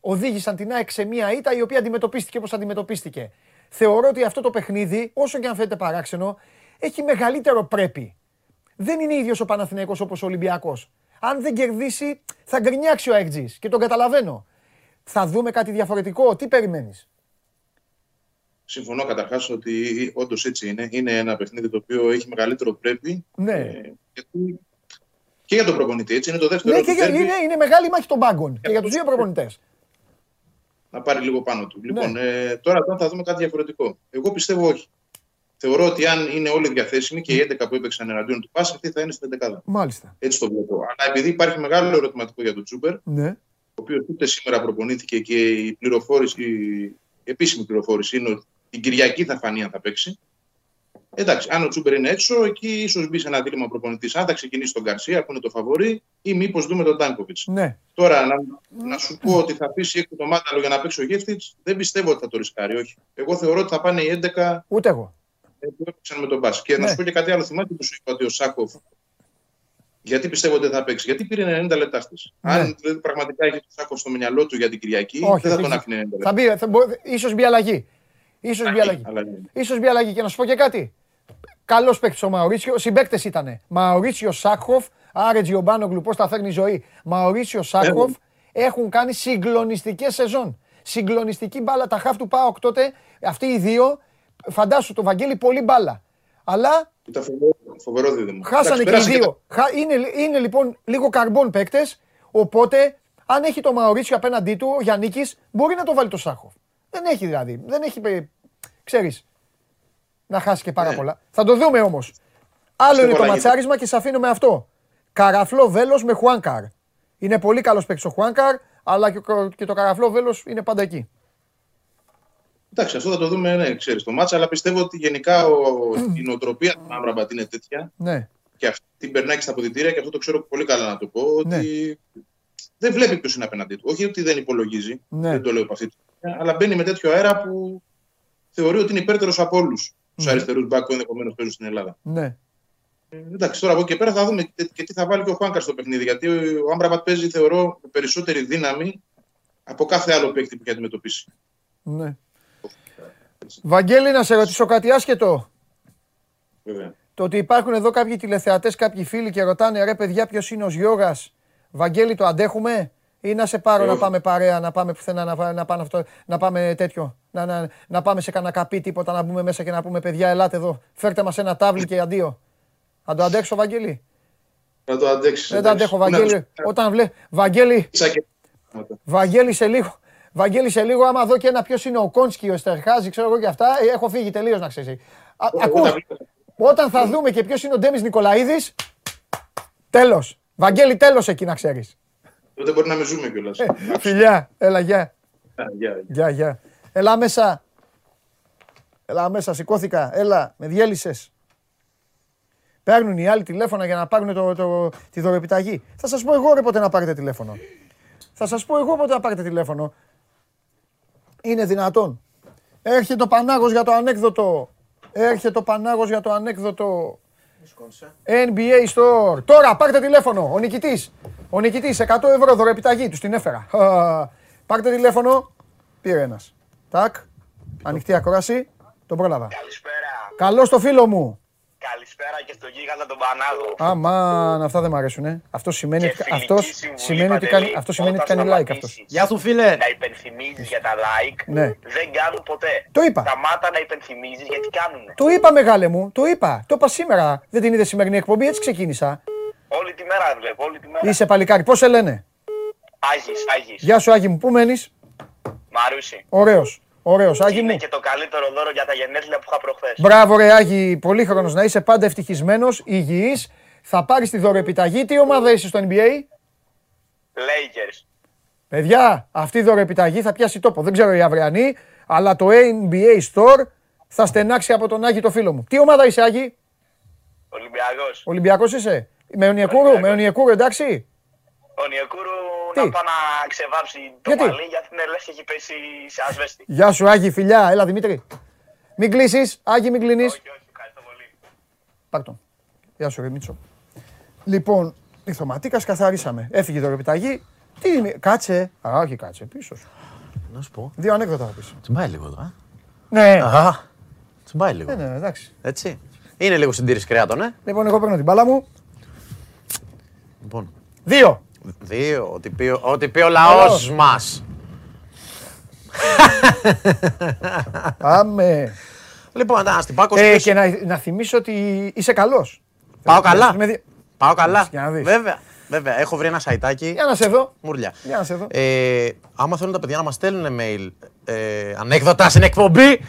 οδήγησαν την ΑΕΚ σε μία ήττα η οποία αντιμετωπίστηκε όπως αντιμετωπίστηκε. Θεωρώ ότι αυτό το παιχνίδι, όσο και αν φαίνεται παράξενο, έχει μεγαλύτερο πρέπει. Δεν είναι ίδιος ο Παναθηναϊκός όπως ο Ολυμπιακός. Αν δεν κερδίσει, θα γκρινιάξει ο ΑΕΚΤΖΙΣ και τον καταλαβαίνω. Θα δούμε κάτι διαφορετικό. Τι περιμένεις; Συμφωνώ καταρχάς ότι όντως έτσι είναι. Είναι ένα παιχνίδι το οποίο έχει μεγαλύτερο πρέπει. Ναι. Ε, γιατί και για τον προπονητή. Έτσι είναι το δεύτερο Ναι, του και για- derby είναι, είναι μεγάλη μάχη των πάγκων και για τους δύο προπονητές. Να πάρει λίγο πάνω του. Ναι. Λοιπόν, ε, τώρα τώρα θα δούμε κάτι διαφορετικό. Εγώ πιστεύω όχι. Θεωρώ ότι αν είναι όλοι διαθέσιμοι και οι 11 που έπαιξαν εναντίον του Πάσα, αυτή θα είναι στην 11. Μάλιστα. Έτσι το βλέπω. Αλλά επειδή υπάρχει μεγάλο ερωτηματικό για τον Τσούπερ, Ναι. ο οποίος ούτε σήμερα προπονήθηκε και η πληροφόρηση, η επίσημη πληροφόρηση είναι ότι την Κυριακή θα φανεί αν θα παίξει. Εντάξει, αν ο Τσούμπερ είναι έξω, εκεί ίσως μπει σε ένα δίλημα προπονητής. Αν θα ξεκινήσει τον Γκαρσία, που είναι το φαβορή, ή μήπως δούμε τον Τάνκοβιτς. Ναι. Τώρα, να, να σου πω ότι θα πείσει έξω το μάνταλο για να παίξει ο Γεύτιτ, δεν πιστεύω ότι θα το ρισκάρει. Όχι. Εγώ θεωρώ ότι θα πάνε οι 11 Ούτε εγώ. ε, που έπαιξαν με τον Μπάσκ. Και να Ναι. σου πω και κάτι άλλο, θυμάστε που σου είπα ότι ο Σάκοφ. Γιατί πιστεύω ότι δεν θα παίξει, Γιατί πήρε 90 λεπτά στη. Ναι. Αν δηλαδή, πραγματικά έχει τον Σάκοφ στο μυαλό του για την Κυριακή, Όχι, δεν θα δεν τον έχει. άφηνε 90 λεπτά. Θα μπει, θα μπο, ίσως μπει αλλαγή. Ίσως μπει αλλαγή. Αλλαγή. Ίσως μπει αλλαγή. Και να σου πω και κάτι. Καλός παίκτης ο Μαουρίτσιο. Συμπαίκτες ήταν. Μαουρίτσιο Σάκχοφ, Άρε Τζιομπάνογλου, πώς τα φέρνει η ζωή. Μαουρίτσιο Σάκχοφ έχουν κάνει συγκλονιστικές σεζόν. Συγκλονιστική μπάλα. Τα χαφ του Πάοκ τότε, αυτοί οι δύο, φαντάσου το Βαγγέλη, πολύ μπάλα. Αλλά Ήταν φοβερό, φοβερό δίδυμο. χάσανε Εντάξει, και οι πέρασε δύο. Χα- Είναι, είναι λοιπόν λίγο καρμπών παίκτες. Οπότε, αν έχει το Μαουρίτσιο απέναντί του, ο Γιάννη μπορεί να το βάλει το Σάχοφ. Δεν έχει δηλαδή. Δεν έχει. Ξέρεις. Να χάσει και πάρα Ναι. πολλά. Θα το δούμε όμως. Άλλο είναι το αλλαγή. ματσάρισμα και σε αφήνω με αυτό. Καραφλό βέλος με Χουάνκαρ. Είναι πολύ καλός παίκτης ο Χουάνκαρ, αλλά και, ο- και το καραφλό βέλος είναι πάντα εκεί. Εντάξει, αυτό θα το δούμε, ναι, ξέρεις, το μάτσα, αλλά πιστεύω ότι γενικά ο, η νοοτροπία του Άμραμπατ είναι τέτοια Ναι. και αυτή την περνάει και στα αποδητήρια και αυτό το ξέρω πολύ καλά να το πω, ότι Ναι. δεν βλέπει ποιος είναι απέναντί του. Όχι ότι δεν υπολογίζει, Ναι. δεν το λέω από αυτή τη στιγμή, αλλά μπαίνει με τέτοιο αέρα που θεωρεί ότι είναι υπέρτερος από όλους τους Ναι. αριστερούς μπακ που ενδεχομένως παίζουν στην Ελλάδα. Ναι. Ε, εντάξει, τώρα από εκεί και πέρα θα δούμε και, και τι θα βάλει και ο Χουάνκαρ στο παιχνίδι. Γιατί ο Άμπραμπατ παίζει, θεωρώ, με περισσότερη δύναμη από κάθε άλλο παίκτη που έχει αντιμετωπίσει. ναι. Βαγγέλη, να σε ρωτήσω κάτι άσχετο. Βέβαια. Το ότι υπάρχουν εδώ κάποιοι τηλεθεατές, κάποιοι φίλοι και ρωτάνε ρε παιδιά, ποιος είναι ο Γιώργα. Βαγγέλη, το αντέχουμε; Ή να σε πάρω Ε, να όχι. πάμε παρέα, να πάμε πουθενά, να, πά- να, πάμε αυτό, να πάμε τέτοιο; Να, να, να πάμε σε κανένα καπί, τίποτα, να μπούμε μέσα και να πούμε παιδιά, ελάτε εδώ. Φέρτε μας ένα τάβλι και αντίο. Θα το αντέξω, Βαγγέλη. Να το αντέξεις. Δεν το αντέχω, Βαγγέλη. Όταν βλέ... Βαγγέλη, Βαγγέλη σε λίγο. Βαγγέλη σε λίγο, άμα δω και ένα ποιος είναι ο Κόνσκι, ο Εστερχάζη, ξέρω εγώ και αυτά, ε, έχω φύγει τελείως να ξέρεις. Ακούς, όταν θα δούμε και ποιος είναι ο Ντέμις Νικολαίδης, τέλος. Βαγγέλη, τέλος εκεί να ξέρεις. Τότε μπορεί να με ζούμε κιόλας. Φιλιά, έλα, γεια. Γεια, γεια. Έλα μέσα. Έλα μέσα, σηκώθηκα. Έλα, με διέλυσες. Παίρνουν οι άλλοι τηλέφωνα για να πάρουν το, το, τη δωρεπιταγή. Θα σας πω εγώ ρε πότε να πάρετε τηλέφωνο. Θα σας πω εγώ πότε να πάρετε τηλέφωνο. Είναι δυνατόν. Έρχεται ο Πανάγος για το ανέκδοτο. Έρχεται ο Πανάγος για το ανέκδοτο. NBA Store. Τώρα πάρτε τηλέφωνο. Ο νικητής. Ο νικητής 100 ευρώ δωρεπιταγή. Τους την έφερα. Χα. Πάρτε τηλέφωνο. Πήρε ένας. Τάκ. Ανοιχτή ακρόαση. Τον πρόλαβα. Καλησπέρα. Καλό στο φίλο μου. Καλησπέρα και στον γίγαντα τον Πανάγο. Αμάν, αυτά δεν μ' αρέσουν. Ε. Αυτό σημαίνει, Και ότι- φιλική αυτός συμβουλή, σημαίνει ότι Παντελή, κάνει, αυτό σημαίνει ότι όταν κάνει like σταματήσεις αυτός. Γεια σου φίλε. Να υπενθυμίζεις για τα like. Ναι. Δεν κάνουν ποτέ. Το είπα. Σταμάτα να υπενθυμίζεις γιατί κάνουνε. Το είπα μεγάλε μου, το είπα. Το είπα σήμερα. Δεν την είδε σημερινή εκπομπή, έτσι ξεκίνησα. Όλη τη μέρα βλέπω, όλη τη μέρα. Είσαι παλικάρι. Πώς σε λένε; Άγης, Άγης. Γεια σου Άγη μου, πού μένεις; Μαρούσι. Ωραίος. Ωραίος Άγη Είναι μου. και το καλύτερο δώρο για τα γενέθλια που είχα προχθές. Μπράβο ρε Άγη, πολύχρονος να είσαι πάντα ευτυχισμένος, υγιής. Θα πάρεις τη δωρεπιταγή. Τι ομάδα είσαι στο NBA. Lakers. Παιδιά, αυτή η δωρεπιταγή θα πιάσει τόπο. Δεν ξέρω η αυριανή, αλλά το NBA Store θα στενάξει από τον Άγη το φίλο μου. Τι ομάδα είσαι Άγη. Ολυμπιακός. Ολυμπιακός είσαι; Με Ονιεκούρου, με Ονιεκούρου εντάξει. Ο Νιεκούρου Τι; Να πάει να ξεβάψει το Γιατί; μαλλί γιατί είναι λες και έχει πέσει σε ασβέστη. Γεια σου Άγη, φιλιά. Έλα Δημήτρη. Μην κλείσεις. Άγη, μην κλείνεις. Πάρ' τον. Γεια σου ρε Μίτσο. Λοιπόν, λιθωματίκας καθαρίσαμε. Έφυγε η δωρεπιταγή. Τι είναι, κάτσε. Α, όχι κάτσε, πίσω σου. Να σου πω. Δύο ανέκδοτα θα πεις. Τσιμπάει λίγο εδώ. ε. Ναι. Αχα. Τσιμπάει λίγο. Ναι, ναι, εντάξει. Έτσι. Είναι λίγο συντήρηση κρέατων, ε. Λοιπόν, εγώ παίρνω την μπάλα μου. Λοιπόν. Δύο. Δύο. Ό,τι πει, ο- ό,τι πει ο λαός μας. Πάμε. Λοιπόν, να στην Πάκο. Ε, και να, να θυμίσω ότι είσαι καλός. Πάω καλά. Με δι- Πάω καλά. Για να δεις. Βέβαια. Βέβαια. Έχω βρει ένα σαϊτάκι. Για να σε δω. Μουρλιά. Για να σε δω. Ε, άμα θέλουν τα παιδιά να μας στέλνουν mail ε, ανέκδοτα στην εκπομπή.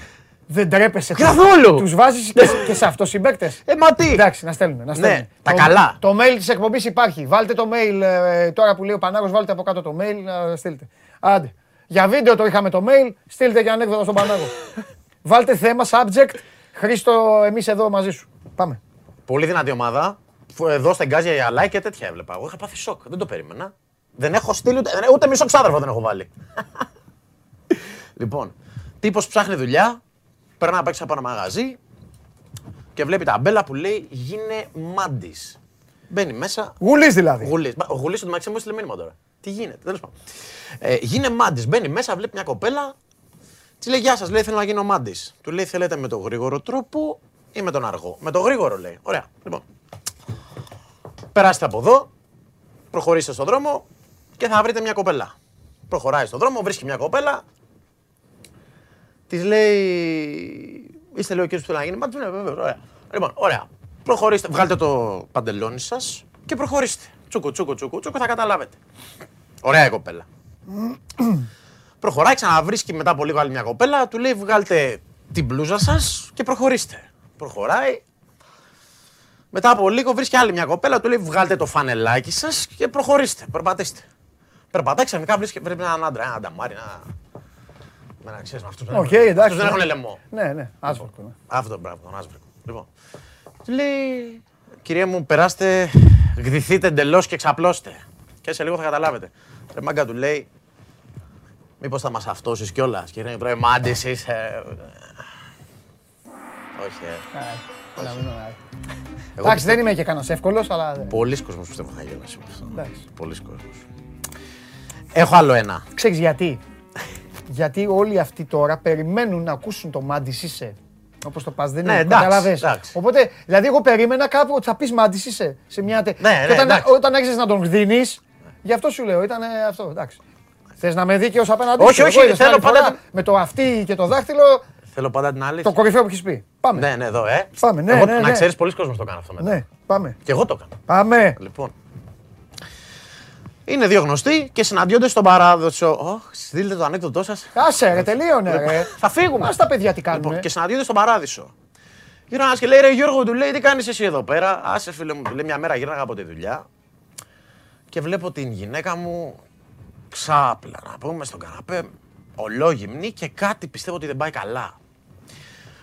Δεν τρέπεσαι. Καθόλου. Τους βάζεις και, σε- και σε αυτοσυμπαίκτες. Ε, μα τι; Εντάξει, να στέλνουν. Να στέλνουν. Ναι, τα Το- καλά. Το mail της εκπομπής υπάρχει. Βάλτε το mail ε, τώρα που λέει ο Πανάγος, βάλτε από κάτω το mail να στείλετε. Άντε. Για βίντεο το είχαμε το mail, στείλτε και ανέκδοτα στον Πανάγο. βάλτε θέμα, subject. Χρήστο, εμείς εδώ μαζί σου. Πάμε. Πολύ δυνατή ομάδα. Φου- Εδώ στα γκάζια για like και τέτοια έβλεπα. Εγώ είχα πάθει σοκ. Δεν το περίμενα. Δεν έχω στείλει ούτε, ούτε μισό ξάδερφο δεν έχω βάλει. λοιπόν, τύπος ψάχνει δουλειά, περνά να παίξει από ένα μαγαζί και βλέπει ταμπέλα που λέει γίνε μάντης. Μπαίνει μέσα. Γουλής δηλαδή. Γουλής. Ο Γουλής του Μαξίμου στείλε μήνυμα τώρα. Τι γίνεται, τέλος πάντων. Ε, γίνε μάντης. Μπαίνει μέσα, βλέπει μια κοπέλα. Της λέει Γεια σας, λέει θέλω να γίνω μάντης. Του λέει Θέλετε με τον γρήγορο τρόπο ή με τον αργό. Με τον γρήγορο λέει. Ωραία. Λοιπόν. Περάστε από εδώ, προχωρήστε στον δρόμο και θα βρείτε μια κοπέλα. Προχωράει στον δρόμο, βρίσκει μια κοπέλα. Της λέει. Είστε λέει ο κύριος που θέλει να γίνει μάντη. Ναι, βέβαια, ωραία. Λοιπόν, ωραία. Προχωρήστε, βγάλτε το παντελόνι σας και προχωρήστε. Τσούκο, τσούκο, τσούκο, τσούκο, θα καταλάβετε. Ωραία η κοπέλα. Προχωράει, ξαναβρίσκει μετά από λίγο άλλη μια κοπέλα, του λέει βγάλτε την μπλούζα σας και προχωρήστε. Προχωράει. Μετά από λίγο βρίσκει άλλη μια κοπέλα, του λέει βγάλτε το φανελάκι σας και προχωρήστε, περπατήστε. Περπατάει ξαφνικά βρίσκει πρέπει έναν άντρα, ένα νταμάρι, ένα. Με να ξέρεις με αυτούς Οκ, εντάξει. δεν έχουν λαιμό. Ναι, ναι, άσβερκο. ναι. Αυτό, μπράβο, τον άσβερκο. Λοιπόν. Του λέει, κυρία μου, περάστε, γδυθείτε εντελώς και ξαπλώστε. Και σε λίγο θα καταλάβετε. Ρε μάγκα του λέει, μήπως θα μας αυτόσεις κιόλας. Και λέει, ρε μάντης είσαι. Όχι, ε. Να μην είναι, ναι. Εγώ Εντάξει, δεν είμαι και κανένας εύκολος, αλλά. δεν- Πολλοί κόσμος πιστεύω θα γέλασε με αυτό. Εντάξει. Πολλοί κόσμος. Έχω άλλο ένα. Ξέρεις γιατί; Γιατί όλοι αυτοί τώρα περιμένουν να ακούσουν το Μάντι είσαι. Όπως το πας, δεν Ναι, είναι. εντάξει, Καταλαβες. εντάξει. Οπότε, δηλαδή, εγώ περίμενα κάπου ότι θα πεις Μάντι είσαι σε μια. τε- Ναι, Και ναι, όταν, εντάξει. όταν άρχισες να τον γδίνει, γι' αυτό σου λέω, ήταν ε, αυτό. Εντάξει. Θες να με δίκαιο απέναντί Όχι, σου. όχι, Εγώ είδες θέλω την άλλη πάντα φορά την- Με το αυτή και το δάχτυλο, Θέλω πάντα την αλήθεια. το κορυφαίο που έχεις πει. Πάμε. Ναι, ναι, εδώ, ε. Πάμε, ναι, Εγώ, ναι, Να ναι. ξέρεις, πολλοί κόσμος το κάνουν αυτό μετά. Ναι, πάμε. Και εγώ το έκανα. Πάμε. Λοιπόν. Είναι δύο γνωστοί και συναντιόνται στον παράδοσο. Ωχ, στείλτε το ανέκδοτό σας. Άσε, ρε, τελείωνε, ρε. Θα φύγουμε. Α τα παιδιά τι κάνουν. Λοιπόν, και συναντιόνται στον παράδεισο. Γύρω και λέει: Ρε Γιώργο, του λέει: Τι κάνεις εσύ εδώ πέρα; Άσε, φίλε μου, του λέει: Μια μέρα γύρναγα από τη δουλειά και βλέπω την γυναίκα μου ξάπλα, να πούμε, στον καναπέ, ολόγυμνη και κάτι πιστεύω ότι δεν πάει καλά.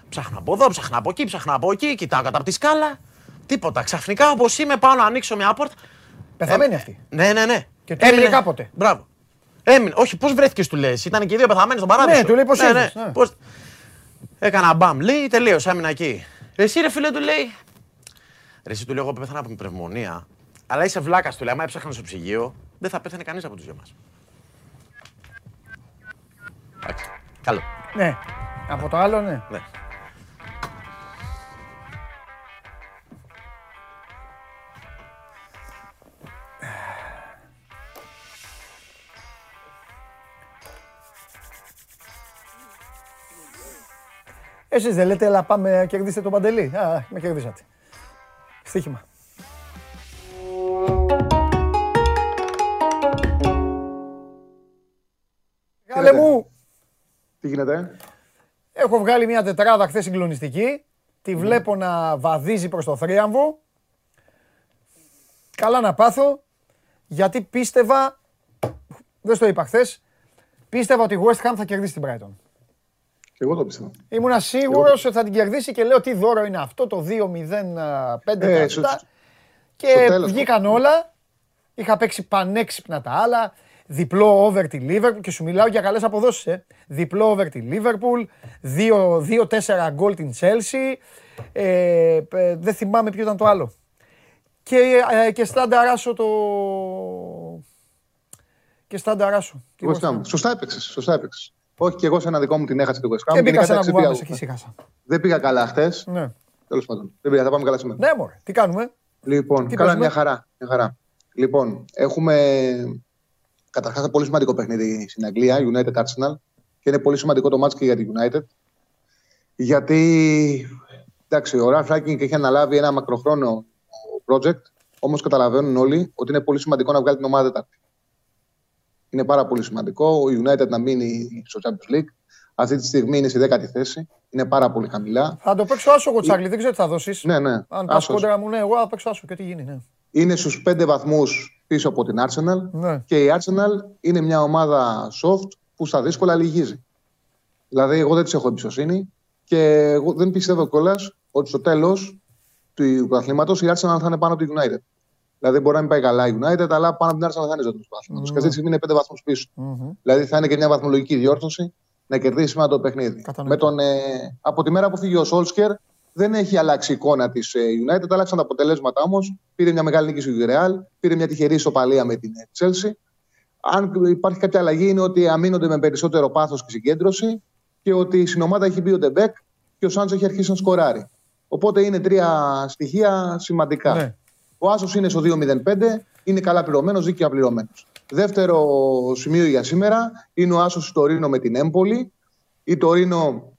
Ψάχνα από εδώ, ψάχνα από εκεί, ψάχνα από εκεί, κοιτάω κατά από τη σκάλα. Τίποτα. Ξαφνικά όπως είμαι, πάω να ανοίξω μια πόρτα. Πεθαμένη αυτή. Ναι, ναι, ναι. Και του έλεγε κάποτε. Μπράβο. Έμεινε. Όχι, πώς βρέθηκες, του λες. Ήταν και οι δύο πεθαμένοι στον παράδεισο. Ναι, του λέει πώς ήρθες, ναι. Πώς... Έκανα μπαμ. Λέει, τελείωσα, έμεινα εκεί. Εσύ, ρε φίλε, του λέει. Ρε, εσύ του λέω, εγώ πέθανα από την πνευμονία. Αλλά είσαι βλάκας, του λέει. Άμα έψαχνα στο ψυγείο, δεν θα πέθανε κανείς από τους δυο μας. Εντάξει. Καλό. Ναι. Από το άλλο, ναι. Ναι. Εσείς δεν λέτε, έλα πάμε κερδίστε τον Παντελή. Α, με κερδίσατε. Στοίχημα. Γάλε μου, Τι γίνεται, έχω βγάλει μια τετράδα χθες συγκλονιστική. Τη βλέπω να βαδίζει προς το θρίαμβο. Καλά να πάθω, γιατί πίστευα, δεν στο είπα χθες, πίστευα ότι η West Ham θα κερδίσει την Brighton. Και εγώ το πιστεύω. Ήμουνα σίγουρος ότι θα την κερδίσει και λέω τι δώρο είναι αυτό, το 2-0-5 Ε, τα στο- αυτά. στο Και τέλος. βγήκαν όλα. Είχα παίξει πανέξυπνα τα άλλα. Διπλό over τη Liverpool και σου μιλάω για καλές αποδόσεις. Ε. Διπλό over τη Liverpool, 2-4 γκολ την Chelsea. Ε, ε, δεν θυμάμαι ποιο ήταν το άλλο. Και, ε, και στάνταράσω το... Και στάνταράσω. τη West West Ham. Ham. Σωστά έπαιξες. Σωστά έπαιξες. Όχι και εγώ σε ένα δικό μου την έχασα τη West Ham. Και μπήκα Γενικά σε ένα τα κουβάδι εξήπια- και ησύχασα. Δεν πήγα καλά χθες. Ναι. Τέλος πάντων. Δεν πήγα, θα πάμε καλά σήμερα. Ναι, μωρέ. Τι κάνουμε; Λοιπόν, Τι καλά, παίζουμε; μια χαρά, μια χαρά. Λοιπόν, έχουμε καταρχάς ένα πολύ σημαντικό παιχνίδι στην Αγγλία, United Arsenal. Και είναι πολύ σημαντικό το match και για τη United. Γιατί εντάξει, ο Ραλφ Ράγκινγκ έχει αναλάβει ένα μακροχρόνιο project. Όμως καταλαβαίνουν όλοι ότι είναι πολύ σημαντικό να βγάλει την ομάδα Τετάρτη. Είναι πάρα πολύ σημαντικό ο United να μείνει στο Champions League. Αυτή τη στιγμή είναι στη 10η θέση. Είναι πάρα πολύ χαμηλά. Θα το παίξω άσο εγώ, Τσάρλι. Δεν ξέρω τι θα δώσεις. Ναι, ναι. Αν πας Άσος. κόντρα μου, ναι, εγώ θα παίξω άσο και τι γίνει. Ναι. είναι στους πέντε βαθμούς πίσω από την Arsenal Ναι. και η Arsenal είναι μια ομάδα soft που στα δύσκολα λυγίζει. Δηλαδή, εγώ δεν της έχω εμπιστοσύνη και εγώ δεν πιστεύω κιόλας ότι στο τέλος του πρωταθλήματο η Arsenal θα είναι πάνω από τη United. Δηλαδή, μπορεί να μην πάει καλά η United, αλλά πάνω από την Arsenal θα είναι ζωντανός πρωταθλήματο. Και αυτή τη στιγμή είναι πέντε βαθμούς πίσω. Δηλαδή, θα είναι και μια βαθμολογική διόρθωση να κερδίσει σήμερα το παιχνίδι. Με τον, ε, από τη μέρα που φύγει ο Σόλσκιερ, δεν έχει αλλάξει η εικόνα της ε, United, άλλαξαν τα αποτελέσματα όμως. Πήρε μια μεγάλη νίκη στη Villarreal, πήρε μια τυχερή ισοπαλία με την ε, Chelsea. Αν υπάρχει κάποια αλλαγή, είναι ότι αμύνονται με περισσότερο πάθος και συγκέντρωση και ότι στην ομάδα έχει μπει ο Ντε Μπέκ και ο Σάντζο έχει αρχίσει να σκοράρει. Οπότε είναι τρία στοιχεία σημαντικά. Ναι. Ο Άσος είναι στο 2-0-5, είναι καλά πληρωμένος, δίκαια πληρωμένος. Δεύτερο σημείο για σήμερα είναι ο Άσος στο Ρήνο με την Έμπολη. Η Τωρίνο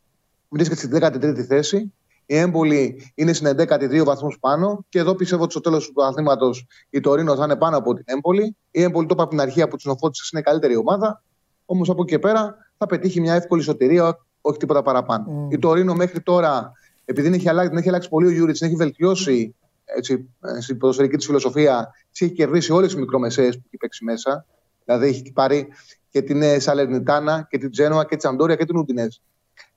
βρίσκεται στην 13η θέση. Η Έμπολη είναι στην 11η, δύο βαθμούς πάνω. Και εδώ πιστεύω ότι στο τέλος του πρωταθλήματο η Τωρίνο θα είναι πάνω από την Έμπολη. Η Έμπολη το είπα από την αρχή από του νοφώτισε είναι η καλύτερη ομάδα. Όμως από εκεί και πέρα θα πετύχει μια εύκολη σωτηρία, όχι τίποτα παραπάνω. Η Τωρίνο μέχρι τώρα, επειδή την έχει αλλάξει, την έχει αλλάξει πολύ ο Γιούριτς, την έχει βελτιώσει έτσι, ε, στην ποδοσφαιρική της φιλοσοφία, τις έχει κερδίσει όλες τις μικρομεσαίες που έχει παίξει μέσα. Δηλαδή έχει πάρει και την ε, Σαλερνιτάνα και την Τζένοα και την Τσαντόρια και την Ουντινέζ.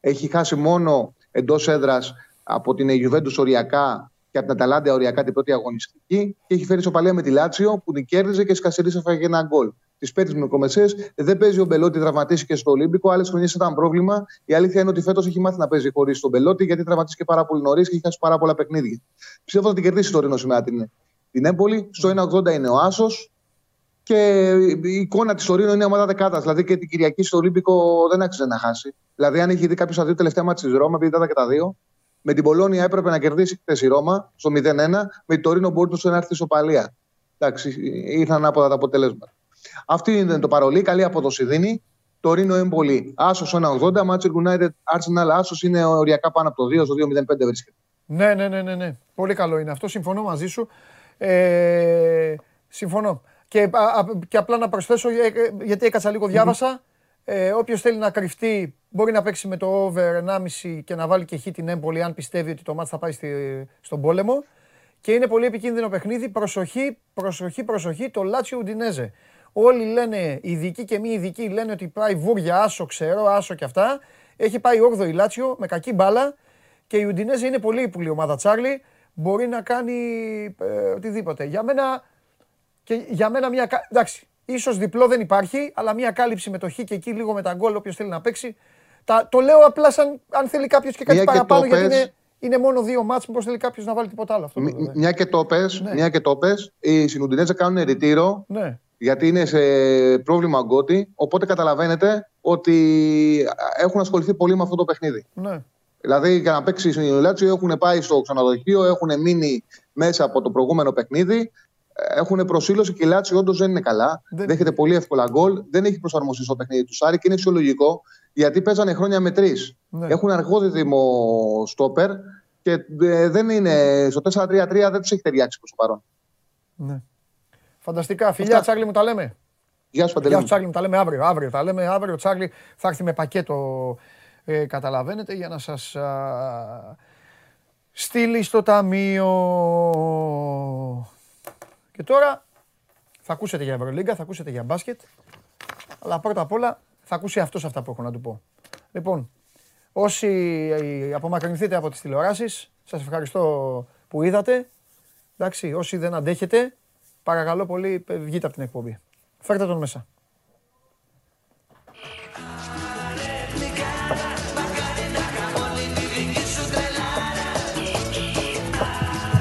Έχει χάσει μόνο εντός έδρας από την Ιουβέντου οριακά και από την Αταλάντα οριακά την πρώτη αγωνιστική και έχει φέρει σοπαλία με τη Λάτσιο που την κέρδιζε και σκασερίσε έφαγε ένα γκολ. Τις πέτει με μικρομεσαίες. Δεν παίζει ο Μπελότη, τραυματίστηκε στο Ολύμπικο. Άλλες χρονιές ήταν πρόβλημα. Η αλήθεια είναι ότι φέτος έχει μάθει να παίζει χωρίς τον Μπελότη γιατί τραυματίστηκε πάρα πολύ νωρίς και έχει χάσει πάρα πολλά παιχνίδια. Πιστεύω θα την κερδίσει το Ρήνο σήμερα την, την Έμπολη. Στο 1,80 είναι ο Άσος. Και η εικόνα της Τωρίνο είναι ομάδα δεκάτα. Δηλαδή και την Κυριακή στο Ολύμπικο δεν άξιζε να χάσει. Δηλαδή, αν είχε δει κάποιος τα δύο τελευταία μάτια της Ρώμα, επειδή ήταν και τα δύο, με την Πολώνια έπρεπε να κερδίσει χθες η Ρώμα στο 0-1, με την Τωρίνο μπορούσε να έρθει σοπαλία. Εντάξει, ήρθαν από τα αποτελέσματα. Αυτή είναι το παρολί. Καλή απόδοση δίνει. Το Ρήνο Έμπολη, άσος 1,80. Manchester United Arsenal, άσος είναι οριακά πάνω από το 2, στο 2,05 βρίσκεται. Ναι, ναι, ναι, ναι, ναι. Πολύ καλό είναι αυτό. Συμφωνώ μαζί σου. Ε, συμφωνώ. Και, α, α, και απλά να προσθέσω, ε, ε, γιατί έκατσα λίγο, διάβασα. Ε, Όποιος θέλει να κρυφτεί μπορεί να παίξει με το over 1,5 και να βάλει και χ την έμπολη αν πιστεύει ότι το μάτς θα πάει στη, στον πόλεμο. Και είναι πολύ επικίνδυνο παιχνίδι. Προσοχή, προσοχή, προσοχή το Λάτσιο Ουντινέζε. Όλοι λένε, ειδικοί και μη ειδικοί, λένε ότι πάει βούρια, άσο, ξερό, άσο και αυτά. Έχει πάει 8η Λάτσιο με κακή μπάλα και η Ουντινέζε είναι πολύ ύπουλη ομάδα Τσάρλι. Μπορεί να κάνει ε, οτιδήποτε. Για μένα, και για μένα μια. κα- Εντάξει, ίσως διπλό δεν υπάρχει, αλλά μια κάλυψη με το χ και εκεί λίγο με τα γκολ, όποιος θέλει να παίξει. Τα, το λέω απλά σαν αν θέλει κάποιος και κάτι Μια και παραπάνω, το γιατί πες. είναι, είναι μόνο δύο μάτς, μήπως θέλει κάποιος να βάλει τίποτα άλλο. Αυτό το λέω, ναι. Μια και το πες, μια και το πες, οι Συνουντινέζε κάνουν ρητήρο Ναι. γιατί είναι σε πρόβλημα γκότι. Οπότε καταλαβαίνετε ότι έχουν ασχοληθεί πολύ με αυτό το παιχνίδι. ναι. Δηλαδή για να παίξει η Λάτσιο έχουν πάει στο ξενοδοχείο, έχουν μείνει μέσα από το προηγούμενο παιχνίδι. Έχουν προσήλωση και η Λάτσιο όντως δεν είναι καλά. Δέχεται πολύ εύκολα γκολ. Δεν έχει προσαρμοστεί στο παιχνίδι του Σάρη και είναι φυσιολογικό γιατί παίζανε χρόνια με τρεις. Ναι. Έχουν αργό δίδυμο στόπερ και ε, δεν είναι στο 4-3-3 δεν τους έχει ταιριάξει προς το παρόν. ναι. Φανταστικά. Φιλιά, Τσάρλι μου τα λέμε. Γεια σου, Παντελή. Γεια σου, Τσάρλι μου τα λέμε αύριο. Αύριο τα λέμε. Αύριο ο Τσάρλι θα έρθει με πακέτο. Ε, καταλαβαίνετε για να σας α, στείλει στο ταμείο. Και τώρα θα ακούσετε για Ευρωλίγκα, θα ακούσετε για μπάσκετ. Αλλά πρώτα απ' όλα θα ακούσει αυτός αυτά που έχω να του πω. Λοιπόν, όσοι ε, απομακρυνθείτε από τις τηλεοράσεις, σας ευχαριστώ που είδατε. Εντάξει, όσοι δεν αντέχετε, παρακαλώ πολύ, ε, βγείτε από την εκπομπή. Φέρτε τον μέσα.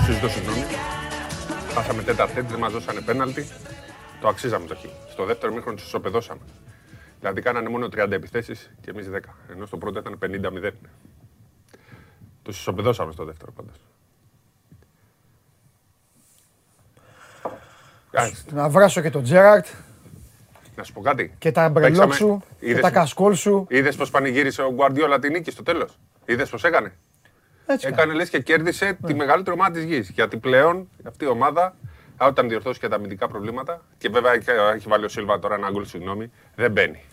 Σου ζητώ συγγνώμη. Χάσαμε τέταρτη, δεν μας δώσανε πέναλτι. Το αξίζαμε το χ. Στο δεύτερο μήχρονο του ισοπεδώσαμε. Δηλαδή κάνανε μόνο 30 επιθέσεις και εμείς 10. Ενώ στο πρώτο ήταν 50-0. Του ισοπεδώσαμε στο δεύτερο πάντως. Να βράσω και τον Τζέραρτ Να σου πω κάτι. και τα μπρελόκ σου και τα κασκόλ σου. Είδες πώ πανηγύρισε ο Γκουαρδιόλα την νίκη στο τέλος. Είδες πώ έκανε. Έτσι Έκανε λες και κέρδισε τη μεγαλύτερη ομάδα της γης. Γιατί πλέον αυτή η ομάδα, όταν διορθώσει και τα αμυντικά προβλήματα, και βέβαια έχει- έχει βάλει ο Σίλβα τώρα ένα γκολ, συγγνώμη, δεν μπαίνει.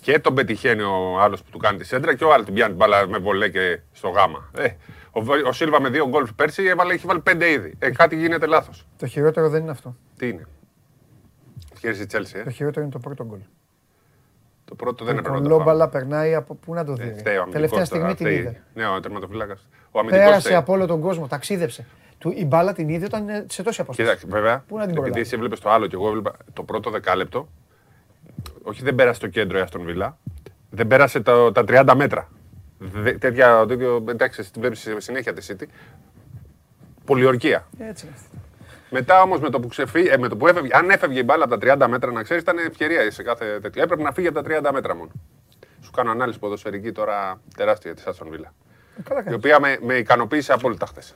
Και τον πετυχαίνει ο άλλος που του κάνει τη σέντρα και ο άλλος την πιάνει την μπάλα με βολέ και στο γάμα. Ε, ο, Β- ο Σίλβα με δύο γκολ πέρσι έβαλε, έχει βάλει πέντε ήδη. Ε, κάτι γίνεται λάθος. Το χειρότερο δεν είναι αυτό. Τι είναι; Χαίρεσαι η Τσέλσι, ε; Το χειρότερο είναι το πρώτο γκολ. Το πρώτο δεν Η έπρεπε να το φάμε. κολόμπαλα περνάει από πού να το δει. Ε, ρε. φταίει ο αμυντικός Τελευταία στιγμή τώρα, την φταίει. είδε. Ναι, ο τερματοφύλακας. Ο αμυντικός Πέρασε φταίει. από όλο τον κόσμο, ταξίδεψε. Του, η μπάλα την είδε όταν είναι σε τόση απόσταση. Κοίταξε, βέβαια, Πού να την επειδή προλάβει. εσύ έβλεπες το άλλο και εγώ έβλεπα το πρώτο δεκάλεπτο, όχι δεν πέρασε το κέντρο η Αστον Βίλα, δεν πέρασε το- τα 30 μέτρα. Δε, τέτοια, τέτοιο, εντάξει, την βλέπεις συνέχεια της City. Πολιορκία. Έτσι είναι. αυτό. Μετά όμως με το που ξεφύγει, ε, με το που έφευγε, αν έφευγε η μπάλα από τα 30 μέτρα, να ξέρεις, ήταν ευκαιρία σε κάθε τέτοιο. Έπρεπε να φύγει από τα 30 μέτρα μόνο. Σου κάνω ανάλυση ποδοσφαιρική τώρα τεράστια της Αστον Βίλα. Καλά Η κάνεις. οποία με, με ικανοποίησε απόλυτα χθες.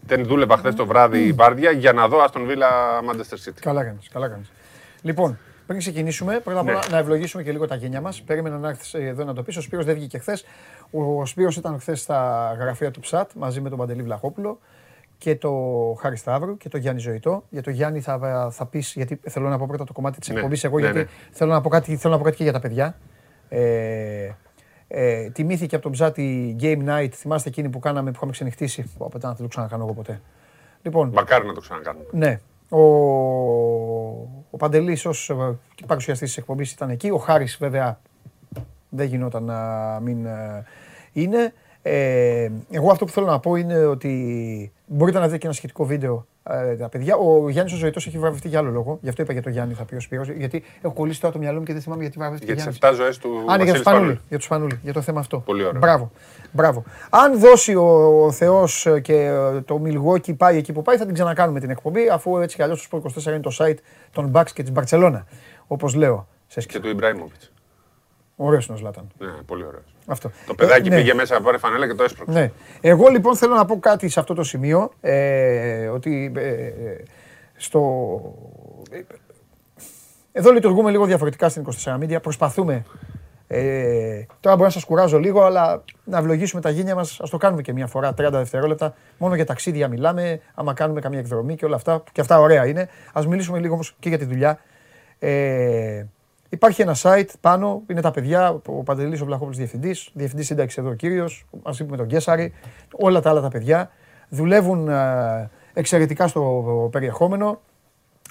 Δεν δούλευα χθες το βράδυ η Βάρδια για να δω Αστον Βίλα Manchester City. Καλά κάνεις, καλά κάνεις. Λοιπόν, πριν ξεκινήσουμε, πρώτα απ' Ναι. όλα να ευλογήσουμε και λίγο τα γένια μας. Περίμενα να έρθεις εδώ να το πεις. Ο Σπύρος δεν βγήκε χθες. Ο Σπύρος ήταν χθες στα γραφεία του ΨΑΤ μαζί με τον Παντελή Βλαχόπουλο και το Χάρη Σταύρου και το Γιάννη Ζωητό. Για το Γιάννη θα, θα πεις, γιατί θέλω να πω πρώτα το κομμάτι της Ναι, εκπομπής εγώ, ναι, γιατί ναι. Θέλω, να πω κάτι, θέλω να πω κάτι και για τα παιδιά. Ε, ε, τιμήθηκε από τον Ψάτη Game Night. Θυμάστε εκείνη που κάναμε που είχαμε ξενυχτήσει. Που από να δεν το ξανακάνω εγώ ποτέ. Λοιπόν, Μακάρι να το ξανακάνουμε. ναι. Ο, ο Παντελής ως ε, παρουσιαστής της εκπομπής ήταν εκεί. Ο Χάρης βέβαια δεν γινόταν να μην ε, είναι. Ε, εγώ αυτό που θέλω να πω είναι ότι μπορείτε να δείτε και ένα σχετικό βίντεο ε, τα παιδιά. Ο Γιάννης ο Ζωητός έχει βραβευτεί για άλλο λόγο. Γι' αυτό είπα για τον Γιάννη θα πει ο Σπύρος. Γιατί έχω κολλήσει τώρα το μυαλό μου και δεν θυμάμαι γιατί βραβευτεί Για ο τις Γιάννης. 7 ζωές του Α, ναι, για Βασίλη τους Σπανούλη. Σπανούλη. Για τους Σπανούλη, για το θέμα αυτό. Πολύ ωραίο. Μπράβο. Μπράβο. Αν δώσει ο, ο Θεός και ε, το Μιλγόκι πάει εκεί που πάει, θα την ξανακάνουμε την εκπομπή, αφού έτσι κι αλλιώς το Sport 24 είναι το site των Bucks και της Μπαρσελόνα. Όπως λέω. Σε Και του Ιμπραήμοβιτς. Ωραίος είναι ο Ζλάταν. Ναι, πολύ ωραίος. Αυτό. Το παιδάκι Ε, ναι. πήγε μέσα από πάρει φανέλα και το έσπρωξε. Ναι. Εγώ λοιπόν θέλω να πω κάτι σε αυτό το σημείο. Ε, ότι ε, ε, στο... ε, Εδώ λειτουργούμε λίγο διαφορετικά στην 24 Media. Προσπαθούμε. Ε, τώρα μπορεί να σας κουράζω λίγο, αλλά να ευλογήσουμε τα γένια μας. Α το κάνουμε και μια φορά, 30 δευτερόλεπτα. Μόνο για ταξίδια μιλάμε. Άμα κάνουμε καμία εκδρομή και όλα αυτά. Και αυτά ωραία είναι. Α μιλήσουμε λίγο όμως και για τη δουλειά. Ε, υπάρχει ένα site πάνω, είναι τα παιδιά, ο Παντελής ο Βλαχόπουλος διευθυντής, διευθυντής σύνταξης εδώ ο κύριος, μαζί με τον Κέσαρη, όλα τα άλλα τα παιδιά. Δουλεύουν ε, εξαιρετικά στο περιεχόμενο.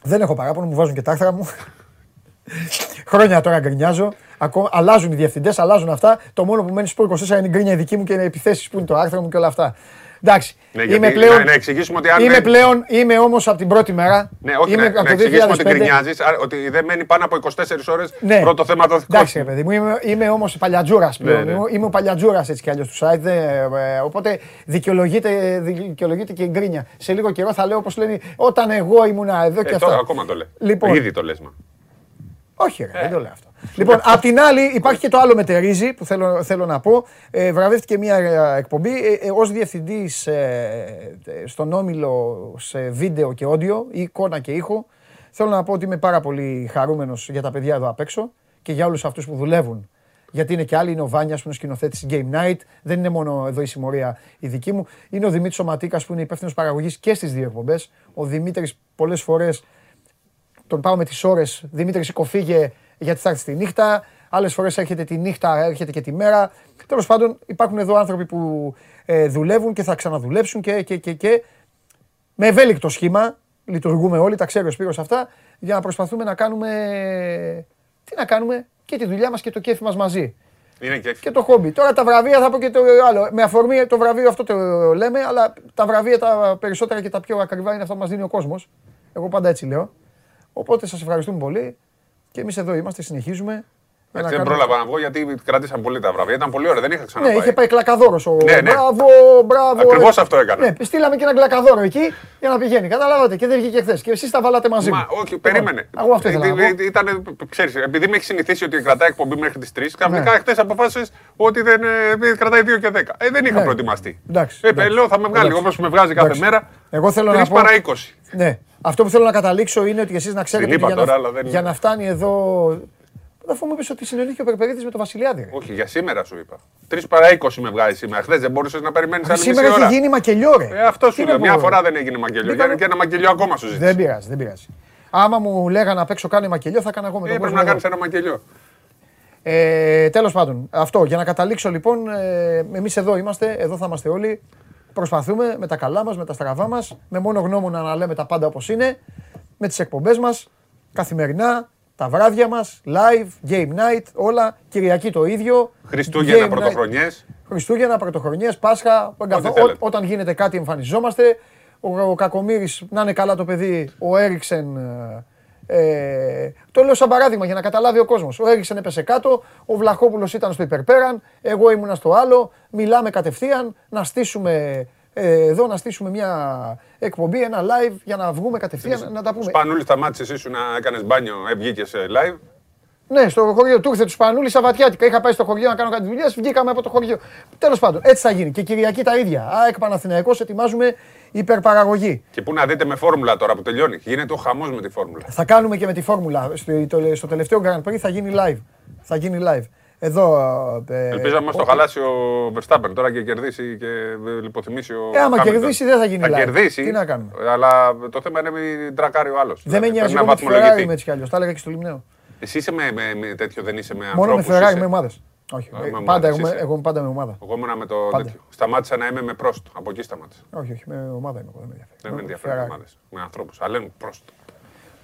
Δεν έχω παράπονο, μου βάζουν και τα άρθρα μου. Χρόνια τώρα γκρινιάζω. Ακόμα, αλλάζουν οι διευθυντές, αλλάζουν αυτά. Το μόνο που μένει στο 24 είναι η γκρίνια δική μου και οι επιθέσεις που είναι το άρθρο μου και όλα αυτά. Εντάξει. Ναι, είμαι γιατί πλέον, να- να εξηγήσουμε ότι αν είμαι δεν- πλέον, είμαι όμως από την πρώτη μέρα. Ναι, όχι, είμαι να, από να το εξηγήσουμε ότι 2005. γκρινιάζει, ότι δεν μένει πάνω από 24 ώρες Ναι. πρώτο θέμα το δικό Εντάξει, σου. ρε παιδί μου, είμαι, είμαι όμως παλιατζούρας πλέον. Ναι, ναι. Είμαι, είμαι ο παλιατζούρας έτσι κι αλλιώς τους site. δεν, ε, οπότε δικαιολογείται, δικαιολογείται και η γκρίνια. Σε λίγο καιρό θα λέω όπως λένε όταν εγώ ήμουνα εδώ και Ε, αυτά. τώρα ακόμα το λέει. Λοιπόν. Ήδη το λες, μα. Όχι, ρε, δεν το λέω αυτό. Λοιπόν, απ' την άλλη υπάρχει και το άλλο μετερίζει που θέλω, θέλω να πω. Ε, βραβεύτηκε μια ε, εκπομπή ε, ε, ως διευθυντής ε, ε, στον Όμιλο σε βίντεο και όντιο, εικόνα και ήχο. Θέλω να πω ότι είμαι πάρα πολύ χαρούμενος για τα παιδιά εδώ απ' έξω και για όλους αυτούς που δουλεύουν. Γιατί είναι και άλλοι, είναι ο Βάνιας που είναι σκηνοθέτης Game Night, δεν είναι μόνο εδώ η συμμορία η δική μου. Είναι ο Δημήτρης Σωματίκας που είναι υπεύθυνος παραγωγής και στις δύο εκπομπές. Ο Δημήτρης πολλές φορές τον πάω με τις ώρες, Δημήτρη σηκώ φύγε γιατί θα έρθεις τη νύχτα. Άλλες φορές έρχεται τη νύχτα, έρχεται και τη μέρα. Τέλος πάντων υπάρχουν εδώ άνθρωποι που ε, δουλεύουν και θα ξαναδουλέψουν και, και, και, και με ευέλικτο σχήμα. Λειτουργούμε όλοι, τα ξέρει ο Σπύρος αυτά, για να προσπαθούμε να κάνουμε, τι να κάνουμε, και τη δουλειά μας και το κέφι μας μαζί. Είναι και Και το χόμπι. Τώρα τα βραβεία θα πω και το άλλο. Με αφορμή το βραβείο αυτό το λέμε, αλλά τα βραβεία τα περισσότερα και τα πιο ακριβά είναι αυτά που μας δίνει ο κόσμος. Εγώ πάντα έτσι λέω. Οπότε σας ευχαριστούμε πολύ και εμείς εδώ είμαστε, συνεχίζουμε. για να Δεν κάνουμε- πρόλαβα να βγω γιατί κράτησαν πολύ τα βραβεία. Ήταν πολύ ωραία, δεν είχα Ναι, ξαναπάει. είχε πάει κλακαδόρος ο. Ναι, ναι. Μπράβο, μπράβο. Ακριβώς αυτό έκανα. Ναι, στείλαμε και ένα κλακαδόρο εκεί για να πηγαίνει. Καταλάβατε και δεν βγήκε χθες. Και εσείς τα βάλατε μαζί. Μα μου. όχι, Λοιπόν, περίμενε. Εγώ αυτό ήθελα να πω. Ε, Ήταν, ξέρεις, επειδή με έχει συνηθίσει ότι κρατάει εκπομπή μέχρι τις 3, ξαφνικά Ναι. χθες αποφάσισες ότι δεν ε, κρατάει 2 και 10. Ε, δεν είχα Ναι. προετοιμαστεί. Εντάξει, Ε, εντάξει. λέω θα με βγάλει Εντάξει. όπως με βγάζει κάθε Εντάξει. μέρα. Εγώ θέλω 3 να πω. παρά 20. Ναι. Αυτό που θέλω να καταλήξω είναι ότι εσείς να ξέρετε Την ότι είπα για, τώρα, να, αλλά δεν για είναι. να φτάνει εδώ. Αφού μου είπες ότι συνεννόησε ο Περπερίδης με τον Βασιλιάδη. ρε. Όχι, για σήμερα σου είπα. 3 παρά 20 με βγάζει σήμερα. Χθες δεν μπορούσες να περιμένεις άλλη μισή Σήμερα ώρα. έχει γίνει μακελιό, ρε. Ε, αυτό Τι σου να λέω. πω, Μια ρε. φορά δεν έγινε μακελιό. Μπήκαμε- Για- Και ένα μακελιό ακόμα σου ζήτησε. Δεν πειράζει, δεν πειράζει. Άμα μου λέγανε απ' έξω κάνει μακελιό, θα έκανα εγώ με Ε, τον πρέπει κόσμο. να εδώ. κάνεις ένα μακελιό. Ε, Τέλος πάντων, αυτό για να καταλήξω λοιπόν, ε, εμείς εδώ είμαστε, εδώ θα είμαστε όλοι. Προσπαθούμε με τα καλά μας, με τα στραβά μας, με μόνο γνώμονα να λέμε τα πάντα όπως είναι, με τις εκπομπές μας, καθημερινά, τα βράδια μας, live, game night, όλα. Κυριακή το ίδιο. Χριστούγεννα, Game night. πρωτοχρονιές. Χριστούγεννα, Πρωτοχρονιές, Πάσχα. εγκαθ- θέλετε. ό- όταν γίνεται κάτι εμφανιζόμαστε. Ο, ο Κακομήρης, να είναι καλά το παιδί, ο Έριξεν. Ε, ε, το λέω σαν παράδειγμα για να καταλάβει ο κόσμος. Ο Έριξεν έπεσε κάτω, ο Βλαχόπουλος ήταν στο υπερπέραν, εγώ ήμουνα στο άλλο. Μιλάμε κατευθείαν, να στήσουμε ε, εδώ, να στήσουμε μια εκπομπή, ένα live για να βγούμε κατευθείαν να τα πούμε. Σπανούλη, σταμάτησες εσύ σου να έκανες μπάνιο, ε, βγήκε live; Ναι, στο χωριό του ήρθε του Σπανούλη Σαββατιάτικα. Είχα πάει στο χωριό να κάνω κάτι δουλειές, βγήκαμε από το χωριό. Τέλος πάντων, έτσι θα γίνει. Και Κυριακή τα ίδια. ΑΕΚ Παναθηναϊκός ετοιμάζουμε υπερπαραγωγή. Και πού να δείτε με φόρμουλα τώρα που τελειώνει. Γίνεται ο χαμός με τη φόρμουλα. Θα κάνουμε και με τη φόρμουλα. Στο, το- στο τελευταίο Grand Prix θα γίνει live. Θα γίνει live. Εδώ. Ε, Ελπίζαμε ο- το χαλάσει ο Verstappen τώρα και κερδίσει και ε, λιποθυμήσει ο. Ε, άμα Hamilton. κερδίσει, δεν θα γίνει Θα live. κερδίσει. Τι να κάνουμε; Αλλά το θέμα είναι μην τρακάρει ο άλλος. Δεν με νοιάζει εγώ με τη Ferrari είμαι έτσι κι αλλιώς. Τα έλεγα και στο Λιμνέο. Εσύ είσαι με, με, με τέτοιο, δεν είσαι με Μόνο με ανθρώπους, Ferrari, είσαι. με ομάδες. Όχι. Ε, ε, με ομάδα, πάντα, εσύ εγώ, είσαι. εγώ είμαι πάντα με ομάδα. Εγώ ήμουνα με το Πάντα. τέτοιο. Σταμάτησα να είμαι με πρόστο. Από εκεί σταμάτησα. Όχι, όχι, με ομάδα είμαι εγώ. Δεν με ενδιαφέρει. Δεν με ενδιαφέρουν Ferrari. ομάδες. Με ανθρώπους. Αλλά είναι πρόστο.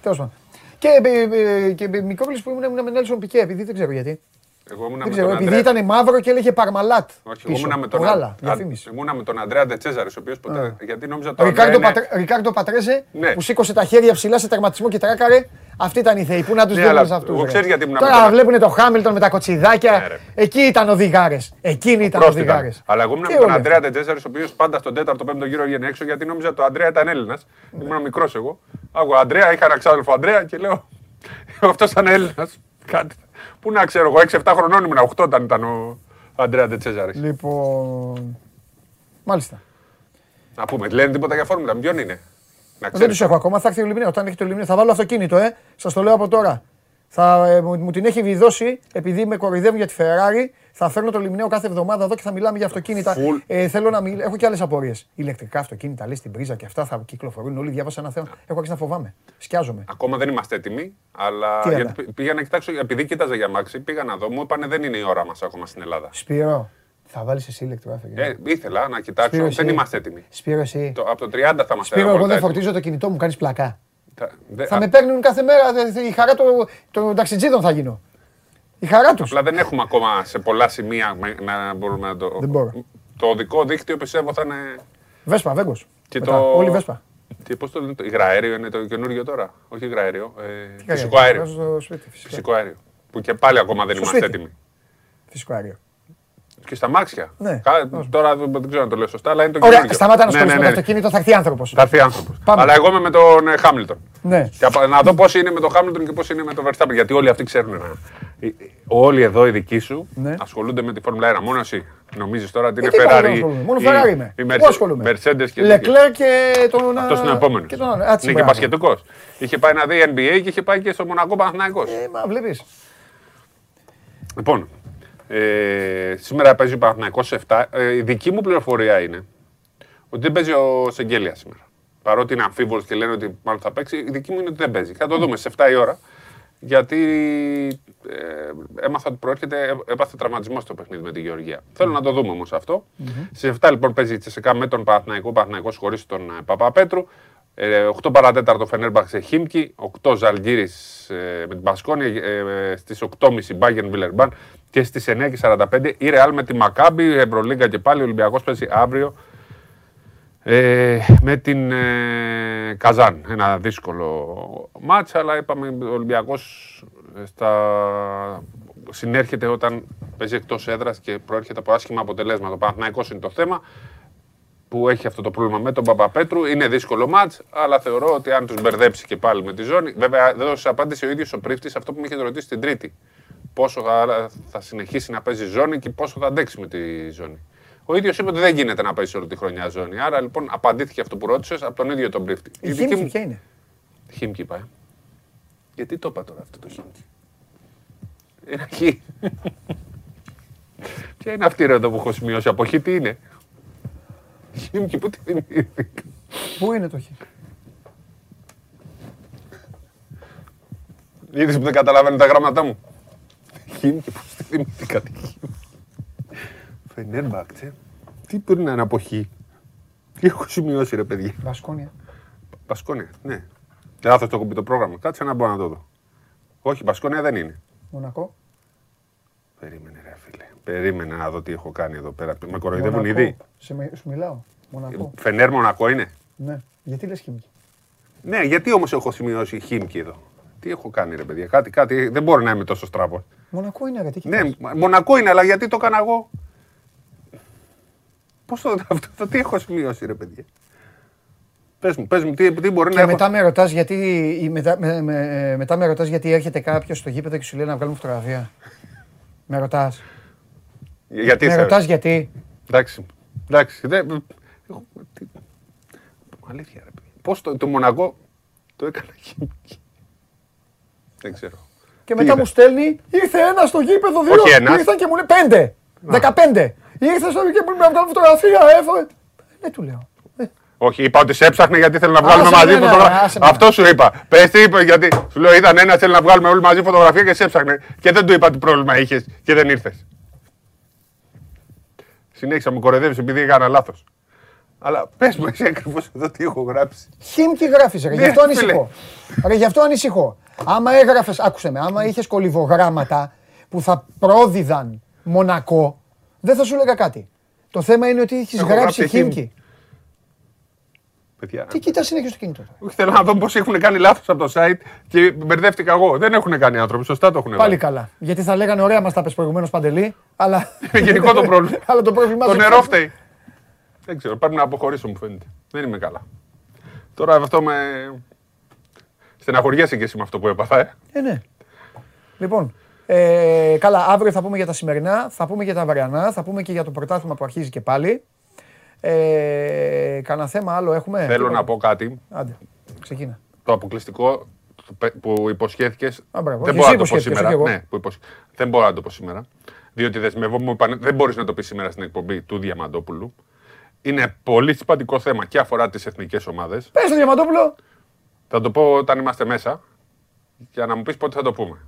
Τέλος πάντων. Και, ε, ε, και ε, Μικρόβλης που ήμουν, ήμουν με Νέλσον Πικέ, επειδή δεν ξέρω γιατί. Εγώ ήμουνα Δεν με ξέρω, τον επειδή Αντρέα. ήταν μαύρο και έλεγε Παρμαλάτ. Όχι, εγώ πίσω. ήμουνα με τον, Γάλα, Α- διαφήμιση. ήμουνα με τον Αντρέα Ντετσέζαρης, ο οποίος ποτέ. Α. Γιατί νόμιζα το Ρικάρντο, Αντρέα είναι- Πατρέ, Ρικάρντο Πατρέζε Ναι. που σήκωσε τα χέρια ψηλά σε τερματισμό και τράκαρε. Αυτή ήταν η θεή. Πού να τους Ναι, δίνουν αλλά σε αυτούς. εγώ ξέρεις γιατί ήμουν με Τώρα τον- βλέπουν το Χάμιλτον με τα κοτσιδάκια. Ναι, ρε. Εκεί ήταν οδηγάρες. Εκείνοι ήταν Πρόστο ήταν. οδηγάρες. Αλλά εγώ ήμουν Τι με τον όλοι Αντρέα Ντετσέζαρης, ο οποίος πάντα στον 4ο-5ο γύρο βγαίνει έξω γιατί νόμιζα το Αντρέα ήταν Έλληνας. Ήμουν μικρός εγώ. Άκουγα Αντρέα, είχα ένα ξάδελφο Αντρέα και λέω αυτός ήταν Έλληνας. Κάτι. Πού να ξέρω, εγώ 6-7 χρονών ήμουν, 8 όταν ήταν ο Αντρέα Ντετσέζαρη. Λοιπόν. Μάλιστα. Να πούμε, λένε τίποτα για φόρμουλα, ποιον είναι; Να Δεν ξέρεις. του έχω ακόμα. Θα έρθει ο Λιμνίο. Όταν έχει το Λιμνίο, θα βάλω αυτοκίνητο, ε. Σας το λέω από τώρα. Θα, ε, μου, μου την έχει βιδώσει επειδή με κοροϊδεύουν για τη Ferrari. Θα φέρνω το Λιμνίο κάθε εβδομάδα εδώ και θα μιλάμε για αυτοκίνητα. Full. Ε, θέλω να μιλ... Έχω και άλλες απορίες. Ηλεκτρικά αυτοκίνητα, λέει στην πρίζα και αυτά θα κυκλοφορούν. Όλοι διάβασα ένα θέμα. Έχω αρχίσει να φοβάμαι. Σκιάζομαι. Ακόμα δεν είμαστε έτοιμοι, αλλά Τι γιατί άλλα; πη- πήγα να κοιτάξω, επειδή κοίταζα για μάξι, πήγα να δω, μου είπανε δεν είναι η ώρα μας ακόμα στην Ελλάδα. Σπύρο, θα βάλεις εσύ ηλεκτρικό Ε, ήθελα να κοιτάξω, Σπύρο, δεν εσύ. είμαστε έτοιμοι. Σπύρο, εσύ. Το, από το 30 θα είμαστε Σπύρο, εγώ απόλυτα δεν έτοιμοι. φορτίζω το κινητό μου, κάνεις πλακά. Θα- δε- Θα α, με παίρνουν κάθε μέρα. δε- δε- Η χαρά των των ταξιτζίδων θα γίνω. Η χαρά τους. Απλά δεν έχουμε ακόμα σε πολλά σημεία με- να μπορούμε να το. Δεν μπορώ. Το οδικό δίκτυο πιστεύω θα είναι. Βέσπα, βέγκος. Και Μετά, το... Όλη Βέσπα. Και πώς το λένε, το υγραέριο είναι το καινούριο τώρα; Όχι υγραέριο. Ε, Τι φυσικό αέριο, αέριο. βάζω στο σπίτι, φυσικό. Φυσικό αέριο. Που και πάλι ακόμα δεν Στο είμαστε σπίτι. έτοιμοι. Φυσικό αέριο. Και στα μάξια. Ναι. Κα- Τώρα δεν δεν ξέρω αν το λέω σωστά, αλλά είναι το Ωραία, καινούριο. σταμάτα να Ναι, ασχολείσαι ναι, με το ναι. αυτοκίνητο, θα έρθει άνθρωπος. Θα έρθει άνθρωπος. Πάμε. Αλλά εγώ είμαι με τον ε, Χάμιλτον. Ναι. Και απα- να δω πώς είναι με τον Χάμιλτον και πώς είναι με τον Verstappen. Γιατί όλοι αυτοί ξέρουν. να- Ε, ε, Όλοι εδώ οι δικοί σου Ναι. ασχολούνται με τη Φόρμουλα 1. Μόνος εσύ νομίζεις τώρα ότι είναι Ε, τι πάλι δεν Ferrari. ασχολούμαι; Μόνο η- Ferrari είμαι. η Πού Merce- ασχολούμαι; Mercedes και Λεκλέρ και τον. Αυτό είναι ο επόμενος. Και τον άλλο. Έτσι, Είναι και μπράβο. πασχετικός. Είχε πάει να δει NBA και είχε πάει και στο Μονακό Παναθηναϊκός. Ε, μα βλέπεις. Λοιπόν, ε, σήμερα παίζει ο Παναθηναϊκός σε 7. Ε, η δική μου πληροφορία είναι ότι δεν παίζει ο Σεγγέλια σήμερα. Παρότι είναι αμφίβολος και λένε ότι μάλλον θα παίξει, η δική μου είναι ότι δεν παίζει. Θα το δούμε σε 7 η ώρα. Γιατί ε, έμαθα ότι προέρχεται, ε, έπαθε τραυματισμό στο παιχνίδι με τη Γεωργία. Θέλω να το δούμε όμως αυτό. Σε 7 λοιπόν παίζει η Τσεσεκά με τον Παναθηναϊκό, Παναθηναϊκός χωρίς τον ε, Παπαπέτρου. Ε, 8 παρατέταρτο Φενέρμπαξ Χίμκι, 8 Ζαλγκύρης ε, με την Πασκόνια, ε, ε, στι 8.30 Μπάγκεν Βιλερμπάν και στις 9.45 η Ρεάλ με τη Μακάμπη, Ευρωλίγκα και πάλι. Ο Ολυμπιακός παίζει αύριο ε, με την ε, Καζάν. Ένα δύσκολο μάτς, αλλά είπαμε ο Ολυμπιακός ε, στα... συνέρχεται όταν παίζει εκτός έδρας και προέρχεται από άσχημα αποτελέσματα. Ο Παναθηναϊκός είναι το θέμα που έχει αυτό το πρόβλημα με τον Παπαπέτρου. Είναι δύσκολο μάτς, αλλά θεωρώ ότι αν τους μπερδέψει και πάλι με τη ζώνη. Βέβαια, δεν έδωσε απάντηση ο ίδιος ο πρίφτης αυτό που με είχε ρωτήσει την Τρίτη. Πόσο θα, θα συνεχίσει να παίζει ζώνη και πόσο θα αντέξει με τη ζώνη. Ο ίδιος είπε ότι δεν γίνεται να παίζει όλη τη χρονιά ζώνη. Άρα λοιπόν απαντήθηκε αυτό που ρώτησες από τον ίδιο τον πρίφτη. Η Χίμκι ποια είναι; Χίμκι είπα. ε. Γιατί το είπα τώρα αυτό το Χίμκι; Ένα χι. Ποια είναι αυτή ρε εδώ που έχω σημειώσει; Από χι τι είναι; Χίμκι που τη θυμήθηκα. Πού είναι το χ. Είδες που δεν καταλαβαίνω τα γράμματά μου. Χίμκι που τη θυμήθηκα. τη Χίμκι. Φενέρμπακτσε. Τι μπορεί να είναι από χι. Τι έχω σημειώσει ρε παιδιά. Βασκόνια. Μπασκόνια, ναι. Λάθος το έχω πει το πρόγραμμα. Κάτσε να μπορώ να το δω. Όχι, Μπασκόνια δεν είναι. Μονακό. Περίμενε ρε φίλε. Περίμενε να δω τι έχω κάνει εδώ πέρα. Με κοροϊδεύουν Μονακό. ήδη; Σε με- Σου μιλάω. Μονακό. Φενέρ Μονακό είναι; Ναι. Γιατί λες Χίμκι; Ναι, γιατί όμως έχω σημειώσει Χίμκι εδώ; Τι έχω κάνει ρε παιδιά; Κάτι, κάτι. Δεν μπορεί να είμαι τόσο στραβός. Μονακό είναι γιατί Ναι, Μονακό είναι, αλλά γιατί το έκανα εγώ; Πώς το, αυτό, το, τι έχω σημειώσει ρε παιδιά; Πες μου, πες μου, τι, τι μπορεί να Και έχω. μετά με ρωτάς γιατί, η- μετά, με, με- μετά με ρωτάς γιατί έρχεται κάποιος στο γήπεδο και σου λέει να βγάλουμε φωτογραφία. με ρωτάς. Γιατί με θα- ρωτάς γιατί. Εντάξει. Εντάξει. Δεν... έχω- τι- Αλήθεια ρε παιδιά. Πώς το, το Μονακό το έκανα χίμικη. Δεν ξέρω. Και Τι μετά είδες; μου στέλνει, ήρθε ένας στο γήπεδο, δύο. Όχι ένας. Ήρθαν και μου λέει πέντε. Δεκαπέντε. Ήρθε στο και μου λέει να βγάλω φωτογραφία. Έφαγε. Ναι, του λέω. Όχι, είπα ότι σε έψαχνε γιατί θέλει να βγάλουμε Άσε μαζί με, ναι, φωτογραφία. άσε με. Αυτό σου είπα. Πες τι είπε, γιατί σου λέω ήταν ένα θέλει να βγάλουμε όλοι μαζί φωτογραφία και σε έψαχνε. Και δεν του είπα τι πρόβλημα είχες και δεν ήρθες. Συνέχισα με κοροϊδεύεις επειδή έκανα λάθος. Αλλά πες μου εσύ ακριβώς εδώ τι έχω γράψει. Χίμκι γράφεις, ρε. Γι' Ναι, αυτό φίλε. ανησυχώ. Ρε, γι' αυτό ανησυχώ. Άμα έγραφες, άκουσε με, άμα είχες κολυβογράμματα που θα πρόδιδαν Μονακό, δεν θα σου έλεγα κάτι. Το θέμα είναι ότι έχεις Έχω γράψει γράψει Χίμκι. Χίμκι. Παιδιά. Τι κοιτάς συνέχεια στο κινητό. Όχι, θέλω να δω πώς έχουν κάνει λάθος από το site και μπερδεύτηκα εγώ. Δεν έχουν κάνει άνθρωποι. Σωστά το έχουν Πάλι βάλει. καλά. Γιατί θα λέγανε ωραία, μας τα πες προηγουμένως παντελή, αλλά. Είναι γενικό το πρόβλημα. αλλά το πρόβλημα Το σου- νερό φταίει. Δεν ξέρω, πρέπει να αποχωρήσω μου φαίνεται. Δεν είμαι καλά. Τώρα αυτό με. Στεναχωριέσαι και εσύ με αυτό που έπαθα, ε. Ε, ναι. Λοιπόν, ε, καλά, αύριο θα πούμε για τα σημερινά, θα πούμε για τα αυριανά, θα πούμε και για το πρωτάθλημα που αρχίζει και πάλι. Ε, κανένα θέμα άλλο έχουμε; Θέλω Τίποτα. να πω κάτι. Άντε, ξεκίνα. Το αποκλειστικό που υποσχέθηκες. μπράβο. Δεν Όχι, μπορώ εσύ να το πω υποσχέθηκες, σήμερα. όχι εγώ. Ναι, που υποσ- Δεν μπορώ να το πω σήμερα. Διότι δεσμευόμαι, μου είπαν, δεν μπορείς να το πεις σήμερα στην εκπομπή του Διαμαντόπουλου. Είναι πολύ σημαντικό θέμα και αφορά τις εθνικές ομάδες. Πες το Διαμαντόπουλο. Θα το πω όταν είμαστε μέσα για να μου πεις πότε θα το πούμε.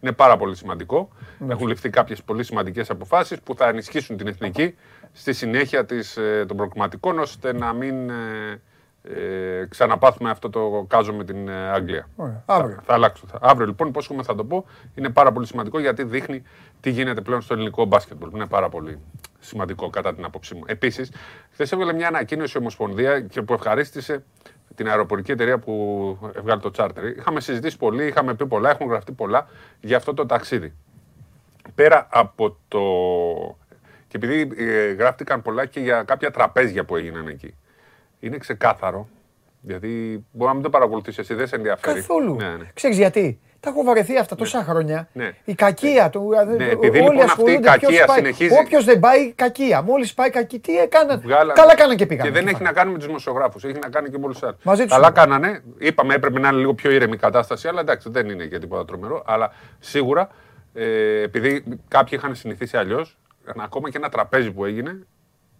Είναι πάρα πολύ σημαντικό. Έχουν ληφθεί κάποιες πολύ σημαντικές αποφάσεις που θα ενισχύσουν την εθνική στη συνέχεια της, ε, των προκριματικών ώστε να μην ε, ε, ξαναπάθουμε αυτό το κάζο με την ε, Αγγλία. Ωραία. Αύριο. Θα, θα αλλάξω. Θα- Αύριο λοιπόν, πώ θα το πω, είναι πάρα πολύ σημαντικό γιατί δείχνει τι γίνεται πλέον στο ελληνικό μπάσκετμπολ. Είναι πάρα πολύ σημαντικό κατά την άποψή μου. Επίσης, χθες έβγαλε μια ανακοίνωση η Ομοσπονδία και που ευχαρίστησε την αεροπορική εταιρεία που έβγαλε το τσάρτερ. Είχαμε συζητήσει πολύ, είχαμε πει πολλά, έχουν γραφτεί πολλά για αυτό το ταξίδι. Πέρα από το. Και επειδή ε, γράφτηκαν πολλά και για κάποια τραπέζια που έγιναν εκεί. Είναι ξεκάθαρο. Γιατί μπορεί να μην το παρακολουθήσει εσύ, δεν σε ενδιαφέρει. Καθόλου. Ναι, ναι. Ξέρεις γιατί; Τα έχω βαρεθεί αυτά τόσα χρόνια. Ναι. Η κακία του. Ναι, επειδή λοιπόν αυτή η κακία συνεχίζει- Όποιος δεν πάει, κακία. Μόλις πάει κακία, τι έκαναν. Βγάλανε- Καλά κάναν και πήγαν. Και δεν έχει να κάνει με τους δημοσιογράφους, έχει να κάνει και με όλους τους άλλους. Μαζί τους Καλά είναι. κάνανε. Είπαμε έπρεπε να είναι λίγο πιο ήρεμη η κατάσταση, αλλά εντάξει δεν είναι και τίποτα τρομερό. Αλλά σίγουρα ε, επειδή κάποιοι είχαν συνηθίσει αλλιώς, ακόμα και ένα τραπέζι που έγινε,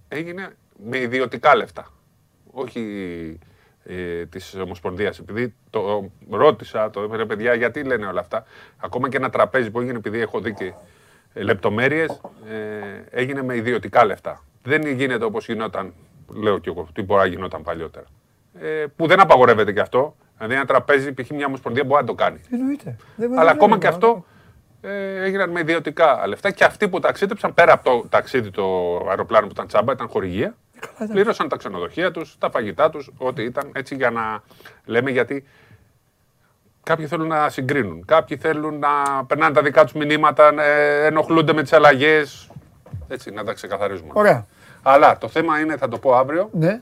έγινε με ιδιωτικά λεφτά. Όχι ε, της Ομοσπονδίας. Επειδή το ρώτησα, το ρε παιδιά, γιατί λένε όλα αυτά. Ακόμα και ένα τραπέζι που έγινε, επειδή έχω δει και λεπτομέρειες, ε, έγινε με ιδιωτικά λεφτά. Δεν γίνεται όπως γινόταν, λέω κι εγώ, τι μπορεί να γινόταν παλιότερα. Ε, που δεν απαγορεύεται και αυτό. Δηλαδή, ένα τραπέζι, π.χ. μια ομοσπονδία μπορεί να το κάνει. Εννοείται. Δεν- Αλλά δεν ακόμα βλέπω, και αυτό ε, έγιναν με ιδιωτικά λεφτά και αυτοί που ταξίδεψαν πέρα από το ταξίδι το αεροπλάνο που ήταν τσάμπα, ήταν χορηγία. Πλήρωσαν τα ξενοδοχεία τους, τα φαγητά τους, ό,τι ήταν έτσι για να λέμε γιατί κάποιοι θέλουν να συγκρίνουν. Κάποιοι θέλουν να περνάνε τα δικά τους μηνύματα, να ε, ενοχλούνται με τις αλλαγές. Έτσι, να τα ξεκαθαρίζουμε. Ωραία. Αλλά το θέμα είναι, θα το πω αύριο, Ναι.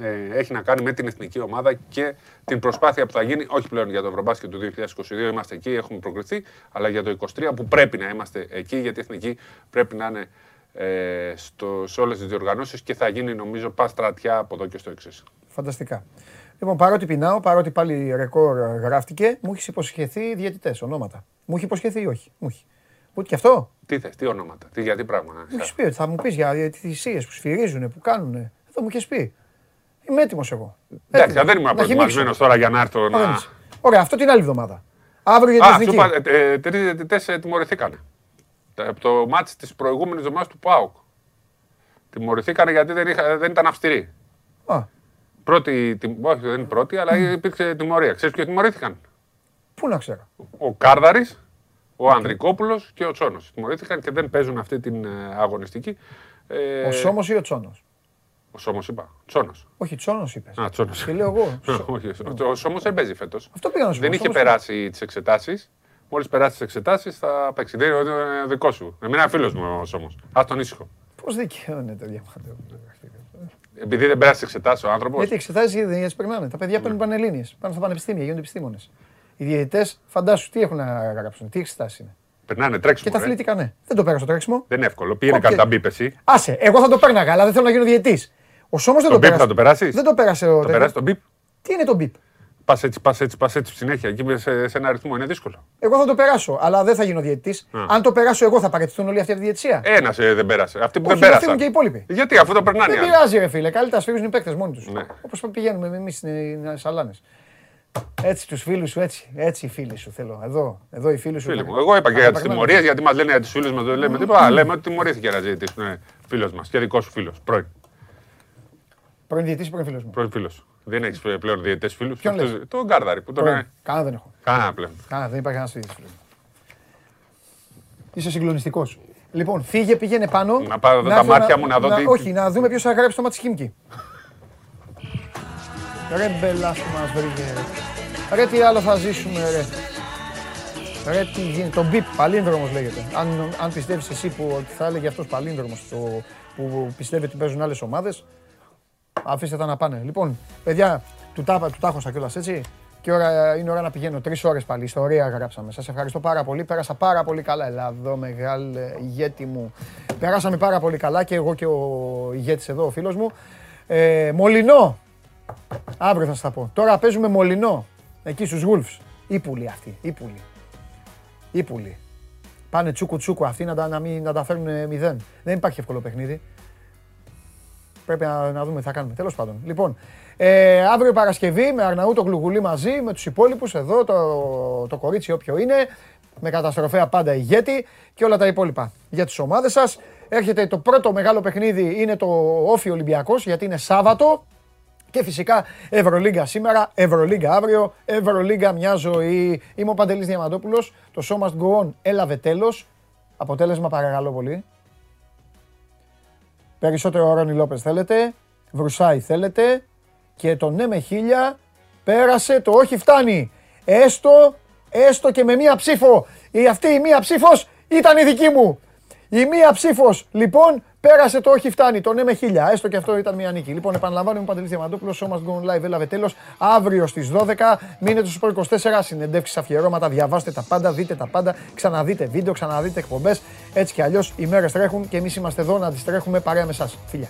Ε, έχει να κάνει με την εθνική ομάδα και την προσπάθεια που θα γίνει, όχι πλέον για το Ευρωμπάσκετ του 2022, είμαστε εκεί, έχουμε προκριθεί, αλλά για το 2023 που πρέπει να είμαστε εκεί, γιατί η εθνική πρέπει να είναι ε, στο, σε όλες τις διοργανώσεις και θα γίνει νομίζω πας στρατιά από εδώ και στο εξής. Φανταστικά. Λοιπόν, παρότι πεινάω, παρότι πάλι ρεκόρ γράφτηκε, μου έχεις υποσχεθεί διαιτητές, ονόματα. Μου έχει υποσχεθεί ή όχι; Μου έχει. Ούτε και αυτό. Τι θες, τι ονόματα, τι, γιατί πράγμα. Μου έχεις πει ότι θα μου πεις για τι θυσίε που σφυρίζουν, που κάνουν. Αυτό μου έχει πει. Είμαι έτοιμος εγώ. Εντάξει, δεν ήμουν Να προετοιμασμένος χυμίξω. τώρα για να έρθω Α, δεν να... είσαι. Ωραία, αυτό την άλλη εβδομάδα. Αύριο για την Α, σου εθνική. είπα, ε, ε, τρεις διαιτητές ε, τιμωρηθήκανε. Τα- Από το μάτς της προηγούμενης εβδομάδας του ΠΑΟΚ. Τιμωρηθήκανε γιατί δεν, είχα, δεν ήταν αυστηροί. Α. Πρώτη, τιμ- όχι δεν είναι πρώτη, αλλά υπήρξε τιμωρία. Ξέρεις ποιο τιμωρήθηκαν; Πού να ξέρω. Ο Κάρδαρης, ο Ανδρικόπουλος και ο Τσόνος. Τιμωρήθηκαν και δεν παίζουν αυτή την ε, αγωνιστική. Ε, Ο Σόμος ή ο Τσόνος; Ο Σόμος είπα. Τσόνος. Όχι, Τσόνος είπες. Α, Τσόνος. Και λέω εγώ. Όχι, ο- ο Σόμος δεν παίζει φέτος. Αυτό πήγα να σου πω. Δεν είχε Σόμος περάσει τις εξετάσεις. Μόλις περάσει τις εξετάσεις θα παίξει. Δεν είναι ο δικό σου. Εμένα είναι φίλος μου όμω. Α τον ήσυχο. Πώς δικαιώνεται διαμαντό. Επειδή δεν περάσει τις εξετάσεις ο άνθρωπο. Γιατί εξετάζει δεν τις περνάνε. Τα παιδιά παίρνουν πανελλήνιες. Πάνε στα πανεπιστήμια, γίνονται επιστήμονες. Οι διαιτητές, φαντάσου τι έχουν να γράψουν, τι εξετάσεις είναι. Περνάνε Και τρέξιμο. τα ρε. αθλητικά, ναι. Δεν το πέρασα το τρέξιμο. Δεν είναι εύκολο. Πήγαινε Όποια- κατά τα μπίπ εσύ. Άσε, εγώ θα το πέρναγα, αλλά δεν θέλω να γίνω διαιτής. Ο Σόμο δεν Το το μπίπ πέρασε. θα το περάσεις; Δεν το πέρασε ο. Το περάσεις το μπίπ; Τι είναι το μπίπ; Πας έτσι, πας έτσι, πας έτσι συνέχεια. Εκεί σε, σε ένα αριθμό είναι δύσκολο. Εγώ θα το περάσω, αλλά δεν θα γίνω διαιτή. Α. Αν το περάσω εγώ, θα παραιτηθούν όλοι αυτοί από τη διαιτησία. Ένα δεν πέρασε. Αυτοί που Όχι, δεν θα φύγουν πέρασαν. και οι υπόλοιποι. Γιατί αφού το περνάνε. οι Δεν άλλοι. πειράζει, ρε φίλε. Καλύτερα σφίγγουν οι παίκτες μόνοι τους. Ναι. Όπως πηγαίνουμε εμείς στις σαλάνε. Έτσι τους φίλους σου, έτσι. Έτσι οι φίλοι σου θέλω. Εδώ, εδώ οι φίλοι σου. Φίλοι θα- μου. Εγώ είπα και θα για τα τις περνάνε. τιμωρίες, γιατί μας λένε για του φίλου μας, δεν λέμε τίποτα. Λέμε ότι τιμωρήθηκε ένα ζητή. Ναι, φίλος μας και δικός σου φίλος. Πρώην. Πρώην διαιτής, πρώην φίλος μου; Πρώην φίλος. Δεν έχεις πλέον διαιτέ φίλους; Ποιον λες; Τον Γκάρδαρη που τον. Πρώην. ε, Κανένα δεν έχω. Κανένα πλέον. Κανένα, δεν υπάρχει κανένας διαιτής φίλος μου. Είσαι συγκλονιστικός. Λοιπόν, φύγε, πήγαινε πάνω. Να πάω εδώ τα έρθω μάτια μου να δω τι- Όχι, να δούμε ποιος θα γράψει το μάτι Χίμκι. Ρε μπελά σου μας βρήκε ρε. Ρε τι άλλο θα ζήσουμε ρε. Ρε τι γίνεται. Το μπιπ, παλίνδρομος λέγεται. Αν, αν πιστεύεις εσύ που ότι θα έλεγε αυτός παλίνδρομος το, που πιστεύει ότι παίζουν άλλες ομάδες, αφήστε τα να πάνε. Λοιπόν, παιδιά, του τα, του τάχωσα κιόλας έτσι. Και ώρα, είναι ώρα να πηγαίνω. Τρεις ώρες πάλι. Ιστορία γράψαμε. Σας ευχαριστώ πάρα πολύ. Πέρασα πάρα πολύ καλά. Ελλάδο, μεγάλε ηγέτη μου. Περάσαμε πάρα πολύ καλά και εγώ και ο ηγέτης εδώ, ο φίλος μου. Ε, Μολυνό. Αύριο θα σας τα πω. Τώρα παίζουμε Μολυνό. Εκεί στους Wolves. Ήπουλοι αυτοί. Ήπουλοι. Ήπουλοι. Πάνε τσούκου τσούκου αυτοί να τα, να μην, να τα φέρουν μηδέν. Δεν υπάρχει εύκολο παιχνίδι. Πρέπει να, να δούμε τι θα κάνουμε. Τέλος πάντων. Λοιπόν, ε, αύριο Παρασκευή με Αρναούτο Γλουγουλή μαζί, με τους υπόλοιπους εδώ, το, το κορίτσι όποιο είναι, με καταστροφέα πάντα ηγέτη και όλα τα υπόλοιπα για τις ομάδες σας. Έρχεται το πρώτο μεγάλο παιχνίδι, είναι το Όφι Ολυμπιακός, γιατί είναι Σάββατο. Και φυσικά Ευρωλίγκα σήμερα, Ευρωλίγκα αύριο, Ευρωλίγκα μια ζωή. Είμαι ο Παντελής Διαμαντόπουλος, το Show Must Go On έλαβε τέλος. Αποτέλεσμα παρακαλώ πολύ. Περισσότερο ο Ρόνι Λόπες θέλετε, Βρουσάη θέλετε και το ναι με χίλια πέρασε το όχι φτάνει. Έστω, έστω και με μία ψήφο. Η αυτή η μία ψήφος ήταν η δική μου. Η μία ψήφος λοιπόν πέρασε το όχι φτάνει. Το ναι με χίλια. Έστω και αυτό ήταν μία νίκη. Λοιπόν, επαναλαμβάνω, είμαι ο Παντελής Διαμαντόπουλος, Show Must Go On Live έλαβε τέλος. Αύριο στις 12, μείνετε στο Sport 24, συνεντεύξεις, αφιερώματα, διαβάστε τα πάντα, δείτε τα πάντα, ξαναδείτε βίντεο, ξαναδείτε εκπομπές. Έτσι κι αλλιώς οι μέρες τρέχουν και εμείς είμαστε εδώ να τις τρέχουμε παρέα με εσάς. Φιλιά.